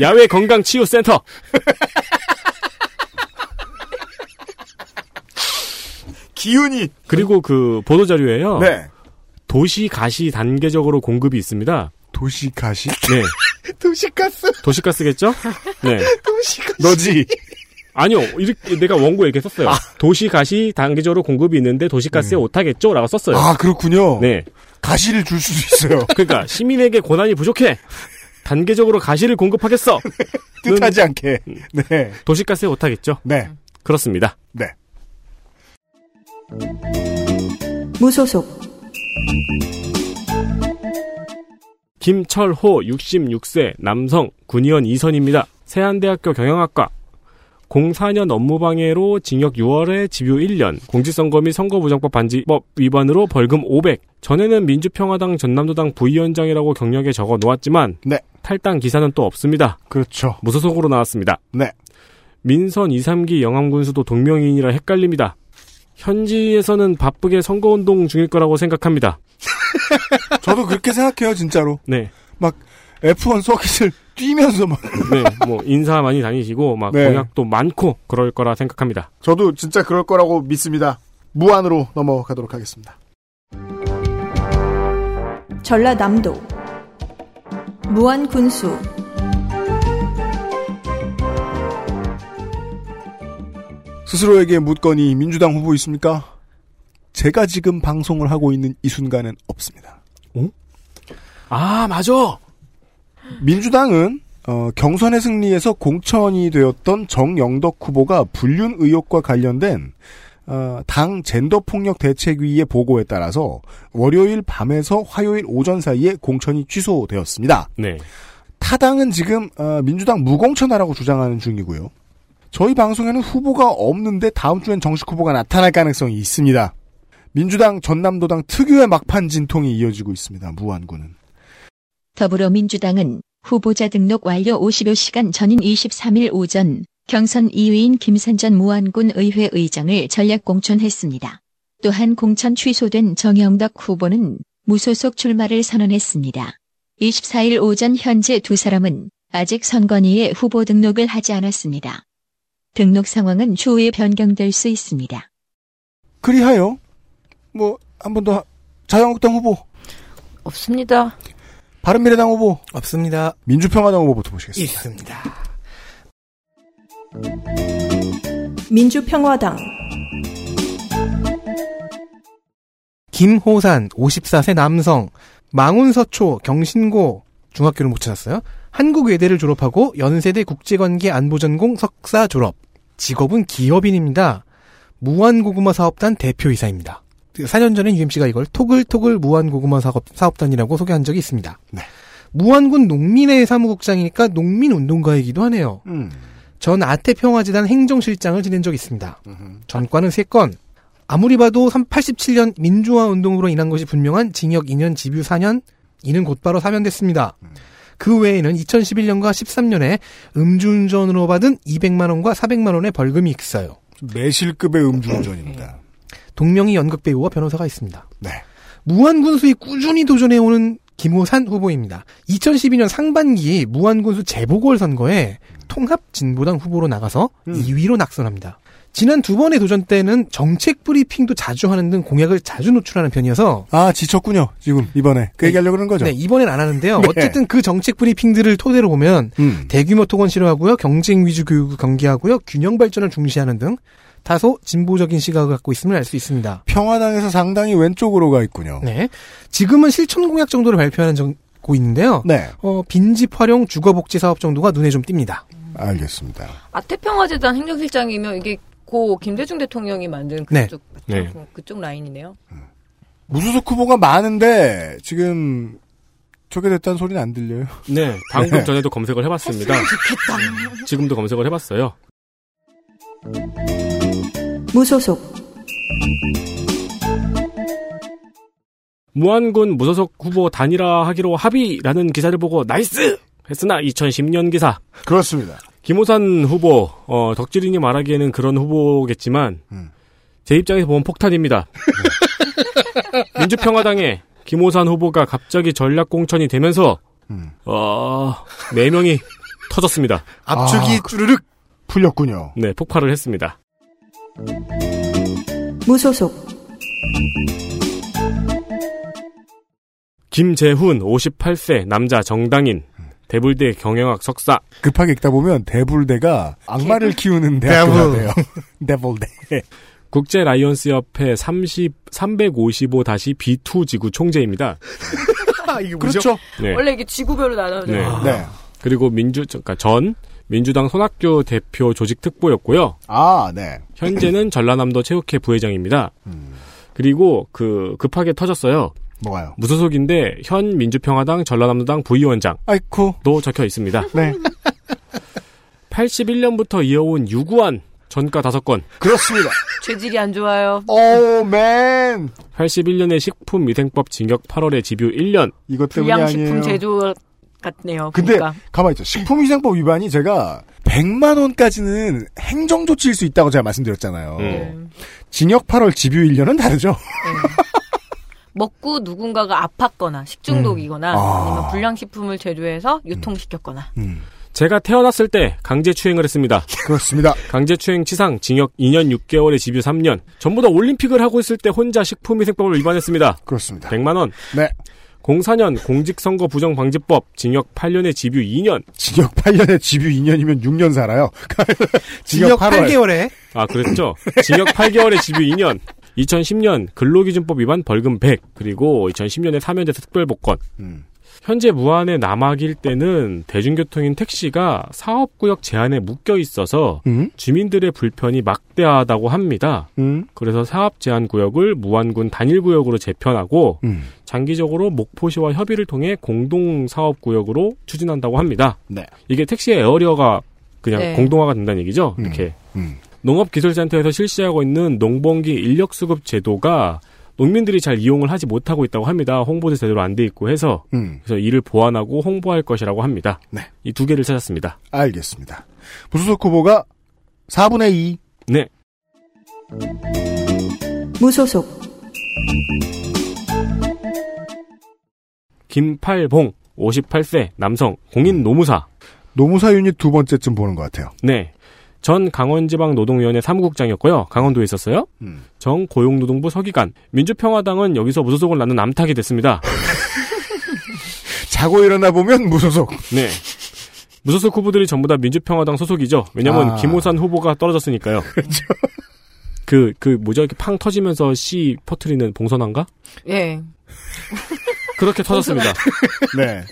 야외 건강 치유 센터 기운이 그리고 그 보도 자료에요. 네. 도시 가시 단계적으로 공급이 있습니다. 도시 가시? 네. 도시가스. 도시가스겠죠? 네. 도시가스. 너지. 아니요, 이렇게 내가 원고에 이렇게 썼어요. 도시 가시 단계적으로 공급이 있는데 도시가스에 오타겠죠? 라고 썼어요. 아, 그렇군요. 네. 가시를 줄 수도 있어요. 그러니까 시민에게 권한이 부족해. 단계적으로 가시를 공급하겠어. 뜻하지 않게. 네. 도시가스에 오타겠죠? 네. 그렇습니다. 네. 무소속 김철호 66세 남성 군의원 2선입니다. 세안대학교 경영학과 04년 업무방해로 징역 6월에 집유 1년, 공직선거 및 선거부정법 반지법 위반으로 벌금 500. 전에는 민주평화당 전남도당 부위원장이라고 경력에 적어 놓았지만 네. 탈당 기사는 또 없습니다. 그렇죠. 무소속으로 나왔습니다. 네. 민선 2, 3기 영암군수도 동명이인이라 헷갈립니다. 현지에서는 바쁘게 선거운동 중일 거라고 생각합니다. 저도 그렇게 생각해요, 진짜로. 네. 막 F1 서킷을 뛰면서 막. 네, 뭐 인사 많이 다니시고 막 네. 공약도 많고 그럴 거라 생각합니다. 저도 진짜 그럴 거라고 믿습니다. 무안으로 넘어가도록 하겠습니다. 전라남도 무안 군수 스스로에게 묻거니 민주당 후보 있습니까? 제가 지금 방송을 하고 있는 이 순간은 없습니다. 아, 맞아. 민주당은 어, 경선의 승리에서 공천이 되었던 정영덕 후보가 불륜 의혹과 관련된 어, 당 젠더폭력 대책위의 보고에 따라서 월요일 밤에서 화요일 오전 사이에 공천이 취소되었습니다. 네. 타당은 지금 어, 민주당 무공천하라고 주장하는 중이고요. 저희 방송에는 후보가 없는데 다음 주엔 정식 후보가 나타날 가능성이 있습니다. 민주당 전남도당 특유의 막판 진통이 이어지고 있습니다. 무안군은. 더불어민주당은 후보자 등록 완료 50여 시간 전인 23일 오전 경선 2위인 김산전 무안군 의회 의장을 전략 공천했습니다. 또한 공천 취소된 정영덕 후보는 무소속 출마를 선언했습니다. 24일 오전 현재 두 사람은 아직 선관위에 후보 등록을 하지 않았습니다. 등록 상황은 추후에 변경될 수 있습니다. 그리하여 뭐 한 번 더 자유한국당 후보 없습니다. 바른미래당 후보 없습니다. 민주평화당 후보부터 보시겠습니다. 있습니다. 민주평화당 김호산 54세 남성 망운서초 경신고 중학교를 못 찾았어요. 한국외대를 졸업하고 연세대 국제관계 안보전공 석사 졸업. 직업은 기업인입니다. 무한고구마 사업단 대표이사입니다. 4년 전에 UMC가 이걸 토글토글 무한고구마 사업, 사업단이라고 소개한 적이 있습니다. 네. 무한군 농민회 사무국장이니까 농민운동가이기도 하네요. 음. 전 아태평화재단 행정실장을 지낸 적이 있습니다. 전과는 3건. 아무리 봐도 87년 민주화 운동으로 인한 것이 분명한 징역 2년 집유 4년 이는 곧바로 사면됐습니다. 그 외에는 2011년과 13년에 음주운전으로 받은 200만 원과 400만 원의 벌금이 있어요. 매실급의 음주운전입니다. 동명이 연극 배우와 변호사가 있습니다. 네. 무한군수에 꾸준히 도전해오는 김호산 후보입니다. 2012년 상반기 무한군수 재보궐선거에 통합진보당 후보로 나가서 2위로 낙선합니다. 지난 두 번의 도전 때는 정책 브리핑도 자주 하는 등 공약을 자주 노출하는 편이어서 아 지쳤군요. 지금 이번에 그 얘기하려고 그러는 거죠. 네, 이번엔 안 하는데요. 네. 어쨌든 그 정책 브리핑들을 토대로 보면 음. 대규모 토건 싫어하고요. 경쟁 위주 교육을 경계하고요. 균형 발전을 중시하는 등 다소 진보적인 시각을 갖고 있음을 알 수 있습니다. 평화당에서 상당히 왼쪽으로 가 있군요. 네. 지금은 실천 공약 정도를 발표하는 고 있는데요. 네. 어, 빈집 활용 주거복지 사업 정도가 눈에 좀 띕니다. 알겠습니다. 아태평화재단 행정실장이면 이게 고 김대중 대통령이 만든 네. 그쪽 네. 그쪽 라인이네요. 무소속 후보가 많은데 지금 저게 됐다는 소리는 안 들려요. 네, 방금 네. 전에도 검색을 해봤습니다. 지금도 검색을 해봤어요. 무소속 무안군 무소속 후보 단일화 하기로 합의라는 기사를 보고 nice 했으나 2010년 기사 그렇습니다. 김호산 후보 어, 덕질인이 말하기에는 그런 후보겠지만 음. 제 입장에서 보면 폭탄입니다. 네. 민주평화당에 김호산 후보가 갑자기 전략 공천이 되면서 음. 어, 네 명이 터졌습니다. 압축이 아, 쭈르륵 풀렸군요. 네, 폭발을 했습니다. 무소속 김재훈 58세 남자 정당인 대불대 경영학 석사 급하게 읽다 보면 대불대가 악마를 키우는 대학교가 대불. 돼요. 대불대. 국제 라이온스 협회 30 355-B2 지구 총재입니다. 이게 그렇죠. 네. 원래 이게 지구별로 나눠져. 네. 네. 그리고 민주 그러니까 전 민주당 손학규 대표 조직 특보였고요. 아, 네. 현재는 전라남도 체육회 부회장입니다. 그리고 그 급하게 터졌어요. 뭐가요? 무소속인데 현 민주평화당 전라남도당 부위원장. 아이쿠. 도 적혀 있습니다. 네. 81년부터 이어온 유구한 전가 5건. 그렇습니다. 죄질이 안 좋아요. 오, 맨. 81년에 식품위생법 징역 8월에 집유 1년. 이것 때문이 불량식품 아니에요. 제조 같네요. 근데 그러니까. 가만히 있죠. 식품위생법 위반이 제가 100만 원까지는 행정 조치일 수 있다고 제가 말씀드렸잖아요. 네. 징역 8월 집유 1년은 다르죠. 먹고 누군가가 아팠거나 식중독이거나 음. 아. 아니면 불량식품을 제조해서 유통시켰거나 제가 태어났을 때 강제추행을 했습니다. 그렇습니다. 강제추행 치상 징역 2년 6개월에 집유 3년. 전부 다 올림픽을 하고 있을 때 혼자 식품위생법을 위반했습니다. 그렇습니다. 100만 원. 네. 04년 공직선거 부정방지법 징역 8년에 집유 2년. 징역 8년에 집유 2년이면 6년 살아요. 징역 8개월에 아, 그랬죠? 징역 8개월에 집유 2년. 2010년 근로기준법 위반 벌금 100. 그리고 2010년에 사면제사 특별복권. 현재 무안의 남학일 때는 대중교통인 택시가 사업구역 제한에 묶여 있어서 음? 주민들의 불편이 막대하다고 합니다. 음? 그래서 사업 제한 구역을 무안군 단일 구역으로 재편하고 음. 장기적으로 목포시와 협의를 통해 공동 사업 구역으로 추진한다고 합니다. 네. 이게 택시의 에어리어가 그냥 네. 공동화가 된다는 얘기죠. 이렇게 음. 농업기술센터에서 실시하고 있는 농번기 인력수급 제도가 농민들이 잘 이용을 하지 못하고 있다고 합니다. 홍보도 제대로 안 돼 있고 해서 음. 그래서 이를 보완하고 홍보할 것이라고 합니다. 네. 이 두 개를 찾았습니다. 알겠습니다. 무소속 후보가 4분의 2. 네. 무소속 김팔봉 58세 남성 공인 노무사. 노무사 유닛 두 번째쯤 보는 것 같아요. 네. 전 강원지방 노동위원회 사무국장이었고요. 강원도에 있었어요. 음. 정 고용노동부 서기관. 민주평화당은 여기서 무소속을 낳는 암탉이 됐습니다. 자고 일어나 보면 무소속. 네. 무소속 후보들이 전부 다 민주평화당 소속이죠. 왜냐면 아. 김호산 후보가 떨어졌으니까요. 그렇죠. 그, 그, 뭐죠? 이렇게 팡 터지면서 씨 퍼트리는 봉선한가? 예. 그렇게 터졌습니다. 네.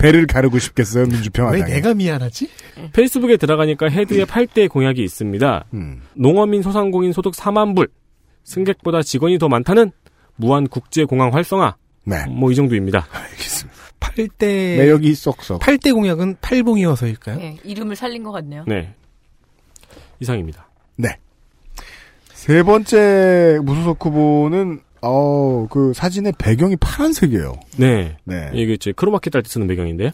배를 가르고 싶겠어요, 왜 민주평화당이. 내가 미안하지? 페이스북에 들어가니까 헤드에 8대 공약이 있습니다. 음. 농어민 소상공인 소득 4만 불. 승객보다 직원이 더 많다는 무한 국제공항 활성화. 네. 뭐 이 정도입니다. 8대 매력이 쏙쏙. 8대 공약은 팔봉이어서일까요? 예. 이름을 살린 것 같네요. 네. 이상입니다. 네. 세 번째 무소속 후보는 어, 그 사진의 배경이 파란색이에요. 네. 네. 이게 제 크로마키 딸때 쓰는 배경인데요.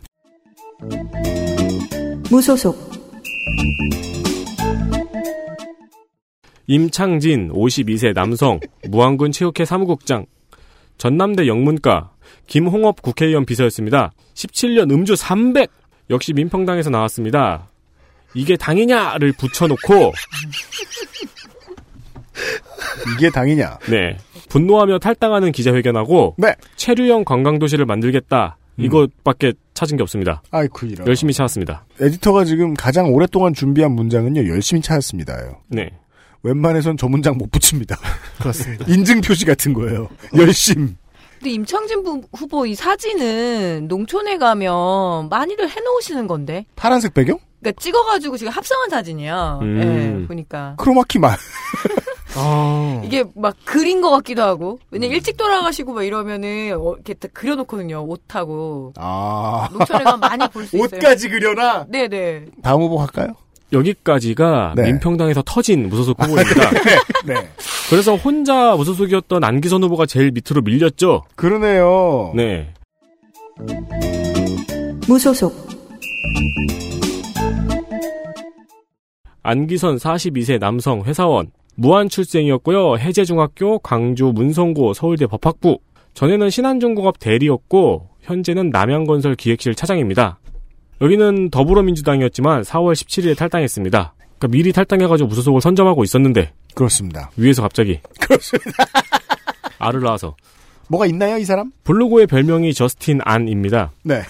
무소속 임창진 52세 남성 무안군 체육회 사무국장 전남대 영문과 김홍업 국회의원 비서였습니다. 17년 음주 300 역시 민평당에서 나왔습니다. 이게 당이냐를 붙여놓고 이게 당이냐? 네 분노하며 탈당하는 기자회견하고 네. 체류형 관광도시를 만들겠다 이것밖에 찾은 게 없습니다. 아이쿠 이런. 열심히 찾았습니다. 에디터가 지금 가장 오랫동안 준비한 문장은요. 열심히 찾았습니다요. 네. 웬만해선 저 문장 못 붙입니다. 그렇습니다. 인증 표시 같은 거예요. 열심. 근데 임창진 부- 후보 이 사진은 농촌에 가면 많이들 해놓으시는 건데. 파란색 배경? 그러니까 찍어가지고 지금 합성한 사진이야. 음. 예, 보니까. 크로마키 말. 아. 이게 막 그린 것 같기도 하고. 왜냐 일찍 돌아가시고 막 이러면은 어, 이렇게 딱 그려놓거든요. 옷하고. 아. 농촌에 가면 많이 볼 수 있어요. 옷까지 그려놔? 네네. 다음 후보 갈까요? 여기까지가 네. 민평당에서 터진 무소속 후보입니다. 네. 그래서 혼자 무소속이었던 안기선 후보가 제일 밑으로 밀렸죠. 그러네요. 네. 무소속 안기선 42세 남성 회사원 무안 출생이었고요. 해제중학교, 광주 문성고, 서울대 법학부. 전에는 신한중공업 대리였고 현재는 남양건설 기획실 차장입니다. 여기는 더불어민주당이었지만 4월 17일에 탈당했습니다. 그러니까 미리 탈당해가지고 무소속을 선점하고 있었는데 그렇습니다. 위에서 갑자기 그렇습니다. 알을 낳아서 뭐가 있나요, 이 사람? 블로그의 별명이 저스틴 안입니다. 네.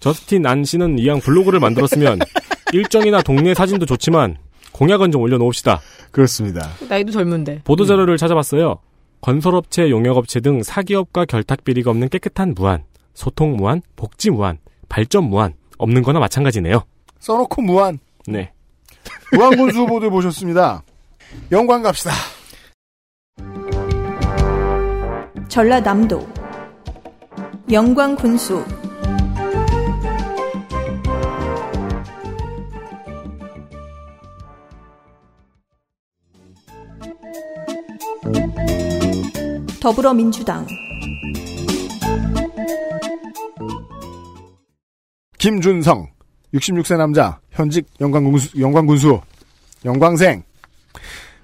저스틴 안 씨는 이왕 블로그를 만들었으면 일정이나 동네 사진도 좋지만 공약은 좀 올려놓읍시다. 그렇습니다. 나이도 젊은데. 보도자료를 찾아봤어요. 건설업체, 용역업체 등 사기업과 결탁 비리가 없는 깨끗한 무한, 소통 무한, 복지 무한, 발전 무한, 없는 거나 마찬가지네요. 써놓고 무한. 네. 무한군수 후보들 모셨습니다. 영광 갑시다. 전라남도 영광군수 더불어민주당 김준성, 66세 남자, 현직 영광군수, 영광군수, 영광생,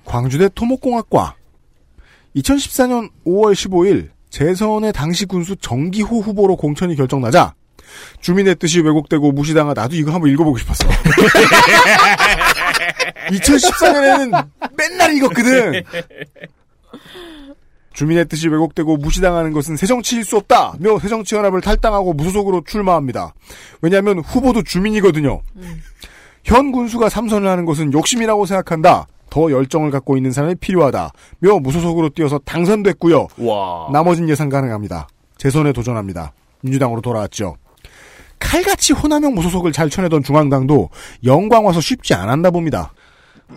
광주대 토목공학과, 2014년 5월 15일 재선의 당시 군수 정기호 후보로 공천이 결정나자 주민의 뜻이 왜곡되고 무시당하 나도 이거 한번 읽어보고 싶었어. 2014년에는 맨날 읽었거든. 주민의 뜻이 왜곡되고 무시당하는 것은 새정치일 수 없다. 며 새정치연합을 탈당하고 무소속으로 출마합니다. 왜냐하면 후보도 주민이거든요. 현 군수가 삼선을 하는 것은 욕심이라고 생각한다. 더 열정을 갖고 있는 사람이 필요하다. 며 무소속으로 뛰어서 당선됐고요. 와. 나머진 예상 가능합니다. 재선에 도전합니다. 민주당으로 돌아왔죠. 칼같이 호남형 무소속을 잘 쳐내던 중앙당도 영광 와서 쉽지 않았나 봅니다.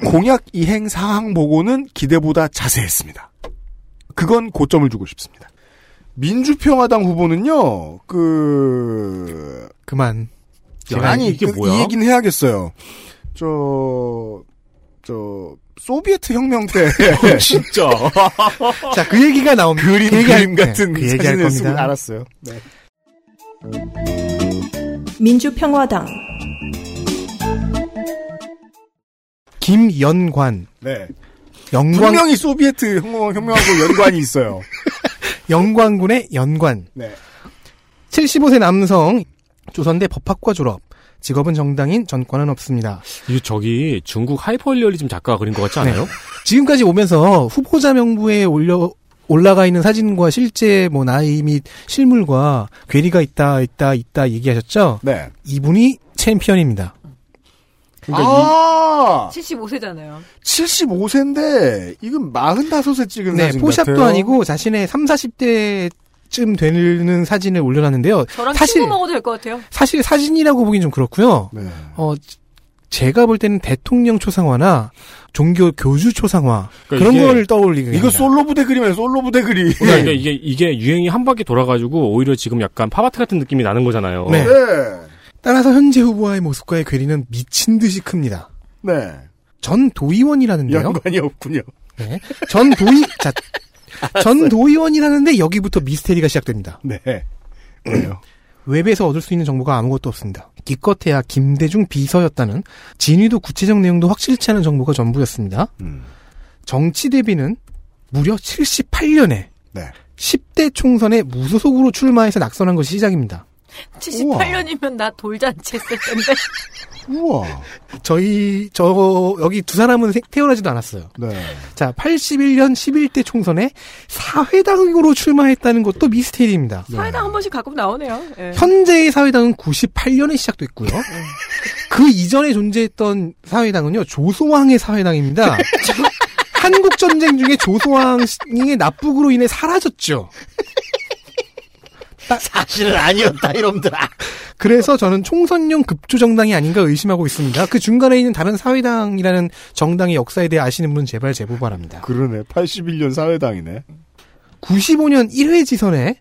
공약 이행 사항 보고는 기대보다 자세했습니다. 그건 고점을 주고 싶습니다. 민주평화당 후보는요, 그, 그만. 아니, 이게 그, 뭐야? 이 얘기는 해야겠어요. 저, 저, 소비에트 혁명 때. 진짜. 자, 그 얘기가 나옵니다. 그림, 그 그림 같은 네, 그 얘기할 사진을 쓰고 겁니다. 알았어요. 네. 민주평화당 김연관. 네. 영광, 분명히 소비에트 혁명, 혁명하고 연관이 있어요. 영광군의 연관. 네. 75세 남성, 조선대 법학과 졸업. 직업은 정당인 전과는 없습니다. 이거 저기 중국 하이퍼리얼리즘 작가가 그린 것 같지 않아요? 지금까지 오면서 후보자 명부에 올려 올라가 있는 사진과 실제 뭐 나이 및 실물과 괴리가 있다 있다 있다 얘기하셨죠? 네. 이분이 챔피언입니다. 아! 75세잖아요. 75세인데, 이건 45세 찍은 네, 사진 포샵도 같아요. 아니고 자신의 3, 40대 쯤 되는 사진을 올려놨는데요. 저랑 사실 친구 먹어도 될 것 같아요. 사실 사진이라고 보긴 좀 그렇고요. 네. 어 제가 볼 때는 대통령 초상화나 종교 교주 초상화 그러니까 그런 이게- 걸 떠올리게 이거 솔로 부대 그림이에요, 솔로 부대 그림. 그러니까 이게 이게 유행이 한 바퀴 돌아가지고 오히려 지금 약간 팝아트 같은 느낌이 나는 거잖아요. 네. 네. 따라서 현재 후보와의 모습과의 괴리는 미친 듯이 큽니다. 네. 전 도의원이라는데요. 연관이 없군요. 네. 전 도의 자, 전 도의원이라는데 여기부터 미스테리가 시작됩니다. 네. 왜요? 웹에서 얻을 수 있는 정보가 아무것도 없습니다. 기껏해야 김대중 비서였다는 진위도 구체적 내용도 확실치 않은 정보가 전부였습니다. 음. 정치 대비는 무려 78년에 네. 10대 총선에 무소속으로 출마해서 낙선한 것이 시작입니다. 78년이면 나 돌잔치 했을 텐데. 우와. 저희 저 여기 두 사람은 생- 태어나지도 않았어요. 네. 자, 81년 11대 총선에 사회당으로 출마했다는 것도 미스테리입니다. 사회당 한 번씩 가끔 나오네요. 예. 현재의 사회당은 98년에 시작됐고요. 그 이전에 존재했던 사회당은요, 조소왕의 사회당입니다. 한국 전쟁 중에 조소왕의 납북으로 인해 사라졌죠. 사실은 아니었다, 이놈들아. 그래서 저는 총선용 급조정당이 아닌가 의심하고 있습니다. 그 중간에 있는 다른 사회당이라는 정당의 역사에 대해 아시는 분은 제발 제보 바랍니다. 그러네. 81년 사회당이네. 95년 1회 지선에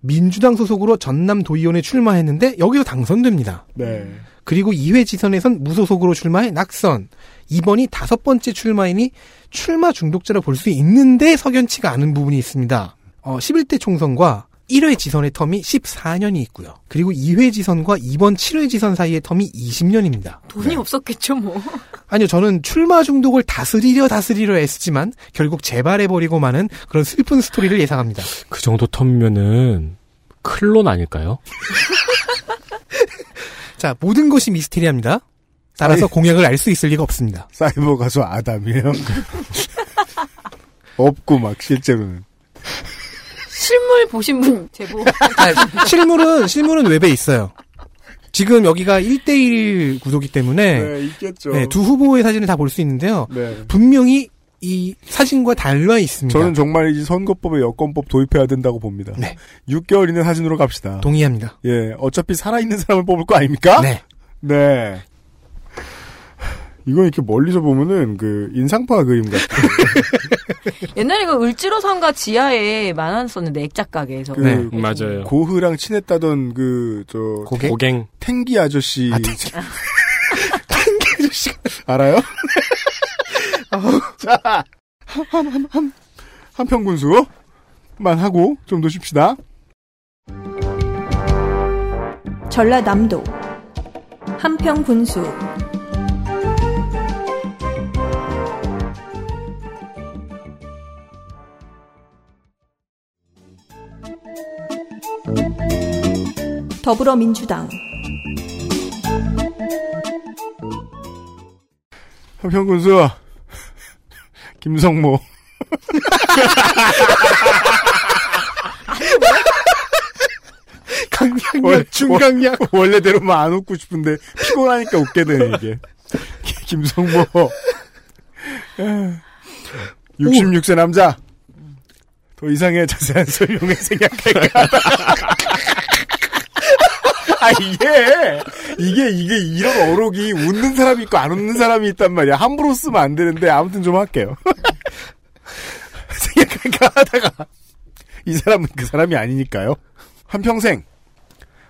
민주당 소속으로 전남 도의원에 출마했는데 여기서 당선됩니다. 네. 그리고 2회 지선에선 무소속으로 출마해 낙선. 이번이 다섯 번째 출마이니 출마 중독자라 볼 수 있는데 석연치가 않은 부분이 있습니다. 어, 11대 총선과 1회 지선의 텀이 14년이 있고요. 그리고 2회 지선과 이번 7회 지선 사이의 텀이 20년입니다. 돈이 없었겠죠, 뭐. 아니요, 저는 출마 중독을 다스리려 다스리려 애쓰지만 결국 재발해버리고 마는 그런 슬픈 스토리를 예상합니다. 그 정도 텀면은 클론 아닐까요? 자, 모든 것이 미스테리합니다. 따라서 아니. 공약을 알 수 있을 리가 없습니다. 사이버 가수 아담이에요. 없고 막 실제로는 실물 보신 분 제보. 아, 실물은 실물은 웹에 있어요. 지금 여기가 1대1 구도기 때문에 네, 있겠죠. 네, 두 후보의 사진을 다 볼 수 있는데요. 네. 분명히 이 사진과 달라 있습니다. 저는 정말 이 선거법에 여권법 도입해야 된다고 봅니다. 네. 6개월 이내 사진으로 갑시다. 동의합니다. 예, 어차피 살아있는 사람을 뽑을 거 아닙니까? 네. 네. 이거 이렇게 멀리서 보면은 그 인상파 그림 같아요. 옛날에 그 을지로상가 지하에 많았었는데 액작 가게에서. 그 네, 맞아요. 고흐랑 친했다던 그저 고갱? 고갱. 탱기 아저씨. 아, 탱기 아저씨 알아요? 자, 한, 한, 한, 한평군수만 하고 좀 더 쉽시다. 전라남도 한평군수 더불어민주당 한평군수 김성모. 강약약, 중강약. 원래대로만 안 웃고 싶은데 피곤하니까 웃게 되네 이게. 김성모. 66세 남자. 더 이상의 자세한 설명을 생각할까. 아 이게 이게 이게 이런 어록이 웃는 사람이 있고 안 웃는 사람이 있단 말이야. 함부로 쓰면 안 되는데 아무튼 좀 할게요. 생각할까 하다가 이 사람은 그 사람이 아니니까요. 한평생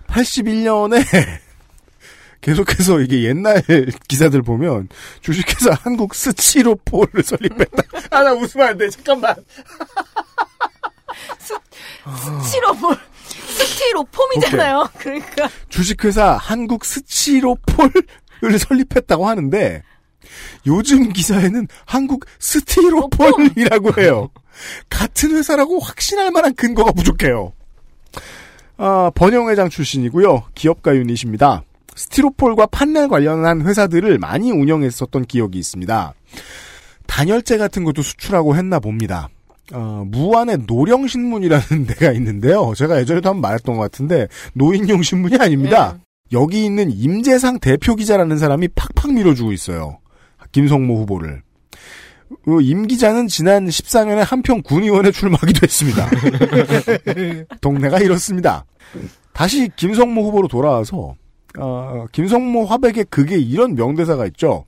81년에 계속해서 이게 옛날 기사들 보면 주식회사 한국 스치로폴을 설립했다. 아, 나 웃으면 안 돼. 잠깐만. 스티로폴. 스티로폼이잖아요. 그러니까. 주식회사 한국 스치로폴을 설립했다고 하는데 요즘 기사에는 한국 스티로폴이라고 해요. 같은 회사라고 확신할 만한 근거가 부족해요. 아, 번영회장 출신이고요. 기업가 유닛입니다. 스티로폴과 판넬 관련한 회사들을 많이 운영했었던 기억이 있습니다. 단열재 같은 것도 수출하고 했나 봅니다. 어, 무안의 노령신문이라는 데가 있는데요. 제가 예전에도 한번 말했던 것 같은데 노인용 신문이 아닙니다. 여기 있는 임재상 대표 기자라는 사람이 팍팍 밀어주고 있어요. 김성모 후보를. 어, 임 기자는 지난 14년에 한평 군의원에 출마하기도 했습니다. 동네가 이렇습니다. 다시 김성모 후보로 돌아와서 어, 김성모 화백의 그게 이런 명대사가 있죠.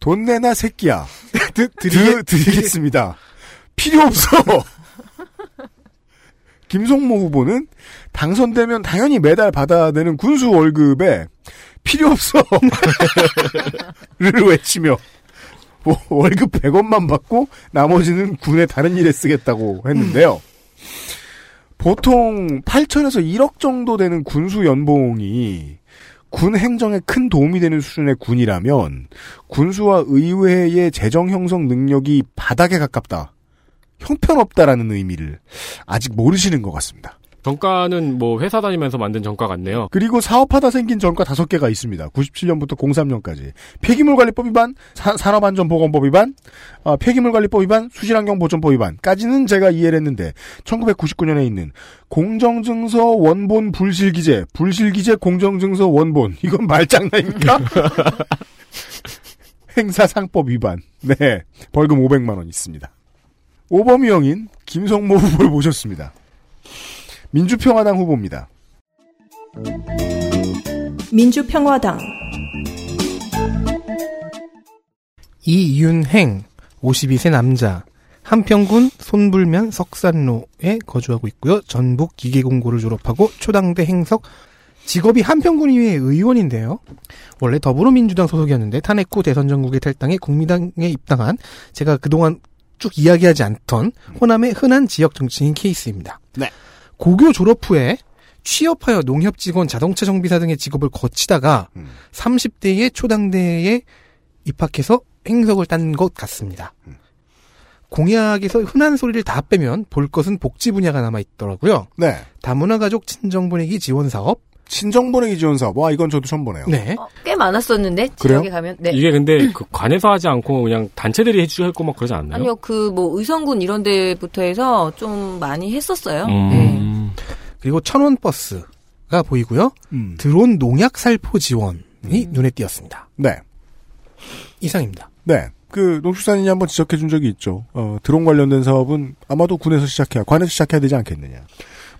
돈 내나 새끼야. 드, 드리, 드리겠습니다. 필요 없어. 김성모 후보는 당선되면 당연히 매달 받아야 되는 군수 월급에 필요 없어. 를 외치며 뭐 월급 100원만 받고 나머지는 군의 다른 일에 쓰겠다고 했는데요. 보통 8천에서 1억 정도 되는 군수 연봉이 군 행정에 큰 도움이 되는 수준의 군이라면 군수와 의회의 재정 형성 능력이 바닥에 가깝다. 형편없다라는 의미를 아직 모르시는 것 같습니다. 정가는 뭐 회사 다니면서 만든 정가 같네요. 그리고 사업하다 생긴 전과 다섯 개가 있습니다. 97년부터 03년까지. 폐기물 관리법 위반, 사, 산업안전보건법 위반, 어, 폐기물 관리법 위반, 수질환경보전법 위반까지는 제가 이해를 했는데 1999년에 있는 공정증서 원본 불실기재, 불실기재 공정증서 원본 이건 말장난입니까? 행사상법 위반. 네. 벌금 500만 원 있습니다. 오범이 형인 김성모 후보를 모셨습니다. 민주평화당 후보입니다. 민주평화당 이윤행 52세 남자 한평군 손불면 석산로에 거주하고 있고요. 전북 기계공고를 졸업하고 초당대 행석 직업이 한평군의회 의원인데요. 원래 더불어민주당 소속이었는데 탄핵 후 대선 전국에 탈당해 국민당에 입당한 제가 그동안 쭉 이야기하지 않던 호남의 흔한 지역 정치인 케이스입니다. 네. 고교 졸업 후에 취업하여 농협 직원, 자동차 정비사 등의 직업을 거치다가 음. 30대의 초당대에 입학해서 행석을 딴 것 같습니다. 공약에서 흔한 소리를 다 빼면 볼 것은 복지 분야가 남아 있더라고요. 네. 다문화 가족 친정 보내기 지원 사업, 친정보내기 지원 사업. 와 이건 저도 처음 보네요. 네. 어, 꽤 많았었는데 그래요? 지역에 가면 네. 이게 근데 그 관에서 하지 않고 그냥 단체들이 해주고 막 그러지 않나요? 아니요 그 뭐 의성군 이런 데부터 해서 좀 많이 했었어요. 음. 네. 그리고 천원 버스가 보이고요. 음. 드론 농약 살포 지원이 눈에 띄었습니다. 네. 이상입니다. 네. 그 농축산인이 한번 지적해 준 적이 있죠. 어, 드론 관련된 사업은 아마도 군에서 시작해야, 관에서 시작해야 되지 않겠느냐.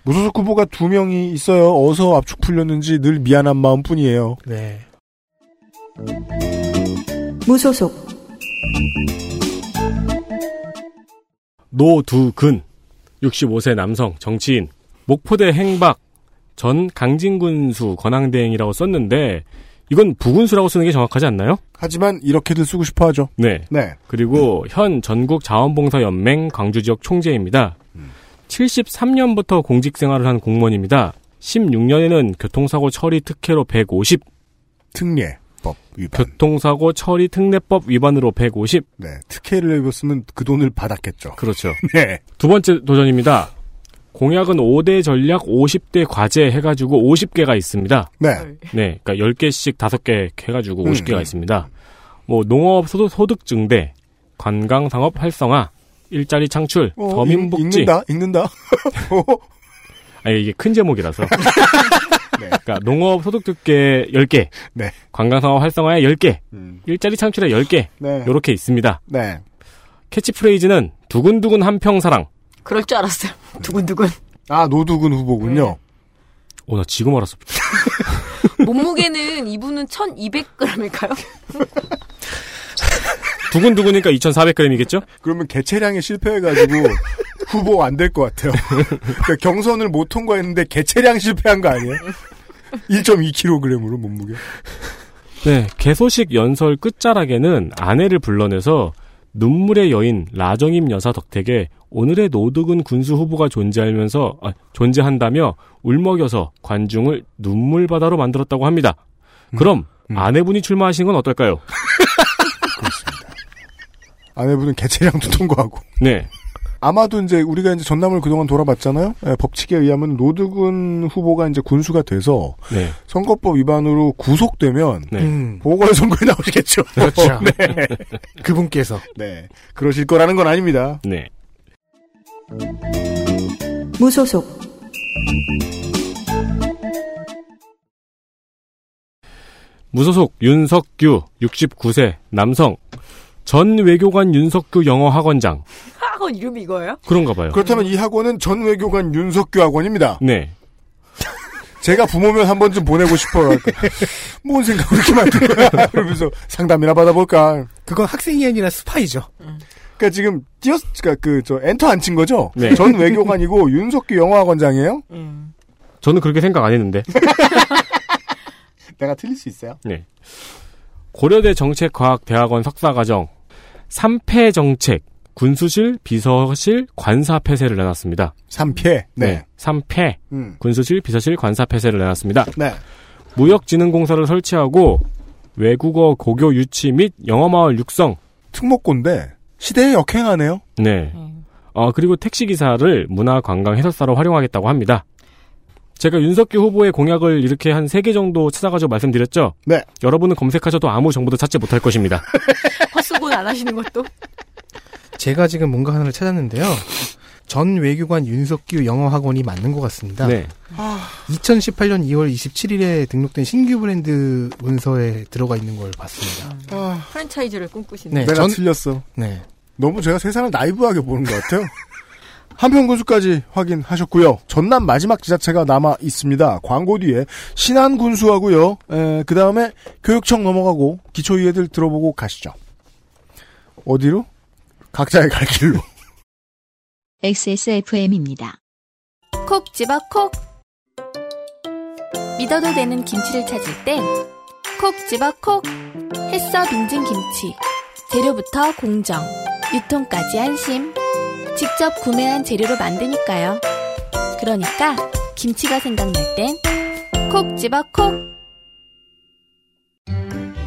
무소속 후보가 두 명이 있어요. 어서 압축 풀렸는지 늘 미안한 마음 뿐이에요. 네. 무소속 노두근 65세 남성 정치인 목포대 행박 전 강진군수 권항대행이라고 썼는데 이건 부군수라고 쓰는 게 정확하지 않나요? 하지만 이렇게들 쓰고 싶어 하죠. 네. 네. 그리고 현 전국 자원봉사연맹 광주 지역 총재입니다. 73년부터 공직 생활을 한 공무원입니다. 16년에는 교통사고 처리 특혜로 150, 특례법 위반. 교통사고 처리 특례법 위반으로 150. 네. 특혜를 입었으면 그 돈을 받았겠죠. 그렇죠. 네. 두 번째 도전입니다. 공약은 5대 전략 50대 과제 해가지고 50개가 있습니다. 네. 네, 그러니까 10개씩 5개 해가지고 음, 50개가 음. 있습니다. 뭐 농업 소득, 소득 증대, 관광 상업 활성화, 일자리 창출, 어, 서민 읽- 복지. 읽는다? 읽는다? 아니 이게 큰 제목이라서. 그러니까 농업 소득 특계 10개, 네. 관광 상업 활성화에 10개, 음. 일자리 창출에 10개. 네. 요렇게 있습니다. 네. 캐치프레이즈는 두근두근 한평사랑. 그럴 줄 알았어요. 두근두근. 아, 노두근 후보군요. 오, 나 지금 알았어. 몸무게는 이분은 1,200g일까요? 두근두근이니까 2,400g이겠죠? 그러면 개체량에 실패해가지고 후보 안 될 것 같아요. 그러니까 경선을 못 통과했는데 개체량 실패한 거 아니에요? 1.2kg으로 몸무게. 네, 개소식 연설 끝자락에는 아내를 불러내서 눈물의 여인 라정임 여사 덕택에 오늘의 노득은 군수 후보가 존재하면서 아, 존재한다며 울먹여서 관중을 눈물 바다로 만들었다고 합니다. 그럼 아내분이 출마하신 건 어떨까요? 아내분은 개체량도 통과하고. 네. 아마도 이제 우리가 이제 전남을 그동안 돌아봤잖아요. 예, 법칙에 의하면 노득은 후보가 이제 군수가 돼서 네. 선거법 위반으로 구속되면 네. 음. 보궐선거에 나오시겠죠. 그렇죠. 네. 그분께서. 네. 그러실 거라는 건 아닙니다. 네. 무소속 무소속 윤석규 69세 남성 전 외교관 윤석규 영어 학원장 학원 이름이 이거예요? 그런가 봐요. 그렇다면 이 학원은 전 외교관 윤석규 학원입니다. 네. 제가 부모면 한 번쯤 보내고 싶어요. 뭔 생각으로 이렇게 만든 거야? 그러면서 상담이나 받아볼까? 그건 학생이 아니라 스파이죠. 그러니까 지금 띄었, 그러니까 그 저 엔터 안 친 거죠? 네. 전 외교관이고 윤석규 영어학원장이에요? 저는 그렇게 생각 안 했는데. 내가 틀릴 수 있어요? 네. 고려대 정책과학대학원 석사과정 3패 정책 군수실, 비서실, 관사 폐쇄를 내놨습니다. 3패. 네. 3패. 음. 군수실, 비서실, 관사 폐쇄를 내놨습니다. 네. 무역진흥공사를 설치하고 외국어 고교 유치 및 영어마을 육성. 특목고인데 시대에 역행하네요. 네. 어, 그리고 택시기사를 문화관광 해설사로 활용하겠다고 합니다. 제가 윤석규 후보의 공약을 이렇게 한 세 개 정도 찾아가지고 말씀드렸죠? 네. 여러분은 검색하셔도 아무 정보도 찾지 못할 것입니다. 안 하시는 것도. 제가 지금 뭔가 하나를 찾았는데요. 전 외교관 윤석규 영어학원이 맞는 것 같습니다. 네. 2018년 2월 27일에 등록된 신규 브랜드 문서에 들어가 있는 걸 봤습니다. 프랜차이즈를 꿈꾸시는. 네, 내가 전- 틀렸어. 네. 너무 제가 세상을 나이브하게 보는 것 같아요. 한평군수까지 확인하셨고요. 전남 마지막 지자체가 남아 있습니다. 광고 뒤에 신안군수하고요. 그 다음에 교육청 넘어가고 기초위애들 들어보고 가시죠. 어디로? 각자의 갈 길로. XSFM입니다. 콕 집어 콕. 믿어도 되는 김치를 찾을 땐 콕 집어 콕. 햇서 빙진 김치. 재료부터 공정, 유통까지 안심. 직접 구매한 재료로 만드니까요. 그러니까 김치가 생각날 땐 콕 집어 콕.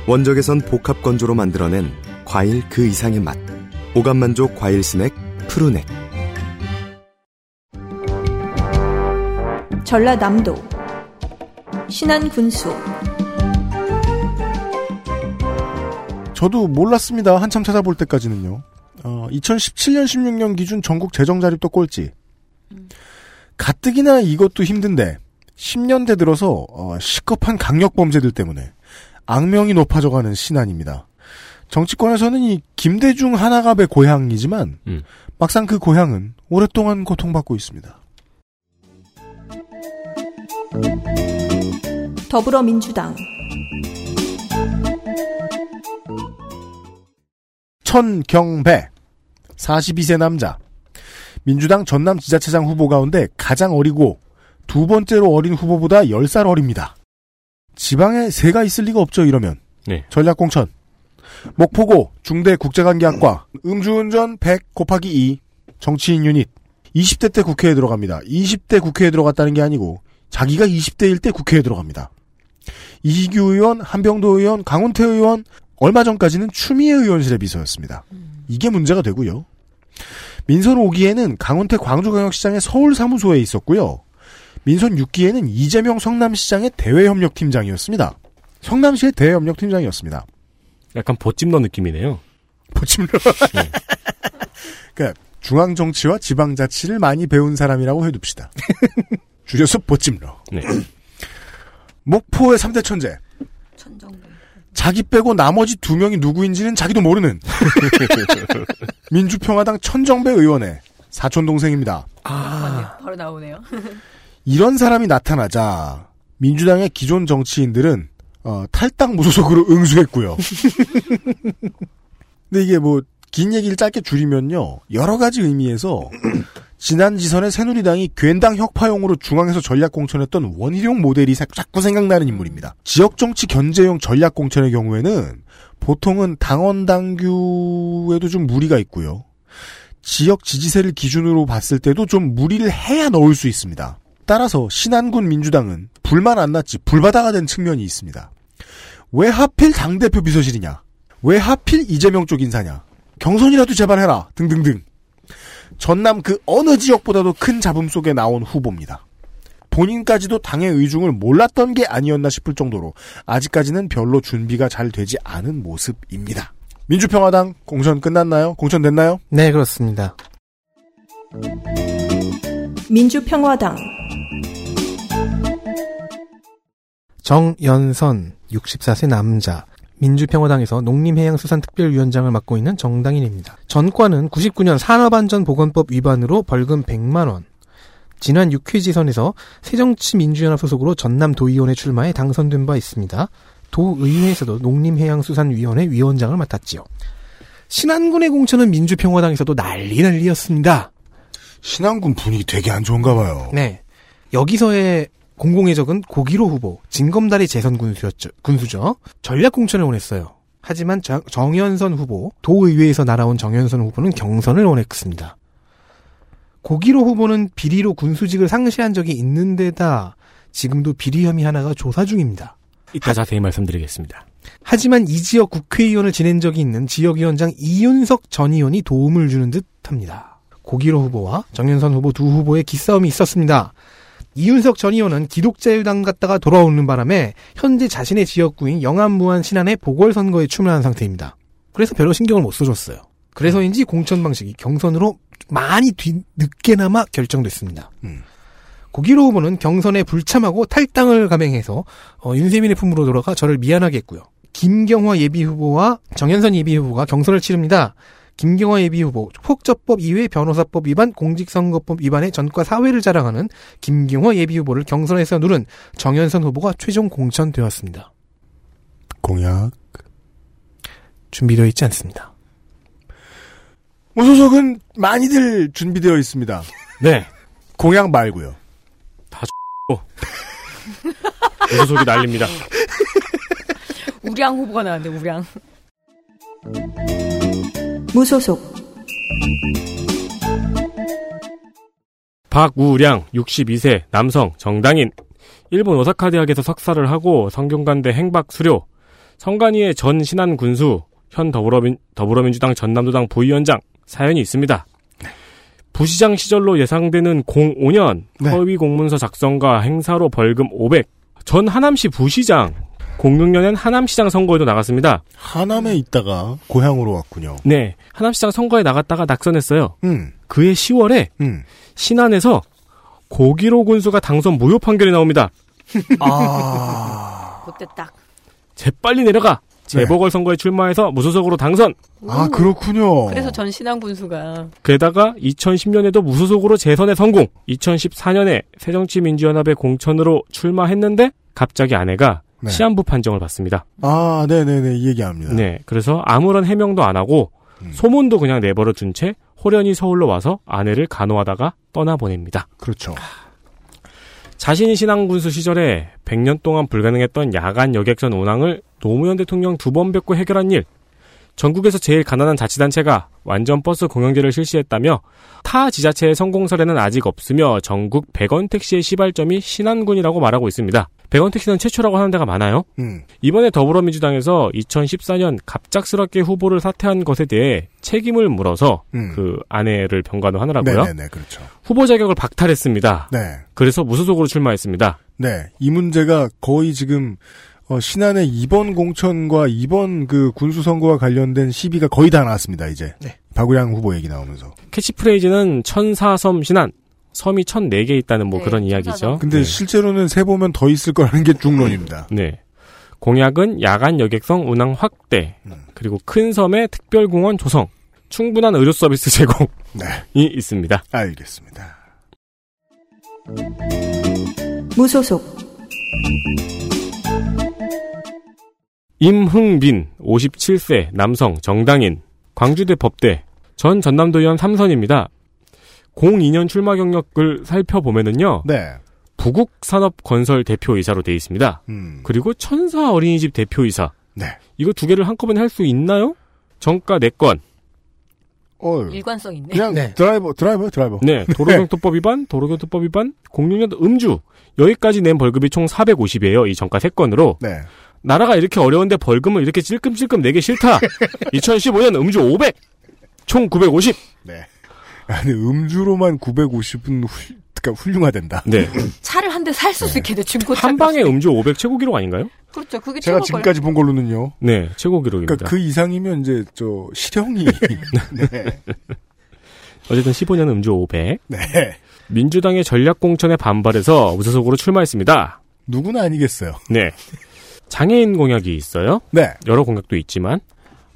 원적에선 복합 건조로 만들어낸 과일 그 이상의 맛. 오감만족 과일 스낵 푸르넥. 전라남도 신한 군수 저도 몰랐습니다. 한참 찾아볼 때까지는요. 어, 2017년 16년 기준 전국 재정 자립도 꼴찌. 가뜩이나 이것도 힘든데 10년대 들어서 어, 시급한 강력 범죄들 때문에 악명이 높아져가는 신안입니다. 정치권에서는 이 김대중 하나갑의 고향이지만 음. 막상 그 고향은 오랫동안 고통받고 있습니다. 더불어민주당 천경배 42세 남자 민주당 전남 지자체장 후보 가운데 가장 어리고 두 번째로 어린 후보보다 10살 어립니다. 지방에 새가 있을 리가 없죠 이러면 네. 전략공천 목포고 중대 국제관계학과 음주운전 100 곱하기 2 정치인 유닛 20대 때 국회에 들어갑니다. 20대 국회에 들어갔다는 게 아니고 자기가 20대일 때 국회에 들어갑니다. 이희규 의원, 한병도 의원, 강훈태 의원 얼마 전까지는 추미애 의원실의 비서였습니다. 이게 문제가 되고요. 민선 5기에는 강훈태 광주광역시장의 서울 사무소에 있었고요. 민선 6기에는 이재명 성남시장의 대외협력팀장이었습니다. 성남시의 대외협력팀장이었습니다. 약간 보찜러 느낌이네요. 보찜러. 그러니까 중앙 정치와 지방 자치를 많이 배운 사람이라고 해둡시다. 줄여서 보찜러. 네. 목포의 3대 천재. 자기 빼고 나머지 두 명이 누구인지는 자기도 모르는 민주평화당 천정배 의원의 사촌 동생입니다. 아. 바로 나오네요. 이런 사람이 나타나자 민주당의 기존 정치인들은 어, 탈당 무소속으로 응수했고요. 근데 이게 뭐 긴 얘기를 짧게 줄이면요 여러 가지 의미에서 지난 지선에 새누리당이 괜당 혁파용으로 중앙에서 전략 공천했던 원희룡 모델이 사- 자꾸 생각나는 인물입니다. 지역 정치 견제용 전략 공천의 경우에는 보통은 당원 당규에도 좀 무리가 있고요. 지역 지지세를 기준으로 봤을 때도 좀 무리를 해야 넣을 수 있습니다. 따라서 신안군 민주당은 불만 안 났지 불바다가 된 측면이 있습니다. 왜 하필 당대표 비서실이냐? 왜 하필 이재명 쪽 인사냐? 경선이라도 제발 해라. 등등등. 전남 그 어느 지역보다도 큰 잡음 속에 나온 후보입니다. 본인까지도 당의 의중을 몰랐던 게 아니었나 싶을 정도로 아직까지는 별로 준비가 잘 되지 않은 모습입니다. 민주평화당 공천 끝났나요? 공천됐나요? 네, 그렇습니다. 민주평화당 정연선 64세 남자 민주평화당에서 농림해양수산특별위원장을 맡고 있는 정당인입니다. 전과는 99년 산업안전보건법 위반으로 벌금 100만 원. 지난 6회 지선에서 새정치민주연합 소속으로 전남도의원에 출마해 당선된 바 있습니다. 도의회에서도 농림해양수산위원회 위원장을 맡았지요. 신안군의 공천은 민주평화당에서도 난리 난리였습니다. 신안군 분위기 되게 안 좋은가 봐요. 네. 여기서의 공공의 적은 고기로 후보, 진검다리 재선 군수였죠, 군수죠. 전략 공천을 원했어요. 하지만 정, 정연선 후보, 도의회에서 날아온 정연선 후보는 경선을 원했습니다. 고기로 후보는 비리로 군수직을 상실한 적이 있는데다 지금도 비리 혐의 하나가 조사 중입니다. 이따 자세히 말씀드리겠습니다. 하지만 이 지역 국회의원을 지낸 적이 있는 지역위원장 이윤석 전 의원이 도움을 주는 듯 합니다. 고기로 후보와 정연선 후보 두 후보의 기싸움이 있었습니다. 이윤석 전 의원은 기독자유당 갔다가 돌아오는 바람에 현재 자신의 지역구인 영암 무안 신안의 보궐선거에 출마한 상태입니다. 그래서 별로 신경을 못 써줬어요. 그래서인지 공천 방식이 경선으로 많이 뒤 늦게나마 결정됐습니다. 고기로 후보는 경선에 불참하고 탈당을 감행해서 어, 윤세민의 품으로 돌아가 저를 미안하게 했고요. 김경화 예비 후보와 정현선 예비 후보가 경선을 치릅니다. 김경화 예비 후보 폭저법 이외 변호사법 위반 공직선거법 위반의 전과 사회를 자랑하는 김경화 예비 후보를 경선에서 누른 정현선 후보가 최종 공천되었습니다. 공약 준비되어 있지 않습니다. 무소속은 많이들 준비되어 있습니다. 네. 공약 말고요. 다 무소속이 난립니다. 우량 후보가 나왔는데 우량. 무소속. 박우량 62세 남성 정당인. 일본 오사카 대학에서 석사를 하고 성균관대 행박 수료 성관이의 전 신안 군수 현 더불어민, 더불어민주당 전남도당 부위원장 사연이 있습니다. 부시장 시절로 예상되는 05년 허위 공문서 작성과 행사로 벌금 500 전 하남시 부시장 06년엔 하남시장 선거에도 나갔습니다. 하남에 있다가 고향으로 왔군요. 네, 하남시장 선거에 나갔다가 낙선했어요. 음. 그해 10월에 음. 신안에서 고기로 군수가 당선 무효 판결이 나옵니다. 아. 그때 딱. 재빨리 내려가 재보궐 선거에 출마해서 무소속으로 당선. 아 그렇군요. 그래서 전 신한 군수가 게다가 2010년에도 무소속으로 재선에 성공. 2014년에 새정치민주연합의 공천으로 출마했는데 갑자기 아내가 네. 시한부 판정을 받습니다. 아, 네네네, 이 얘기합니다. 네, 그래서 아무런 해명도 안 하고 음. 소문도 그냥 내버려 둔 채 호련히 서울로 와서 아내를 간호하다가 떠나보냅니다. 그렇죠. 자신이 신앙군수 시절에 100년 동안 불가능했던 야간 여객선 운항을 노무현 대통령 두 번 뵙고 해결한 일. 전국에서 제일 가난한 자치단체가 완전 버스 공영제를 실시했다며 타 지자체의 성공 사례는 아직 없으며 전국 100원 택시의 시발점이 신안군이라고 말하고 있습니다. 100원 택시는 최초라고 하는 데가 많아요. 음. 이번에 더불어민주당에서 2014년 갑작스럽게 후보를 사퇴한 것에 대해 책임을 물어서 음. 그 아내를 병간호 하느라고요. 네네네, 그렇죠. 후보 자격을 박탈했습니다. 네. 그래서 무소속으로 출마했습니다. 네. 이 문제가 거의 지금, 어, 신안의 이번 공천과 이번 그 군수 선거와 관련된 시비가 거의 다 나왔습니다, 이제. 네. 박우량 후보 얘기 나오면서. 캐치프레이즈는 천사섬 신안, 섬이 천네 개 있다는 뭐 네, 그런 이야기죠. 근데 네. 실제로는 세 보면 더 있을 거라는 게 중론입니다. 네. 공약은 야간 여객선 운항 확대, 음. 그리고 큰 섬의 특별공원 조성, 충분한 의료 서비스 제공이 네. 있습니다. 알겠습니다. 무소속 임흥빈, 57세, 남성, 정당인, 광주대 법대, 전 전남도의원 3선입니다. 02년 출마 경력을 살펴보면은요, 네. 부국 산업 건설 대표이사로 돼 있습니다. 음. 그리고 천사 어린이집 대표이사. 네. 이거 두 개를 한꺼번에 할 수 있나요? 정가 4건. 어, 일관성 있네. 그냥 드라이버, 드라이버, 드라이버. 네, 도로교통법 위반, 도로교통법 위반, 06년 음주. 여기까지 낸 벌금이 총 450이에요. 이 정가 3건으로. 네. 나라가 이렇게 어려운데 벌금을 이렇게 찔끔찔끔 내기 싫다. 2015년 음주 500. 총 950. 네. 아니, 음주로만 950은 훌, 그러니까 훌륭하된다. 네. 차를 한 대 살 수 있게 돼 중고차. 한 방에 음주 500 최고 기록 아닌가요? 그렇죠. 그게 제가. 지금까지 본 걸로는요. 네, 최고 기록입니다. 그러니까 그 이상이면 이제 저 실형이 네. 어쨌든 15년 음주 500. 네. 민주당의 전략 공천에 반발해서 무소속으로 출마했습니다. 누구나 아니겠어요. 네. 장애인 공약이 있어요. 네. 여러 공약도 있지만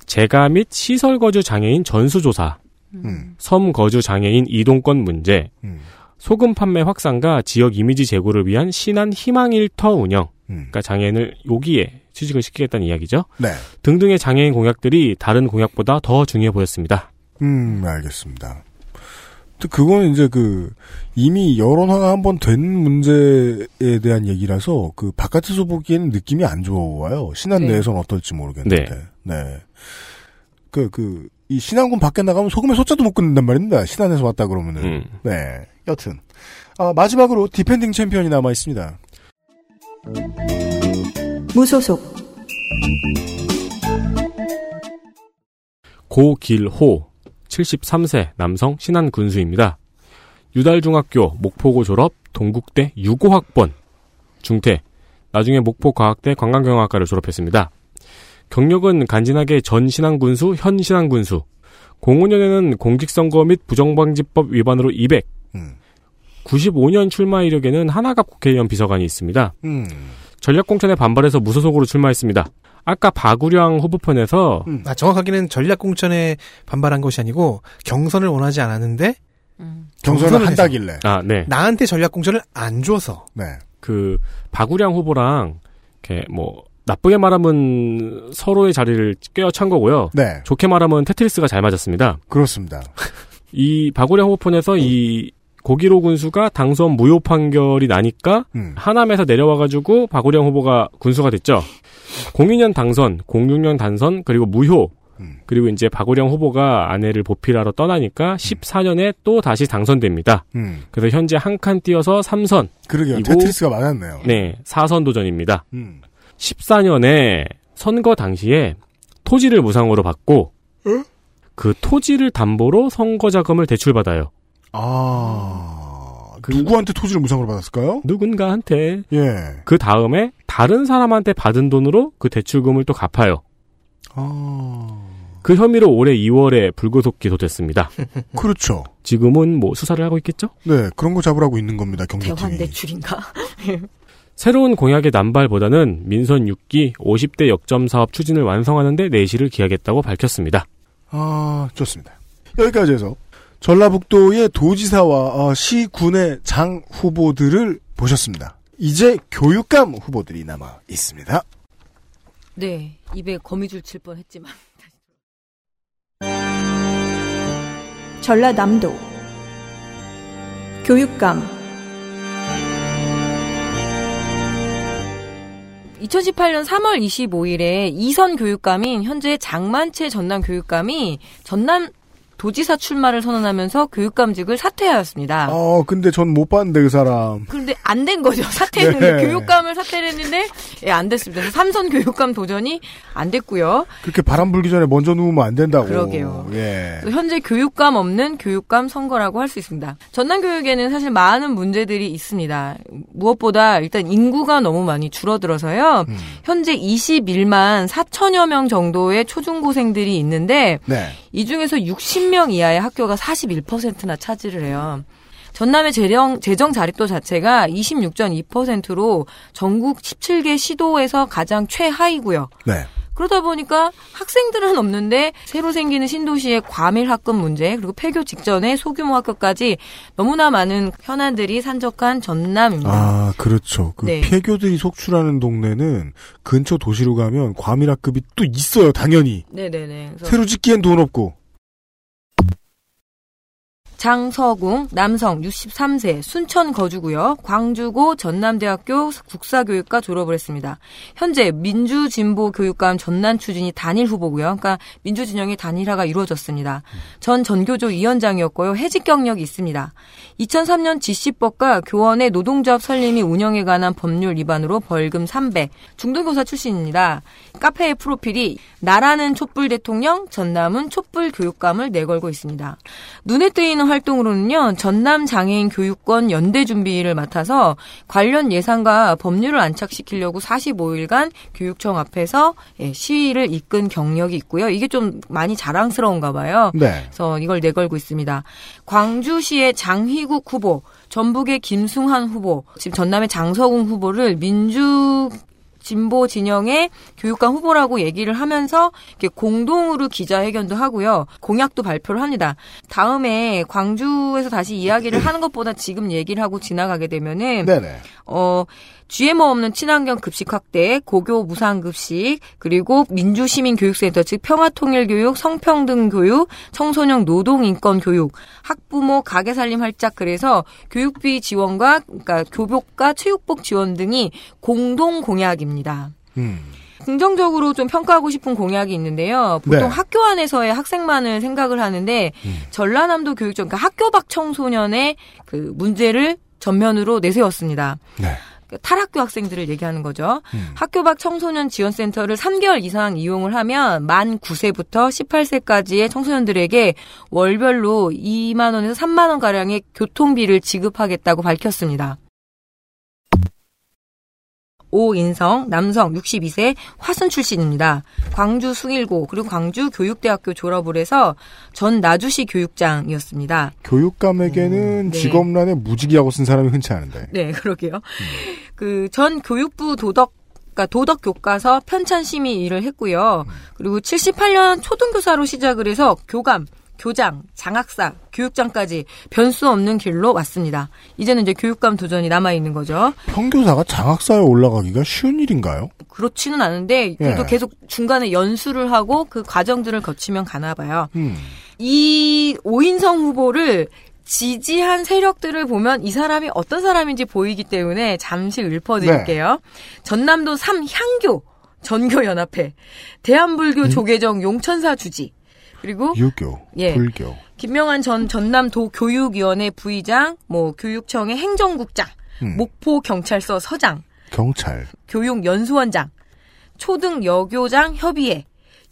재가 및 시설 거주 장애인 전수조사, 음. 섬 거주 장애인 이동권 문제, 음. 소금 판매 확산과 지역 이미지 제고를 위한 신안 희망 일터 운영, 음. 그러니까 장애인을 여기에 취직을 시키겠다는 이야기죠. 네. 등등의 장애인 공약들이 다른 공약보다 더 중요해 보였습니다. 음, 알겠습니다. 또 그거는 이제 그 이미 여론화가 한 번 된 문제에 대한 얘기라서 그 바깥에서 보기에는 느낌이 안 좋아요. 신안 네. 내에서는 어떨지 모르겠는데. 네. 네. 그, 그, 이 신안군 밖에 나가면 소금에 소자도 못 끊는단 말입니다. 신안에서 왔다 그러면은. 음. 네. 여튼. 아, 마지막으로 defending 챔피언이 남아 있습니다. 무소속 고길호 73세 남성 신안 군수입니다. 유달중학교 목포고 졸업 동국대 65학번 중퇴 나중에 목포과학대 관광경영학과를 졸업했습니다. 경력은 간지나게 전 신안군수, 현 신안군수. 05년에는 공직선거 및 부정방지법 위반으로 200. 음. 95년 출마 이력에는 하나갑 국회의원 비서관이 있습니다. 음. 전략공천에 반발해서 무소속으로 출마했습니다. 아까 박우량 후보편에서 음. 아, 정확하게는 전략 공천에 반발한 것이 아니고 경선을 원하지 않았는데 경선을 해서 한다길래. 아, 네. 나한테 전략 공천을 안 줘서 네. 그 박우량 후보랑 이렇게 뭐 나쁘게 말하면 서로의 자리를 꿰어찬 거고요. 네. 좋게 말하면 테트리스가 잘 맞았습니다. 그렇습니다. 이 박우량 후보편에서 이 고기로 군수가 당선 무효 판결이 나니까 음. 하남에서 내려와가지고 박우량 후보가 군수가 됐죠. 02년 당선, 06년 단선, 그리고 무효. 음. 그리고 이제 박우량 후보가 아내를 보필하러 떠나니까 14년에 또 다시 당선됩니다. 음. 그래서 현재 한칸 띄어서 3선. 그러게요. 테트리스가 많았네요. 네, 4선 도전입니다. 음. 14년에 선거 당시에 토지를 무상으로 받고 그 토지를 담보로 선거 자금을 대출받아요. 아, 누구한테 토지를 무상으로 받았을까요? 누군가한테. 예. 그 다음에 다른 사람한테 받은 돈으로 그 대출금을 또 갚아요. 아. 그 혐의로 올해 2월에 불구속 기소됐습니다. 그렇죠. 지금은 뭐 수사를 하고 있겠죠? 네, 그런 거 잡으라고 있는 겁니다, 경제팀이. 대환 대출인가? 새로운 공약의 남발보다는 민선 6기 50대 역점 사업 추진을 완성하는데 내실을 기하겠다고 밝혔습니다. 아, 좋습니다. 여기까지 해서 전라북도의 도지사와 어, 시군의 장 후보들을 보셨습니다. 이제 교육감 후보들이 남아 있습니다. 네, 입에 거미줄 칠 뻔했지만. 전라남도 교육감 2018년 3월 25일에 이선 교육감인 현재 장만채 전남 교육감이 전남 도지사 출마를 선언하면서 교육감직을 사퇴하였습니다. 어, 근데 전 못 봤는데 그 사람. 그런데 안 된 거죠. 사퇴했는데 네. 교육감을 사퇴를 했는데 예, 안 됐습니다. 삼선 교육감 도전이 안 됐고요. 그렇게 바람 불기 전에 먼저 누우면 안 된다고. 그러게요. 예. 현재 교육감 없는 교육감 선거라고 할 수 있습니다. 전남 교육에는 사실 많은 문제들이 있습니다. 무엇보다 일단 인구가 너무 많이 줄어들어서요. 음. 현재 21만 4천여 명 정도의 초중고생들이 있는데 네. 이 중에서 60명 이하의 학교가 41%나 차지를 해요. 전남의 재령, 재정 자립도 자체가 26.2%로 전국 17개 시도에서 가장 최하이고요. 네. 그러다 보니까 학생들은 없는데 새로 생기는 신도시의 과밀 학급 문제 그리고 폐교 직전에 소규모 학교까지 너무나 많은 현안들이 산적한 전남입니다. 아, 그렇죠. 그 네. 폐교들이 속출하는 동네는 근처 도시로 가면 과밀 학급이 또 있어요, 당연히. 네네네. 새로 짓기엔 돈 없고. 장서궁 남성 63세 순천 거주고요. 광주고 전남대학교 국사교육과 졸업을 했습니다. 현재 민주진보교육감 전남 추진이 단일 후보고요. 그러니까 민주진영의 단일화가 이루어졌습니다. 전 전교조 위원장이었고요. 해직 경력이 있습니다. 2003년 지시법과 교원의 노동조합 설립 및 운영에 관한 법률 위반으로 벌금 300. 중등교사 출신입니다. 카페의 프로필이 나라는 촛불 대통령, 전남은 촛불 교육감을 내걸고 있습니다. 눈에 띄는 활동으로는요, 전남 장애인 교육권 연대 준비를 맡아서 관련 예산과 법률을 안착시키려고 45일간 교육청 앞에서 예, 시위를 이끈 경력이 있고요. 이게 좀 많이 자랑스러운가 봐요. 네. 그래서 이걸 내걸고 있습니다. 광주시의 장희국 후보, 전북의 김승환 후보, 지금 전남의 장서궁 후보를 민주 진보 진영의 교육감 후보라고 얘기를 하면서 이렇게 공동으로 기자회견도 하고요. 공약도 발표를 합니다. 다음에 광주에서 다시 이야기를 하는 것보다 지금 얘기를 하고 지나가게 되면은 네네. 어 GMO 없는 친환경 급식 확대, 고교 무상 급식, 그리고 민주시민교육센터 즉 평화통일교육, 성평등 교육, 청소년 노동인권 교육, 학부모 가게살림 활짝 그래서 교육비 지원과 그러니까 교복과 체육복 지원 등이 공동 공약입니다. 음. 긍정적으로 좀 평가하고 싶은 공약이 있는데요. 보통 네. 학교 안에서의 학생만을 생각을 하는데 전라남도 교육청 그러니까 학교 밖 청소년의 그 문제를 전면으로 내세웠습니다. 네. 그 탈학교 학생들을 얘기하는 거죠. 학교 밖 청소년 지원센터를 3개월 이상 이용을 하면 만 9세부터 18세까지의 청소년들에게 월별로 2만 원에서 3만 원 가량의 교통비를 지급하겠다고 밝혔습니다. 오인성, 남성, 62세, 화순 출신입니다. 광주 숭일고, 그리고 광주 교육대학교 졸업을 해서 전 나주시 교육장이었습니다. 교육감에게는 네. 직업란에 무직이라고 쓴 사람이 흔치 않은데. 네, 그러게요. 그 전 교육부 도덕 그러니까 도덕 교과서 편찬 심의 일을 했고요. 그리고 78년 초등교사로 시작을 해서 교감, 교장, 장학사, 교육장까지 변수 없는 길로 왔습니다. 이제는 이제 교육감 도전이 남아 있는 거죠. 평교사가 장학사에 올라가기가 쉬운 일인가요? 그렇지는 않은데 그래도 예. 계속 중간에 연수를 하고 그 과정들을 거치면 가나 봐요. 음. 이 오인성 후보를 지지한 세력들을 보면 이 사람이 어떤 사람인지 보이기 때문에 잠시 읊어드릴게요. 전남도 삼향교 전교연합회, 대한불교 조계정 용천사 주지, 그리고 유교, 예. 불교. 김명환 전 전남도 교육위원회 부의장, 뭐 교육청의 행정국장, 음. 목포 경찰서 서장, 경찰. 교육연수원장, 초등 여교장 협의회,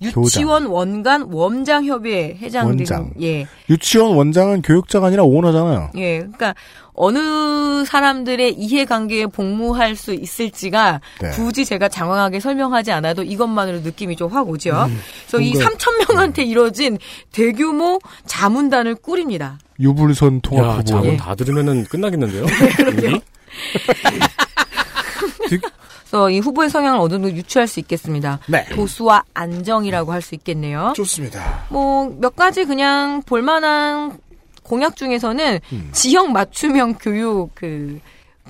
유치원 원간 원장 협의회 회장 원장. 등 예. 유치원 원장은 교육자가 아니라 오너잖아요. 예. 그러니까 어느 사람들의 이해관계에 복무할 수 있을지가 네. 굳이 제가 장황하게 설명하지 않아도 이것만으로 느낌이 좀 확 오죠. 음, 그래서 이 뭔가- 3천 명한테 이뤄진 대규모 자문단을 꾸립니다. 유불선 통합 야. 자문 다 들으면은 끝나겠는데요? 그러게요. 그래서 이 후보의 성향을 어느 정도 유추할 수 있겠습니다. 네. 보수와 안정이라고 할 수 있겠네요. 좋습니다. 뭐 몇 가지 그냥 볼만한 공약 중에서는 음. 지역 맞춤형 교육 그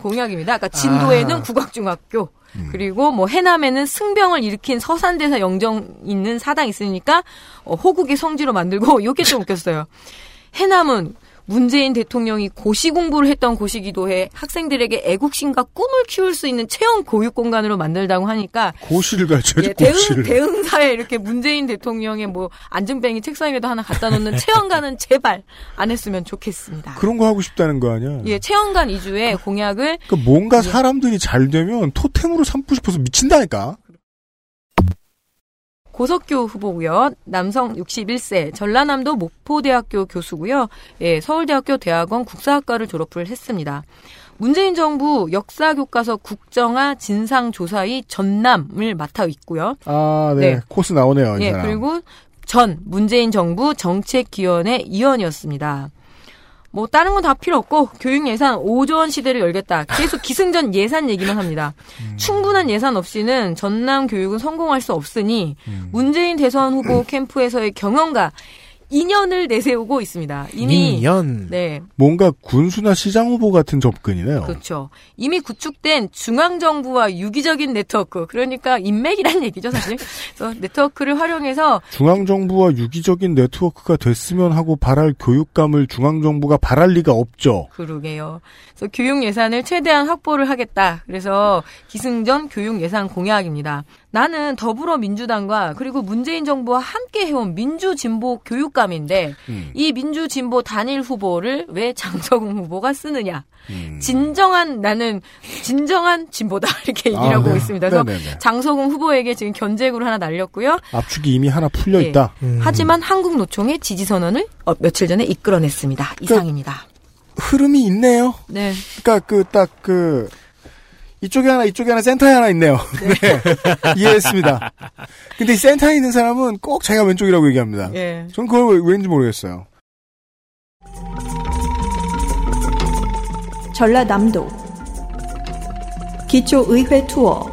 공약입니다. 그러니까 진도에는 아. 국악중학교 음. 그리고 뭐 해남에는 승병을 일으킨 서산대사 영정 있는 사당 있으니까 어, 호국의 성지로 만들고 이게 좀 웃겼어요. 해남은 문재인 대통령이 고시 공부를 했던 곳이기도 해 학생들에게 애국심과 꿈을 키울 수 있는 체험 교육 공간으로 만들다고 하니까 고시를 가르쳐야지, 예, 대응, 고시를. 대응사에 이렇게 문재인 대통령의 뭐 안증뱅이 책상 에도 하나 갖다 놓는 체험관은 제발 안 했으면 좋겠습니다. 그런 거 하고 싶다는 거 아니야? 예, 체험관 이주의 공약을 그러니까 뭔가 사람들이 잘 되면 토템으로 삼고 싶어서 미친다니까. 고석교 후보고요. 남성 61세, 전라남도 목포대학교 교수고요. 예, 서울대학교 대학원 국사학과를 졸업을 했습니다. 문재인 정부 역사 교과서 국정화 진상 조사위 전남을 맡아 있고요. 아, 네. 네. 코스 나오네요, 이 예, 사람. 그리고 전 문재인 정부 정책기원회 위원이었습니다. 뭐 다른 건 다 필요 없고 교육 예산 5조 원 시대를 열겠다. 계속 기승전 예산 얘기만 합니다. 음. 충분한 예산 없이는 전남 교육은 성공할 수 없으니 음. 문재인 대선 후보 캠프에서의 경영과 인연을 내세우고 있습니다. 이미 인연. 네. 뭔가 군수나 시장 후보 같은 접근이네요. 그렇죠. 이미 구축된 중앙 정부와 유기적인 네트워크, 그러니까 인맥이란 얘기죠, 사실. 그래서 네트워크를 활용해서 중앙 정부와 유기적인 네트워크가 됐으면 하고 바랄 교육감을 중앙 정부가 바랄 리가 없죠. 그러게요. 그래서 교육 예산을 최대한 확보를 하겠다. 그래서 기승전 교육 예산 공약입니다. 나는 더불어민주당과 그리고 문재인 정부와 함께 해온 민주진보 교육감인데 음. 이 민주진보 단일 후보를 왜 장석웅 후보가 쓰느냐? 진정한 나는 진정한 진보다 이렇게 아, 얘기를 하고 네. 있습니다. 그래서 네네네. 장석웅 후보에게 지금 견제구를 하나 날렸고요. 압축이 이미 하나 풀려 예. 있다. 하지만 한국 노총의 지지 선언을 어, 며칠 전에 이끌어냈습니다. 이상입니다. 흐름이 있네요. 네. 그러니까 그 딱그 이쪽에 하나 이쪽에 하나 센터에 하나 있네요. 네. 이해했습니다. 근데 이 센터에 있는 사람은 꼭 자기가 왼쪽이라고 얘기합니다. 예. 전 그걸 왜- 왠지 모르겠어요. 전라남도 기초의회 투어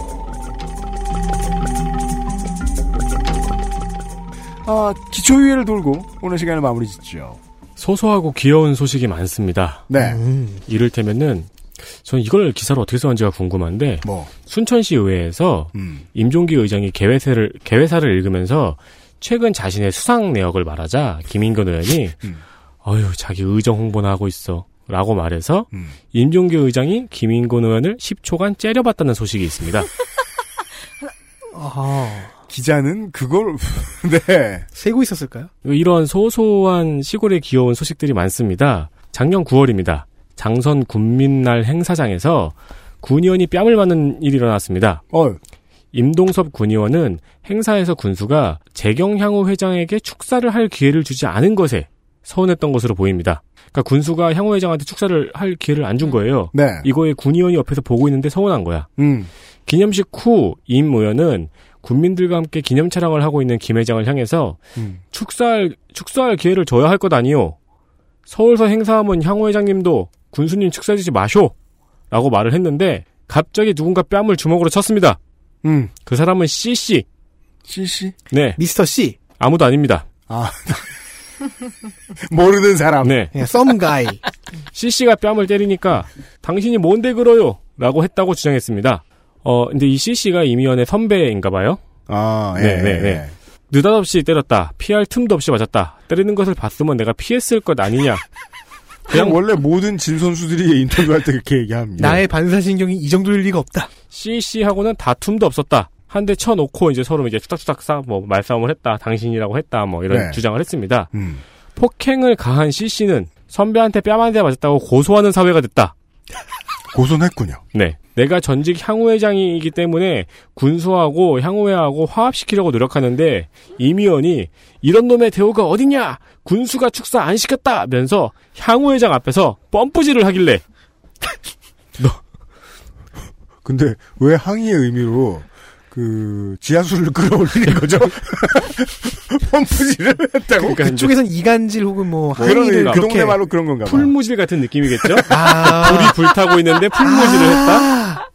아, 기초의회를 돌고 오늘 시간을 마무리 짓죠. 소소하고 귀여운 소식이 많습니다. 네. 이를테면은 전 이걸 기사로 어떻게 썼는지가 궁금한데 뭐? 순천시 의회에서 음. 임종기 의장이 개회사를 개회사를 읽으면서 최근 자신의 수상 내역을 말하자 김인건 의원이 음. 어휴 자기 의정 홍보나 하고 있어. 라고 말해서 음. 임종기 의장이 김인곤 의원을 10초간 째려봤다는 소식이 있습니다. 기자는 그걸 네 세고 있었을까요? 이런 소소한 시골의 귀여운 소식들이 많습니다. 작년 9월입니다. 장선 군민날 행사장에서 군의원이 뺨을 맞는 일이 일어났습니다. 어. 임동섭 군의원은 행사에서 군수가 재경향후 회장에게 축사를 할 기회를 주지 않은 것에 서운했던 것으로 보입니다. 그러니까 군수가 향후 회장한테 축사를 할 기회를 안 준 거예요. 네. 이거에 군의원이 옆에서 보고 있는데 서운한 거야. 음. 기념식 후 임 의원은 군민들과 함께 기념 촬영을 하고 있는 김 회장을 향해서 음. 축사할 축사할 기회를 줘야 할 것 아니요. 서울서 행사하면 향후 회장님도 군수님 축사해주지 마쇼. 라고 말을 했는데 갑자기 누군가 뺨을 주먹으로 쳤습니다. 음. 그 사람은 CC. CC? 네. 미스터 C. 아무도 아닙니다. 아. 모르는 사람. 네. 예, 썸 가이. CC가 뺨을 때리니까 당신이 뭔데 그러요? 라고 했다고 주장했습니다. 어, 근데 이 CC가 임 의원의 선배인가 봐요. 아, 예, 네, 네, 네. 느닷없이 때렸다. 피할 틈도 없이 맞았다. 때리는 것을 봤으면 내가 피했을 것 아니냐. 그냥 원래 모든 진 선수들이 인터뷰할 때 그렇게 얘기합니다. 나의 반사신경이 이 정도일 리가 없다. CC하고는 다툼도 없었다. 한 대 쳐놓고 이제 서로 이제 투닥투닥 싸, 뭐, 말싸움을 했다. 당신이라고 했다. 뭐, 이런 네. 주장을 했습니다. 음. 폭행을 가한 CC는 선배한테 뺨 한 대 맞았다고 고소하는 사회가 됐다. 고소했군요. 네. 내가 전직 향후회장이기 때문에 군수하고 향후회하고 화합시키려고 노력하는데 이미원이 이런 놈의 대우가 어딨냐? 군수가 축사 안 시켰다면서 향후회장 앞에서 뻔뿌질을 하길래 근데 왜 항의의 의미로 그 지하수를 끌어올리는 거죠? 펌프질을 했다고? 그러니까 그쪽에선 이간질 혹은 뭐 그런 그 동네 말로 그런 건가 봐. 풀무질 같은 느낌이겠죠? 아. 불이 불타고 있는데 풀무질을 했다?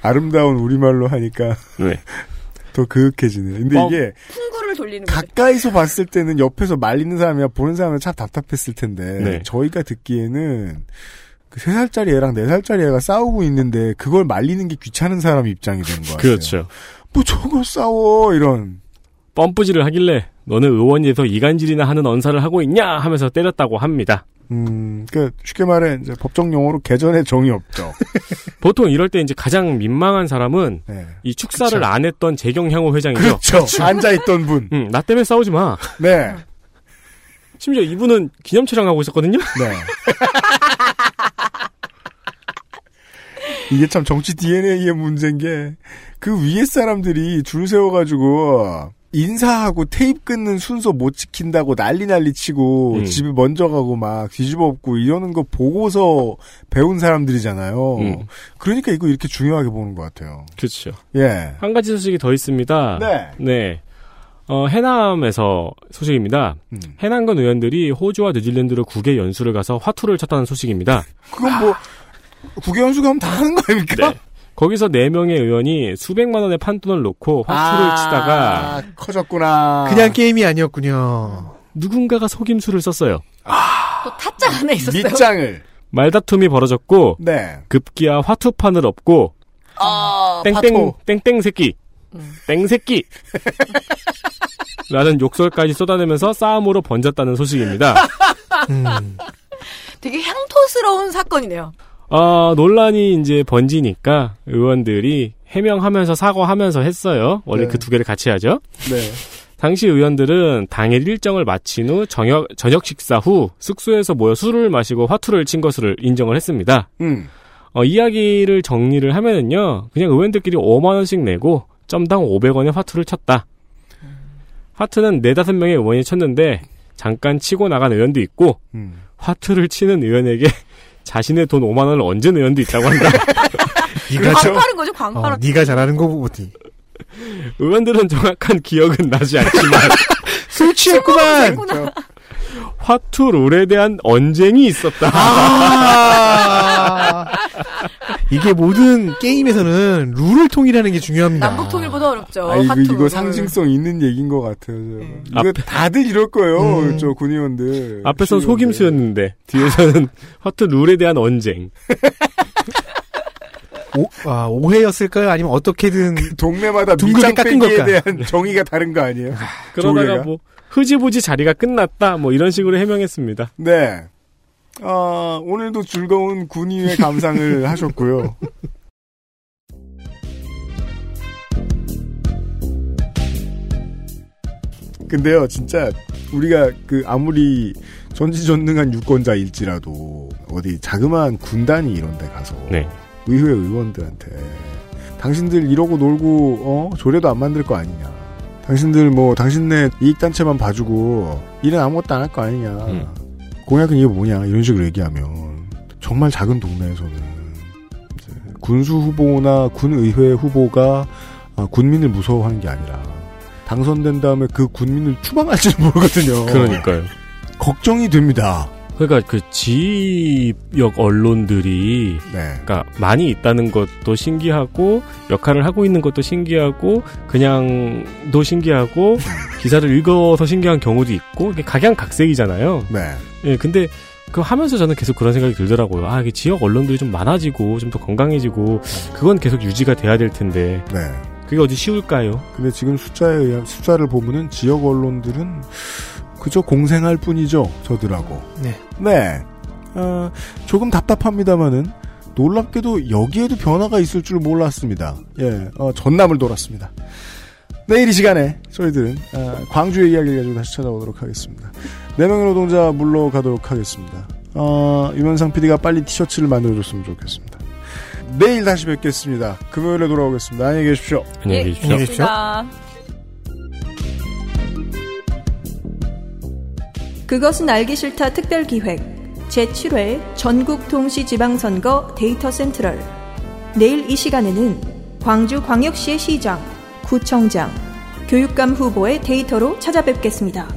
아름다운 우리말로 하니까 네. 더 그윽해지네. 근데 뻥. 이게 풍구를 돌리는. 가까이서 봤을 때는 옆에서 말리는 사람이야 보는 사람은 참 답답했을 텐데 네. 저희가 듣기에는 그 3살짜리 애랑 4살짜리 애가 싸우고 있는데 그걸 말리는 게 귀찮은 사람 입장이 되는 거예요. 그렇죠. 뭐 저거 싸워 이런 뻔뿌질을 하길래 너는 의원에서 이간질이나 하는 언사를 하고 있냐 하면서 때렸다고 합니다. 음, 그 쉽게 말해 이제 법정 용어로 개전에 정이 없죠. 보통 이럴 때 이제 가장 민망한 사람은 이 축사를 그쵸. 안 했던 재경향후 회장이죠. 그렇죠. 앉아 있던 분. 응, 나 때문에 싸우지 마. 네. 심지어 이분은 기념 촬영하고 있었거든요. 네. 이게 참 정치 DNA의 문제인 게 그 위에 사람들이 줄 세워가지고 인사하고 테이프 끊는 순서 못 지킨다고 난리 난리 치고 음. 집에 먼저 가고 막 뒤집어 엎고 이러는 거 보고서 배운 사람들이잖아요. 음. 그러니까 이거 이렇게 중요하게 보는 것 같아요. 그렇죠. 예. 한 가지 소식이 더 있습니다. 네. 네. 어, 해남에서 소식입니다. 음. 해남권 의원들이 호주와 뉴질랜드로 국외 연수를 가서 화투를 쳤다는 소식입니다. 그건 뭐 국회연수 가면 다 하는 거 아닙니까? 네. 거기서 4명의 의원이 수백만 원의 판돈을 놓고 화투를 아, 치다가 커졌구나. 그냥 게임이 아니었군요. 누군가가 속임수를 썼어요. 또 타짜 안에 있었어요. 밑장을. 말다툼이 벌어졌고 네. 급기야 화투판을 엎고 아, 땡땡 파토. 땡땡 새끼 땡 새끼 라는 욕설까지 쏟아내면서 싸움으로 번졌다는 소식입니다. 되게 향토스러운 사건이네요. 어, 논란이 이제 번지니까 의원들이 해명하면서 사과하면서 했어요. 원래 네. 그두 개를 같이 하죠. 네. 당시 의원들은 당일 일정을 마친 후 저녁, 저녁 식사 후 숙소에서 모여 술을 마시고 화투를 친 것을 인정을 했습니다. 음. 어, 이야기를 정리를 하면은요, 그냥 의원들끼리 5만원씩 내고 점당 500원의 화투를 쳤다. 화투는 4, 5명의 의원이 쳤는데, 잠깐 치고 나간 의원도 있고, 음. 화투를 치는 의원에게 자신의 돈 5만 원을 얹은 의원도 있다고 한다. 네가 광파는 거죠, 광파는. 어, 네가 잘하는 거 보니. 의원들은 정확한 기억은 나지 않지만, 술 취했구만. 화투 룰에 대한 언쟁이 있었다. 아. 이게 모든 게임에서는 룰을 통일하는 게 중요합니다. 남북 통일보다 어렵죠. 아, 이거. 이거 상징성 있는 얘기인 것 같아요. 저. 이거 다들 이럴 거예요, 음. 저 군의원들. 앞에선 속임수였는데, 뒤에서는 화투 룰에 대한 언쟁. 오, 아, 오해였을까요? 아니면 어떻게든 동네마다 둥글게 깎은 걸까? 대한 정의가 다른 거 아니에요? 그러다가 조례가? 뭐, 흐지부지 자리가 끝났다, 뭐 이런 식으로 해명했습니다. 네. 아, 오늘도 즐거운 군의회 감상을 하셨고요. 근데요, 진짜 우리가 그 아무리 전지전능한 유권자일지라도 어디 자그마한 군단이 이런 데 가서 네. 의회 의원들한테 당신들 이러고 놀고 어 조례도 안 만들 거 아니냐. 당신들 뭐 당신네 이익단체만 봐주고 일은 아무것도 안 할 거 아니냐. 음. 공약은 이게 뭐냐 이런 식으로 얘기하면 정말 작은 동네에서는 군수 후보나 군의회 후보가 아, 군민을 무서워하는 게 아니라 당선된 다음에 그 군민을 추방할지도 모르거든요. 그러니까요. 걱정이 됩니다. 그러니까 그 지역 언론들이 네. 그러니까 많이 있다는 것도 신기하고 역할을 하고 있는 것도 신기하고 그냥도 신기하고 기사를 읽어서 신기한 경우도 있고 이게 각양각색이잖아요. 네. 예, 근데 그 하면서 저는 계속 그런 생각이 들더라고요. 아, 이게 지역 언론들이 좀 많아지고 좀 더 건강해지고 그건 계속 유지가 돼야 될 텐데. 네. 그게 어디 쉬울까요? 근데 지금 숫자에 의한 숫자를 보면은 지역 언론들은 그저 공생할 뿐이죠. 저들하고. 네. 네. 어, 조금 답답합니다만은 놀랍게도 여기에도 변화가 있을 줄 몰랐습니다. 예, 어, 전남을 돌았습니다. 내일 이 시간에 저희들은 어, 광주의 이야기를 가지고 다시 찾아오도록 하겠습니다. 네 명의 노동자 물러가도록 하겠습니다. 어, 유면상 PD가 빨리 티셔츠를 만들어줬으면 좋겠습니다. 내일 다시 뵙겠습니다. 금요일에 돌아오겠습니다. 안녕히 계십시오. 안녕히 예, 계십시오. 그것은 알기 싫다 특별기획 제7회 전국 동시 지방선거 데이터 센트럴 내일 이 시간에는 광주 광역시의 시장, 구청장, 교육감 후보의 데이터로 찾아뵙겠습니다.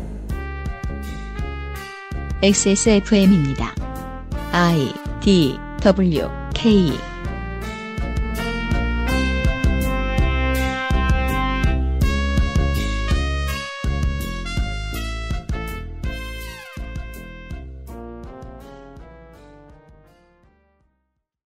XSFM입니다. I D W K